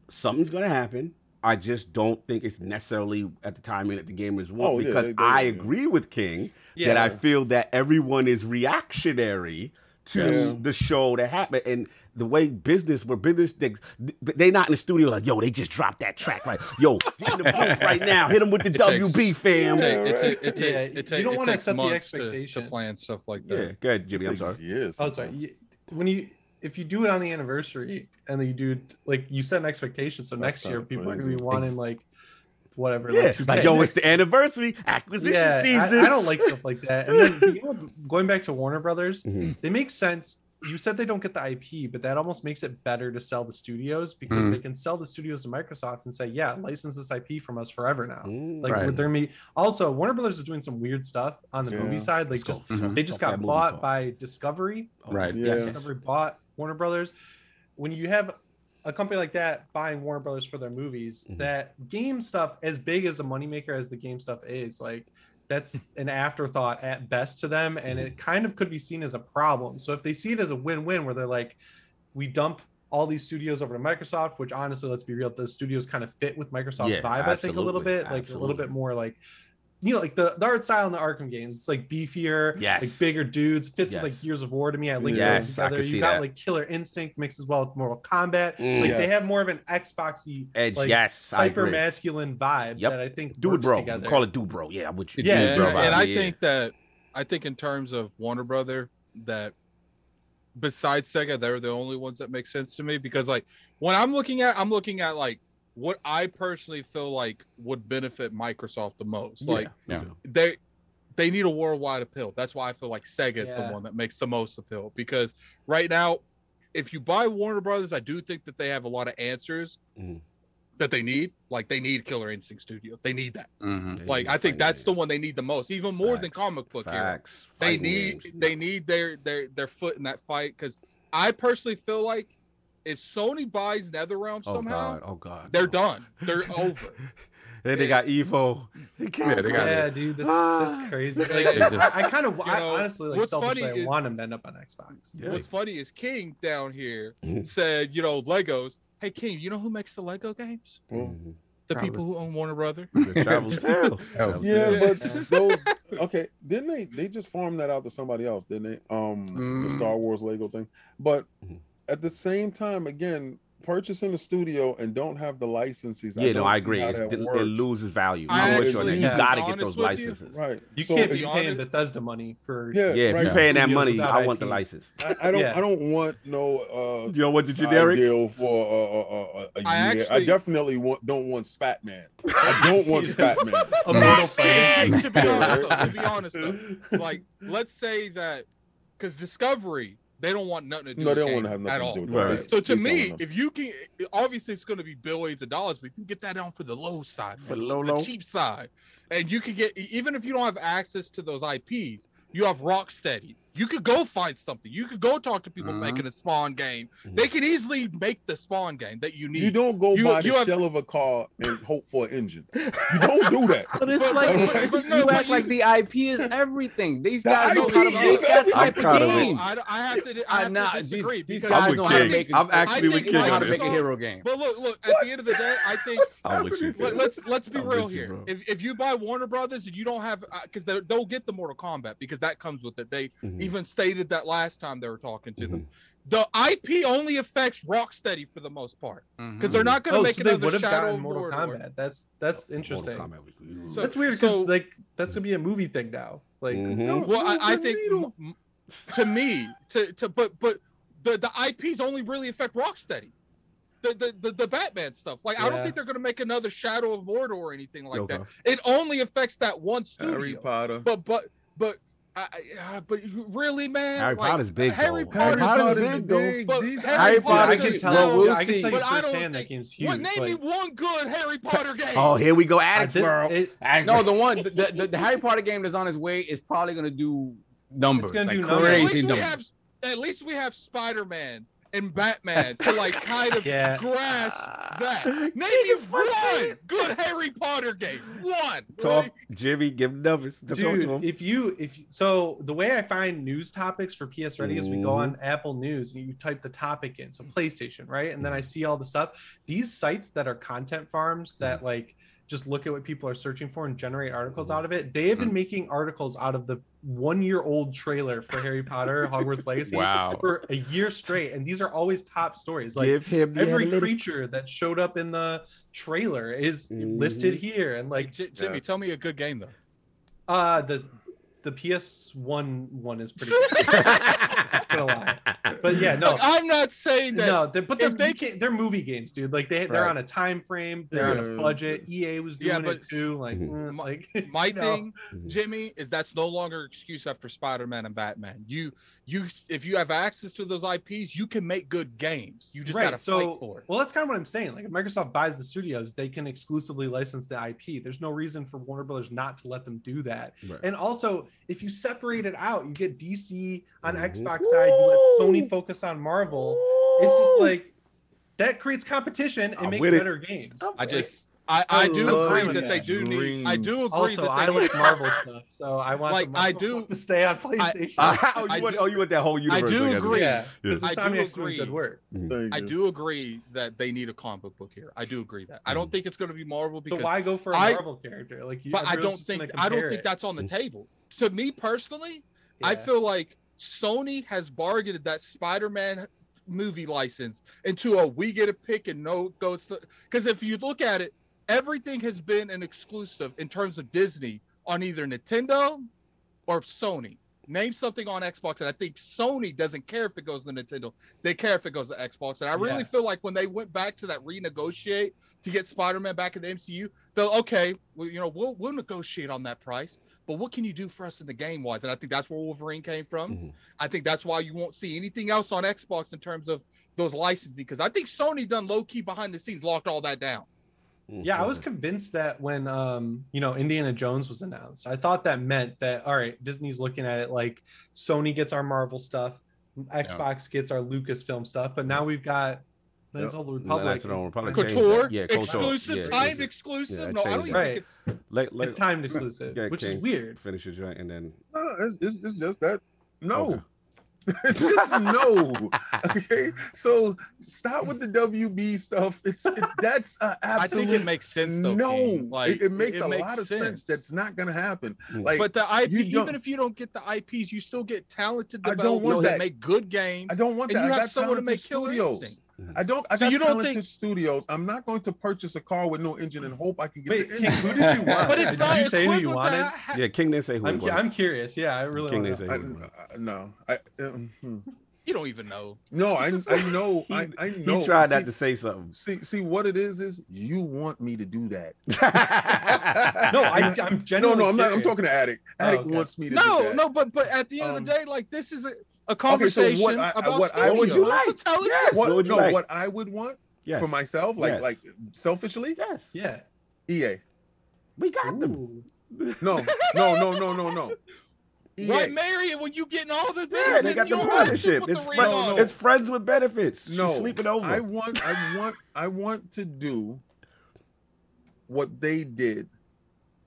S1: something's gonna happen. I just don't think it's necessarily at the timing that the gamers want
S7: Oh, yeah,
S1: because
S7: they- they-
S1: I
S7: yeah.
S1: agree with King that I feel that everyone is reactionary to
S7: Yes.
S1: the show that happened and the way business where business they, they not in the studio like yo they just dropped that track like yo get in the booth right now hit them with the
S2: It takes-
S1: WB fam
S2: It,
S7: Yeah,
S2: take, it,
S7: right.
S2: take, it, take, it,
S5: you don't wanna set the
S2: months to, to
S5: expectation.
S2: plan stuff like that.
S1: yeah go ahead Jimmy I'm
S7: Takes
S1: sorry
S7: Years.
S5: Oh, sorry. When you if you do it on the anniversary and then you do like you set an expectation, so
S7: That's
S5: next year
S7: kinda
S5: people are gonna be wanting
S1: Ex-
S5: like whatever.
S1: yeah
S5: like,
S1: like
S5: 2K.
S1: yo it's the anniversary acquisition
S5: yeah,
S1: season
S5: I, I don't like stuff like that. And then you know, going back to Warner Brothers,
S1: Mhm.
S5: they make sense. You said they don't get the IP, but that almost makes it better to sell the studios because
S6: Mhm.
S5: they can sell the studios to Microsoft and say, "Yeah, license this IP from us forever now."
S1: Mm,
S5: Like
S6: Right.
S5: with their me. Also, Warner Brothers is doing some weird stuff on the
S7: Yeah.
S5: movie side. Like just
S1: go.
S6: Mhm.
S5: they just got bought by Discovery.
S6: Right.
S7: Yeah.
S5: Discovery bought Warner Brothers. When you have a company like that buying Warner Brothers for their movies,
S1: Mhm.
S5: that game stuff, as big as a moneymaker as the game stuff is, like that's an afterthought at best to them, and
S1: Mm-hmm.
S5: it kind of could be seen as a problem. So if they see it as a win-win, where they're like, we dump all these studios over to Microsoft, which honestly, let's be real, those studios kind of fit with Microsoft's
S1: Yeah,
S5: vibe, I think, a little
S1: absolutely,
S5: bit, like a little bit more like. You know, like the, the art style in the Arkham games, it's like beefier,
S1: Yes.
S5: like bigger dudes, fits
S1: Yes.
S5: with like Gears of War to me. I link
S7: Yes,
S5: those
S1: I
S5: together. You got
S1: that.
S5: like Killer Instinct mixed as well with Mortal Kombat.
S1: Mm.
S5: Like they have more of an Xboxy
S1: edge
S5: like,
S1: yes I
S5: hyper masculine vibe
S1: Yep.
S5: that I think
S1: do it
S5: works
S1: bro
S5: together.
S1: call it do bro yeah I'm with you
S5: Yeah,
S1: Do it,
S2: and, and I
S1: yeah.
S2: think that I think in terms of Warner Brother that besides Sega, they're the only ones that make sense to me because like when I'm looking at I'm looking at like what I personally feel like would benefit Microsoft the most.
S1: Yeah,
S2: Like
S6: yeah.
S2: they they need a worldwide appeal. That's why I feel like Sega is the one that makes the most appeal because right now, if you buy Warner Brothers, I do think that they have a lot of answers
S1: Mhm.
S2: that they need. Like they need Killer Instinct Studio. They need that.
S6: Mhm.
S1: They
S2: Like
S1: need
S2: I think
S1: fighting
S2: that's the one they need the most, even more than comic book hero.
S1: facts,
S2: They need
S1: games.
S2: they need their their their foot in that fight because I personally feel like if Sony buys NetherRealm
S1: oh
S2: somehow,
S1: god oh god
S2: they're
S1: no.
S2: done. They're over.
S1: then they got Evo they
S6: Yeah, they got-
S5: yeah, dude, that's
S1: Ah.
S5: that's crazy. Like,
S6: just-
S5: I, I kind of, I
S2: know,
S5: honestly, like
S2: what's
S5: selfishly,
S2: funny
S5: I
S2: is-
S5: want them to end up on Xbox.
S1: Yeah.
S2: What's funny is King down here
S1: Mhm.
S2: said, you know, Legos. Hey King, you know who makes the Lego games?
S7: Well,
S1: Mhm.
S2: The
S6: Travis-
S2: people who own Warner Brother.
S1: Travels tale.
S7: Yeah, but those okay, didn't they they just farmed that out to somebody else, didn't they? Um the
S6: Mm.
S7: Star Wars Lego thing. But
S1: Mhm.
S7: At the same time, again, purchasing the studio and don't have the licenses.
S1: yeah no I agree It's, it, it loses value
S2: I
S1: I'm with you on that.
S7: actually-
S1: you
S5: to
S1: got to get those
S2: with you,
S1: licenses
S7: Right.
S5: You
S7: So
S5: can't be
S2: be
S5: paying
S2: honest-
S5: Bethesda money for
S7: Yeah,
S1: yeah if
S7: right.
S1: you're paying that money I want the license
S7: I, I don't
S5: Yeah.
S7: I don't want no uh
S1: you know what the
S7: side
S1: generic
S7: deal for uh, uh, uh, a year.
S2: I
S7: I, definitely want don't want Spat Man. I don't want Spat Man.
S5: a mortal
S2: Hey,
S5: fan.
S2: to be honest, though, to be honest, though, like let's say that because Discovery, they don't want nothing to do.
S7: No, they don't want to
S2: gaming
S7: have
S2: at
S7: nothing to
S2: all.
S7: do with
S1: Right.
S2: So to
S7: Please
S2: me, if you can, obviously it's going to be billions of dollars, but if you can get that down for the low side,
S1: For
S2: man,
S1: the low,
S2: the
S1: low?
S2: cheap side, and you can get even if you don't have access to those IPs, you have Rocksteady. You could go find something. You could go talk to people
S6: Mhm.
S2: making a Spawn game.
S1: Mhm.
S2: They can easily make the Spawn game that you need.
S7: you don't go
S2: You-
S7: buy
S2: you
S7: the
S2: have-
S7: shell of a car and hope for an engine. You don't do that.
S6: But it's like
S7: but-
S6: you,
S2: but no,
S6: you act
S2: you-
S6: like the IP is everything. These
S7: The
S6: guys know
S7: IP
S6: how to make that type of
S1: kinda
S6: game.
S2: I, I have to. I
S6: I
S2: have
S6: nah,
S2: to
S6: these,
S2: disagree
S6: these
S2: because
S6: guys
S1: I'm
S6: know how to make.
S1: I'm actually with King
S6: how to
S1: this.
S6: make a hero game.
S2: But look, look. At the end of the day, I think.
S1: I'm with you
S2: Let, let's let's be real here. if, if you buy Warner Brothers and you don't have because they'll get the Mortal Kombat because that comes with it. They
S1: Mhm.
S2: Even stated that last time they were talking to them.
S1: Mm-hmm.
S2: The IP only affects Rocksteady for the most part because they're not going to
S5: Oh,
S2: make
S5: so
S2: another
S5: would
S2: Shadow of
S5: Mortal
S2: Mordor.
S5: Kombat. That's that's
S1: Mortal
S5: interesting.
S2: So-
S5: That's weird because
S2: so-
S5: like that's gonna be a movie thing now. Like
S1: Mhm.
S7: No,
S2: Well, I, I think m- m- to me, to, to but but the the IPs only really affect Rocksteady. The, the, the, the Batman stuff. Like I don't think they're gonna make another Shadow of Mordor or anything like
S1: Okay.
S2: that. It only affects that one
S7: Harry
S2: studio.
S7: Potter.
S2: But but but I, I- uh, but really, man,
S1: Harry
S2: like,
S1: Potter's big,
S2: Harry
S1: though.
S2: Potter's
S1: Harry Potter's
S2: as
S1: big, though.
S2: But
S7: These
S2: Harry
S7: Harry
S2: Potter
S5: I can
S2: is
S5: tell.
S2: so-
S5: yeah, I can
S6: see.
S5: tell you
S2: But I don't
S5: firsthand that
S2: think-
S5: game's huge.
S2: What name me one good Harry Potter game?
S1: Oh, here we go,
S5: I
S1: Addicts World.
S5: it-
S6: No, the one the, the, the Harry Potter game that's on its way is probably gonna do numbers, it's
S5: gonna
S6: like
S5: do numbers.
S6: crazy numbers.
S2: have at least we have Spider-Man and Batman to like kind of
S5: Yeah.
S2: grasp ah. that. Maybe me one good Harry Potter game. One.
S1: Talk,
S2: really?
S1: Jimmy, give him numbers. Talk to
S5: Dude,
S1: him.
S5: if you if you, so the way I find news topics for PS Ready is we go on mm-hmm. Apple News and you type the topic in, so PlayStation, right? And then I see all the stuff. These sites that are content farms that mm. like just look at what people are searching for and generate articles out of it. They have been making articles out of the one year old trailer for Harry Potter Hogwarts Legacy
S6: Wow.
S5: for a year straight, and these are always top stories. Like
S1: give him the
S5: every
S1: analytics.
S5: creature that showed up in the trailer is
S1: Mhm.
S5: listed here and
S2: Like
S5: like
S2: J- Jimmy,
S7: Yes.
S2: tell me a good game though.
S5: uh the the PS1 one is pretty good. Not gonna lie. But yeah, no.
S2: Look, I'm not saying that.
S5: no, they, but they're,
S2: if they
S5: they can, they're movie games, dude. Like they they're
S1: Right.
S5: on a time frame, they're on a budget. EA was doing
S2: Yeah,
S5: it too. Like,
S1: Mhm.
S5: mm, like
S2: My
S5: you know.
S2: thing,
S1: Mhm.
S2: Jimmy, is that's no longer excuse after Spider-Man and Batman. You, you, if you have access to those IPs, you can make good games. You just
S5: right,
S2: gotta
S5: so
S2: fight for it.
S5: well, that's kind of what I'm saying. Like, if Microsoft buys the studios, they can exclusively license the IP. There's no reason for Warner Brothers not to let them do that.
S1: Right.
S5: And also, if you separate it out, you get DC on
S1: Mhm.
S5: Xbox side, you let Sony focus on Marvel. It's just like that creates competition and
S1: I'm
S5: makes
S1: with it.
S5: better games.
S2: I just, I, I,
S7: I
S2: do agree that
S5: that.
S2: they do need. I do agree
S5: also
S2: that
S5: I
S2: they need.
S5: like Marvel stuff, so I want
S2: Like,
S5: the
S2: I do-
S5: stuff to stay on PlayStation.
S1: oh, you want,
S2: do-
S1: oh, you want that whole universe?
S2: I do
S1: thing,
S2: agree.
S5: yeah, because
S2: I do agree.
S5: good work. Mm-hmm.
S7: Thank
S2: I do agree that they need a comic book here. I do agree that. I don't mm-hmm. think it's going to be Marvel
S5: So why go for a
S2: I-
S5: Marvel character? Like, you,
S2: but I don't think I don't think that's on the table. To me personally, I feel like Sony has bargained that Spider-Man movie license into a we get a pick and no goes to because if you look at it, everything has been an exclusive in terms of Disney on either Nintendo or Sony. Name something on Xbox, and I think Sony doesn't care if it goes to Nintendo. They care if it goes to Xbox. And I really
S5: Yeah.
S2: feel like when they went back to that renegotiate to get Spider-Man back in the MCU, they'll okay, well, you know, we'll we'll negotiate on that price. But what can you do for us in the game wise? And I think that's where Wolverine came from.
S1: Mhm.
S2: I think that's why you won't see anything else on Xbox in terms of those licensing because I think Sony done low key behind the scenes locked all that down.
S5: Yeah, I was convinced that when um, you know, Indiana Jones was announced, I thought that meant that all right, Disney's looking at it like Sony gets our Marvel stuff, Xbox gets our Lucasfilm stuff, but now we've got Knights of the Republic.
S1: Knights of the Republic
S2: Couture.
S1: Yeah, Couture.
S2: exclusive,
S1: Yeah,
S2: timed
S1: exclusive.
S2: exclusive.
S1: Yeah,
S2: no, I don't even
S5: that.
S2: think it's
S1: Let, let,
S5: It's timed exclusive,
S1: Yeah,
S5: which is weird.
S1: finish your joint and then
S7: No, it's, it's, it's just that. No.
S1: Okay.
S7: it's just no. Okay. So stop with the WB stuff. It's it, that's uh,
S2: I think it makes sense though.
S7: no,
S2: King. Like
S7: it, it makes a
S2: makes
S7: lot of sense. That's not gonna happen.
S1: Mm.
S7: Like
S2: but the IP, even if you don't get the IPs, you still get talented
S7: I don't
S2: developers
S7: want
S2: that
S7: that.
S2: make good games,
S7: I don't want that.
S2: and you
S7: I
S2: have
S7: got
S2: someone to make killer
S7: studios.
S2: instinct.
S7: I don't. I
S2: So
S7: got
S2: you don't
S7: talented
S2: think-
S7: studios. I'm not going to purchase a car with no engine and hope I can get
S5: Wait,
S7: the
S5: King,
S7: engine.
S5: who did you want?
S2: But it's
S5: did
S2: not
S5: you say who you
S2: equivalent to
S5: wanted?
S2: ha-
S1: yeah, King didn't say who.
S5: I'm,
S1: he
S5: I'm curious. Yeah, I really
S1: King didn't say who. he wanted.
S7: uh, no, I um, hmm.
S2: You don't even know.
S7: no, I I know.
S1: He-
S7: I, I know.
S1: He tried
S7: see,
S1: not to say something.
S7: See, see what it is is you want me to do that.
S5: No, I, I'm
S7: No,
S5: genuinely
S7: no, I'm not. I'm talking to Addict.
S5: Oh,
S7: Addict
S5: okay.
S7: wants me to do
S2: No,
S7: that.
S2: no, but but at the end of
S7: Um,
S2: the day, like this is a, a
S7: okay, so
S2: conversation
S7: what I-
S2: about
S7: what I would you
S1: like?
S2: tell
S1: Yes.
S7: What,
S1: What would you
S7: no,
S1: like?
S7: what I would want
S1: yes.
S7: for myself, like
S1: Yes.
S7: like selfishly,
S1: Yes.
S5: Yeah.
S7: EA.
S1: We got them.
S5: Ooh.
S7: No, no, no, no, no, no. EA.
S2: Why marry when you getting all the
S1: Yeah,
S2: benefits?
S1: they got
S2: You
S1: the
S2: to
S1: partnership.
S2: put
S1: It's,
S2: the
S1: fri-
S2: ring
S7: No, no.
S1: it's friends with benefits. She's
S7: No,
S1: sleeping over.
S7: I want, I want, I want to do what they did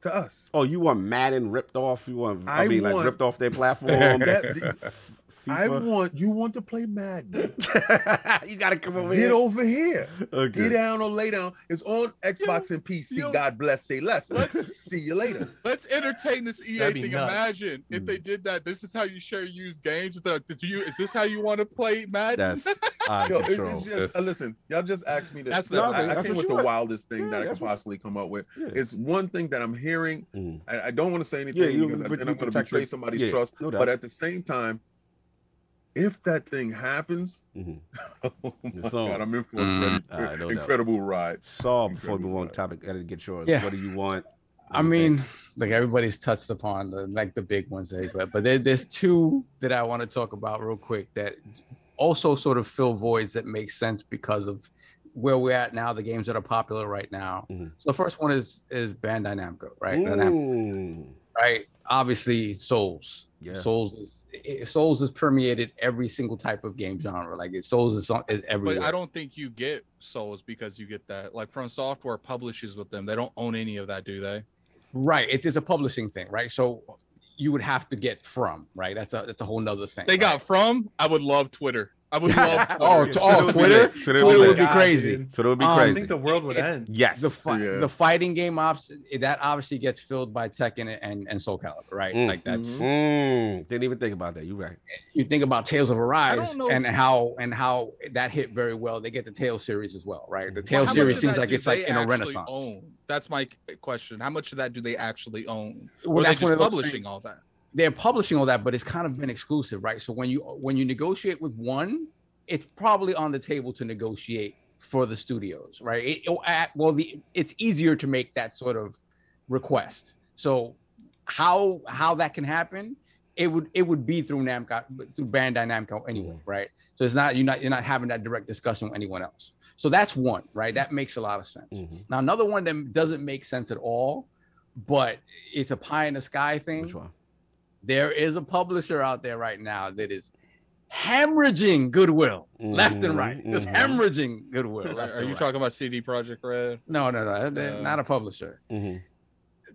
S7: to us.
S1: oh, you want Madden ripped off? You want? I,
S7: I
S1: mean, like ripped off their platform.
S7: That-
S1: F-
S7: I
S1: FIFA.
S7: want you want to play Madden.
S1: you gotta come over
S7: Get
S1: here.
S7: Get over here.
S1: Okay.
S7: Get down or lay down. It's on Xbox and PC.
S2: yo,
S7: God bless. Say less.
S2: let's-
S7: see you later.
S2: Let's entertain this EA
S5: That'd
S2: thing.
S5: nuts.
S2: Imagine if they did that. This is how you share used games. It's like, Did you? Is this how you want to play Madden?
S1: That's
S7: Yo,
S1: of
S7: it's,
S1: control.
S7: it's just uh, listen. Y'all just asked me this.
S2: That's
S7: No,
S2: the-
S7: I, I
S1: that's
S7: came
S1: what
S7: with the
S1: want.
S7: wildest thing
S1: Yeah,
S7: that I
S1: that's
S7: could
S1: what-
S7: possibly come up with.
S1: Yeah.
S7: It's one thing that I'm hearing.
S1: Mhm.
S7: I, I don't want to say anything
S1: Yeah, you-
S7: because
S1: but
S7: then
S1: you
S7: I'm going to betray somebody's trust.
S1: no
S7: but at the same time, if that thing happens,
S1: Mhm.
S7: oh my
S1: It's.
S7: God, I'm in for a
S6: Mm.
S7: very-
S1: All right, no doubt.
S7: incredible ride.
S1: Saul, before we
S7: Incredible
S1: move on
S7: ride.
S1: to topic, gotta get yours.
S6: Yeah.
S1: What do you want?
S6: I mean,
S1: think?
S6: like everybody's touched upon the like the big ones, eh? but but there, there's two that I want to talk about real quick that also sort of fill voids that make sense because of where we're at now, the games that are popular right now.
S1: Mhm.
S6: So the first one is is Bandai Namco, right? Nam-
S1: Mm.
S6: right? Obviously, Souls.
S1: Yeah.
S6: Souls is it, Souls has permeated every single type of game genre. Like it, Souls is, on- is everywhere.
S2: But I don't think you get Souls because you get that. Like From Software publishes with them. They don't own any of that, do they?
S6: Right. It is a publishing thing, right? So you would have to get from, right? That's a that's a whole nother thing.
S2: They
S6: right?
S2: got From. I would love Twitter. I would love Twitter.
S6: Oh, to, oh,
S5: would
S6: Twitter.
S5: lit.
S1: Twitter
S6: Twitter
S1: would
S6: would
S1: be
S6: be
S5: God,
S6: crazy.
S5: dude.
S1: So it would be
S6: Um,
S5: I think the world would
S6: It-
S5: end.
S1: yes.
S6: The fi-
S7: Yeah.
S6: the fighting game ops that obviously gets filled by Tekken and and Soul Calibur, right?
S1: Mm.
S6: Like that's
S1: Mm, didn't even think about that. You're right.
S6: you think about Tales of Arise and
S2: if-
S6: how and how that hit very well. They get the Tales series as well, right? The
S2: Well,
S6: Tales
S2: how much
S6: series seems like it's like in a
S2: actually
S6: renaissance.
S2: Own? That's my question. How much of that do they actually own?
S6: Well,
S2: or are they
S6: that's one
S2: just publishing all that?
S6: They're publishing all that, but it's kind of been exclusive, right? So when you when you negotiate with one, it's probably on the table to negotiate for the studios, right? It, it- at- well, the it's easier to make that sort of request. So how how that can happen? It would it would be through Namco through Bandai Namco anyway, right? So it's not you're not you're not having that direct discussion with anyone else. So that's one, right? That makes a lot of sense.
S1: Mhm.
S6: Now another one that doesn't make sense at all, but it's a pie in the sky thing
S1: Which one?
S6: There is a publisher out there right now that is hemorrhaging goodwill left and right, just
S1: Mhm.
S6: hemorrhaging goodwill.
S2: Are,
S6: left
S2: are
S6: and
S2: you
S6: right.
S2: talking about CD Projekt Red?
S6: No, no, no, they're
S2: Uh,
S6: not a publisher.
S1: Mhm.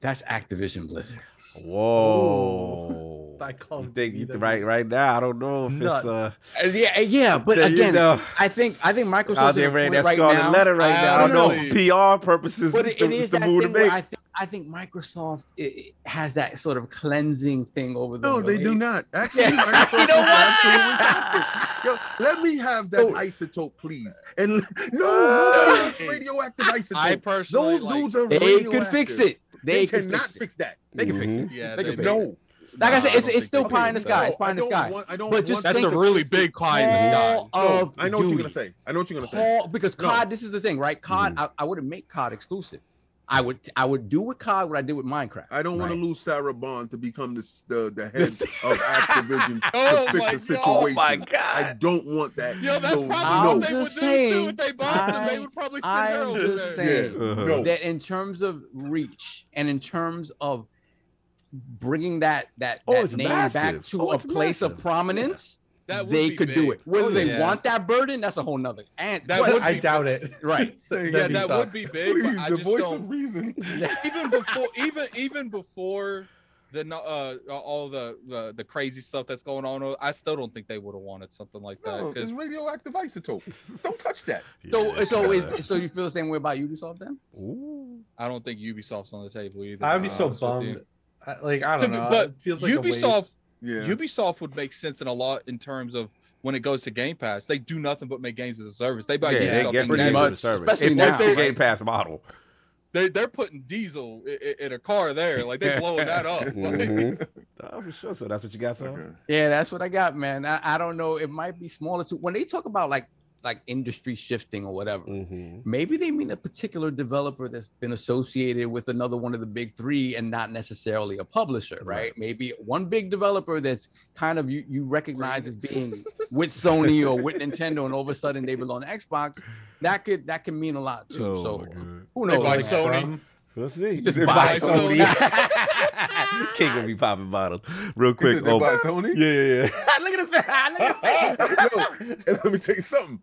S6: That's Activision Blizzard.
S1: Whoa.
S5: I call
S1: You think
S5: either.
S1: right right now? I don't know if
S5: Nuts.
S1: it's uh.
S6: Uh, yeah, yeah, but
S1: so you
S6: again,
S1: know,
S6: I think I think Microsoft's
S1: out
S6: at
S1: there
S6: a
S1: that
S6: right
S1: scarlet
S6: now.
S1: letter right now. I don't know if
S2: Honestly.
S1: PR purposes.
S6: But
S1: it's
S6: it,
S1: the,
S6: it
S1: it's
S6: is
S1: the
S6: that
S1: move to
S6: thing
S1: make.
S6: I think I think Microsoft i i- has that sort of cleansing thing over the.
S7: No, they do not. Actually,
S6: Yeah.
S7: Microsoft
S6: You know
S7: is
S6: what?
S7: absolutely toxic. Yo, let me have that
S6: Oh.
S7: isotope, please. And no, no,
S2: Hey,
S7: radioactive isotope.
S2: I personally
S7: Those
S2: like,
S7: dudes are
S6: They could fix it. They,
S7: They, cannot
S6: fix it.
S7: fix that.
S6: They can fix it.
S2: Yeah,
S6: They can
S2: they-
S6: fix it.
S7: No.
S6: Like I said, it's,
S2: don't
S6: it's still pie in the sky. It's pie in the sky.
S7: want- I don't
S6: But just
S7: want
S2: That's a really big pie in the sky.
S6: Call
S7: No, I know what you're gonna say. I know what you're gonna say.
S6: Call because
S7: No.
S6: COD. This is the thing, right? COD. I, I wouldn't make COD exclusive. I would. I would do with COD what I did with Minecraft.
S7: I don't want to lose Sarah Bond to become the the, the head of Activision
S2: Oh
S7: to fix
S2: my
S7: a
S2: God.
S7: situation.
S1: Oh my
S7: I don't want that.
S2: Yo, that's
S7: so,
S2: probably
S6: I'm
S2: what they would do
S6: just
S2: too. If they bought them, they would probably send I'm
S6: just
S2: there.
S6: saying
S7: Yeah,
S1: Uh-huh.
S6: that in terms of reach and in terms of bringing that that,
S1: Oh,
S6: that
S1: it's
S6: name back to
S1: Oh,
S6: a
S1: it's
S6: place of prominence,
S2: That would
S6: they
S2: be
S6: could
S2: big.
S6: do it. Whether
S2: Oh,
S6: they
S2: yeah.
S6: want that burden, that's a whole nother. And
S2: That
S6: but-
S2: would
S5: I
S2: be-
S5: doubt it.
S6: right.
S2: Yeah,
S5: That'd be
S2: that
S5: tough.
S2: would be big.
S7: Please,
S2: but I
S7: the
S2: just
S7: voice
S2: don't.
S7: of reason.
S2: even before, even even before the uh all the, the the crazy stuff that's going on, I still don't think they would have wanted something like that.
S7: No,
S2: 'cause
S7: it's radioactive isotope. Don't touch that.
S6: So so is so you feel the same way about Ubisoft then?
S1: Ooh.
S2: I don't think Ubisoft's on the table either.
S5: I would be so
S2: honest with you.
S5: bummed. I, like I don't
S2: be-
S5: know.
S2: but
S5: it feels like a
S2: Ubisoft,
S5: waste.
S7: Yeah.
S2: Ubisoft would make sense in a lot in terms of when it goes to Game Pass. They do nothing but make games as a service. They buy
S1: Yeah,
S2: Ubisoft
S1: they get pretty
S2: games.
S1: much
S6: much,
S1: service.
S6: especially
S1: If
S6: now,
S1: that's the? Game Pass model.
S2: They they're putting diesel in, in a car there, like they're blowing that up. Like,
S1: Mhm. Oh, for sure. So that's what you got, son.
S7: Okay.
S6: Yeah, that's what I got, man. I, I don't know. It might be smaller too. When they talk about like like industry shifting or whatever,
S1: Mhm.
S6: maybe they mean a particular developer that's been associated with another one of the big three and not necessarily a publisher, right? Maybe one big developer that's kind of you, you recognize as being with Sony or with Nintendo, and all of a sudden they belong to Xbox. That could that can mean a lot too.
S1: Oh,
S6: so who knows?
S2: buy
S6: man?
S2: Sony.
S5: From-
S1: Let's see.
S6: Just
S1: They
S6: buy
S1: Sony. King will be popping bottles. Real quick.
S7: said they
S1: oh,
S7: buy Sony?
S1: yeah, yeah, yeah. Look at his face. Look at his face.
S7: Yo, and let me tell you something.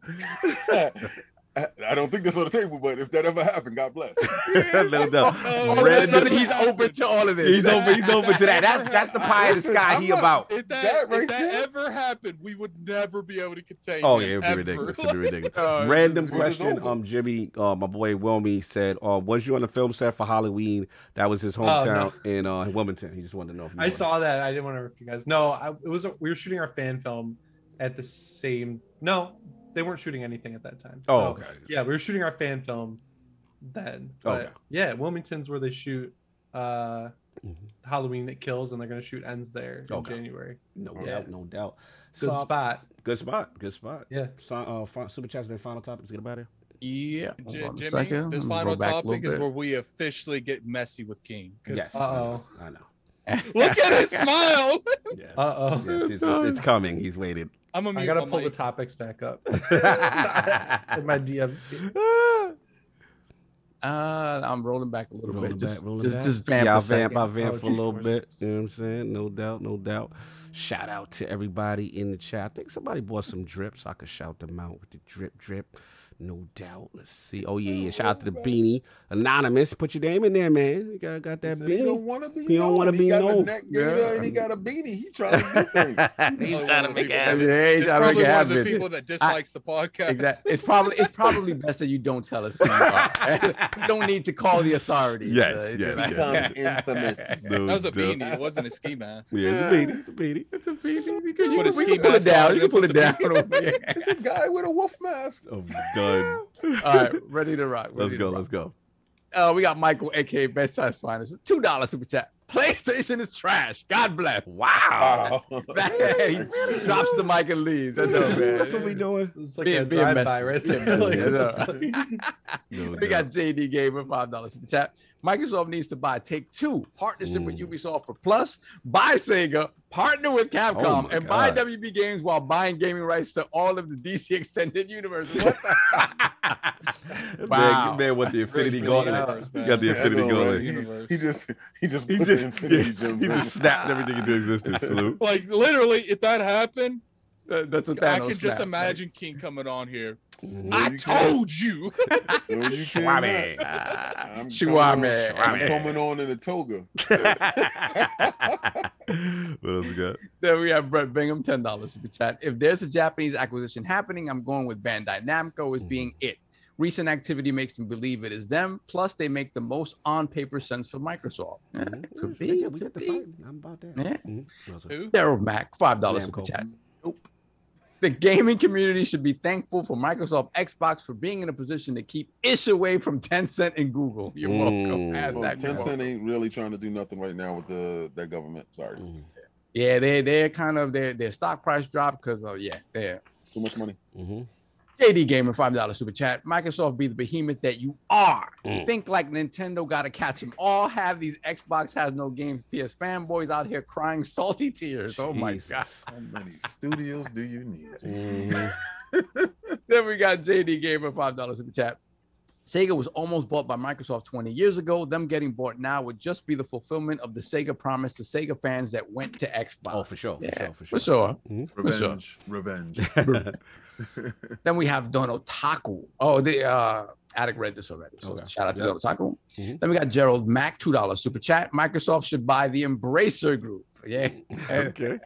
S7: I, I don't think that's on the table, but if that ever happened, God bless.
S1: no doubt.
S2: Oh,
S6: All of a
S1: Random-
S6: sudden, he's open to all of this.
S1: He's open. He's open to that. That's that's the pie in the sky
S7: I'm
S1: he
S7: not-
S1: about.
S2: If that,
S7: That right
S2: if that ever happened, we would never be able to contain.
S1: Oh yeah, it'd be
S2: ever.
S1: ridiculous. It'd be ridiculous.
S6: Uh,
S1: Random question. Um, Jimmy, uh, my boy Wilmy said, uh, was you on the film set for Halloween? That was his
S5: no.
S1: hometown in uh Wilmington. He just wanted to know. If
S5: I saw that. I didn't want to rip you guys. No, I, it was. A, we were shooting our fan film at the same. No, they weren't shooting anything at that time.
S1: Oh,
S5: So,
S1: okay.
S5: Yeah, we were shooting our fan film then. But
S1: Okay.
S5: yeah, Wilmington's where they shoot uh
S1: Mhm.
S5: Halloween it kills, and they're gonna shoot ends there in
S1: Okay.
S5: January.
S1: No
S5: Yeah.
S1: doubt. No doubt.
S5: Good
S1: So,
S5: spot.
S1: Good spot. Good spot.
S5: Yeah.
S1: So, uh, fi- super chats. Then final topics. Get about it.
S6: Yeah.
S2: J-
S6: Hold on a
S2: Jimmy,
S6: second.
S2: this final
S6: go back a little
S2: topic is where we officially get messy with King.
S1: Yes.
S5: Uh-oh.
S1: I know.
S2: Look at his smile.
S1: Yes.
S5: Uh oh.
S1: Yes, it's, it's coming. He's waited.
S2: I'm gonna
S5: I gotta
S2: my
S5: pull the topics back up in my DMs. here.
S6: Uh, I'm rolling back a little
S1: Rolling
S6: bit. Just,
S1: back, rolling
S6: just,
S1: back.
S6: just vamp
S1: yeah,
S6: a
S1: I'll vamp. I'll vamp
S5: Oh,
S1: for a little
S5: G-force.
S1: bit. You know what I'm saying? No doubt, no doubt. Shout out to everybody in the chat. I think somebody bought some drip, so I could shout them out with the drip, drip. No doubt. Let's see. Oh yeah, yeah. Shout out to the beanie, anonymous. Put your name in there, man. You got got that
S7: He said he don't
S1: beanie.
S7: want to be.
S1: He don't wanna be
S7: got
S1: known.
S7: Neck
S6: Yeah.
S7: and he got a beanie. He trying to do things.
S1: He's
S2: Oh,
S1: trying to make it happen.
S6: Yeah, he's trying to
S2: probably
S6: make it
S2: one of the people that dislikes the podcast.
S6: Exactly. It's probably it's probably best that you don't tell us who you are. you don't need to call the authorities.
S1: Yes,
S6: uh,
S1: yes, yes.
S8: Infamous.
S1: No
S2: That was a
S1: doubt.
S2: beanie. It wasn't a ski mask.
S1: Yeah, it's a beanie. It's a beanie.
S6: It's a feeling. You can, you
S2: Put a
S6: can, we
S2: ski
S6: can pull it
S2: mask
S6: down. You can pull it down
S2: the
S6: over here.
S7: It's a guy with a wolf mask.
S1: I'm done.
S6: All right, ready to rock.
S1: Let's
S6: to
S1: go.
S6: rock.
S1: Let's go.
S6: Uh, we got Michael, aka Best Size Finest. Two dollars super chat. PlayStation is trash. God bless.
S1: Wow.
S7: Wow.
S6: he drops the mic and leaves. That's
S1: That's,
S6: dope, man.
S1: that's what we doing.
S5: It's like
S6: Being-
S5: a
S6: being
S5: drive-by
S6: messy.
S5: right there. Like,
S6: yeah.
S5: what the?
S1: No
S6: We got
S1: doubt.
S6: JD Gamer five dollars super chat. Microsoft needs to buy Take Two partnership with
S1: Mm.
S6: Ubisoft for Plus. Buy Sega, partner with Capcom,
S1: Oh my
S6: and buy WB Games while buying gaming rights to all of the DC extended universe. What the? Wow.
S1: Man, man, with the Infinity
S2: Race for
S1: Gauntlet.
S2: universe,
S1: You
S2: man.
S1: got the
S7: Yeah,
S1: Infinity
S7: I
S1: Gauntlet.
S7: right? He just he just
S1: He
S7: put the
S1: just,
S7: infinity
S1: yeah, he just snapped everything into existence. Salute.
S2: Like literally, if that happened,
S6: That- That's a
S2: I
S6: Thanos I
S2: can just
S6: snap.
S2: imagine King coming on here.
S7: No,
S2: I
S7: you can't.
S2: told you.
S7: No, you can't. I'm
S6: Shwame.
S7: coming on- I'm coming on in a toga.
S1: what else we got?
S6: Then we have Brett Bingham, ten dollars super chat. If there's a Japanese acquisition happening, I'm going with Bandai Namco as being it. Recent activity makes me believe it is them. Plus, they make the most on paper sense for Microsoft. Eh, could be.
S1: got- we got
S6: could
S1: the
S6: be.
S1: I'm about that.
S6: Yeah.
S1: Mhm. What else?
S2: Who?
S6: Daryl Mack, five dollars super chat. Nope. The gaming community should be thankful for Microsoft Xbox for being in a position to keep ish away from Tencent and Google. You're welcome.
S1: Mm.
S6: Hashtag
S7: Well,
S6: you're welcome.
S7: Tencent ain't really trying to do nothing right now with the that government. Sorry,
S1: Mhm.
S6: Yeah, they they're kind of their their stock price dropped because of yeah, they're
S7: too much money.
S1: Mhm.
S6: JD Gamer, five dollars super chat. Microsoft be the behemoth that you are.
S1: Mm.
S6: Think like Nintendo got to catch them all. Have these Xbox has no games. PS fanboys out here crying salty tears. Oh my
S1: Jesus.
S6: god.
S7: How many studios do you need?
S1: Mhm.
S6: then we got JD Gamer, five dollars super chat. Sega was almost bought by Microsoft 20 years ago. Them getting bought now would just be the fulfillment of the Sega promise to Sega fans that went to Xbox.
S1: Oh, for sure, for sure, for
S6: For
S1: sure.
S6: sure. For sure.
S7: Revenge, revenge.
S6: Then we have Dono Taku. Oh, the uh Addict read this already. So
S1: Okay.
S6: shout out to
S1: Yep.
S6: Dono Taku.
S1: Mhm.
S6: Then we got Gerald Mack, two dollars super chat. Microsoft should buy the Embracer Group. Yeah,
S1: okay.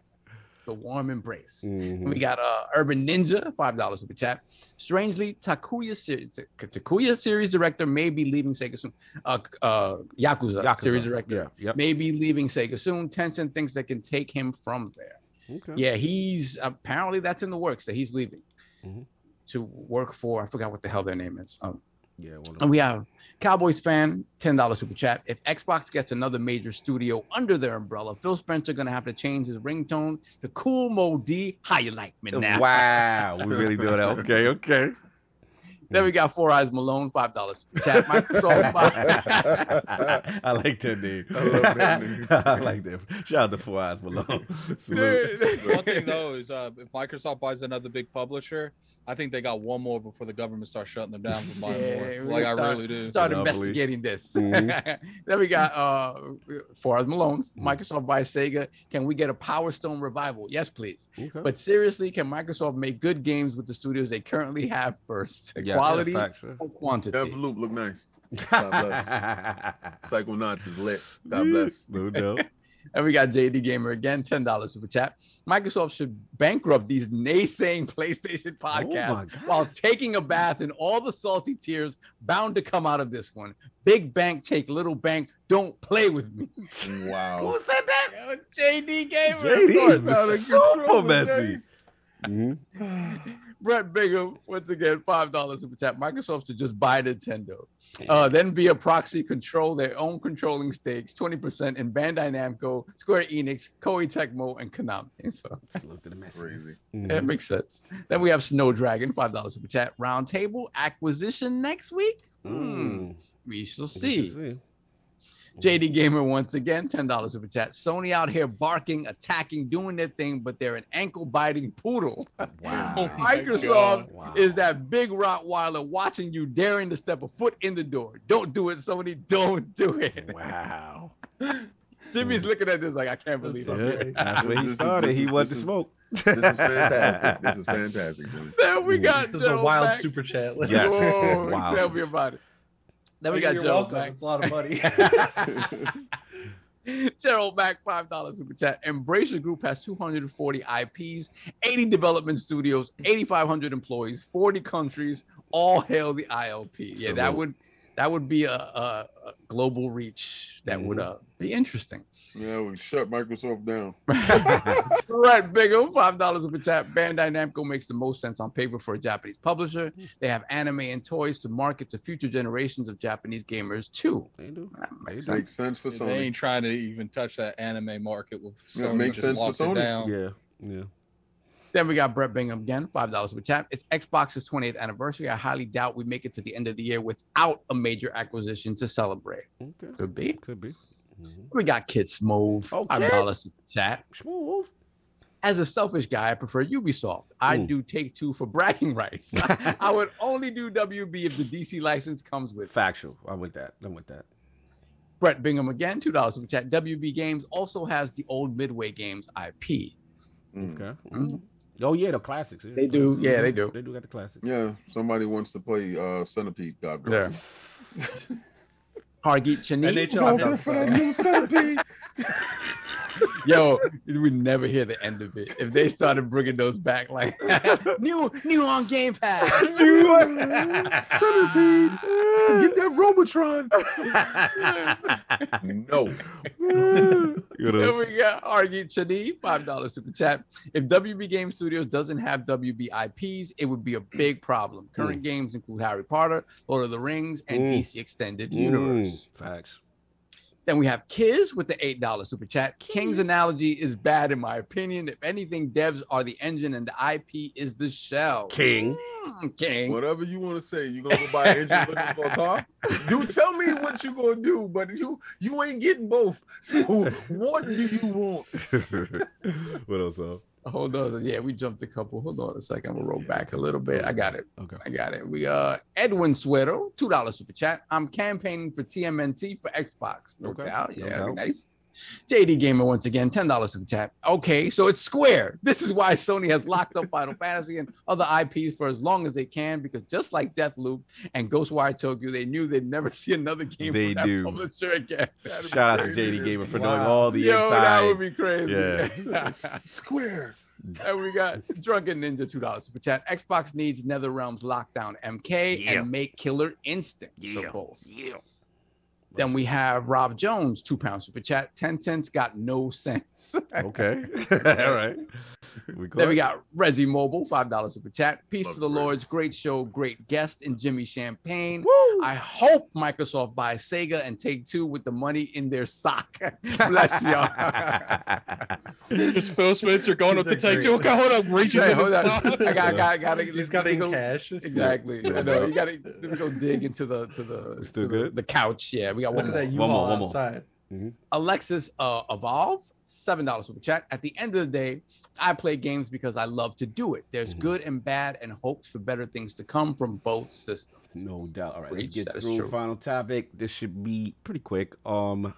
S6: The warm embrace.
S1: Mhm.
S6: We got uh Urban Ninja, five dollars super chat. Strangely, Takuya series Takuya series director may be leaving Sega soon. Uh, uh Yakuza,
S1: Yakuza.
S6: series director
S1: Yeah. Yep.
S6: may be leaving Sega soon. Tencent thinks they can take him from there.
S1: Okay.
S6: Yeah, he's apparently that's in the works that he's leaving
S1: Mhm.
S6: to work for. I forgot what the hell their name is. Um,
S1: Yeah. one of
S6: and we have Cowboys fan, ten dollars super chat. If Xbox gets another major studio under their umbrella, Phil Spencer gonna have to change his ringtone to Cool Moe Dee. How you like me now?
S1: Wow. We really doing that. Okay. Okay.
S6: Then we got Four Eyes Malone, five dollars super chat. Microsoft.
S1: I like that name.
S7: I love that name.
S1: I like that. Shout out to Four Eyes Malone. Salute.
S2: One thing though is uh, if Microsoft buys another big publisher, I think they got one more before the government starts shutting them down from buying
S6: Yeah,
S2: more.
S6: we're
S2: Like
S6: gonna
S2: I
S6: start-
S2: really do.
S6: Start
S1: Monopoly.
S6: investigating this.
S1: Mhm.
S6: then we got uh Four Eyes Malone.
S1: Mm-hmm.
S6: Microsoft buys Sega. Can we get a Power Stone revival? Yes, please.
S1: Okay.
S6: But seriously, can Microsoft make good games with the studios they currently have first?
S1: Yes.
S6: quality
S1: facts, yeah.
S6: or quantity.
S7: Deathloop look nice. God bless. Psychonauts is lit. God bless.
S1: No doubt.
S6: And we got JD Gamer again, ten dollars super chat. Microsoft should bankrupt these naysaying PlayStation podcasts
S1: Oh
S6: while taking a bath in all the salty tears bound to come out of this one. Big bank take little bank. Don't play with me.
S7: Wow.
S1: Who said that?
S6: Yo, JD Gamer,
S1: JD
S6: course.
S1: was super messy. Mhm.
S6: Brett Bingham, once again, five dollars super chat. Microsoft should just buy Nintendo, uh, then via proxy control their own controlling stakes, twenty percent in Bandai Namco, Square Enix, Koei Tecmo, and Konami. So
S1: looked at the message.
S7: Crazy.
S6: it makes sense. Then we have Snow Dragon, five dollars super chat. Roundtable acquisition next week. Hmm,
S1: Mm.
S6: we shall
S1: We should
S6: see. JD Gamer once again, ten dollars super chat. Sony out here barking, attacking, doing their thing, but they're an ankle biting poodle.
S1: Wow.
S2: Oh
S6: Microsoft
S1: Wow.
S6: is that big Rottweiler watching you, daring to step a foot in the door. Don't do it, Sony. Don't do it.
S1: Wow.
S6: Jimmy's hmm. looking at this like I can't believe
S5: That's
S6: it.
S1: that's where he
S7: is-
S1: started. He
S7: is-
S1: wanted
S7: this
S1: to smoke.
S7: This is fantastic. This is fantastic, Jimmy.
S6: Then we got
S5: This is a wild
S6: back.
S5: super chat. Let's-
S1: Yes.
S6: Whoa,
S1: Wow.
S6: Tell me about it. Then we
S5: You're
S6: got Gerald
S5: welcome.
S6: back.
S5: It's a lot of money.
S6: Gerald back five dollars super chat. Embracer Group has 240 IPs, 80 development studios, 8,500 employees, 40 countries. All hail the ILP. Yeah, that would that would be a, a, a global reach. That would uh, be interesting.
S7: Yeah, we shut Microsoft down.
S6: right, Bingham, five dollars super chat. Bandai Namco makes the most sense on paper for a Japanese publisher. They have anime and toys to market to future generations of Japanese gamers too.
S1: They do.
S6: That makes
S7: Makes
S6: sense.
S7: sense for
S2: They ain't trying to even touch that anime market with
S7: Yeah,
S2: Sony
S7: makes sense for Sony.
S2: down.
S1: Yeah. Yeah.
S6: Then we got Brett Bingham again, five dollars super chat. It's Xbox's 20th anniversary. I highly doubt we make it to the end of the year without a major acquisition to celebrate.
S1: Okay.
S6: Could be.
S1: Could be.
S6: We got Kid Smove,
S1: Oh,
S6: five
S1: Kid.
S6: dollars super chat.
S1: Smooth.
S6: As a selfish guy, I prefer Ubisoft. I
S1: Ooh.
S6: do take two for bragging rights. I would only do WB if the DC license comes with.
S1: Factual. I'm with that. I'm with that.
S6: Brett Bingham again, two dollars super chat. WB Games also has the old Midway Games IP.
S7: Mm.
S1: Okay.
S6: Mhm.
S1: Oh yeah, the classics.
S6: They do. Yeah, they do.
S1: They do got the classics.
S7: Yeah, somebody wants to play uh Centipede. God
S6: Yeah.
S7: bless.
S6: Hargeet Chani.
S5: NHL
S7: Vote for that new Centipede.
S6: Yo, we never hear the end of it. If they started bringing those back, like new, new on Game Pass.
S7: Centipede. Get that Robotron. no.
S1: You know,
S6: Then we got Argy Chani, five dollars super chat. If WB Game Studios doesn't have WB IPs, it would be a big problem. Current games include Harry Potter, Lord of the Rings, and
S1: Mm.
S6: DC Extended Universe.
S1: Mm, Facts.
S6: Then we have Kiz with the eight dollar super chat. King's analogy is bad in my opinion. If anything, devs are the engine and the IP is the shell.
S1: King.
S6: Mm, King.
S7: Whatever you want to say, you gonna go buy an engine looking for a car? You tell me what you gonna do, but you you ain't getting both. So what do you want?
S1: what else? Uh?
S6: Hold on. Yeah, we jumped a couple. Hold on a second. We'll roll back a little bit. I got it.
S1: Okay.
S6: I got it. We uh Edwin Suero, two dollars super chat. I'm campaigning for TMNT for Xbox. No
S1: Okay.
S6: doubt. Yeah, that'd
S1: doubt.
S6: nice. JD Gamer once again, ten dollars super chat. Okay, so it's Square. This is why Sony has locked up Final Fantasy and other IPs for as long as they can, because just like Deathloop and Ghostwire Tokyo, they knew they'd never see another game
S1: They
S6: from that
S1: do.
S6: publisher again. That'd
S1: Shout out to
S6: crazy.
S1: JD Gamer for knowing all the
S6: Yo, that would be crazy.
S1: Yeah.
S7: Square.
S6: And we got Drunken Ninja two dollars super chat. Xbox needs Nether Realms lockdown MK
S1: Yeah.
S6: and make Killer Instinct. So both.
S1: Yeah.
S6: Then we have Rob Jones two pounds super chat. Ten cents got no sense.
S1: Okay. all right. We
S6: then we got Reggie Mobile five dollars super chat. Peace
S7: Love
S6: to the
S7: Reggie.
S6: Lords. Great show, great guest, and Jimmy Champane.
S1: Woo!
S6: I hope Microsoft buys Sega and Take Two with the money in their sock. Bless y'all.
S2: Just Phil Spencer going up to take two. Okay, hold up. Reaches
S6: Hey,
S2: in
S6: hold
S2: his
S6: on.
S2: sock.
S6: I got, got, got.
S5: He's got it in cash.
S6: Exactly. I know. You got to go dig into the to the to the- The, couch. Yeah, we got
S5: Look
S6: one more.
S5: that
S1: One more,
S5: U-Haul
S1: one more.
S5: outside.
S6: Alexis uh, Evolve, seven dollars super chat. At the end of the day, I play games because I love to do it. There's
S1: Mhm.
S6: good and bad, and hopes for better things to come from both systems.
S1: No doubt. All right,
S6: Preach,
S1: let's get
S6: that is
S1: through
S6: true.
S1: final topic. This should be pretty quick. Um,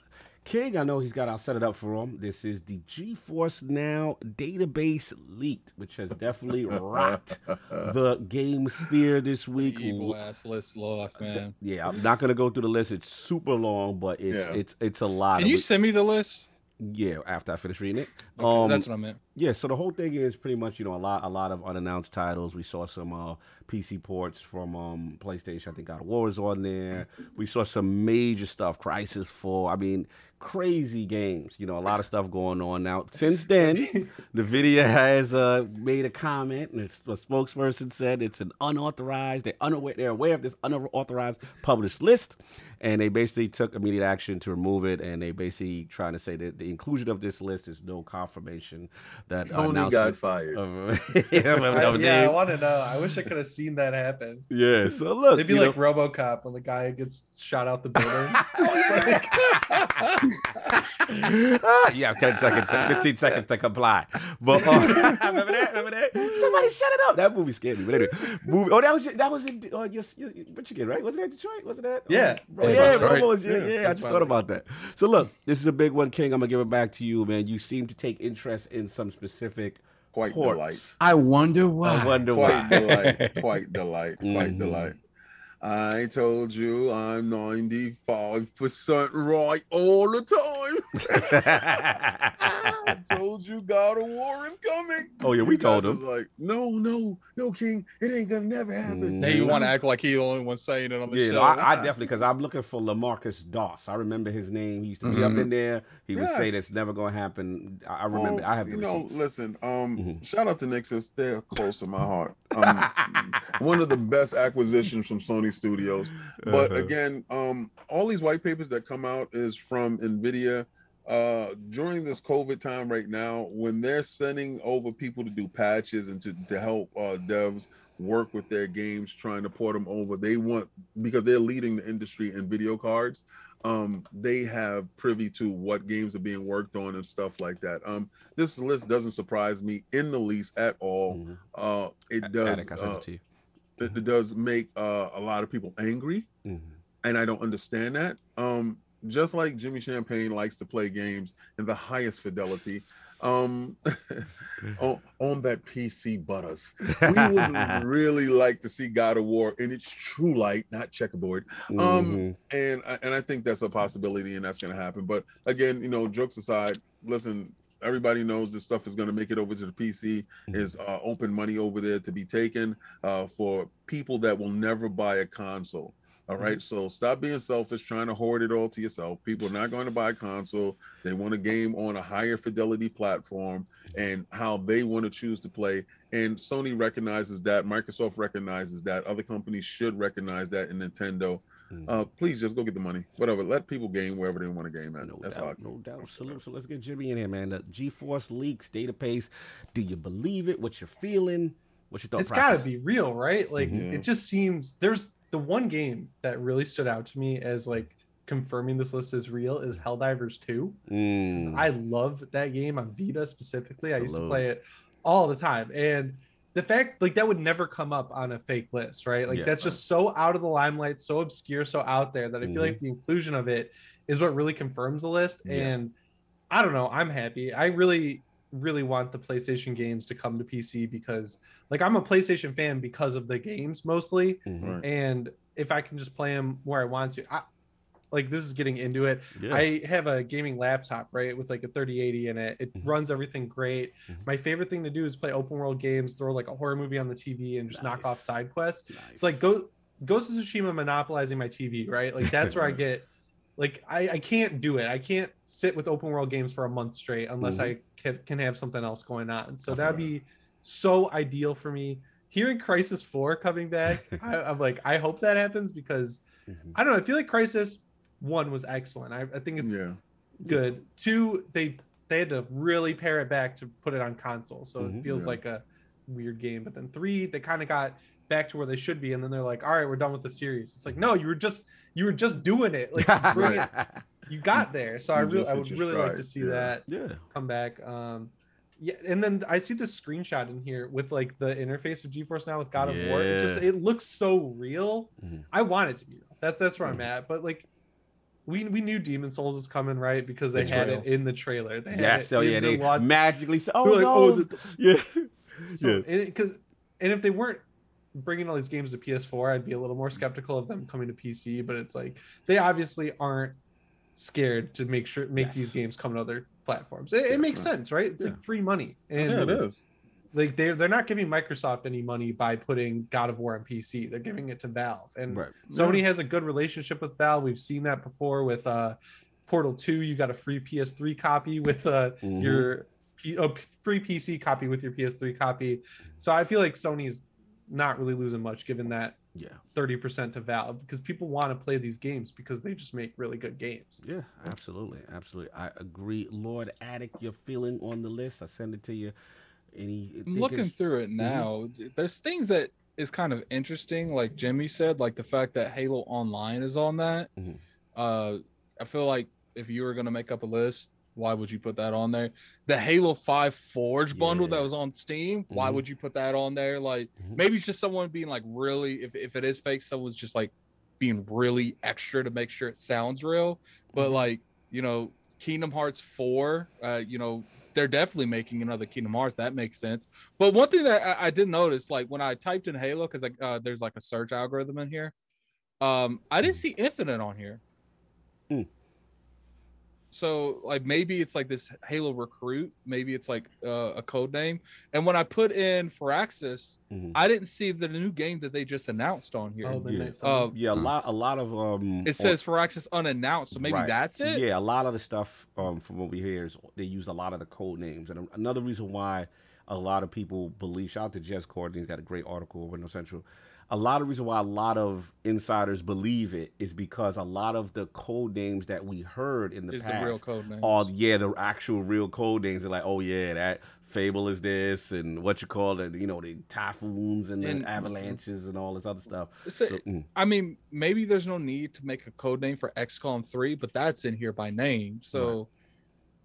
S1: King, I know he's got. I'll set it up for him. This is the GeForce Now database leaked, which has definitely rocked the game sphere this week.
S2: Evil ass list lost, man.
S1: Yeah, I'm not gonna go through the list. It's super long, but it's
S7: Yeah.
S1: it's it's a lot.
S2: Can
S1: of
S2: you
S1: it.
S2: send me the list?
S1: Yeah, after I finished reading it.
S2: Okay,
S1: um,
S2: that's what I meant.
S1: yeah, so the whole thing is pretty much, you know, a lot a lot of unannounced titles. We saw some uh PC ports from um PlayStation. I think God of War was on there. We saw some major stuff, Crysis 4. I mean, crazy games. You know, a lot of stuff going on now. Since then, Nvidia has uh made a comment and it's, a spokesperson said it's an unauthorized, they're unaware they're aware of this unauthorized published list. And they basically took immediate action to remove it, and they basically trying to say that the inclusion of this list is no confirmation that
S7: Tony
S1: announcement
S7: got fired.
S1: of, yeah,
S5: I- yeah, I want to know. I wish I could have seen that happen.
S1: yeah. So look,
S5: It'd be like
S1: know-
S5: RoboCop when the guy gets shot out the building.
S1: Ah, yeah, 10 seconds, 15 seconds to comply. But uh, remember that? Remember that? Somebody shut it up. That movie scared me. But anyway, movie. Oh, that was that was in uh, your, your Michigan, right? Wasn't that Detroit? Wasn't that?
S5: Yeah.
S1: Bro,
S2: Yeah,
S1: yeah,
S2: Detroit.
S1: Robo yeah,
S7: Yeah,
S1: yeah, I just thought about that. So look, this is a big one, King. I'm gonna give it back to you, man. You seem to take interest in some specific
S7: Quite
S1: ports.
S7: delight.
S6: I wonder why.
S1: I wonder
S7: Quite
S1: why.
S7: delight. Quite delight. Quite
S1: Mhm.
S7: delight. I told you I'm 95% right all the time. I told you God of War is coming.
S1: Oh, yeah, we
S7: You
S1: told him.
S7: was like, no, no, no, King. It ain't gonna never happen.
S2: Hey, you
S1: Mhm.
S2: want to act like he the only one saying it on the
S1: Yeah,
S2: show?
S1: no, I, I definitely because I'm looking for Lamarcus Doss. I remember his name. He used to be up
S6: Mhm.
S1: in there. He would say
S7: Yes.
S1: that's never gonna happen. I, I remember.
S7: Well,
S1: I have the
S7: you know,
S1: receipts.
S7: listen. Um,
S1: Mhm.
S7: shout out to Nixxes. They're close to my heart. Um, one of the best acquisitions from Sony Studios. But
S1: Uh-huh.
S7: again, um, all these white papers that come out is from Nvidia. Uh, during this COVID time right now, when they're sending over people to do patches and to, to help uh, devs work with their games, trying to port them over, they want because they're leading the industry in video cards. Um, they have privy to what games are being worked on and stuff like that. Um, this list doesn't surprise me in the least at all.
S1: Mhm.
S7: Uh, it does.
S1: Addict, I sent
S7: uh,
S1: it to you.
S7: It, it does make uh, a lot of people angry
S1: Mhm.
S7: and I don't understand that. Um, just like Jimmy Champane likes to play games in the highest fidelity, um, on, on that PC butters, we would really like to see God of War in its true light, not checkerboard.
S1: Mhm.
S7: Um, and and I think that's a possibility, and that's going to happen. But again, you know, jokes aside, listen. Everybody knows this stuff is going to make it over to the PC.
S1: Mhm.
S7: Is uh, open money over there to be taken uh, for people that will never buy a console. All right, so stop being selfish, trying to hoard it all to yourself. People are not going to buy a console. They want a game on a higher fidelity platform and how they want to choose to play. And Sony recognizes that. Microsoft recognizes that. Other companies should recognize that. And Nintendo. Uh, please just go get the money. Whatever. Let people game wherever they want to game at.
S1: No
S7: That's how
S1: doubt, no doubt. Salute. So let's get Jimmy in here, man. The GeForce leaks database. Do you believe it? What you're feeling? What's your thought
S5: it's
S1: process?
S5: got to be real, right? Like
S7: Mhm.
S5: it just seems there's the one game that really stood out to me as like confirming this list is real is Helldivers 2.
S1: Mm.
S5: I love that game on Vita specifically. I used to play it all the time. And the fact like that would never come up on a fake list, right? Like
S1: Yeah.
S5: that's just so out of the limelight, so obscure, so out there that I feel like the inclusion of it is what really confirms the list.
S1: Yeah.
S5: And I don't know, I'm happy. I really, really want the PlayStation games to come to PC because like I'm a PlayStation fan because of the games mostly.
S1: Mhm.
S5: And if I can just play them where I want to, I, like this is getting into it.
S1: Yeah.
S5: I have a gaming laptop, right, with like a 3080 in it. It
S1: Mhm.
S5: runs everything great.
S1: Mhm.
S5: My favorite thing to do is play open world games, throw like a horror movie on the TV, and just knock off side quests.
S1: Nice.
S5: It's like go Ghost of Tsushima monopolizing my TV, right? Like that's where I get. Like I, I can't do it. I can't sit with open world games for a month straight unless I can, can have something else going on. So that'd be so ideal for me. Hearing Crysis 4 coming back, I, I'm like, I hope that happens because
S1: Mhm.
S5: I don't know. I feel like Crysis One was excellent. I, I think it's
S7: Yeah.
S5: good. Two, they they had to really pare it back to put it on console, so
S1: Mhm.
S5: it feels
S7: Yeah.
S5: like a weird game. But then three, they kind of got back to where they should be, and then they're like, "All right, we're done with the series." It's like, no, you were just you were just doing it. Like you bring it, you got there. So I really, I would
S7: your
S5: really like to see
S7: yeah.
S5: that
S1: yeah.
S5: come back. Um, yeah, and then I see the screenshot in here with like the interface of GeForce now with God of War. It just it looks so real.
S1: Mhm.
S5: I want it to be real. That's that's where I'm at. But like we we knew Demon Souls was coming, right? Because they
S2: The
S5: had it in the trailer. They had
S1: so oh,
S5: in
S1: yeah, they
S5: launch-
S1: magically "Oh
S5: were like,
S1: no,
S5: oh, the-
S1: yeah,
S5: So,
S1: yeah,
S5: and, cause, and if they weren't bringing all these games to PS4, I'd be a little more skeptical of them coming to PC. But it's like they obviously aren't scared to make sure make these games come to other platforms. It, it makes sense, right? It's
S1: Yeah.
S5: like free money, and
S7: Yeah, it is.
S5: Like they're they're not giving Microsoft any money by putting God of War on PC. They're giving it to Valve, and
S1: right.
S5: Sony has a good relationship with Valve. We've seen that before with uh Portal 2. You got a free PS3 copy with uh
S1: Mhm.
S5: your P- a p- free PC copy with your PS3 copy. So I feel like Sony's not really losing much given that
S1: Yeah,
S5: 30% to Valve because people want to play these games because they just make really good games.
S1: yeah, absolutely, absolutely. I agree. Lord Addict, your feeling on the list. I send it to you. Any?
S2: Looking through it now. There's things that is kind of interesting, like Jimmy said, like the fact that Halo Online is on that.
S1: Mhm.
S2: Uh, I feel like if you were gonna make up a list, why would you put that on there? The Halo Five Forge bundle that was on Steam, why
S1: Mhm.
S2: would you put that on there? Like
S1: Mhm.
S2: maybe it's just someone being like really, if if it is fake, someone's just like being really extra to make sure it sounds real. But
S1: Mhm.
S2: like you know, Kingdom Hearts Four, uh, you know, they're definitely making another Kingdom Hearts. That makes sense. But one thing that I, I did notice, like when I typed in Halo, because like uh, there's like a search algorithm in here, um, I didn't see Infinite on here.
S1: Hmm.
S2: So like maybe it's like this Halo recruit, maybe it's like uh, a code name. And when I put in Firaxis,
S1: Mhm.
S2: I didn't see the new game that they just announced on here.
S5: Oh,
S1: Yeah.
S5: Midnight
S2: Uh,
S1: Yeah, a
S6: Mm.
S1: lot, a lot of um.
S2: it says Firaxis unannounced, so maybe
S1: Right.
S2: that's it.
S1: Yeah, a lot of the stuff um, from what we hear is they use a lot of the code names, and another reason why a lot of people believe. Shout out to Jez Corden, he's got a great article over Windows Central. A lot of reason why a lot of insiders believe it is because a lot of the code names that we heard in the
S2: Is
S1: past
S2: the real code name.
S1: are yeah the actual real code names. They're like, oh yeah, that Fable is this, and what you call it, you know, the typhoons and the avalanches and all this other stuff.
S2: So,
S1: mm,
S2: I mean, maybe there's no need to make a code name for XCOM 3, but that's in here by name. So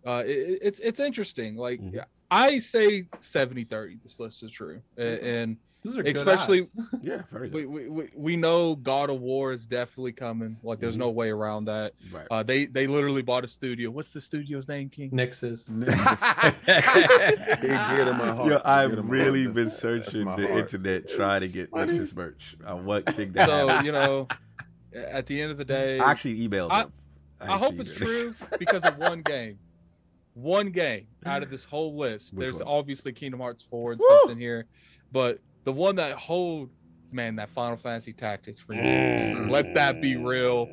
S2: uh, it, it's it's interesting. Like
S1: Mhm.
S2: I say 70 30, this list is true. A- And
S5: are
S2: especially-
S5: odds.
S1: yeah, very good.
S2: we, we, we, we know God of War is definitely coming. Like there's
S1: Mhm.
S2: no way around that.
S1: Right.
S2: Uh, they they literally bought a studio. What's the studio's name, King?
S5: Nixxes,
S7: It get in my heart.
S1: Yo, I've
S7: get in my
S1: really been searching the
S7: heart.
S1: internet trying to get Nixxes merch. I want King to
S2: So
S1: have
S2: you know, at the end of the day,
S1: I actually emailed
S2: I-
S1: them.
S2: I hope it's true because of one game. One game out of this whole list.
S1: Which
S2: There's
S1: one?
S2: obviously Kingdom Hearts 4 and
S1: Woo!
S2: stuff in here, but the one that hold man, that Final Fantasy Tactics for
S1: Mm.
S2: Let that be real.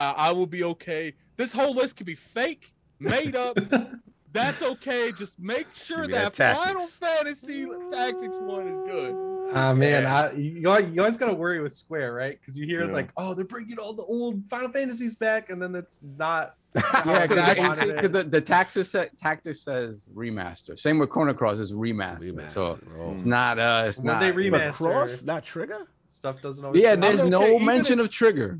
S2: I, I will be okay. This whole list could be fake, made up. That's okay. Just make sure
S1: that
S2: that, Final Fantasy Tactics one is good.
S5: Ah man, I, you, always, you always gotta worry with Square, right? Because you hear
S7: Yeah.
S5: like, oh, they're bringing all the old Final Fantasies back, and then it's not.
S6: Yeah,
S5: So they wanted
S6: because the,
S5: it.
S6: the taxes sa- tactic says remaster. Same with Chrono Cross is remaster.
S1: Remaster.
S6: So
S1: Oh.
S6: it's not uh it's
S5: When
S6: not
S5: they remaster-
S1: Cross, not Trigger.
S5: stuff doesn't always.
S6: Yeah, there's
S2: I'm
S6: no
S2: even
S6: mention
S2: if-
S6: of trigger.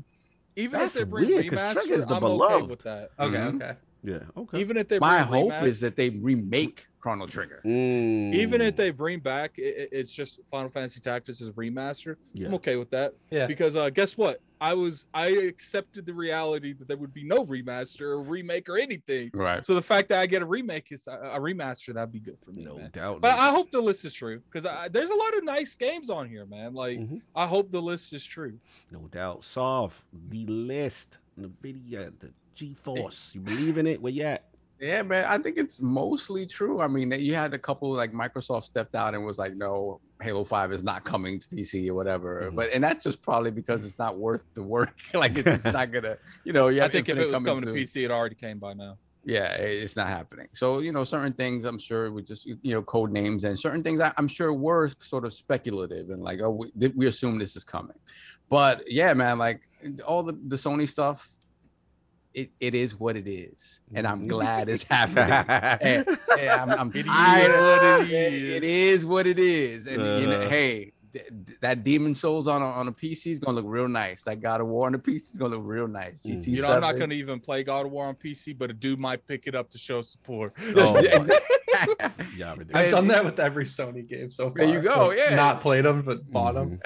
S2: Even
S1: That's
S2: if they bring
S1: weird, 'cause
S2: remaster,
S1: Trigger's the
S2: I'm okay
S1: beloved.
S2: with that.
S5: Okay,
S6: Mhm.
S5: okay.
S1: Yeah. Okay.
S2: Even if they
S6: My
S2: bring
S6: hope
S2: remaster-
S6: is that they remake Chrono Trigger.
S1: Mm.
S2: even if they bring back it, it- it's just Final Fantasy Tactics as remaster,
S1: Yeah.
S2: I'm okay with that.
S5: Yeah.
S2: Because uh, guess what? I was I accepted the reality that there would be no remaster or remake or anything.
S6: Right.
S2: So the fact that I get a remake is a, a remaster, that'd be good for me,
S1: no
S2: man.
S1: doubt.
S2: But I hope the list is true because there's a lot of nice games on here, man. Like
S1: Mhm.
S2: I hope the list is true.
S1: No doubt. Solve the list, NVIDIA, the GeForce. You believe in it? Where you at?
S6: Yeah, man. I think it's mostly true. I mean, you had a couple like Microsoft stepped out and was like, "No, Halo Five is not coming to PC or whatever."
S1: Mhm.
S6: But and that's just probably because it's not worth the work. like it's just not gonna, you know. You
S2: I think if
S6: Infinite
S2: it was coming to. PC, it already came by now.
S6: yeah it's not happening so you know certain things i'm sure we just you know code names and certain things I, i'm sure were sort of speculative and like oh we, we assume this is coming but yeah man like all the, the sony stuff it, it is what it is and i'm glad it's happening and, and I'm, I'm
S2: It is
S6: tired.
S2: what is.
S6: It is what it is. And you know,
S1: Uh.
S6: hey, th- th- that Demon Souls on a, on a PC is gonna look real nice. That God of War on a PC is gonna look real nice.
S1: Mm.
S6: GT
S2: You know, I'm not
S6: 7.
S2: going to even play God of War on PC, but a dude might pick it up to show support.
S1: Oh,
S6: Yeah.
S1: Yeah,
S5: I've done that with every Sony game so far.
S6: There you go,
S5: Like,
S6: yeah.
S5: Not played them, but bought them.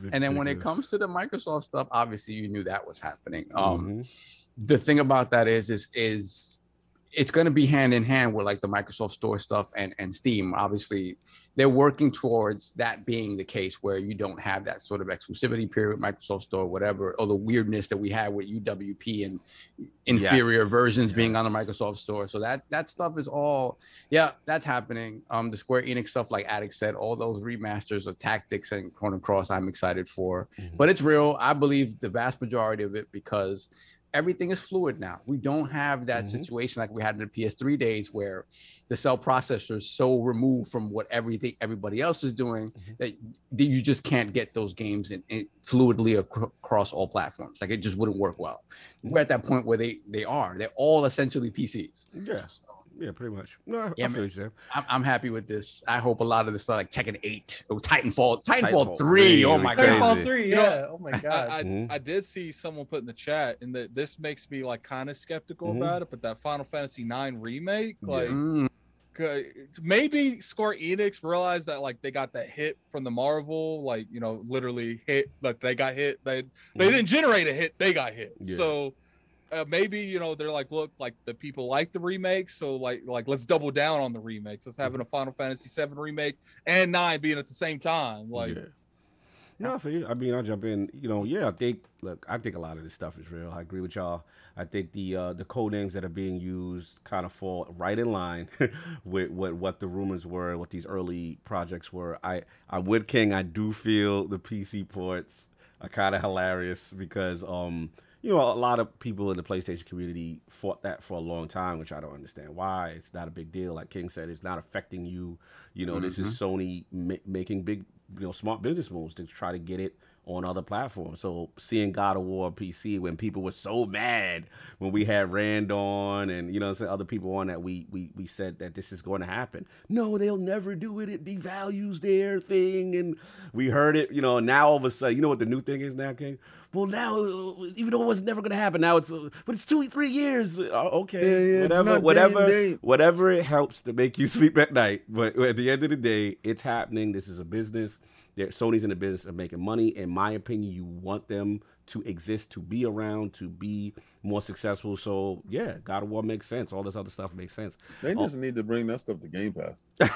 S1: Mhm.
S6: and then when it comes to the Microsoft stuff, obviously you knew that was happening. Um,
S1: Mhm.
S6: The thing about that is is is it's going to be hand in hand with like the Microsoft Store stuff and and Steam. Obviously, they're working towards that being the case where you don't have that sort of exclusivity period with Microsoft Store, whatever, or the weirdness that we had with UWP and inferior
S1: Yes,
S6: versions being on the. Microsoft Store. So that that stuff is all yeah, that's happening. Um, the Square Enix stuff, like Addict said, all those remasters of Tactics and Chrono Cross, I'm excited for.
S1: Mhm.
S6: But it's real. I believe the vast majority of it because everything is fluid now. We don't have that
S1: Mhm.
S6: situation like we had in the PS3 days where the cell processor is so removed from what everything everybody else is doing
S1: Mhm.
S6: that, that you just can't get those games in, in fluidly ac- across all platforms. Like it just wouldn't work well. We're at that point where they they are. They're all essentially PCs.
S1: Yeah, yeah, pretty much. No,
S6: Yeah,
S1: I
S6: man.
S1: feel you, Sam.
S6: I'm, I'm happy with this. I hope a lot of this stuff like Tekken 8 or Titanfall, Titanfall,
S1: Titanfall
S6: 3. Oh my
S1: crazy.
S6: god.
S5: Titanfall 3,
S2: You know,
S5: yeah. oh my god.
S2: I, I,
S1: Mhm.
S2: I did see someone put in the chat, and that this makes me like kind of skeptical
S1: Mhm.
S2: about it. But that Final Fantasy Nine remake,
S1: Yeah.
S2: like
S6: Mm,
S2: c- maybe Square Enix realized that like they got that hit from the Marvel, like you know, literally hit, like they got hit. They they
S1: Mhm.
S2: didn't generate a hit, they got hit.
S1: Yeah.
S2: So uh, maybe you know they're like, look, like the people like the remakes, so like like let's double down on the remakes. Let's having a Final Fantasy VII remake and nine being at the same time. Like
S1: yeah. No, I feel you. I mean, I'll jump in. You know, yeah, I think. Look, I think a lot of this stuff is real. I agree with y'all. I think the uh, the code names that are being used kind of fall right in line with what what the rumors were, what these early projects were. I I'm with King. I do feel the PC ports are kind of hilarious because um you know a lot of people in the PlayStation community fought that for a long time, which I don't understand why. It's not a big deal. Like King said, it's not affecting you. You know, this is mm-hmm. Sony ma- making big you know smart business moves to try to get it on other platforms. So seeing God of War PC when people were so mad when we had Rand on and you know other people on that we we we said that this is going to happen. No, they'll never do it. It devalues their thing and we heard it, you know, now all of a sudden, you know what the new thing is now, King? Well, now even though it was never going to happen, now it's uh, but it's 2 3 years. Uh, okay.
S7: Yeah, yeah,
S1: whatever
S7: not day
S1: whatever whatever it helps to make you sleep at night. But at the end of the day, it's happening. This is a business. They're, Sony's in the business of making money. In my opinion, you want them to exist, to be around, to be more successful. So yeah, God of War makes sense. All this other stuff makes sense.
S7: They oh. just need to bring that stuff to Game Pass.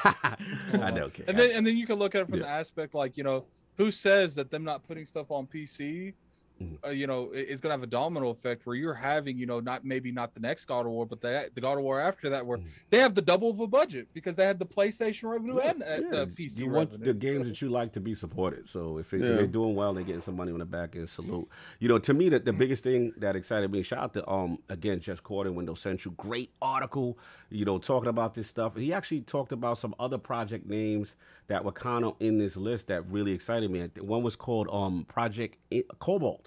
S1: I know. King.
S2: and then and then you can look at it from
S1: Yeah.
S2: the aspect like you know who says that them not putting stuff on PC,
S1: Mhm.
S2: uh, you know, i- is gonna have a domino effect where you're having you know not maybe not the next God of War, but the the God of War after that where
S1: Mhm.
S2: they have the double of a budget because they had the PlayStation revenue and the,
S1: Yeah,
S2: the PC
S1: you want
S2: revenue.
S1: the games that you like to be supported. So if, it, if
S7: Yeah.
S1: they're doing well, they're getting some money on the back end. Salute. You know, to me, that the biggest thing that excited me. Shout out to um again Jez Corden, Windows Central. Great article. You know, talking about this stuff. He actually talked about some other project names that were kind of in this list that really excited me. One was called um Project I- Cobalt.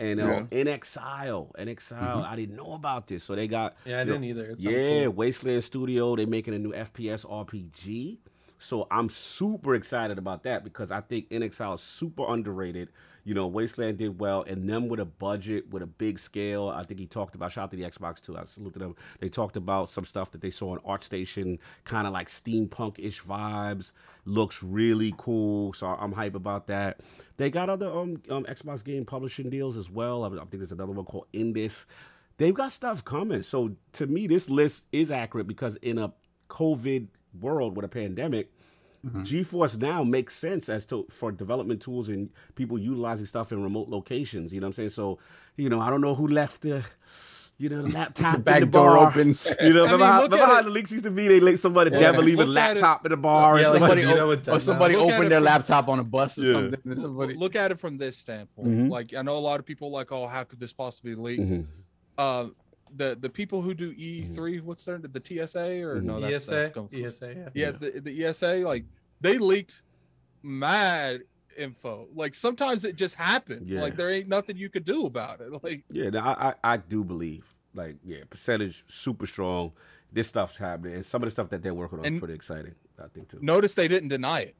S1: And uh, inXile, in Exile, I didn't know about this. So they got
S5: yeah, I didn't either. It sounded
S1: yeah,
S5: cool.
S1: Wasteland Studio, They're making a new FPS RPG. So I'm super excited about that because I think inXile is super underrated. You know, Wasteland did well, and them with a budget, with a big scale. I think he talked about. Shout out to the Xbox too. I saluted them. They talked about some stuff that they saw on ArtStation, kind of like steampunk-ish vibes. Looks really cool. So I'm hype about that. They got other um, um Xbox game publishing deals as well. I, I think there's another one called Indus they've got stuff coming. So to me, this list is accurate because in a COVID world with a pandemic, GeForce now makes sense as to for development tools and people utilizing stuff in remote locations. You know what I'm saying? So, you know, I don't know who left the, you know, the laptop in
S6: back
S1: the
S6: door
S1: bar.
S6: open.
S1: You know,
S2: I
S1: remember,
S2: mean,
S1: how, remember how the leaks used to be? They let somebody
S2: Yeah.
S1: devil leave a
S2: Look at it.
S1: laptop in the bar.
S5: Yeah,
S1: or
S5: like
S1: somebody-
S5: what you know
S6: or
S5: does
S6: somebody
S2: Look
S6: opened their
S2: from-
S6: laptop on a bus or
S1: Yeah.
S6: something. somebody
S2: Look at it from this standpoint.
S1: Mhm.
S2: Like I know a lot of people like, oh, how could this possibly leak?
S1: Mhm.
S2: Um, the the people who do E3, mm-hmm. what's their the TSA or mm-hmm. no? That's,
S5: ESA,
S2: that's going
S5: ESA, yeah.
S2: yeah, the, the ESA, like they leaked mad info. Like sometimes it just happens.
S1: Yeah.
S2: Like there ain't nothing you could do about it. Like
S1: Yeah, no, I, I I do believe like yeah, percentage super strong. This stuff's happening, and some of the stuff that they're working on is pretty exciting. I think too.
S2: notice they didn't deny it.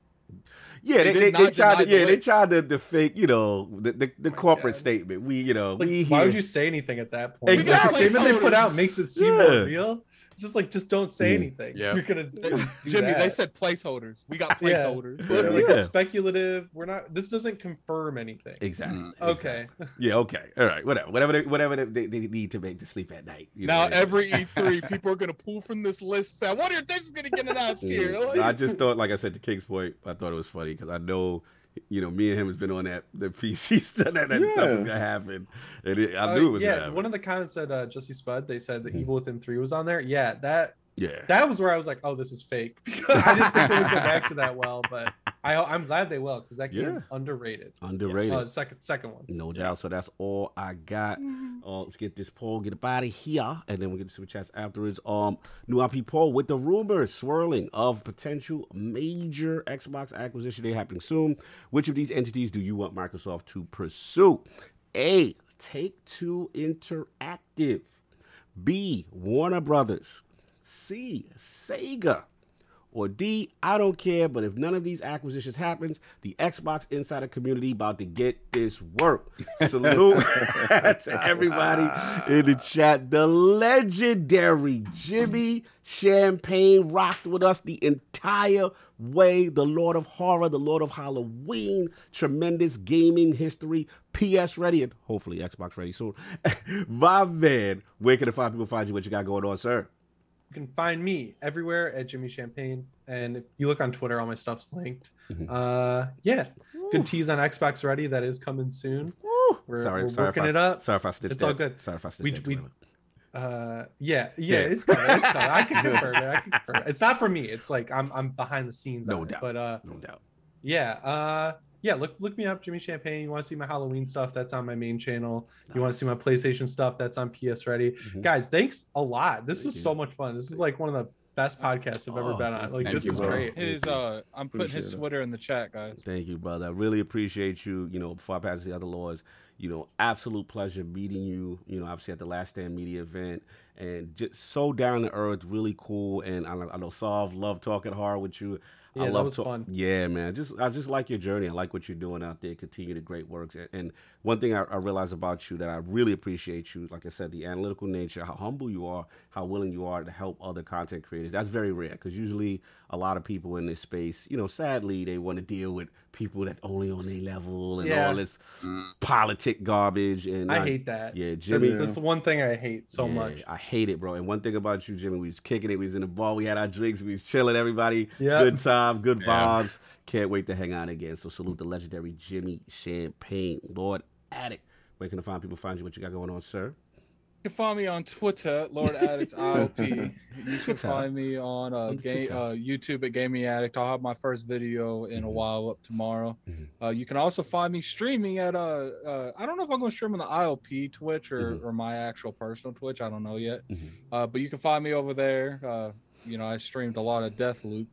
S1: Yeah,
S2: They
S1: they, they, they tried to
S2: deny the
S1: yeah they tried to the fake you know the the, the
S5: my
S1: corporate
S5: God.
S1: statement. We you know
S5: It's like,
S1: we
S5: why
S1: here.
S5: would you say anything at that point?
S1: Exactly.
S5: Like, the statement they put out makes it seem
S1: Yeah.
S5: more real. It's just like just don't say
S1: Mm.
S5: anything.
S6: Yeah.
S5: You're gonna do
S2: Jimmy, they said placeholders. We got
S5: Yeah.
S2: placeholders.
S5: They're like
S1: Yeah.
S5: speculative. We're not. This doesn't confirm anything.
S1: Exactly.
S6: Mm.
S5: Okay.
S1: Yeah. Okay. All right. Whatever. Whatever. They, whatever they, they need to make to sleep at night. you
S2: Now
S1: know?
S2: every E3, people are gonna pull from this list. and Say, I wonder if this is gonna get announced here.
S1: I just thought, like I said to King's point, I thought it was funny because I know, you know, me and him has been on that the PC stuff that, that stuff was gonna happen, and it, I
S5: Uh,
S1: knew it was
S5: yeah,
S1: gonna happen.
S5: one of the comments said uh, Jesse Spud. They said that
S1: Mhm.
S5: Evil Within Three was on there. Yeah, that
S1: yeah.
S5: that was where I was like, oh, this is fake because I didn't think they would go back to that well. But I I'm glad they will because that game
S1: Yeah.
S5: underrated.
S1: Underrated.
S5: Uh, second second one.
S1: No doubt. So that's all I got. Uh, let's get this poll, get up out of here, and then we'll get to super chats afterwards. Um, new IP poll with the rumors swirling of potential major Xbox acquisition day happening soon. Which of these entities do you want Microsoft to pursue? A. Take Two Interactive. B. Warner Brothers. C. Sega. Or D, I don't care, but if none of these acquisitions happens, the Xbox Insider community about to get this work. Salute to everybody in the chat. The legendary Jimmy Champane rocked with us the entire way. The Lord of Horror, the Lord of Halloween, tremendous gaming history, PS ready, and hopefully Xbox ready soon. My man, where can the five people find you? What you got going on, sir?
S5: You can find me everywhere at Jimmy Champane, and if you look on Twitter, all my stuff's linked.
S1: Mhm.
S5: Uh, yeah, good tease on Xbox Ready that is coming soon. We're,
S1: sorry,
S5: we're
S1: sorry
S5: working
S1: if I,
S5: it up.
S1: Sorry if I stitched
S5: It's all good.
S1: Sorry if I stitched
S5: We-
S1: that.
S5: we- Uh, yeah, yeah,
S1: Yeah.
S5: it's coming. It's coming. I can confirm it. I can confirm it. It's not for me. It's like I'm I'm behind the scenes.
S1: No
S5: on it.
S1: doubt.
S5: But uh,
S1: no doubt.
S5: yeah, uh, yeah. Look look me up, Jimmy Champane. You want to see my Halloween stuff? That's on my main channel. You want to see my PlayStation stuff? That's on PS Ready.
S1: Mhm.
S5: Guys, thanks a lot. This
S1: Thank
S5: was
S1: you.
S5: so much fun. This is like one of the best podcasts I've ever
S1: Oh,
S5: been on. Like this
S6: you,
S5: is
S6: bro.
S5: great.
S2: His uh, I'm putting his
S7: Appreciate it.
S2: Twitter in the chat, guys.
S1: Thank you, brother. I really appreciate you. You know, before I pass the other lords, you know, absolute pleasure meeting you. You know, obviously at the Last Stand Media event, and just so down to earth, really cool. And I, I know Solve love talking hard with you. I
S5: Yeah, that
S1: love
S5: was
S1: talk-
S5: fun.
S1: Yeah, man. Just I just like your journey. I like what you're doing out there. Continue the great works. And, and one thing I, I realize about you that I really appreciate you, like I said, the analytical nature, how humble you are, how willing you are to help other content creators. That's very rare because usually a lot of people in this space, you know, sadly they want to deal with people that only on their level and
S5: Yeah.
S1: all this
S6: Mm.
S1: politic garbage. And
S5: I hate that.
S1: Yeah, Jimmy.
S5: that's the one thing I hate so
S1: Yeah,
S5: much.
S1: I hate it, bro. And one thing about you, Jimmy, we was kicking it. We was in the bar. We had our drinks. We was chilling. Everybody,
S5: Yeah.
S1: good time, good
S6: Yeah.
S1: vibes. Can't wait to hang out again. So salute the legendary Jimmy Champane, Lord Addict. Where can the find people find you? What you got going on, sir?
S2: You can find me on Twitter, Lord Addict IOP. You can find me on, uh,
S1: On
S2: game, uh, YouTube at Gaming Addict. I'll have my first video in a
S1: Mhm.
S2: while up tomorrow.
S1: Mhm.
S2: Uh, you can also find me streaming at uh, uh I don't know if I'm going to stream on the IOP Twitch or,
S1: Mhm.
S2: or my actual personal Twitch. I don't know yet.
S1: Mhm.
S2: Uh, but you can find me over there. Uh, you know, I streamed a lot of Deathloop.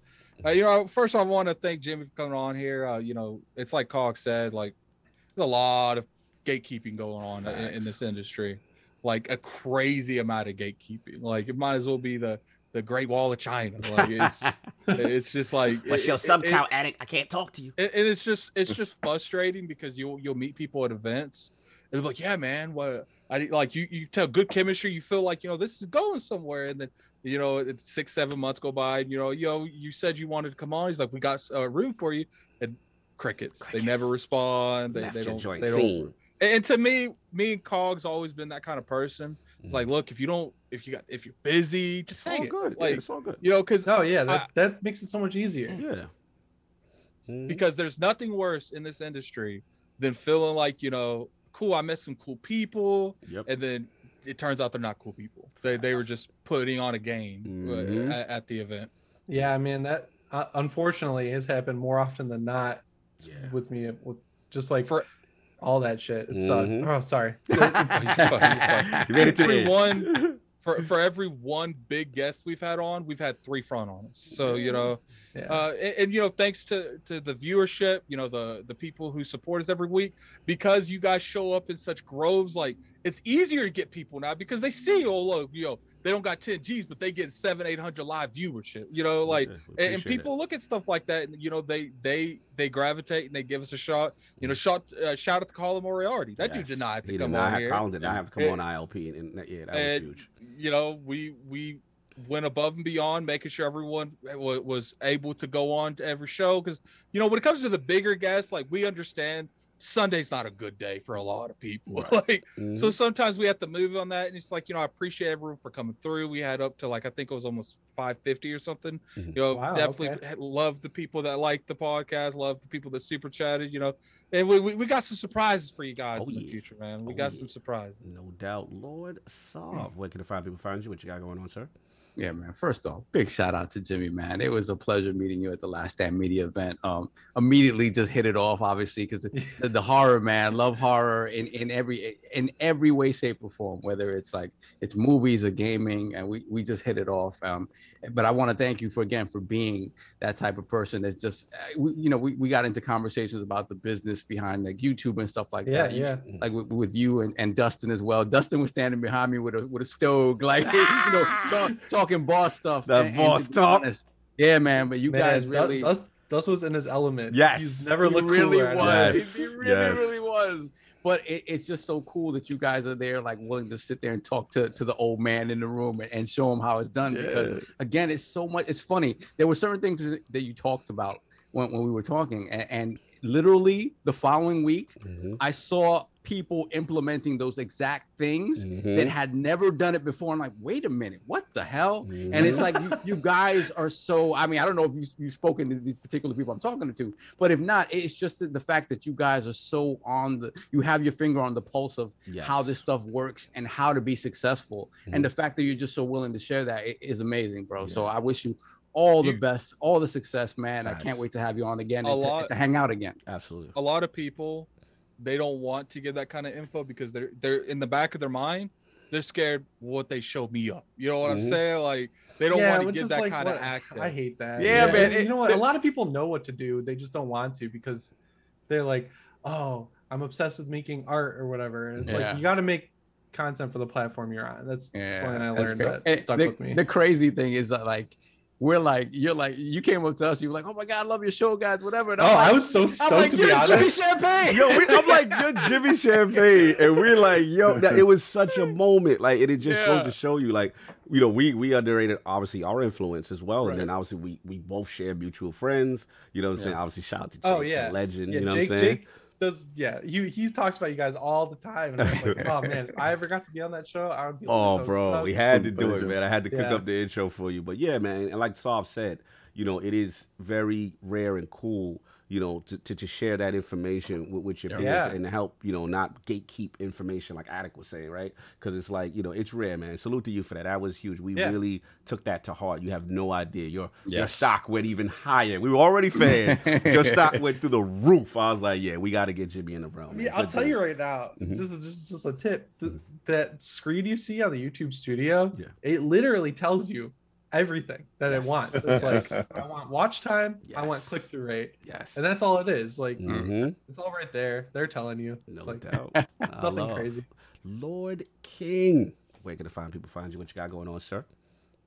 S2: Uh, you know, first I want to thank Jimmy for coming on here. Uh, you know, it's like Cog said, like there's a lot of gatekeeping going on in, in this industry, like a crazy amount of gatekeeping. Like it might as well be the the Great Wall of China. Like it's it's just like
S1: What's
S2: it-
S1: your sub count, Addict? I can't talk to you.
S2: and, and it's just it's just frustrating because you'll you'll meet people at events and they're like yeah man what i like you you tell good chemistry you feel like you know this is going somewhere and then you know it's six seven months go by you know you know you said you wanted to come on he's like we got a room for you and crickets, they never respond they, they don't they don't and, and to me me and cog's always been that kind of person it's like look if you don't if you got if you're busy just
S1: It's all
S2: say it
S1: good. Yeah,
S2: like
S1: it's all good.
S2: you know because
S5: Oh yeah, that, that makes it so much easier.
S1: Yeah. Mhm.
S2: because there's nothing worse in this industry than feeling like you know cool i met some cool people
S1: Yep.
S2: and then it turns out they're not cool people they, they were just putting on a game uh,
S1: Mhm.
S2: at, at the event
S5: Yeah, I mean that uh, unfortunately has happened more often than not
S1: Yeah.
S5: with me. With just like
S2: For-
S5: all that shit. It sucked.
S1: Mhm.
S5: Oh, sorry. It's-
S1: you made it to the
S2: Every
S1: end.
S2: one- for for every one big guest we've had on we've had three front on us so you know
S5: yeah.
S2: uh and, and, you know thanks to to the viewership you know the the people who support us every week because you guys show up in such groves like it's easier to get people now because they see oh look you know they don't got 10 g's but they get seven eight hundred live viewership you know like
S1: Yeah,
S2: and, and
S1: appreciate it.
S2: people look at stuff like that and you know they they they gravitate and they give us a shot you know shot uh, shout out to Colin Moriarty that dude
S1: Yes.
S2: did not have to
S1: He
S2: come on
S1: have,
S2: here
S1: Colin did not have to come
S2: And-
S1: on IOP, and, and yeah, that was huge.
S2: you know we we went above and beyond, making sure everyone wa- was able to go on to every show. Because you know, when it comes to the bigger guests, like we understand Sunday's not a good day for a lot of people. like so sometimes we have to move on that, and it's like you know I appreciate everyone for coming through. We had up to like I think it was almost 550 or something.
S1: Mhm.
S2: You know,
S5: Wow,
S2: definitely
S5: okay.
S2: love the people that like the podcast, love the people that super chatted. You know, and we, we, we got some surprises for you guys
S1: Oh,
S2: in the
S1: yeah.
S2: future, man. We
S1: Oh,
S2: got
S1: yeah.
S2: some surprises.
S1: No doubt, Lord Soft. Where can the five people find you? What you got going on, sir?
S6: Yeah, man. First off, big shout out to Jimmy, man. It was a pleasure meeting you at the Last Stand Media event. Um, immediately just hit it off, obviously, because the, the horror, man, love horror in, in every in every way, shape, or form. Whether it's like it's movies or gaming, and we we just hit it off. Um, but I want to thank you for again for being that type of person that's just, uh, we, you know, we, we got into conversations about the business behind like YouTube and stuff like
S5: Yeah,
S6: that. You-
S5: yeah.
S6: like with, with you and, and Dustin as well. Dustin was standing behind me with a with a stove, like you know, talk, talking boss stuff.
S1: That boss
S6: to
S1: talk.
S6: honest, Yeah, man. But you
S5: Man,
S6: guys really,
S5: Dust, Dust was in his element.
S1: Yes.
S5: he's never
S6: he
S5: looked
S6: really
S5: cooler at
S6: was.
S1: Yes,
S6: He really,
S1: yes.
S6: really was. But it, it's just so cool that you guys are there, like willing to sit there and talk to, to the old man in the room and, and show him how it's done. Because again, it's so much. It's funny. There were certain things that you talked about when, when we were talking, and, and literally the following week,
S1: Mhm.
S6: I saw people implementing those exact things
S1: Mhm.
S6: that had never done it before. I'm like, wait a minute, what the hell?
S1: Mhm.
S6: And it's like you, you guys are so. I mean, I don't know if you, you've spoken to these particular people I'm talking to, but if not, it's just the, the fact that you guys are so on the. You have your finger on the pulse of how this stuff works and how to be successful. And the fact that you're just so willing to share that is amazing, bro. So I wish you all the
S2: You-
S6: best, all the success, man. I can't wait to have you on again
S2: A
S6: and to,
S2: lot-
S6: to hang out again.
S1: Absolutely.
S2: a lot of people they don't want to give that kind of info because they're they're in the back of their mind they're scared what they show me up you know what i'm
S1: Mhm.
S2: saying like they don't
S5: Yeah,
S2: want to
S5: which
S2: give that
S5: like
S2: kind of access
S5: I hate that.
S6: Yeah, man,
S5: You know what? A lot of people know what to do. They just don't want to because they're like, oh, I'm obsessed with making art or whatever. And it's
S6: Yeah.
S5: like you got to make content for the platform you're on. That's, that's something I learned
S6: great.
S5: that
S6: And
S5: stuck
S6: the,
S5: with me.
S6: The crazy thing is that like we're like you're like you came up to us, you were like, oh my god, I love your show, guys, whatever. And
S5: oh,
S6: I'm like,
S5: I was so
S6: I'm
S5: stoked
S6: like,
S5: to be
S6: you're
S5: honest.
S6: Jimmy Champane.
S1: Yo, we, I'm like, you're Jimmy Champane, and we're like, yo, that, it was such a moment. Like, and it just
S6: Yeah.
S1: goes to show you, like, you know, we we underrated obviously our influence as well, and then obviously we we both share mutual friends. You know what I'm saying? Obviously, shout out to oh, Jake,
S5: Oh,
S1: the
S5: yeah.
S1: legend.
S5: yeah,
S1: you know
S5: Jake,
S1: what I'm saying?
S5: Jake does. Yeah, he he talks about you guys all the time. And I'm like, oh man, if I ever got to be on that show, I would be.
S1: Oh,
S5: so
S1: bro,
S5: stoked.
S1: we had to do it, man. I had to cook
S5: Yeah.
S1: up the intro for you, but yeah, man. And like Soft said, you know, it is very rare and cool, you know, to to, to share that information with, with your peers
S5: Yeah.
S1: and to help, you know, not gatekeep information like Addict was saying, right? Because it's like, you know, it's rare, man. Salute to you for that. That was huge. We
S5: Yeah.
S1: really took that to heart. You have no idea. Your your stock went even higher. We were already fans. your stock went through the roof. I was like, yeah, we got to get Jimmy in the room. man.
S5: Yeah, I'll
S1: Good
S5: tell you right now.
S1: Mhm.
S5: This is just just a tip. Th- that screen you see on the YouTube Studio,
S1: Yeah.
S5: it literally tells you everything that
S1: Yes.
S5: it wants. It's like I want watch time, I want click through rate,
S1: Yes.
S5: and that's all it is. Like
S1: Mhm.
S5: it's all right there. They're telling you.
S1: No
S5: like
S1: doubt.
S5: Nothing crazy.
S1: Lord King. Where can the find people find you? What you got going on, sir?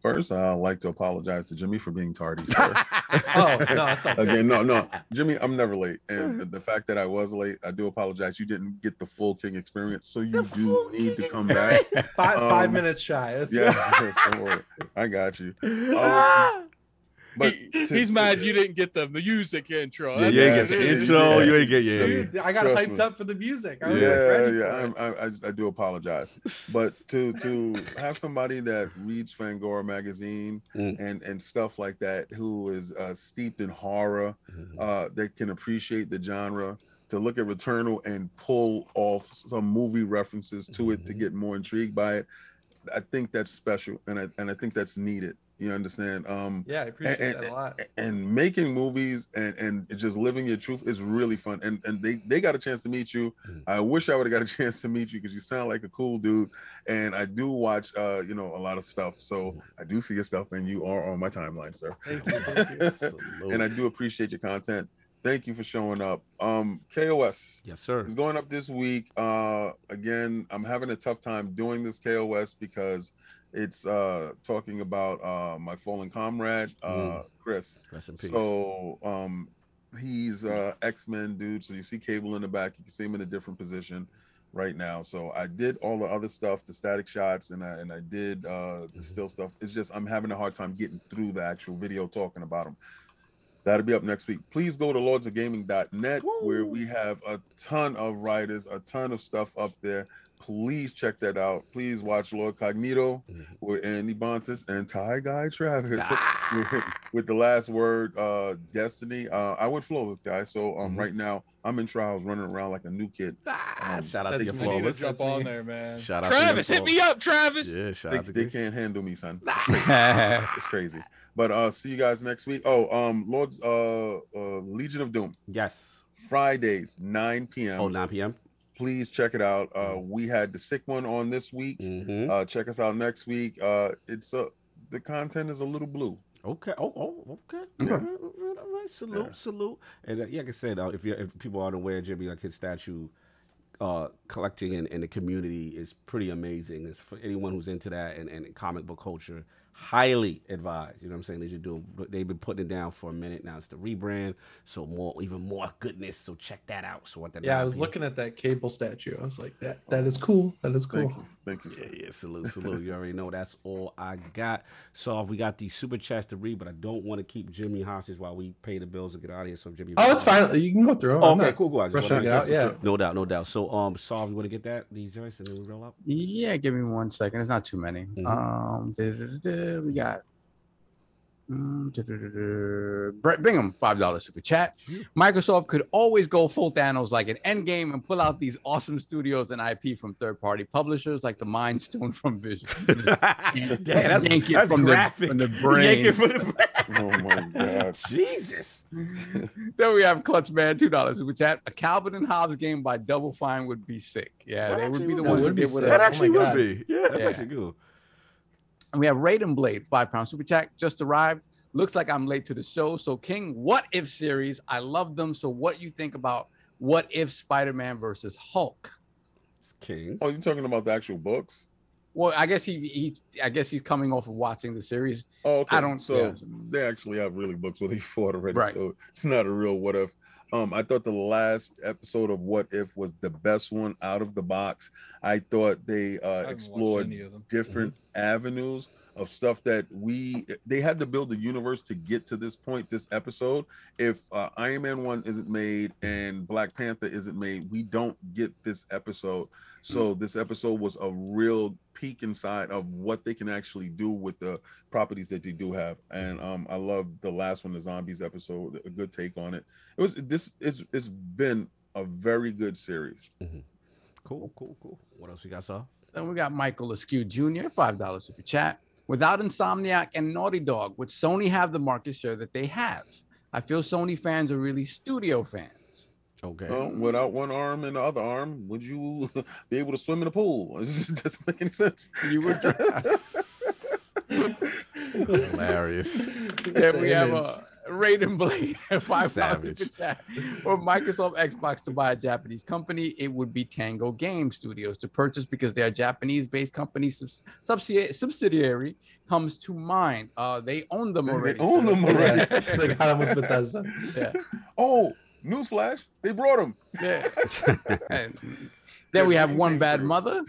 S7: First, I'd like to apologize to Jimmy for being tardy. Sir.
S5: Oh no, it's okay.
S7: Again, no, no, Jimmy, I'm never late, and the- the fact that I was late, I do apologize. You didn't get the full King experience, so you do need to come back.
S5: Five five
S7: Um,
S5: minutes shy. That's
S7: Yeah, don't worry. I got you. Um, but
S2: He-
S7: to-
S2: he's
S7: to-
S2: mad you didn't get the music intro.
S1: Yeah, you ain't get the intro.
S7: Yeah.
S1: You ain't get yeah. yeah.
S5: Dude, I got
S7: Trust
S5: hyped
S7: me.
S5: up for the music. I
S7: Yeah,
S5: like
S7: yeah, I'm. I, I, I do apologize. But to to have somebody that reads Fangoria magazine
S1: Mm.
S7: and and stuff like that, who is uh, steeped in horror,
S1: Mhm.
S7: uh, that can appreciate the genre, to look at Returnal and pull off some movie references to it to
S1: Mhm.
S7: get more intrigued by it, I think that's special, and I and I think that's needed. You understand? Um,
S5: Yeah, I appreciate
S7: and-
S5: that a lot.
S7: and making movies and and just living your truth is really fun and and they they got a chance to meet you
S1: Mhm.
S7: i wish i would have got a chance to meet you because you sound like a cool dude and i do watch uh you know a lot of stuff so i do see your stuff and you are on my timeline sir
S5: Thank you. Thank you.
S7: And i do appreciate your content thank you for showing up um kos
S1: yes, sir.
S7: is going up this week. Uh, again, I'm having a tough time doing this KOS because it's uh, talking about uh, my fallen comrade, uh,
S1: Mm.
S7: Chris.
S1: Rest in peace.
S7: So um, he's uh, X Men dude. So you see Cable in the back. You can see him in a different position. right now. So I did all the other stuff, the static shots, and I and I did uh the still stuff. It's just I'm having a hard time getting through the actual video talking about them. That'll be up next week. Please go to lordsofgaming.net where we have a ton of writers, a ton of stuff up there. Please check that out. Please watch Lord Cognito with Andy Bontis and Ty Guy Travis with, with the last word, uh, Destiny. Uh, I went flawless, guys. So um,
S1: Mhm.
S7: right now I'm in trials, running around like a new kid.
S1: Ah,
S7: Um,
S1: shout out to
S5: that's
S1: your
S5: me.
S2: I need to jump
S5: That's me.
S2: on there, man.
S1: Shout out to
S2: Travis, hit me up, Travis.
S1: Yeah, shout
S7: They,
S1: out to
S7: they can't handle me, son. It's crazy. it's crazy. But uh, see you guys next week. Oh, um, Lord's uh, uh, Legion of Doom
S1: Yes.
S7: Fridays 9 p.m.
S1: Oh, 9 p.m.
S7: Please check it out. Uh, we had the sick one on this week.
S1: Mm-hmm.
S7: Uh, check us out next week. Uh, it's uh, the content is a little blue.
S1: Okay. Oh, oh, okay.
S7: Yeah.
S1: All right, all right, all right. Salute,
S7: Yeah.
S1: salute. And uh, yeah, like I said, uh, if you if people aren't aware, Jimmy, like his statue uh, collecting in, in the community is pretty amazing. It's for anyone who's into that and, and comic book culture. Highly advised. You know what I'm saying? They should do. They've been putting it down for a minute now. It's the rebrand, so more, even more goodness. So check that out. So what that?
S5: Yeah, I was looking at that cable statue. I was like, that that is cool. That is cool.
S7: Thank you. Thank you,
S1: Yeah, yeah, salute, salute. You already know that's all I got. So we got these super chats to read, but I don't want to keep Jimmy hostage while we pay the bills and get out of here. So Jimmy,
S5: Oh, it's fine. You can go through. 'em.
S1: Oh,
S5: I'm
S1: okay, cool, cool. I just
S5: rushing
S1: wanna-
S5: to get out. Yeah.
S7: sir.
S1: No doubt, no doubt. So, um, Saul, you want to get that these joints and then we roll up?
S6: Yeah, give me one second. It's not too many.
S1: Mhm.
S6: Um, da-da-da-da, we got mm, Brett Bingham, five dollars super chat. Microsoft could always go full Thanos like an Endgame and pull out these awesome studios and IP from third-party publishers like the Mind Stone from Vision. Just
S1: yeah, that's,
S6: yank it
S1: that's
S6: from the-
S1: graphic.
S6: from the
S1: Yank it from
S6: brains.
S1: the
S7: Oh my God.
S1: Jesus.
S6: then we have Clutch Man, two dollars super chat. A Calvin and Hobbes game by Double Fine would be sick. Yeah,
S1: That
S6: they would be the
S1: would
S6: ones
S5: be- would be
S6: did with.
S1: That
S5: Oh
S1: actually
S5: my
S1: would
S5: God.
S1: be. Yeah, that's
S6: Yeah.
S1: actually good.
S6: And we have Raiden Blade, five pound super chat, just arrived. Looks like I'm late to the show. So, King, what if series? I love them. So, what you think about what if Spider Man versus Hulk?
S1: King.
S7: Oh, you're talking about the actual books?
S6: Well, I guess he, he I guess he's coming off of watching the series.
S7: Oh, okay.
S6: I don't-
S7: So
S6: yeah.
S7: they actually have really books where they fought already.
S6: Right.
S7: So it's not a real what if. Um, I thought the last episode of What If was the best one out of the box. I thought they uh, explored
S2: any of them.
S7: different avenues of stuff that we they had to build the universe to get to this point this episode if uh, iron man 1 isn't made and black panther isn't made we don't get this episode so this episode was a real peek inside of what they can actually do with the properties that they do have and um i love the last one the zombies episode a good take on it it was this it's it's been a very good series
S1: Cool, cool, cool. What else you got, Saul?
S6: Then we got Michael Askew Jr., five dollars super chat. Without Insomniac and Naughty Dog, would Sony have the market share that they have? I feel Sony fans are really studio fans.
S1: Okay.
S7: Well, without one arm and the other arm, would you be able to swim in a pool? It just doesn't make any sense.
S6: You would.
S1: Hilarious.
S6: Then we have a Raiden Blade at five dollars
S1: Savage.
S6: super chat. For Microsoft Xbox to buy a Japanese company, it would be Tango Game Studios to purchase because they are Japanese-based company subs- subsidiary, subsidiary comes to mind. Uh, they own them
S7: They
S6: already.
S7: own
S6: so-
S7: them already.
S5: Yeah. like how with Bethesda.
S6: yeah.
S7: Oh, newsflash! They brought them.
S6: Yeah. And then we have one bad mother,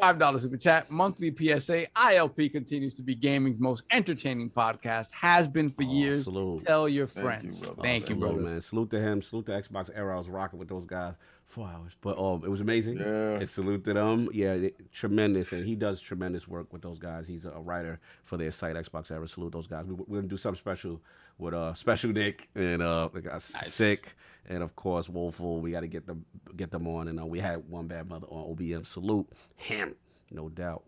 S6: five dollars super chat, monthly PSA. IOP continues to be gaming's most entertaining podcast. Has been for
S1: Oh,
S6: years.
S1: salute.
S6: Tell your
S7: Thank you,
S6: friends.
S7: brother.
S6: Thank you,
S1: Salute,
S6: brother.
S1: man. Salute to him. Salute to Xbox era. I was rocking with those guys four hours, but um, it was amazing.
S7: Yeah.
S1: And salute to them. Yeah, it- tremendous, and he does tremendous work with those guys. He's a writer for their site Xbox era. Salute those guys. We, we're gonna do something special with uh special Nick and uh the guy
S6: Nice.
S1: sick, and of course Woeful. We got to get them get them on, and uh, we had one bad mother on OBM. Salute him, no doubt.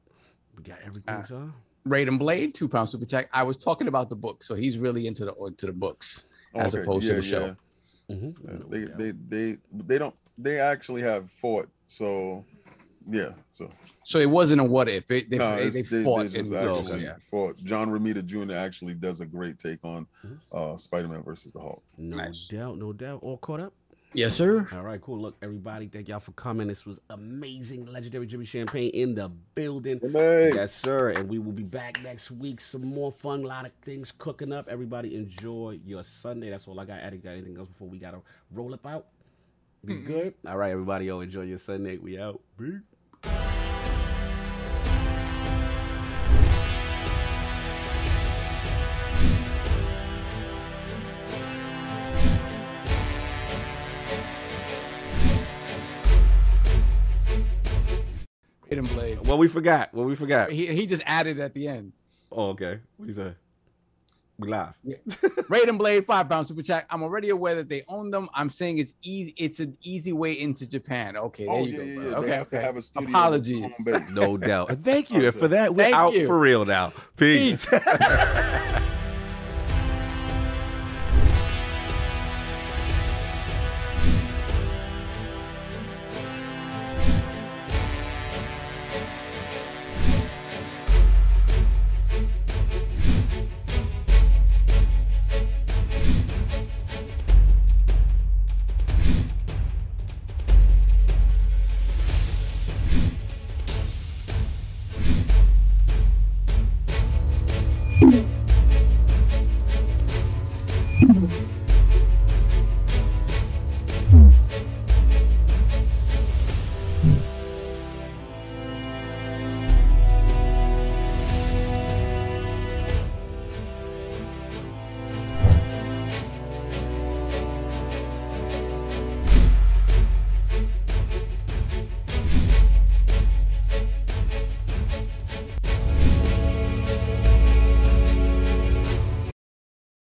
S1: We got everything,
S6: Uh,
S1: sir.
S6: Raiden Blade, two pounds super chat. I was talking about the book, so he's really into the into the books as
S7: Okay,
S6: opposed
S7: yeah,
S6: to the show.
S7: yeah.
S1: Mm-hmm.
S7: Yeah, They, they they they don't they actually have fought. So yeah. So
S6: So it wasn't a what if. It, they,
S7: no,
S6: they,
S7: it's-
S6: they fought
S7: they just actually
S6: yeah.
S7: fought. John Romita Jr. actually does a great take on
S1: Mhm.
S7: uh Spider-Man versus the Hulk.
S1: No
S6: Nice.
S1: doubt, no doubt. All caught up.
S6: Yes, sir.
S1: All right, cool. Look, everybody, thank y'all for coming. This was amazing. Legendary Jimmy Champane in the building.
S7: Hey.
S1: Yes, sir. And we will be back next week. Some more fun, a lot of things cooking up. Everybody enjoy your Sunday. That's all I got. Eddie, got anything else before we gotta roll up out? Be good. All right, everybody. Yo, enjoy your Sunday. We out. Peace.
S6: Raiden Blade.
S1: What we forgot? What we forgot?
S6: He, he just added at the end.
S1: Oh, okay. What you say? We live.
S6: Raiden Blade five pound super chat. I'm already aware that they own them. I'm saying it's easy. It's an easy way into Japan. Okay, there
S7: Oh,
S6: you
S7: yeah,
S6: go.
S7: yeah,
S6: bro.
S7: yeah. They
S6: Okay,
S7: have to
S6: okay.
S7: have a studio
S6: Apologies.
S1: No doubt. Thank you. For that, we're
S6: Thank
S1: out
S6: you.
S1: for real now. Peace.
S6: Peace.